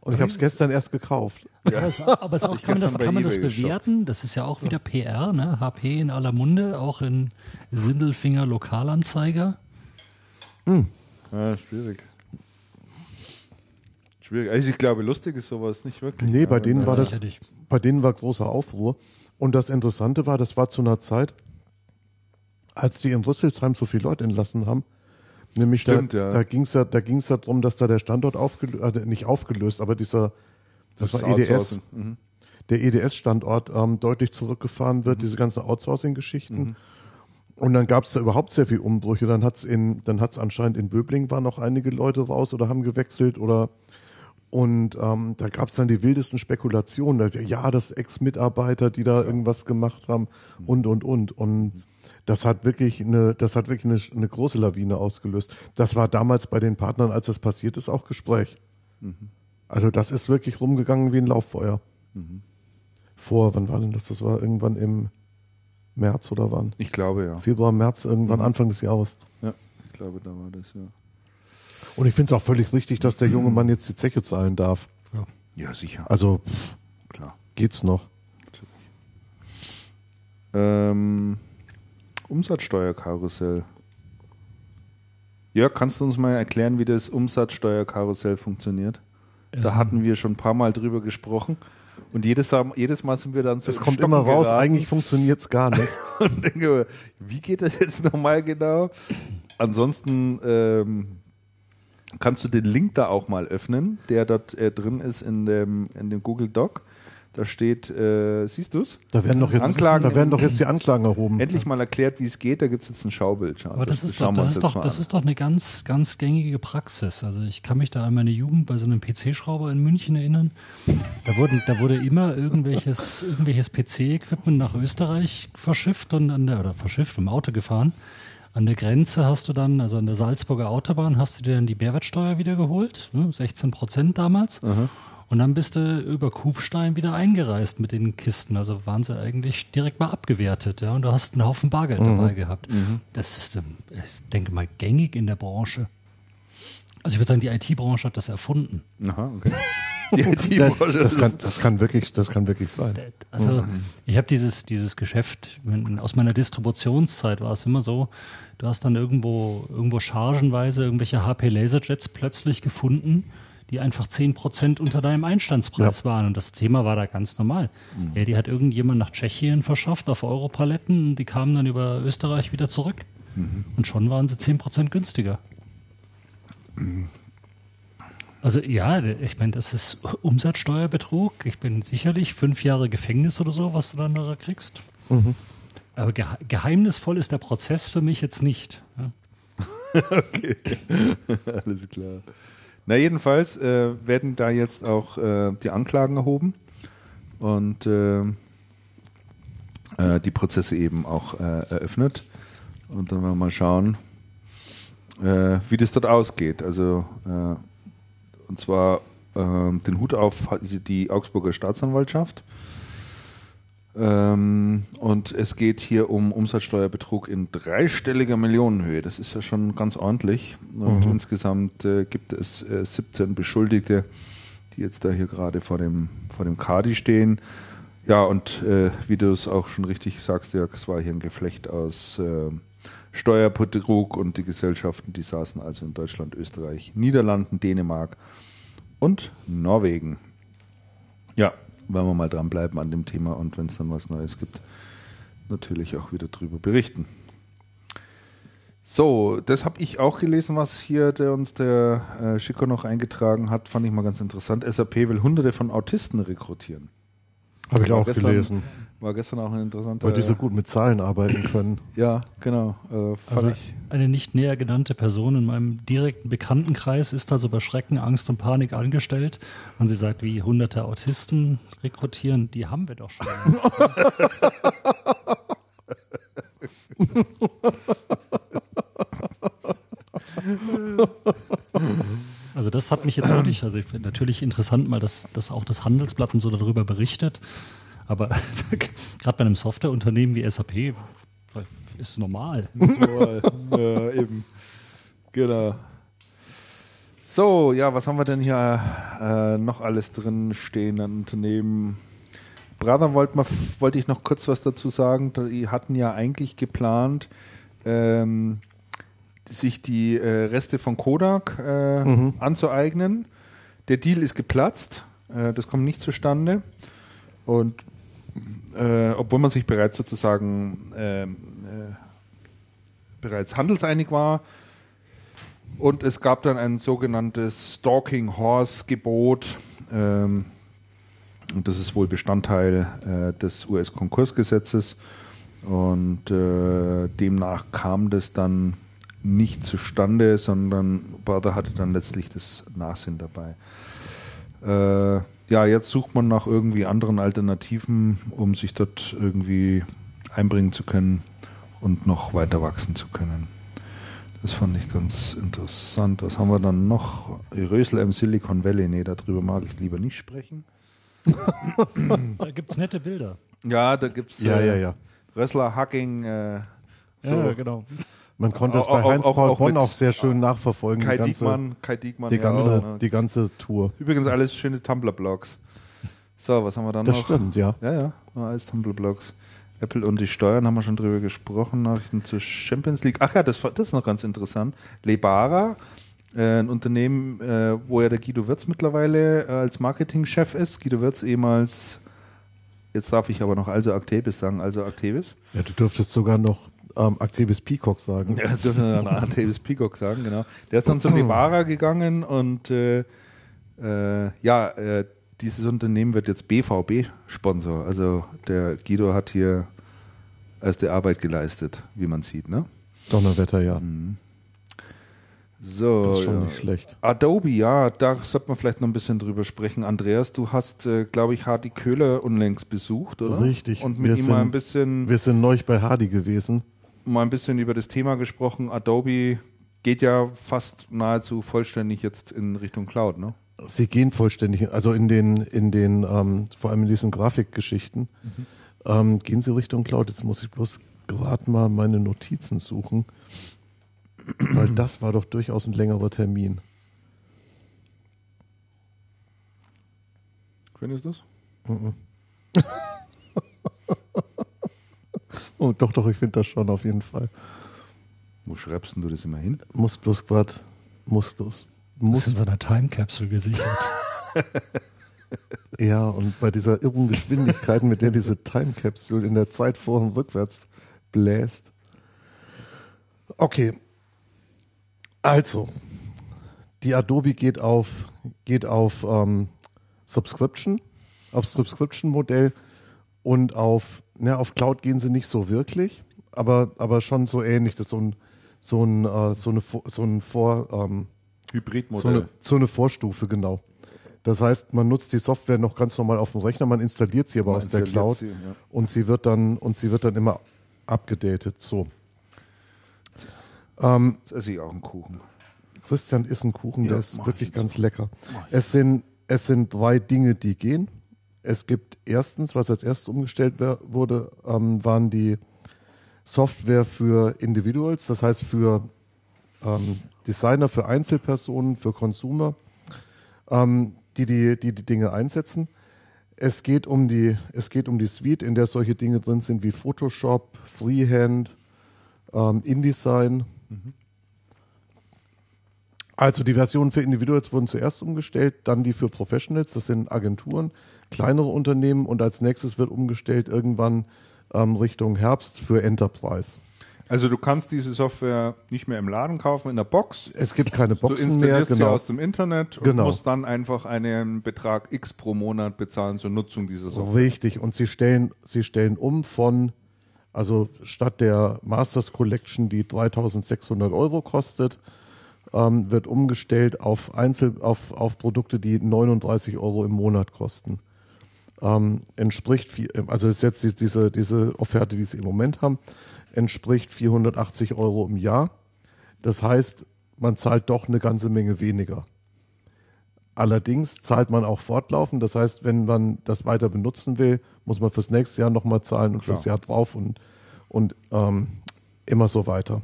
Und ich habe es gestern erst gekauft. Aber, es, aber es auch, Ich kann man das, kann man das bewerten? Das ist ja auch wieder PR, ne? HP in aller Munde, auch in Sindelfinger Lokalanzeiger. Ja, schwierig. Schwierig. Also ich glaube, lustig ist sowas nicht wirklich. Nee, bei denen war das, sicherlich. bei denen war großer Aufruhr. Und das Interessante war, das war zu einer Zeit, als die in Rüsselsheim so viele Leute entlassen haben. Nämlich Stimmt, da, ja. da ging es ja, da ging's ja darum, dass da der Standort aufgelöst, äh, nicht aufgelöst, aber dieser, das, Das war EDS. Mhm. der EDS-Standort ähm, deutlich zurückgefahren wird, diese ganzen Outsourcing-Geschichten. Und dann gab es da überhaupt sehr viel Umbrüche. Dann hat es in, dann hat's anscheinend in Böbling waren noch einige Leute raus oder haben gewechselt oder und ähm, da gab es dann die wildesten Spekulationen. Da, ja, das Ex-Mitarbeiter, die da irgendwas gemacht haben und und und. Und das hat wirklich eine, das hat wirklich eine, eine große Lawine ausgelöst. Das war damals bei den Partnern, als das passiert ist, auch Gespräch. Also das ist wirklich rumgegangen wie ein Lauffeuer. Vor, wann war denn das? Das war irgendwann im März oder wann? Ich glaube, ja. Februar, März, irgendwann Anfang des Jahres. ja. Ich glaube, da war das, ja. Und ich finde es auch völlig richtig, dass der junge Mann jetzt die Zeche zahlen darf. Ja, sicher. Also pff, Klar. geht's noch. Ähm, Umsatzsteuerkarussell. Jörg, kannst du uns mal erklären, wie das Umsatzsteuerkarussell funktioniert? Da Ähm. hatten wir schon ein paar Mal drüber gesprochen. Und jedes, Mal- jedes Mal sind wir dann so Es kommt Stocken immer raus, geraten eigentlich funktioniert es gar nicht. und denke, wie geht das jetzt nochmal genau? Ansonsten ähm, kannst du den Link da auch mal öffnen, der dort äh, drin ist in dem, in dem Google Doc. Da steht, äh, siehst du es? Da werden doch jetzt, Anklagen- da werden doch jetzt die Anklagen erhoben. Endlich mal erklärt, wie es geht. Da gibt es jetzt ein Schaubild. Schau, Aber das, ist, doch, das, ist, doch, das ist doch eine ganz, ganz gängige Praxis. Also ich kann mich da an meine Jugend bei so einem PC-Schrauber in München erinnern. Da, wurden, da wurde immer irgendwelches, irgendwelches PC-Equipment nach Österreich verschifft und an der, oder verschifft im Auto gefahren. An der Grenze hast du dann, also an der Salzburger Autobahn, hast du dir dann die Mehrwertsteuer wieder geholt, ne, 16 Prozent damals. Und dann bist du über Kufstein wieder eingereist mit den Kisten. Also waren sie eigentlich direkt mal abgewertet. Ja? Und du hast einen Haufen Bargeld dabei gehabt. Das ist, ähm, ich denke mal, gängig in der Branche. Also ich würde sagen, die IT-Branche hat das erfunden. Aha, okay. Die IT-Branche. Das kann, das, kann wirklich, das kann wirklich sein. Also mhm. ich habe dieses, dieses Geschäft, aus meiner Distributionszeit war es immer so, du hast dann irgendwo, irgendwo chargenweise irgendwelche HP Laserjets plötzlich gefunden, die einfach 10% unter deinem Einstandspreis ja. waren. Und das Thema war da ganz normal. Mhm. Ja, die hat irgendjemand nach Tschechien verschafft auf Europaletten und die kamen dann über Österreich wieder zurück. Mhm. Und schon waren sie 10% günstiger. Also ja, ich meine, das ist Umsatzsteuerbetrug. Ich bin sicherlich fünf Jahre Gefängnis oder so, was du dann da kriegst. Mhm. Aber ge geheimnisvoll ist der Prozess für mich jetzt nicht. Ja. okay, alles klar. Na jedenfalls äh, werden da jetzt auch äh, die Anklagen erhoben und äh, äh die Prozesse eben auch äh, eröffnet. Und dann werden wir mal schauen, äh, wie das dort ausgeht. Also und zwar den Hut auf die Augsburger Staatsanwaltschaft ähm, und es geht hier um Umsatzsteuerbetrug in dreistelliger Millionenhöhe. Das ist ja schon ganz ordentlich. Und mhm. insgesamt äh, gibt es äh, 17 Beschuldigte, die jetzt da hier gerade vor dem, vor dem Kadi stehen. Ja, und äh, wie du es auch schon richtig sagst, Jörg, es war hier ein Geflecht aus äh, Steuerbetrug und die Gesellschaften, die saßen also in Deutschland, Österreich, Niederlanden, Dänemark und Norwegen. Ja, wollen wir mal dranbleiben an dem Thema und wenn es dann was Neues gibt, natürlich auch wieder drüber berichten. So, das habe ich auch gelesen, was hier der uns der äh, Schicko noch eingetragen hat, fand ich mal ganz interessant. SAP will hunderte von Autisten rekrutieren. Habe ich auch gelesen. War gestern auch ein interessanter. Weil die so gut mit Zahlen arbeiten können. ja, genau. Äh, also eine nicht näher genannte Person in meinem direkten Bekanntenkreis ist also bei Schrecken, Angst und Panik angestellt. Und sie sagt, wie hunderte Autisten rekrutieren, die haben wir doch schon. Also das hat mich jetzt wirklich, also ich finde natürlich interessant mal, dass, dass auch das Handelsblatt und so darüber berichtet. Aber gerade bei einem Softwareunternehmen wie SAP ist es normal. ja, eben. Genau. So, ja, was haben wir denn hier äh, noch alles drin stehen an Unternehmen? Brother wollte wollt ich noch kurz was dazu sagen. Die hatten ja eigentlich geplant, ähm, sich die äh, Reste von Kodak äh, mhm. anzueignen. Der Deal ist geplatzt. Äh, das kommt nicht zustande. Und äh, obwohl man sich bereits sozusagen ähm, äh, bereits handelseinig war. Und es gab dann ein sogenanntes Stalking Horse Gebot. Ähm, und das ist wohl Bestandteil äh, des US-Konkursgesetzes. Und äh, demnach kam das dann nicht zustande, sondern Bader hatte dann letztlich das Nachsinn dabei. Äh, ja, jetzt sucht man nach irgendwie anderen Alternativen, um sich dort irgendwie einbringen zu können und noch weiter wachsen zu können. Das fand ich ganz interessant. Was haben wir dann noch? Rösel im Silicon Valley. Nee, darüber mag ich lieber nicht sprechen. da gibt es nette Bilder. Ja, da gibt es ja, äh, ja, ja. Wrestler-Hugging. Äh, so. Ja, genau. Man konnte es bei Heinz-Paul Bonn auch sehr schön nachverfolgen. Kai die ganze, Diekmann, Kai Diekmann, die, ganze, ja, die ganze Tour. Übrigens alles schöne Tumblr-Blogs. So, was haben wir dann das noch? Das stimmt, ja. Ja, ja, alles Tumblr-Blogs. Apple und die Steuern haben wir schon drüber gesprochen. Nachrichten zur Champions League. Ach ja, das, das ist noch ganz interessant. Lebara, äh, ein Unternehmen, äh, wo ja der Guido Wirz mittlerweile äh, als Marketingchef ist. Guido Wirz ehemals, jetzt darf ich aber noch also Actavis sagen, also Actavis. Ja, du dürftest sogar noch ähm, Actavis Peacock sagen. Ja, dürfen wir dann Actavis Peacock sagen, genau. Der ist dann zum Lebara gegangen und äh, äh, ja, äh, dieses Unternehmen wird jetzt BVB-Sponsor. Also der Guido hat hier erste Arbeit geleistet, wie man sieht, ne? Donnerwetter, ja. Mhm. So, das ist schon ja. nicht schlecht. Adobe, ja, da sollte man vielleicht noch ein bisschen drüber sprechen. Andreas, du hast, äh, glaube ich, Hardy Köhler unlängst besucht, oder? Richtig. Und mit wir ihm sind, mal ein bisschen. Wir sind neulich bei Hardy gewesen mal ein bisschen über das Thema gesprochen. Adobe geht ja fast nahezu vollständig jetzt in Richtung Cloud, ne? Sie gehen vollständig, also in den, in den, ähm, vor allem in diesen Grafikgeschichten, mhm. ähm, gehen Sie Richtung Cloud. Jetzt muss ich bloß gerade mal meine Notizen suchen, weil das war doch durchaus ein längerer Termin. Wann ist das? Mhm. oh, doch, doch, ich finde das schon auf jeden Fall. Wo schreibst du das immer hin? Muss bloß gerade, muss bloß. Muss ist in so einer Time Capsule gesichert. ja, und bei dieser irren Geschwindigkeit, mit der diese Time Capsule in der Zeit vor und rückwärts bläst. Okay. Also, die Adobe geht auf, geht auf ähm, Subscription, auf Subscription-Modell und auf, ne, auf Cloud gehen sie nicht so wirklich, aber, aber schon so ähnlich. Das ist so ein, so ein, äh, so eine, so ein Vor, ähm, Hybridmodell. So eine, so eine Vorstufe, genau. Das heißt, man nutzt die Software noch ganz normal auf dem Rechner, man installiert sie aber man aus der Cloud sie, ja. und sie wird dann und sie wird dann immer abgedatet. So. Ähm, Jetzt esse ich auch einen Kuchen. Christian isst einen Kuchen, ja, der ist wirklich ganz lecker. Es sind, es sind drei Dinge, die gehen. Es gibt erstens, was als erstes umgestellt wurde, ähm, waren die Software für Individuals, das heißt für ähm, Designer, für Einzelpersonen, für Consumer, ähm, die, die, die die Dinge einsetzen. Es geht, um die, es geht um die Suite, in der solche Dinge drin sind wie Photoshop, Freehand, ähm, InDesign. Mhm. Also die Versionen für Individuals wurden zuerst umgestellt, dann die für Professionals, das sind Agenturen, kleinere Unternehmen und als nächstes wird umgestellt irgendwann ähm, Richtung Herbst für Enterprise. Also du kannst diese Software nicht mehr im Laden kaufen, in der Box. Es gibt keine Boxen mehr. Du installierst sie genau. aus dem Internet und genau. musst dann einfach einen Betrag X pro Monat bezahlen zur Nutzung dieser Software. Richtig. Und sie stellen, sie stellen um von, also statt der Masters Collection, die 3600 Euro kostet, ähm, wird umgestellt auf Einzel, auf, auf Produkte, die 39 Euro im Monat kosten. Ähm, entspricht, viel, also ist jetzt diese, diese Offerte, die sie im Moment haben, entspricht 480 Euro im Jahr. Das heißt, man zahlt doch eine ganze Menge weniger. Allerdings zahlt man auch fortlaufend. Das heißt, wenn man das weiter benutzen will, muss man fürs nächste Jahr nochmal zahlen und Klar. fürs Jahr drauf und, und ähm, immer so weiter.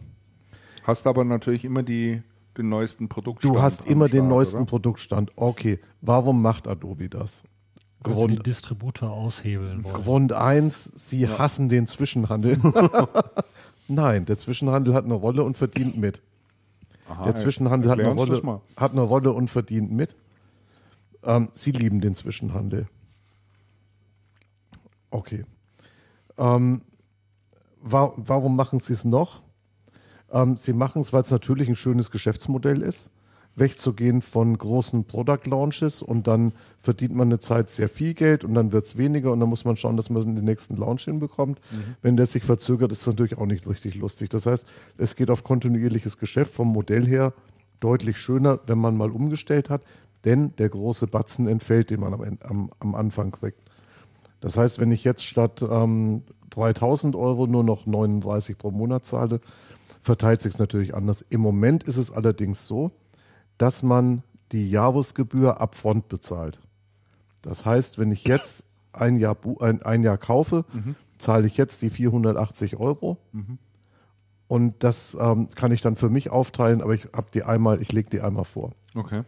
Hast aber natürlich immer die, den neuesten Produktstand. Du hast immer Start, den neuesten oder? Produktstand. Okay, warum macht Adobe das? Grund, die Distributor aushebeln wollen. Grund 1, sie ja. hassen den Zwischenhandel. Nein, der Zwischenhandel hat eine Rolle und verdient mit. Aha, der Zwischenhandel hat eine, Rolle, hat eine Rolle und verdient mit. Ähm, sie lieben den Zwischenhandel. Okay. Ähm, wa warum machen sie es noch? Ähm, sie machen es, weil es natürlich ein schönes Geschäftsmodell ist wegzugehen von großen Product Launches und dann verdient man eine Zeit sehr viel Geld und dann wird es weniger und dann muss man schauen, dass man den nächsten Launch hinbekommt. Mhm. Wenn der sich verzögert, ist das natürlich auch nicht richtig lustig. Das heißt, es geht auf kontinuierliches Geschäft vom Modell her deutlich schöner, wenn man mal umgestellt hat, denn der große Batzen entfällt, den man am, am, am Anfang kriegt. Das heißt, wenn ich jetzt statt ähm, 3000 Euro nur noch 39 pro Monat zahle, verteilt sich es natürlich anders. Im Moment ist es allerdings so, dass man die Jahresgebühr upfront bezahlt. Das heißt, wenn ich jetzt ein Jahr, ein, ein Jahr kaufe, mhm. zahle ich jetzt die 480 Euro. Mhm. Und das ähm, kann ich dann für mich aufteilen, aber ich habe die einmal, ich lege die einmal vor. Okay.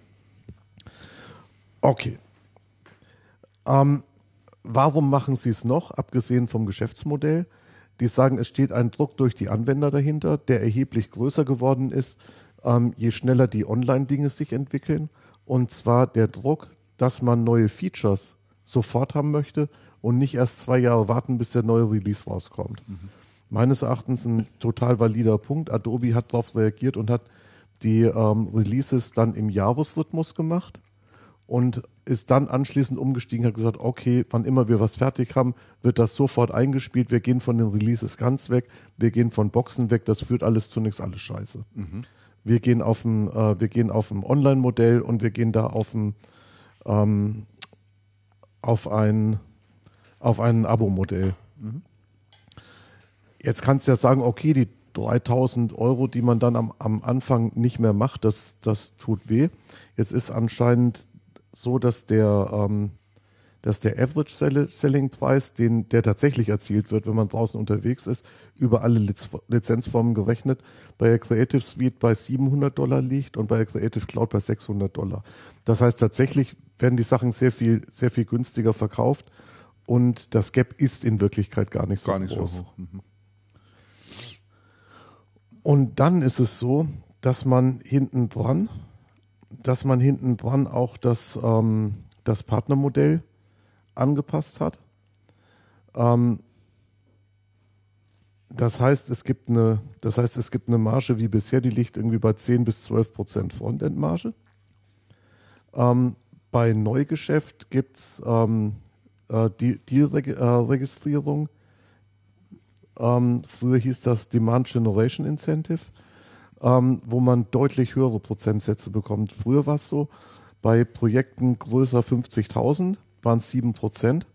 Okay. Ähm, warum machen Sie es noch, abgesehen vom Geschäftsmodell? Die sagen, es steht ein Druck durch die Anwender dahinter, der erheblich größer geworden ist ähm, je schneller die Online-Dinge sich entwickeln. Und zwar der Druck, dass man neue Features sofort haben möchte und nicht erst zwei Jahre warten, bis der neue Release rauskommt. Mhm. Meines Erachtens ein total valider Punkt. Adobe hat darauf reagiert und hat die ähm, Releases dann im Jahresrhythmus gemacht und ist dann anschließend umgestiegen, hat gesagt, okay, wann immer wir was fertig haben, wird das sofort eingespielt. Wir gehen von den Releases ganz weg, wir gehen von Boxen weg, das führt alles zu nichts, alles scheiße. Mhm wir gehen auf ein, äh, wir gehen auf ein Online-Modell und wir gehen da auf ein, ähm, auf ein, auf ein Abo-Modell. Mhm. Jetzt kannst du ja sagen, okay, die 3000 Euro, die man dann am, am Anfang nicht mehr macht, das, das tut weh. Jetzt ist anscheinend so, dass der, ähm, dass der Average Selling Preis, den, der tatsächlich erzielt wird, wenn man draußen unterwegs ist, über alle Liz Lizenzformen gerechnet, bei der Creative Suite bei 700 Dollar liegt und bei der Creative Cloud bei 600 Dollar. Das heißt tatsächlich, werden die Sachen sehr viel, sehr viel günstiger verkauft und das Gap ist in Wirklichkeit gar nicht so Gar nicht groß. so hoch. Mhm. Und dann ist es so, dass man hinten dran, dass man hinten dran auch das, ähm, das Partnermodell angepasst hat. Ähm, das heißt, es gibt eine, das heißt, es gibt eine Marge wie bisher, die liegt irgendwie bei 10 bis 12 Prozent Frontend-Marge. Ähm, bei Neugeschäft gibt es ähm, äh, die Deal-Registrierung. Ähm, früher hieß das Demand Generation Incentive, ähm, wo man deutlich höhere Prozentsätze bekommt. Früher war es so, bei Projekten größer 50.000 waren es 7 Prozent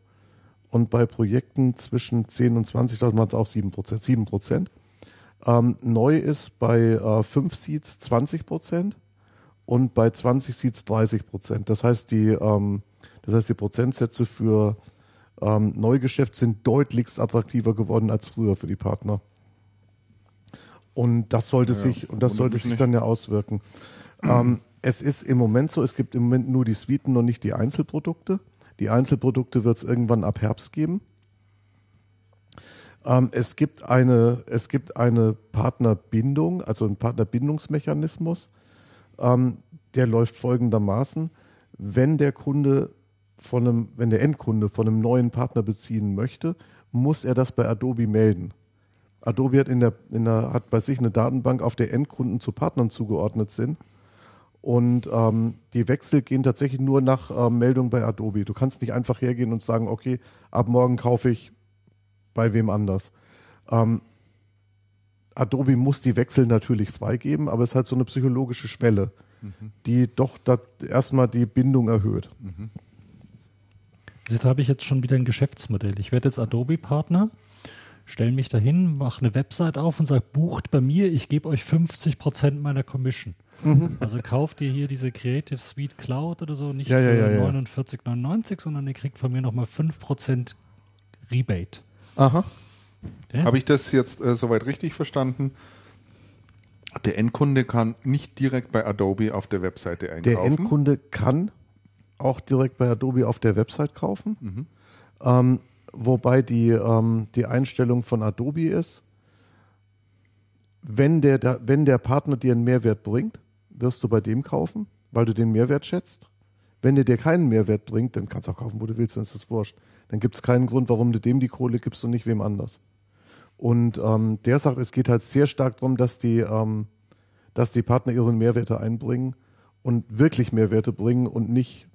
und bei Projekten zwischen 10 und 20.000 waren es auch 7 Prozent. 7 Prozent. Ähm, neu ist bei äh, 5 Seats 20 Prozent und bei 20 Seats 30 Prozent. Das heißt, die, ähm, das heißt, die Prozentsätze für ähm, Neugeschäft sind deutlichst attraktiver geworden als früher für die Partner. Und das sollte Ja, sich, und das sollte sich nicht. dann ja auswirken. ähm, es ist im Moment so, es gibt im Moment nur die Suiten und nicht die Einzelprodukte. Die Einzelprodukte wird es irgendwann ab Herbst geben. Ähm, es, gibt eine, es gibt eine Partnerbindung, also einen Partnerbindungsmechanismus, ähm, der läuft folgendermaßen. Wenn der Kunde von einem, wenn der Endkunde von einem neuen Partner beziehen möchte, muss er das bei Adobe melden. Adobe hat, in der, in der, hat bei sich eine Datenbank, auf der Endkunden zu Partnern zugeordnet sind. Und ähm, die Wechsel gehen tatsächlich nur nach ähm, Meldung bei Adobe. Du kannst nicht einfach hergehen und sagen, okay, ab morgen kaufe ich bei wem anders. Ähm, Adobe muss die Wechsel natürlich freigeben, aber es hat so eine psychologische Schwelle, die doch da erstmal die Bindung erhöht. Jetzt habe ich jetzt schon wieder ein Geschäftsmodell. Ich werde jetzt Adobe-Partner, stelle mich dahin, mache eine Website auf und sage, bucht bei mir, ich gebe euch 50% meiner Commission. Mhm. Also kauft ihr hier diese Creative Suite Cloud oder so, nicht Ja, für ja, ja. 49,99, sondern ihr kriegt von mir nochmal 5% Rebate. Aha. Ja? Habe ich das jetzt äh, soweit richtig verstanden? Der Endkunde kann nicht direkt bei Adobe auf der Webseite einkaufen. Der Endkunde kann auch direkt bei Adobe auf der Website kaufen. Ähm, wobei die, ähm, die Einstellung von Adobe ist, wenn der, wenn der Partner dir einen Mehrwert bringt, wirst du bei dem kaufen, weil du den Mehrwert schätzt. Wenn der dir keinen Mehrwert bringt, dann kannst du auch kaufen, wo du willst, dann ist es wurscht. Dann gibt es keinen Grund, warum du dem die Kohle gibst und nicht wem anders. Und ähm, der sagt, es geht halt sehr stark darum, dass die, ähm, dass die Partner ihre Mehrwerte einbringen und wirklich Mehrwerte bringen und nicht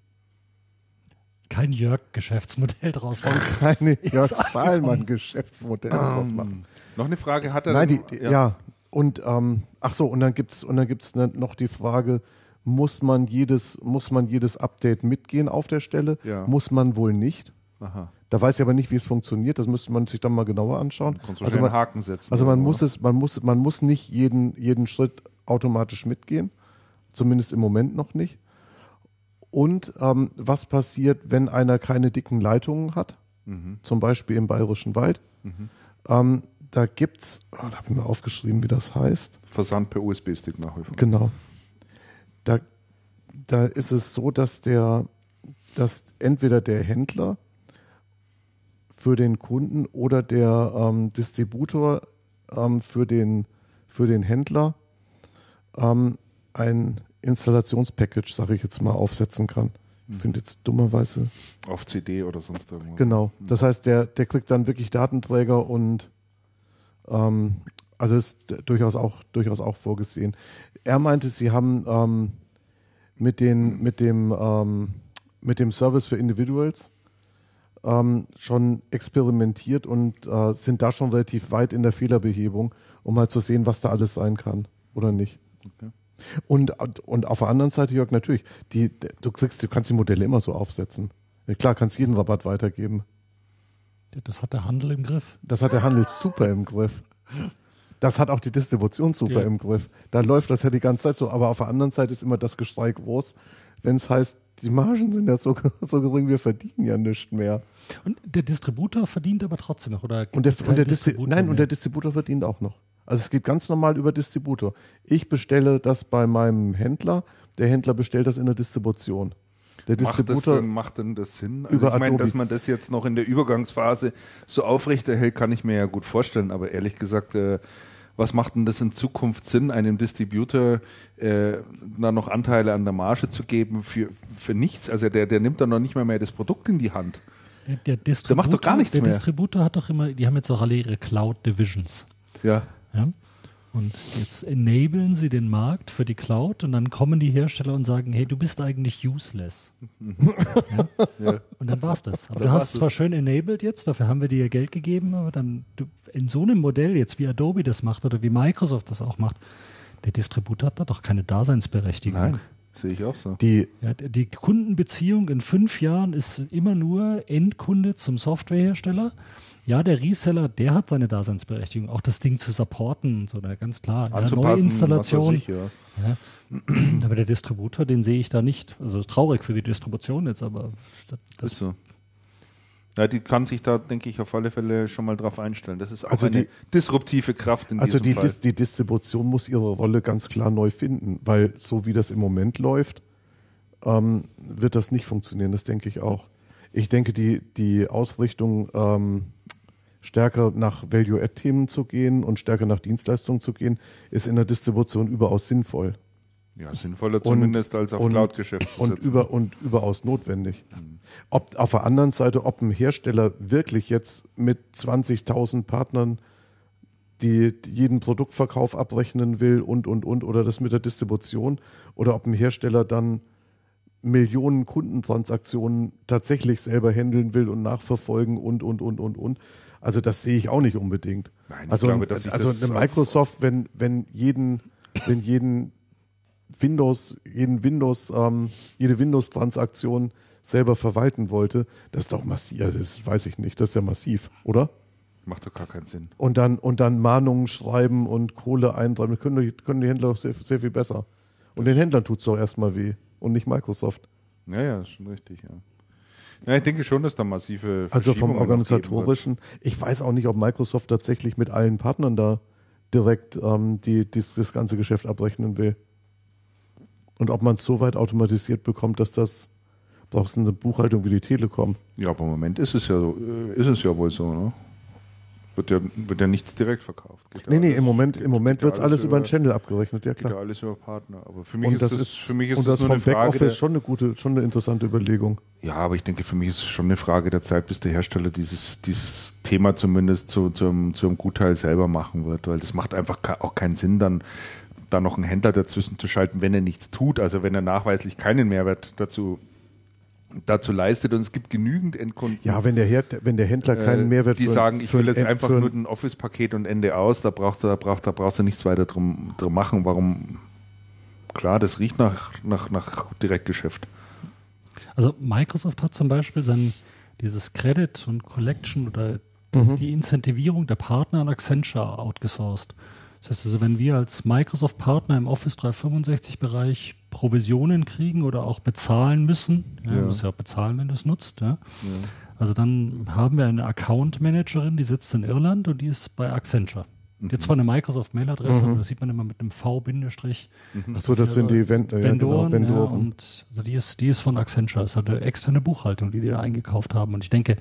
Kein Jörg-Geschäftsmodell draus machen. keine Jörg sag Salman-Geschäftsmodell draus machen. Ähm, noch eine Frage hat er Nein, die, die, ja. Und ähm, ach so, und dann gibt's und dann gibt's ne, noch die Frage, muss man jedes muss man jedes Update mitgehen auf der Stelle? Ja. Muss man wohl nicht. Aha. Da weiß ich aber nicht, wie es funktioniert. Das müsste man sich dann mal genauer anschauen. Also man, Haken setzen. also man oder? muss es, man muss, man muss nicht jeden, jeden Schritt automatisch mitgehen. Zumindest im Moment noch nicht. Und ähm, was passiert, wenn einer keine dicken Leitungen hat? Mhm. Zum Beispiel im Bayerischen Wald. Ähm, da gibt's, oh, da habe ich mir aufgeschrieben, wie das heißt. Versand per USB-Stick nach wie vor. Genau. Da, da ist es so, dass der, dass entweder der Händler für den Kunden oder der ähm, Distributor ähm, für, den, für den Händler ähm, ein Installationspackage, sage ich jetzt mal, aufsetzen kann. Ich finde jetzt dummerweise. Auf CD oder sonst irgendwas. Genau. Das heißt, der, der kriegt dann wirklich Datenträger und ähm, also ist durchaus auch, durchaus auch vorgesehen. Er meinte, sie haben ähm, mit, den, mit, dem, ähm, mit dem Service für Individuals ähm, schon experimentiert und äh, sind da schon relativ weit in der Fehlerbehebung, um mal zu sehen, was da alles sein kann oder nicht. Okay. Und, und auf der anderen Seite, Jörg, natürlich, die, du, kriegst, du kannst die Modelle immer so aufsetzen. Klar, kannst jeden Rabatt weitergeben. Das hat der Handel im Griff. Das hat der Handel super im Griff. Das hat auch die Distribution super Ja. im Griff. Da läuft das ja die ganze Zeit so. Aber auf der anderen Seite ist immer das Geschrei groß, wenn es heißt, die Margen sind ja so, so gering, wir verdienen ja nichts mehr. Und der Distributor verdient aber trotzdem noch, oder? Und der, und der, Distri Distributor nein, und mehr? der Distributor verdient auch noch. Also es geht ganz normal über Distributor. Ich bestelle das bei meinem Händler, der Händler bestellt das in der Distribution. Der Macht das, Distributor denn, macht denn das Sinn? Also über ich meine, dass man das jetzt noch in der Übergangsphase so aufrechterhält, kann ich mir ja gut vorstellen. Aber ehrlich gesagt, äh, was macht denn das in Zukunft Sinn, einem Distributor äh, da noch Anteile an der Marge zu geben für, für nichts? Also der, der nimmt dann noch nicht mal mehr das Produkt in die Hand. Der, der Distributor, macht doch gar nichts der mehr. Distributor hat doch immer, die haben jetzt auch alle ihre Cloud Divisions. Ja. Ja? Und jetzt enablen sie den Markt für die Cloud und dann kommen die Hersteller und sagen, hey, du bist eigentlich useless. ja? ja. Und dann war's das. Aber Dann du hast es zwar schön enabled jetzt, dafür haben wir dir ja Geld gegeben, aber dann du, in so einem Modell jetzt, wie Adobe das macht oder wie Microsoft das auch macht, der Distributor hat da doch keine Daseinsberechtigung. Nein, sehe ich auch so. die, Ja, die Kundenbeziehung in fünf Jahren ist immer nur Endkunde zum Softwarehersteller. Ja, der Reseller, der hat seine Daseinsberechtigung, auch das Ding zu supporten und so, na, ganz klar. Ja, was weiß ich, ja. Aber der Distributor, den sehe ich da nicht. Also traurig für die Distribution jetzt, aber das, ist so. Ja, die kann sich da, denke ich, auf alle Fälle schon mal drauf einstellen. Das ist auch Also eine die- disruptive Kraft in also diesem die, Fall. Dis, die Distribution muss ihre Rolle ganz klar neu finden, weil so wie das im Moment läuft, ähm, wird das nicht funktionieren. Das denke ich auch. Ich denke, die, die Ausrichtung ähm, stärker nach Value-Add-Themen zu gehen und stärker nach Dienstleistungen zu gehen, ist in der Distribution überaus sinnvoll. ja, sinnvoller zumindest als auf und- Cloud-Geschäft zu und, über, und überaus notwendig. Ob auf der anderen Seite, ob ein Hersteller wirklich jetzt mit 20.000 Partnern die jeden Produktverkauf abrechnen will und, und, und, oder das mit der Distribution, oder ob ein Hersteller dann Millionen Kundentransaktionen tatsächlich selber handeln will und nachverfolgen und, und, und, und, und. Also das sehe ich auch nicht unbedingt. Nein, ich also glaube, dass sich also das eine Microsoft, wenn, wenn jeden, wenn jeden Windows, jeden Windows, ähm, jede Windows-Transaktion selber verwalten wollte, das ist doch massiv, das weiß ich nicht, das ist ja massiv, oder? Macht doch gar keinen Sinn. Und dann, und dann Mahnungen schreiben und Kohle eintreiben, das können die, können die Händler doch sehr, sehr viel besser. Und den Händlern tut es doch erstmal weh und nicht Microsoft. Ja, ja, ist schon richtig, ja. Ja, ich denke schon, dass da massive Also vom organisatorischen, ich weiß auch nicht, ob Microsoft tatsächlich mit allen Partnern da direkt ähm, die, dies, das ganze Geschäft abrechnen will. Und ob man es so weit automatisiert bekommt, dass das brauchst du eine Buchhaltung wie die Telekom. Ja, aber im Moment ist es ja so, äh, ist es ja wohl so, ne? Wird ja, wird ja nichts direkt verkauft. Geht Nee, nee, alles- im Moment, geht- im Moment geht wird alles über den Channel abgerechnet, ja Geht ja klar. alles über Partner. Aber für mich Und ist das ist, für mich ist und das das vom Backoffice schon eine gute, schon eine interessante Überlegung. Ja, aber ich denke, für mich ist es schon eine Frage der Zeit, bis der Hersteller dieses, dieses Thema zumindest zu, zum, zum Gutteil selber machen wird, weil das macht einfach auch keinen Sinn, dann da noch einen Händler dazwischen zu schalten, wenn er nichts tut, also wenn er nachweislich keinen Mehrwert dazu, dazu leistet und es gibt genügend Endkunden. Ja, wenn der, Her wenn der Händler keinen äh, Mehrwert die für- sagen, ich für will ein- jetzt einfach ein- nur ein Office-Paket und Ende aus, da brauchst du, da brauchst, da brauchst du nichts weiter drum, drum machen. Warum? Klar, das riecht nach, nach, nach Direktgeschäft. Also Microsoft hat zum Beispiel sein dieses Credit und Collection oder das, die Incentivierung der Partner an Accenture outgesourced. Das heißt also, wenn wir als Microsoft-Partner im Office 365-Bereich Provisionen kriegen oder auch bezahlen müssen, ja, Ja. du musst ja auch bezahlen, wenn du es nutzt, ja. also dann haben wir eine Account-Managerin, die sitzt in Irland und die ist bei Accenture. Die hat zwar eine Microsoft-Mail-Adresse, aber das sieht man immer mit einem V-Bindestrich. Achso, das sind die ja, genau, Vendoren. Ja, und also die ist, die ist von Accenture. Das ist halt eine externe Buchhaltung, die die da eingekauft haben. Und ich denke,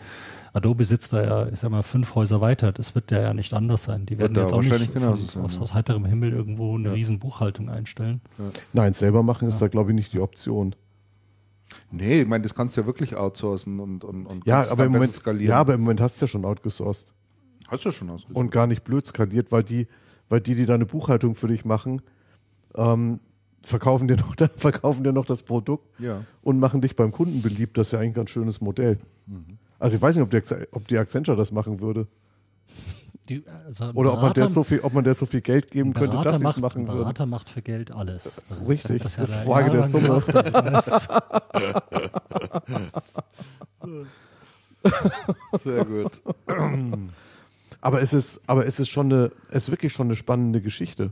Adobe sitzt da ja, ich sag mal, fünf Häuser weiter. Das wird ja nicht anders sein. Die werden da jetzt auch nicht von, sein, aus, ja. aus heiterem Himmel irgendwo eine riesen Buchhaltung einstellen. Nein, selber machen ist da, glaube ich, nicht die Option. Nee, ich meine, das kannst du ja wirklich outsourcen und, und, und Ja, kannst aber im Moment, skalieren. ja, aber im Moment hast du ja schon outgesourced. Hast du schon ausgesucht. und gar nicht blöd skaliert, weil die, weil die, die deine Buchhaltung für dich machen, ähm, verkaufen dir noch, verkaufen dir noch das Produkt Ja. und machen dich beim Kunden beliebt. Das ist ja eigentlich ein ganz schönes Modell. Also ich weiß nicht, ob die, Acc- ob die Accenture das machen würde. Die, also Oder ob man der Berater- so viel, ob man der so viel Geld geben könnte, Berater dass sie es machen würde. Berater macht für Geld alles. Also Richtig, das ja ist da Frage der Summe. gemacht. Sehr gut. Aber es ist, aber es ist schon eine, es ist wirklich schon eine spannende Geschichte.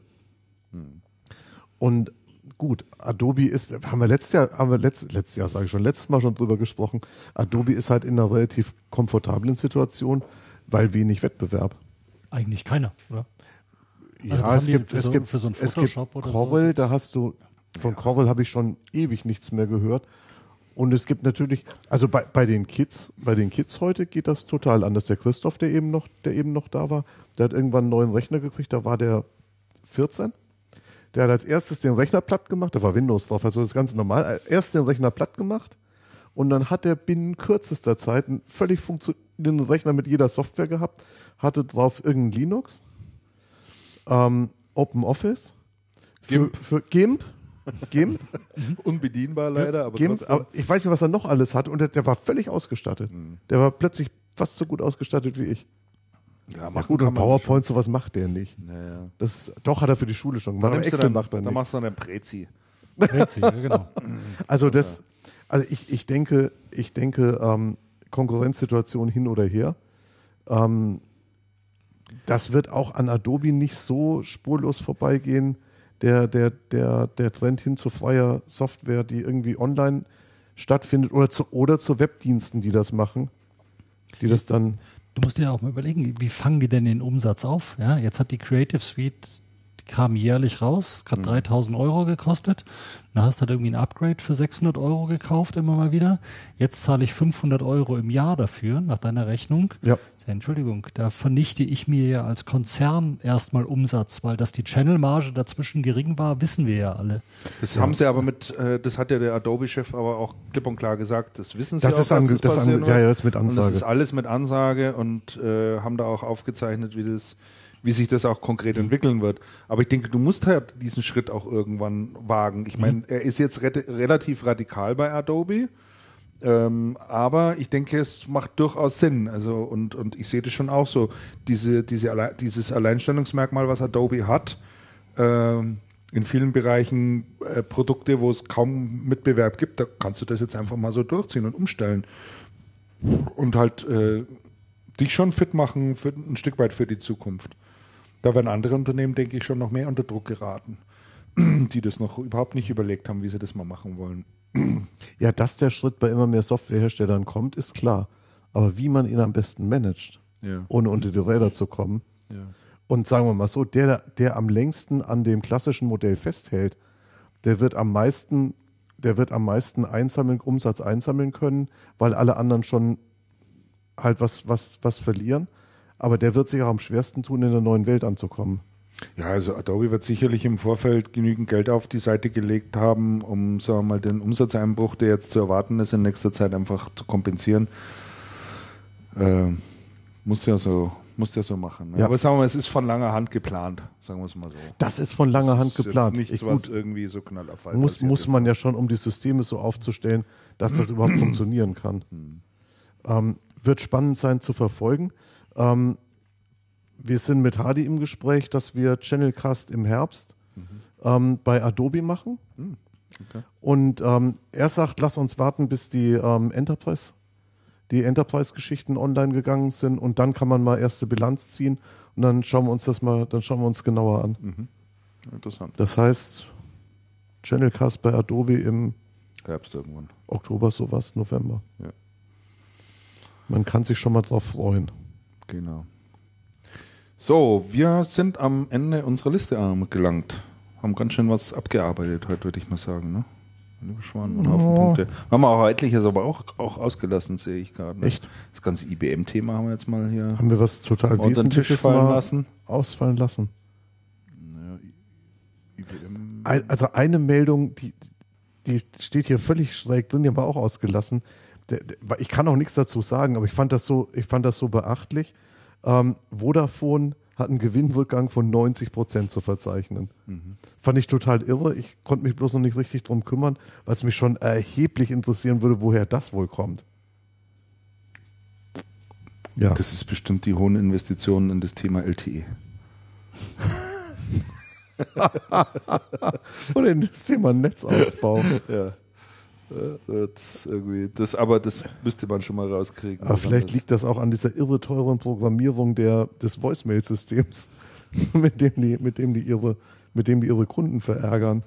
Und gut, Adobe ist, haben wir letztes Jahr, haben wir letzt, letztes Jahr sage ich schon, letztes Mal schon drüber gesprochen. Adobe ist halt in einer relativ komfortablen Situation, weil wenig Wettbewerb. Eigentlich keiner, oder? Ja, Also es gibt, für es so- gibt, für so es gibt oder so? Corel, da hast du, von Corel habe ich schon ewig nichts mehr gehört. Und es gibt natürlich, also bei, bei den Kids, bei den Kids heute geht das total anders. Der Christoph, der eben noch, der eben noch da war, der hat irgendwann einen neuen Rechner gekriegt, da war der 14. Der hat als erstes den Rechner platt gemacht, da war Windows drauf, also das ist ganz normal. Erst den Rechner platt gemacht und dann hat er binnen kürzester Zeit einen völlig funktionierenden Rechner mit jeder Software gehabt, hatte drauf irgendein Linux, ähm, Open Office, für GIMP. für GIMP, GIMP Unbedienbar leider, aber trotzdem. aber ich weiß nicht, was er noch alles hat. Und der, der war völlig ausgestattet. Hm. Der war plötzlich fast so gut ausgestattet wie ich. ja, Ja gut, und PowerPoint, sowas macht der nicht. schon. Ja, ja. Das, doch, hat er für die Schule schon gemacht. Excel dann, macht er da nicht. machst du dann einen Prezi. Rätsel, ja, genau. Also das, also ich, ich denke, ich denke, ähm, Konkurrenzsituation hin oder her. Ähm, das wird auch an Adobe nicht so spurlos vorbeigehen. Der, der, der, der Trend hin zu freier Software, die irgendwie online stattfindet oder zu, oder zu Webdiensten, die das machen, die das dann Du musst dir auch mal überlegen, wie fangen die denn den Umsatz auf? Ja, jetzt hat die Creative Suite, kam jährlich raus, Mhm. hat 3000 Euro gekostet. Dann hast du halt irgendwie ein Upgrade für 600 Euro gekauft, immer mal wieder. Jetzt zahle ich 500 Euro im Jahr dafür, nach deiner Rechnung. Ja. Entschuldigung, da vernichte ich mir ja als Konzern erstmal Umsatz, weil dass die Channelmarge dazwischen gering war, wissen wir ja alle. Das haben sie aber mit, äh, das hat ja der Adobe-Chef aber auch klipp und klar gesagt, das wissen sie Das auch, ist dass das passieren ange- ja, ja, das ist mit Und das Ansage. ist alles mit Ansage und äh, haben da auch aufgezeichnet, wie das wie sich das auch konkret Mhm. entwickeln wird. Aber ich denke, du musst halt diesen Schritt auch irgendwann wagen. Ich Mhm. meine, er ist jetzt re relativ radikal bei Adobe. Ähm, aber ich denke, es macht durchaus Sinn. Also, und, und ich sehe das schon auch so. Diese, diese Alle dieses Alleinstellungsmerkmal, was Adobe hat, ähm, in vielen Bereichen äh, Produkte, wo es kaum Mitbewerb gibt, da kannst du das jetzt einfach mal so durchziehen und umstellen. Und halt äh, dich schon fit machen, für, ein Stück weit für die Zukunft. Da werden andere Unternehmen, denke ich, schon noch mehr unter Druck geraten, die das noch überhaupt nicht überlegt haben, wie sie das mal machen wollen. Ja, dass der Schritt bei immer mehr Softwareherstellern kommt, ist klar. Aber wie man ihn am besten managt, Ja. ohne unter die Räder zu kommen. Ja. Und sagen wir mal so, der, der am längsten an dem klassischen Modell festhält, der wird am meisten, der wird am meisten einsammeln, Umsatz einsammeln können, weil alle anderen schon halt was, was, was verlieren. Aber der wird sich auch am schwersten tun, in der neuen Welt anzukommen. Ja, also Adobe wird sicherlich im Vorfeld genügend Geld auf die Seite gelegt haben, um sagen wir mal den Umsatzeinbruch, der jetzt zu erwarten ist, in nächster Zeit einfach zu kompensieren. Ähm, muss ja so, muss ja so machen. Ne? Ja. Aber sagen wir mal, es ist von langer Hand geplant, sagen wir es mal so. Das ist von langer Hand geplant. Nichts, Ich, was gut, irgendwie so knallerfall muss, muss ist. man ja schon, um die Systeme so aufzustellen, dass das überhaupt funktionieren kann. Ähm, wird spannend sein zu verfolgen. Ähm, wir sind mit Hardy im Gespräch, dass wir Channelcast im Herbst ähm, bei Adobe machen. okay. Und ähm, er sagt, lass uns warten, bis die ähm, Enterprise, die Enterprise-Geschichten online gegangen sind und dann kann man mal erste Bilanz ziehen und dann schauen wir uns das mal, dann schauen wir uns genauer an. Interessant. Das heißt, Channelcast bei Adobe im Herbst irgendwann. Oktober, sowas, November. Ja. Man kann sich schon mal drauf freuen. Genau. So, wir sind am Ende unserer Liste angelangt. Haben ganz schön was abgearbeitet heute, würde ich mal sagen. Ne? Lieber Schwan, einen Haufen Ja. Punkte. Haben wir auch etliches aber auch, auch ausgelassen, sehe ich gerade. ne? Echt? Das ganze IBM-Thema haben wir jetzt mal hier Haben wir was total Wesentliches fallen lassen. ausfallen lassen? Ja, IBM. Also eine Meldung, die, die steht hier völlig schräg drin, die haben wir auch ausgelassen. Ich kann auch nichts dazu sagen, aber ich fand das so, ich fand das so beachtlich. Ähm, Vodafone hat einen Gewinnrückgang von 90 Prozent zu verzeichnen. Fand ich total irre. Ich konnte mich bloß noch nicht richtig drum kümmern, weil es mich schon erheblich interessieren würde, woher das wohl kommt. Ja. Das ist bestimmt die hohen Investitionen in das Thema. LTE. Oder in das Thema Netzausbau. Ja. Das, irgendwie, das, aber das müsste man schon mal rauskriegen. Aber vielleicht liegt das auch an dieser irre teuren Programmierung der, des Voicemail-Systems, mit, dem die, mit, dem die ihre, mit dem die ihre Kunden verärgern.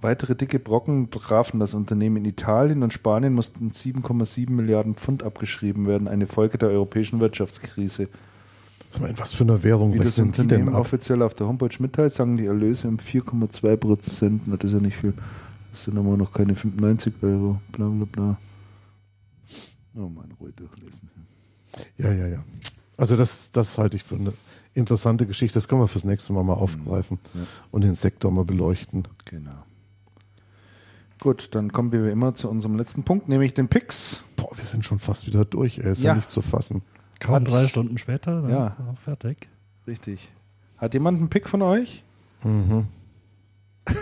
Weitere dicke Brocken trafen das Unternehmen in Italien und Spanien mussten 7,7 Milliarden Pfund abgeschrieben werden, eine Folge der europäischen Wirtschaftskrise. Sag mal, in was für einer Währung Wie das Unternehmen offiziell auf der Homepage mitteilt, sagen die Erlöse um 4,2 Prozent, das ist ja nicht viel, Das sind aber noch keine 95 Euro. Bla bla bla. Oh Mann, ruhig durchlesen. Ja, ja, ja. Also das, das halte ich für eine interessante Geschichte. Das können wir fürs nächste Mal mal aufgreifen Ja. und den Sektor mal beleuchten. Genau. Gut, dann kommen wir wie immer zu unserem letzten Punkt, nämlich den Picks. Boah, wir sind schon fast wieder durch. Ey. Ist ja, Ja. nicht zu fassen. Kaum Hat- drei Stunden später, dann Ja. ist er auch fertig. Richtig. Hat jemand einen Pick von euch? Mhm.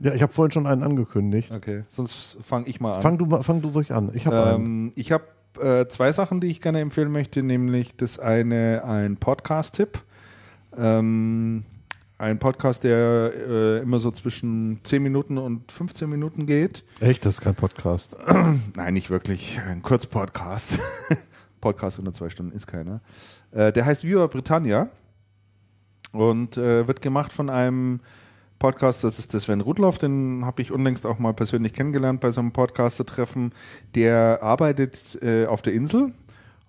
ja, ich habe vorhin schon einen angekündigt. Okay, sonst fange ich mal an. Fang du, fang du ruhig an. Ich habe einen. Ähm, ich habe äh, zwei Sachen, die ich gerne empfehlen möchte, nämlich das eine ein Podcast-Tipp. Ähm, ein Podcast, der äh, immer so zwischen 10 Minuten und 15 Minuten geht. Echt, das ist kein Podcast. Nein, nicht wirklich. Ein Kurzpodcast. Podcast unter zwei Stunden ist keiner. Äh, der heißt Viva Britannia und äh, wird gemacht von einem Podcast, das ist der Sven Rudloff, den habe ich unlängst auch mal persönlich kennengelernt bei so einem Podcaster-Treffen. Der arbeitet äh, auf der Insel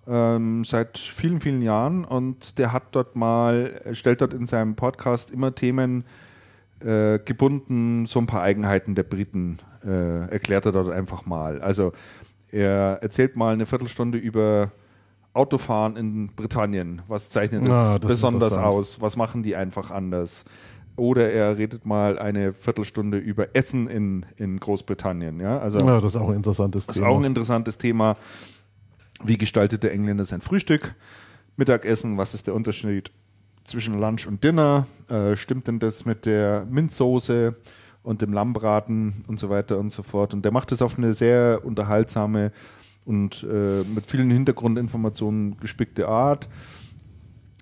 ähm, seit vielen, vielen Jahren und der hat dort mal, stellt dort in seinem Podcast immer Themen äh, gebunden, so ein paar Eigenheiten der Briten äh, erklärt er dort einfach mal. Also er erzählt mal eine Viertelstunde über Autofahren in Britannien. Was zeichnet das, Ah, ist besonders aus? Was machen die einfach anders? Oder er redet mal eine Viertelstunde über Essen in, in Großbritannien. Ja? Also Ja, das ist auch ein interessantes das ist Thema. auch ein interessantes Thema. Wie gestaltet der Engländer sein Frühstück? Mittagessen, was ist der Unterschied zwischen Lunch und Dinner? Äh, stimmt denn das mit der Minzsoße und dem Lammbraten und so weiter und so fort? Und der macht das auf eine sehr unterhaltsame und äh, mit vielen Hintergrundinformationen gespickte Art.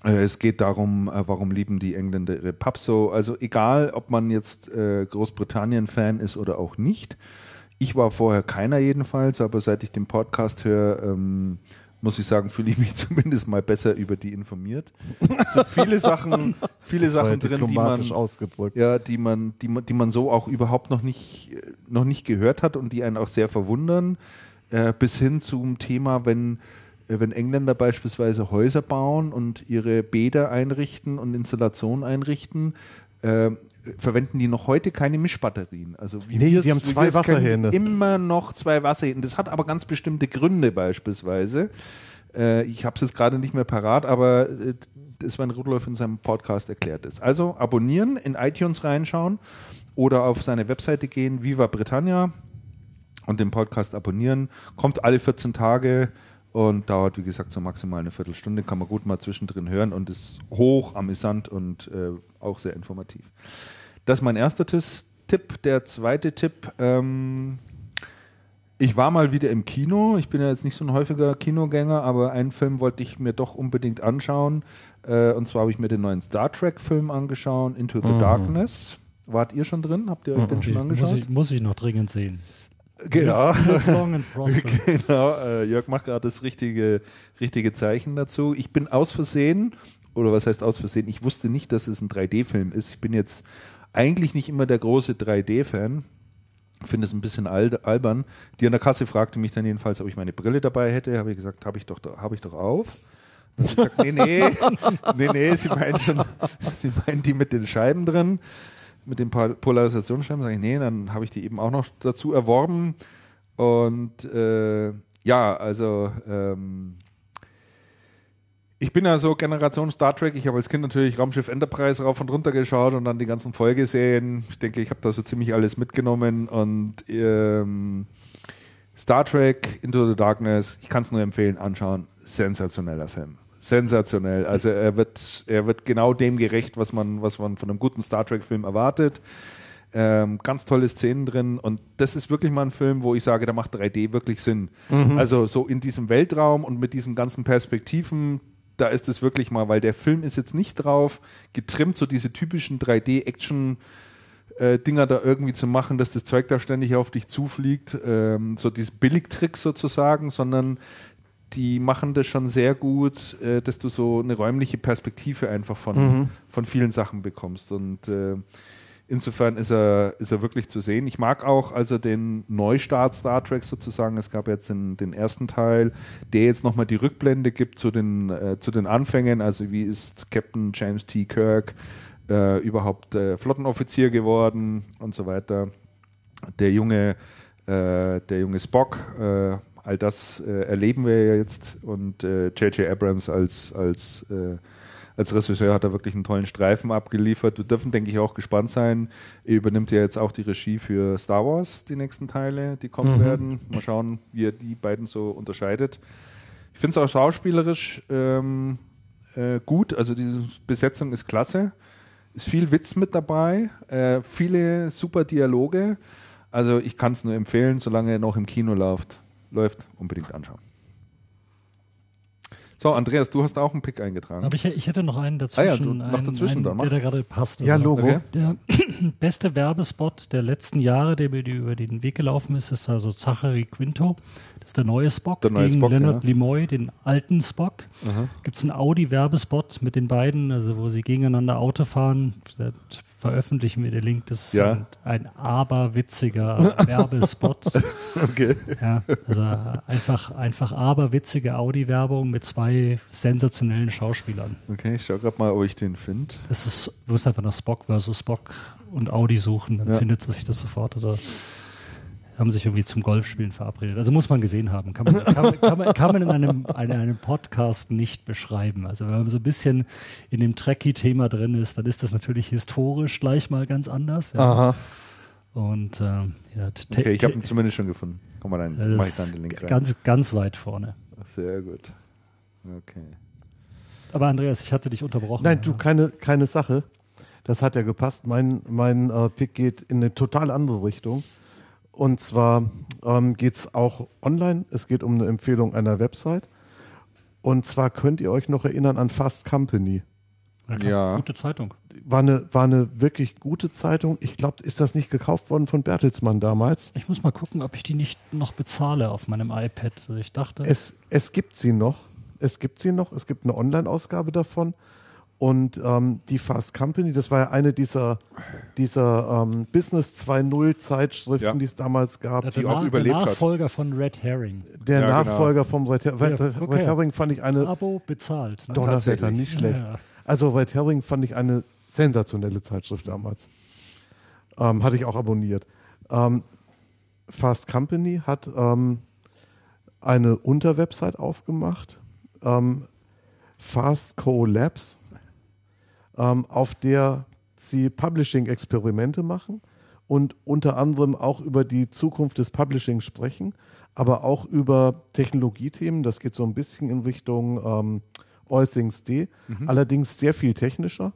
Äh, Es geht darum, äh, warum lieben die Engländer ihre Pubs so. Also egal, ob man jetzt äh, Großbritannien-Fan ist oder auch nicht. Ich war vorher keiner jedenfalls, aber seit ich den Podcast höre, ähm, muss ich sagen, fühle ich mich zumindest mal besser über die informiert. Es sind viele Sachen, viele Sachen drin, die man, ausgedrückt. ja, die man, die man, die man so auch überhaupt noch nicht, noch nicht gehört hat und die einen auch sehr verwundern, bis hin zum Thema, wenn, wenn Engländer beispielsweise Häuser bauen und ihre Bäder einrichten und Installationen einrichten, äh, verwenden die noch heute keine Mischbatterien. Also wie Nee, wir's- die haben zwei Wasserhähne. Immer noch zwei Wasserhähne. Das hat aber ganz bestimmte Gründe beispielsweise. Äh, ich habe es jetzt gerade nicht mehr parat, aber äh, ein Rudolf in seinem Podcast erklärt ist. Also abonnieren, in iTunes reinschauen oder auf seine Webseite gehen, Viva Britannia und den Podcast abonnieren. Kommt alle 14 Tage und dauert, wie gesagt, so maximal eine Viertelstunde. Kann man gut mal zwischendrin hören und ist hoch amüsant und äh, auch sehr informativ. Das ist mein erster Tipp. Der zweite Tipp, ähm, ich war mal wieder im Kino. Ich bin ja jetzt nicht so ein häufiger Kinogänger, aber einen Film wollte ich mir doch unbedingt anschauen. Äh, und zwar habe ich mir den neuen Star Trek-Film angeschaut, Into the Darkness. Wart ihr schon drin? Habt ihr euch den schon muss, angeschaut? ich, muss ich noch dringend sehen. Genau. Long and prosper. Genau, äh, Jörg macht gerade das richtige, richtige Zeichen dazu. Ich bin aus Versehen, oder was heißt aus Versehen, ich wusste nicht, dass es ein 3D-Film ist. Ich bin jetzt eigentlich nicht immer der große 3D-Fan. Finde es ein bisschen al albern. Die an der Kasse fragte mich dann jedenfalls, ob ich meine Brille dabei hätte. Habe ich gesagt, habe ich, doch, hab ich doch auf. Dann hat sie gesagt, nee, nee, nee, nee, sie meinen schon, sie meinen die mit den Scheiben drin, mit den Pol- Polarisationsscheiben. Sag ich, nee, dann habe ich die eben auch noch dazu erworben. Und äh, ja, also ähm, ich bin ja so Generation Star Trek. Ich habe als Kind natürlich Raumschiff Enterprise rauf und runter geschaut und dann die ganzen Folgeserien. Ich denke, ich habe da so ziemlich alles mitgenommen und ähm, Star Trek Into the Darkness, ich kann es nur empfehlen, anschauen. Sensationeller Film. Sensationell. Also er wird, er wird genau dem gerecht, was man, was man von einem guten Star Trek-Film erwartet. Ähm, ganz tolle Szenen drin und das ist wirklich mal ein Film, wo ich sage, da macht 3D wirklich Sinn. Also so in diesem Weltraum und mit diesen ganzen Perspektiven, da ist es wirklich mal, weil der Film ist jetzt nicht drauf getrimmt, so diese typischen 3D-Action- äh, Dinger da irgendwie zu machen, dass das Zeug da ständig auf dich zufliegt, ähm, so diese Billigtricks sozusagen, sondern die machen das schon sehr gut, äh, dass du so eine räumliche Perspektive einfach von, von vielen Sachen bekommst. Und äh, insofern ist er, ist er wirklich zu sehen. Ich mag auch also den Neustart Star Trek sozusagen. Es gab jetzt den, den ersten Teil, der jetzt nochmal die Rückblende gibt zu den, äh, zu den Anfängen. Also wie ist Captain James T. Kirk äh, überhaupt äh, Flottenoffizier geworden und so weiter. der junge, äh, der junge Spock, äh, all das äh, erleben wir ja jetzt und J.J. Äh, Abrams als, als, äh, als Regisseur hat da wirklich einen tollen Streifen abgeliefert. Wir dürfen, denke ich, auch gespannt sein. Er übernimmt ja jetzt auch die Regie für Star Wars, die nächsten Teile, die kommen mhm. werden. Mal schauen, wie er die beiden so unterscheidet. Ich finde es auch schauspielerisch ähm, äh, gut, also diese Besetzung ist klasse. Ist viel Witz mit dabei, äh, viele super Dialoge. Also ich kann es nur empfehlen, solange er noch im Kino läuft, läuft unbedingt anschauen. So, Andreas, du hast auch einen Pick eingetragen. Aber ich, ich hätte noch einen dazwischen. Ah ja, du, noch dazwischen einen, dann, der da gerade passt. Ja, Logo. Okay. Der beste Werbespot der letzten Jahre, der mir über den Weg gelaufen ist, ist also Zachary Quinto. Das ist der neue Spock der neue gegen Spock, Leonard ja. Nimoy, den alten Spock. Gibt es einen Audi-Werbespot mit den beiden, also wo sie gegeneinander Auto fahren. Da veröffentlichen wir den Link. Das ist Ja. ein, ein aberwitziger Werbespot. Okay. Ja, also einfach, einfach aberwitzige Audi-Werbung mit zwei sensationellen Schauspielern. Okay, ich schau gerade mal, ob ich den finde. Das ist, du musst einfach nach Spock versus Spock und Audi suchen, dann Ja. findet sich das sofort. Also haben sich irgendwie zum Golfspielen verabredet. Also muss man gesehen haben. Kann man, kann, man- kann man, kann man in einem, in einem Podcast nicht beschreiben. Also wenn man so ein bisschen in dem Trekkie-Thema drin ist, dann ist das natürlich historisch gleich mal ganz anders. Ja. Aha. Und ähm, ja, Okay, ich habe ihn zumindest schon gefunden. Komm mal rein, das mach ich dann den Link rein. ganz, ganz weit vorne. Sehr gut. Okay. Aber Andreas, ich hatte dich unterbrochen. Nein, du, keine, keine Sache. Das hat ja gepasst. Mein, mein äh, Pick geht in eine total andere Richtung. Und zwar ähm, geht es auch online. Es geht um eine Empfehlung einer Website. Und zwar könnt ihr euch noch erinnern an Fast Company. Ja. Gute Zeitung. War eine, war eine wirklich gute Zeitung. Ich glaube, ist das nicht gekauft worden von Bertelsmann damals? Ich muss mal gucken, ob ich die nicht noch bezahle auf meinem iPad. Ich dachte, Es, es gibt sie noch. Es gibt sie noch. Es gibt eine Online-Ausgabe davon. Und ähm, die Fast Company, das war ja eine dieser, dieser ähm, Business 2.0 Zeitschriften, Ja. die es damals gab. der, die der, auch Na- überlebt der hat. Nachfolger von Red Herring. Der Ja, genau. Nachfolger vom Red, Her Red, Ja, Red okay. Herring fand ich eine Abo bezahlt. Ne? Donnerwetter, nicht schlecht. Ja, ja. Also Red Herring fand ich eine sensationelle Zeitschrift damals. Ähm, hatte ich auch abonniert. Ähm, Fast Company hat ähm, eine Unterwebsite aufgemacht, ähm, Fast Co Labs, ähm, auf der sie Publishing-Experimente machen und unter anderem auch über die Zukunft des Publishing sprechen, aber auch über Technologiethemen. Das geht so ein bisschen in Richtung ähm, All Things D, allerdings sehr viel technischer,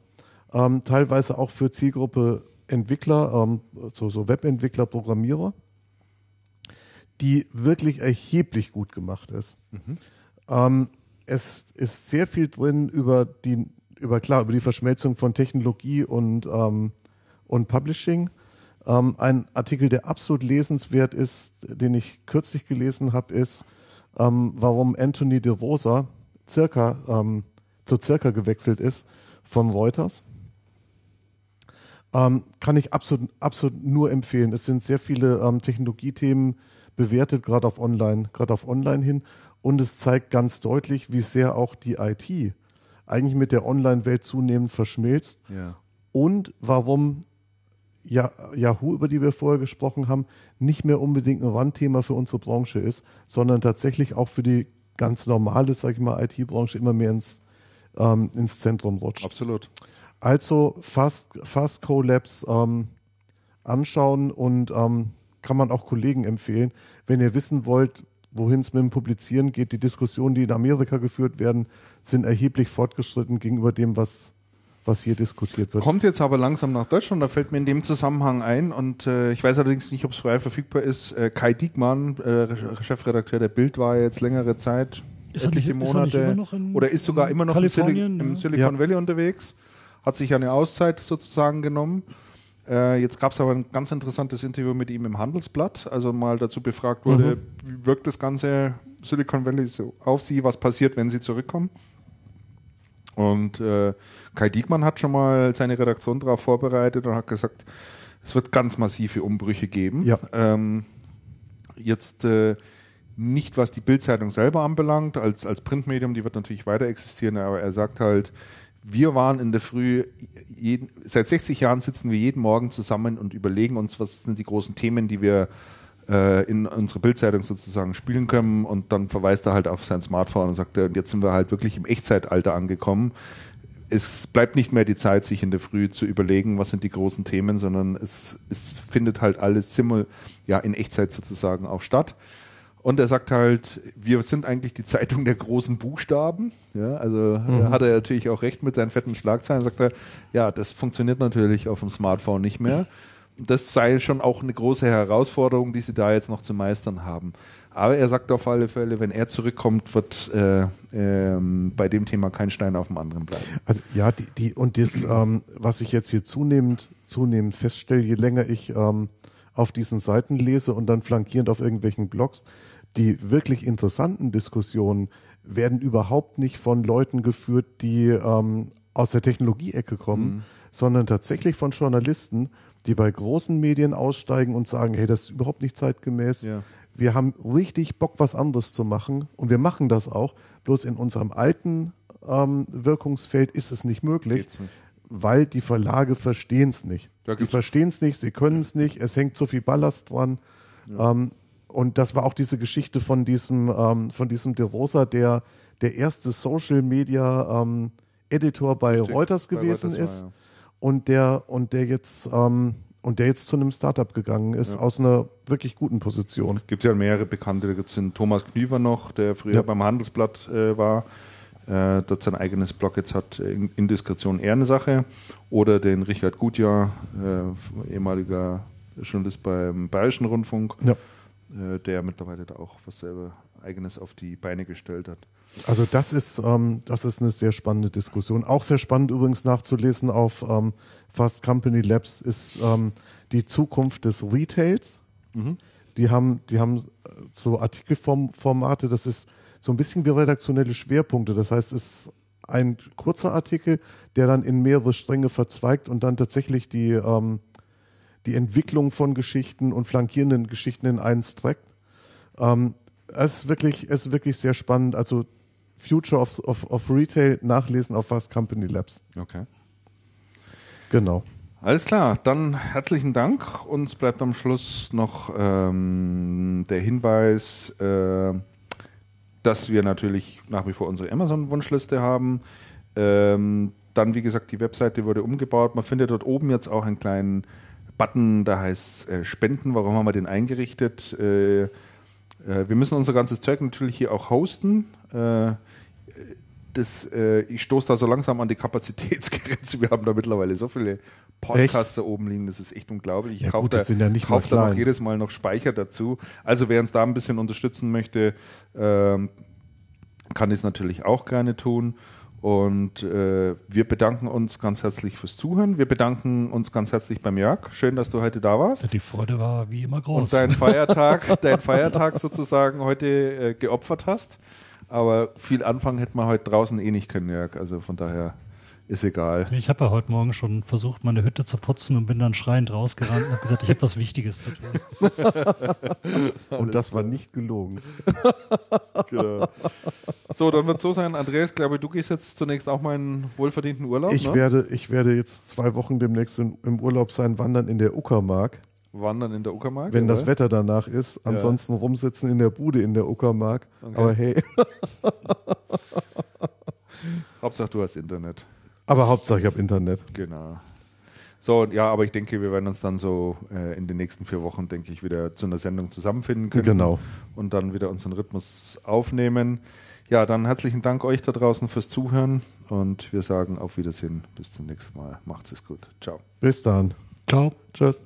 ähm, teilweise auch für Zielgruppe Entwickler, ähm, so, so Webentwickler, Programmierer, die wirklich erheblich gut gemacht ist. Ähm, es ist sehr viel drin über die, über klar, über die Verschmelzung von Technologie und, ähm, und Publishing. Ähm, ein Artikel, der absolut lesenswert ist, den ich kürzlich gelesen habe, ist, ähm, warum Anthony de Rosa circa, ähm, zu circa gewechselt ist von Reuters. Ähm, kann ich absolut, absolut nur empfehlen. Es sind sehr viele ähm, Technologiethemen bewertet, gerade auf Online, gerade auf Online hin. Und es zeigt ganz deutlich, wie sehr auch die IT eigentlich mit der Online-Welt zunehmend verschmilzt Ja. und warum ja, Yahoo, über die wir vorher gesprochen haben, nicht mehr unbedingt ein Randthema für unsere Branche ist, sondern tatsächlich auch für die ganz normale, sag ich mal, IT-Branche immer mehr ins, ähm, ins Zentrum rutscht. Absolut. Also Fast, Fast Co-Labs ähm, anschauen und ähm, kann man auch Kollegen empfehlen. Wenn ihr wissen wollt, wohin es mit dem Publizieren geht, die Diskussionen, die in Amerika geführt werden, sind erheblich fortgeschritten gegenüber dem, was, was hier diskutiert wird. Kommt jetzt aber langsam nach Deutschland, da fällt mir in dem Zusammenhang ein und äh, ich weiß allerdings nicht, ob es frei verfügbar ist. Äh, Kai Diekmann, äh, Chefredakteur der Bild, war ja jetzt längere Zeit, Ist etliche nicht- ist Monate immer noch in- oder ist sogar immer noch im, Silicon, Kalifornien, im ja? Silicon Ja. Valley unterwegs, hat sich eine Auszeit sozusagen genommen. Äh, jetzt gab es aber ein ganz interessantes Interview mit ihm im Handelsblatt, also mal dazu befragt wurde, wie wirkt das ganze Silicon Valley so auf sie, was passiert, wenn sie zurückkommen. Und äh, Kai Diekmann hat schon mal seine Redaktion darauf vorbereitet und hat gesagt, es wird ganz massive Umbrüche geben. Ja. Ähm, jetzt äh, nicht, was die Bildzeitung selber anbelangt, als, als Printmedium, die wird natürlich weiter existieren, aber er sagt halt, wir waren in der Früh, jeden, seit 60 Jahren sitzen wir jeden Morgen zusammen und überlegen uns, was sind die großen Themen, die wir äh, in unsere Bildzeitung sozusagen spielen können und dann verweist er halt auf sein Smartphone und sagt, jetzt sind wir halt wirklich im Echtzeitalter angekommen. Es bleibt nicht mehr die Zeit, sich in der Früh zu überlegen, was sind die großen Themen, sondern es, es findet halt alles simul, ja, in Echtzeit sozusagen auch statt. Und er sagt halt, wir sind eigentlich die Zeitung der großen Buchstaben. Ja, also mhm. hat er natürlich auch recht mit seinen fetten Schlagzeilen. Sagt er, ja, das funktioniert natürlich auf dem Smartphone nicht mehr. Das sei schon auch eine große Herausforderung, die sie da jetzt noch zu meistern haben. Aber er sagt auf alle Fälle, wenn er zurückkommt, wird äh, ähm, bei dem Thema kein Stein auf dem anderen bleiben. Also ja, die, die und das, ähm, was ich jetzt hier zunehmend, zunehmend feststelle, je länger ich ähm, auf diesen Seiten lese und dann flankierend auf irgendwelchen Blogs, die wirklich interessanten Diskussionen werden überhaupt nicht von Leuten geführt, die ähm, aus der Technologie-Ecke kommen, mhm. sondern tatsächlich von Journalisten, die bei großen Medien aussteigen und sagen, hey, das ist überhaupt nicht zeitgemäß. Ja. Wir haben richtig Bock, was anderes zu machen und wir machen das auch. Bloß in unserem alten ähm, Wirkungsfeld ist es nicht möglich, nicht. weil die Verlage verstehen es nicht. Die verstehen es nicht, sie können es nicht, es hängt zu viel Ballast dran. Ja. Ähm, und das war auch diese Geschichte von diesem, ähm, von diesem De Rosa, der der erste Social Media ähm, Editor bei Richtig, Reuters gewesen bei Reuters ist. War, ja. Und der, und der jetzt, ähm, und der jetzt zu einem Startup gegangen ist, ja. aus einer wirklich guten Position. Gibt ja mehrere Bekannte. Da gibt es den Thomas Knüver noch, der früher ja. beim Handelsblatt äh, war, äh, dort sein eigenes Blog jetzt hat, Indiskretion Ehrensache. Oder den Richard Gutjahr, äh, ehemaliger Journalist beim Bayerischen Rundfunk. Ja äh, der mittlerweile da auch was selber Eigenes auf die Beine gestellt hat. Also das ist, ähm, das ist eine sehr spannende Diskussion. Auch sehr spannend übrigens nachzulesen auf ähm, Fast Company Labs ist ähm, die Zukunft des Retails. Mhm. Die haben, die haben so Artikelformate, das ist so ein bisschen wie redaktionelle Schwerpunkte. Das heißt, es ist ein kurzer Artikel, der dann in mehrere Stränge verzweigt und dann tatsächlich die, ähm, die Entwicklung von Geschichten und flankierenden Geschichten in einen streckt. Ähm, es, ist wirklich, es ist wirklich sehr spannend. Also Future of, of, of Retail nachlesen auf Fast Company Labs. Okay. Genau. Alles klar, dann herzlichen Dank. Uns bleibt am Schluss noch ähm, der Hinweis, äh, dass wir natürlich nach wie vor unsere Amazon-Wunschliste haben. Ähm, dann, wie gesagt, die Webseite wurde umgebaut. Man findet dort oben jetzt auch einen kleinen Button, da heißt äh, Spenden. Warum haben wir den eingerichtet? Äh, äh, wir müssen unser ganzes Zeug natürlich hier auch hosten. Äh, das, äh, ich stoße da so langsam an die Kapazitätsgrenze. Wir haben da mittlerweile so viele Podcasts da oben liegen, das ist echt unglaublich. Ich ja, kaufe da, ja kauf da noch jedes Mal noch Speicher dazu. Also wer uns da ein bisschen unterstützen möchte, ähm, kann es natürlich auch gerne tun. Und äh, wir bedanken uns ganz herzlich fürs Zuhören. Wir bedanken uns ganz herzlich beim Jörg. Schön, dass du heute da warst. Die Freude war wie immer groß. Und deinen Feiertag, deinen Feiertag sozusagen heute äh, geopfert hast. Aber viel Anfang hätten wir heute draußen eh nicht können, Jörg. Also von daher ist egal. Ich habe ja heute Morgen schon versucht, meine Hütte zu putzen und bin dann schreiend rausgerannt und habe gesagt, ich habe was Wichtiges zu tun. und das war nicht gelogen. genau. So, dann wird so sein, Andreas, glaube du gehst jetzt zunächst auch mal in wohlverdienten Urlaub. Ich, ne? werde, ich werde jetzt zwei Wochen demnächst in, im Urlaub sein, wandern in der Uckermark. Wandern in der Uckermark? Wenn oder? das Wetter danach ist. Ansonsten ja. rumsitzen in der Bude in der Uckermark. Okay. Aber hey. Hauptsache du hast Internet. Aber Hauptsache ich habe Internet. Genau. So, ja, aber ich denke, wir werden uns dann so äh, in den nächsten vier Wochen, denke ich, wieder zu einer Sendung zusammenfinden können. Genau. Und dann wieder unseren Rhythmus aufnehmen. Ja, dann herzlichen Dank euch da draußen fürs Zuhören und wir sagen auf Wiedersehen. Bis zum nächsten Mal. Macht's es gut. Ciao. Bis dann. Ciao. Tschüss.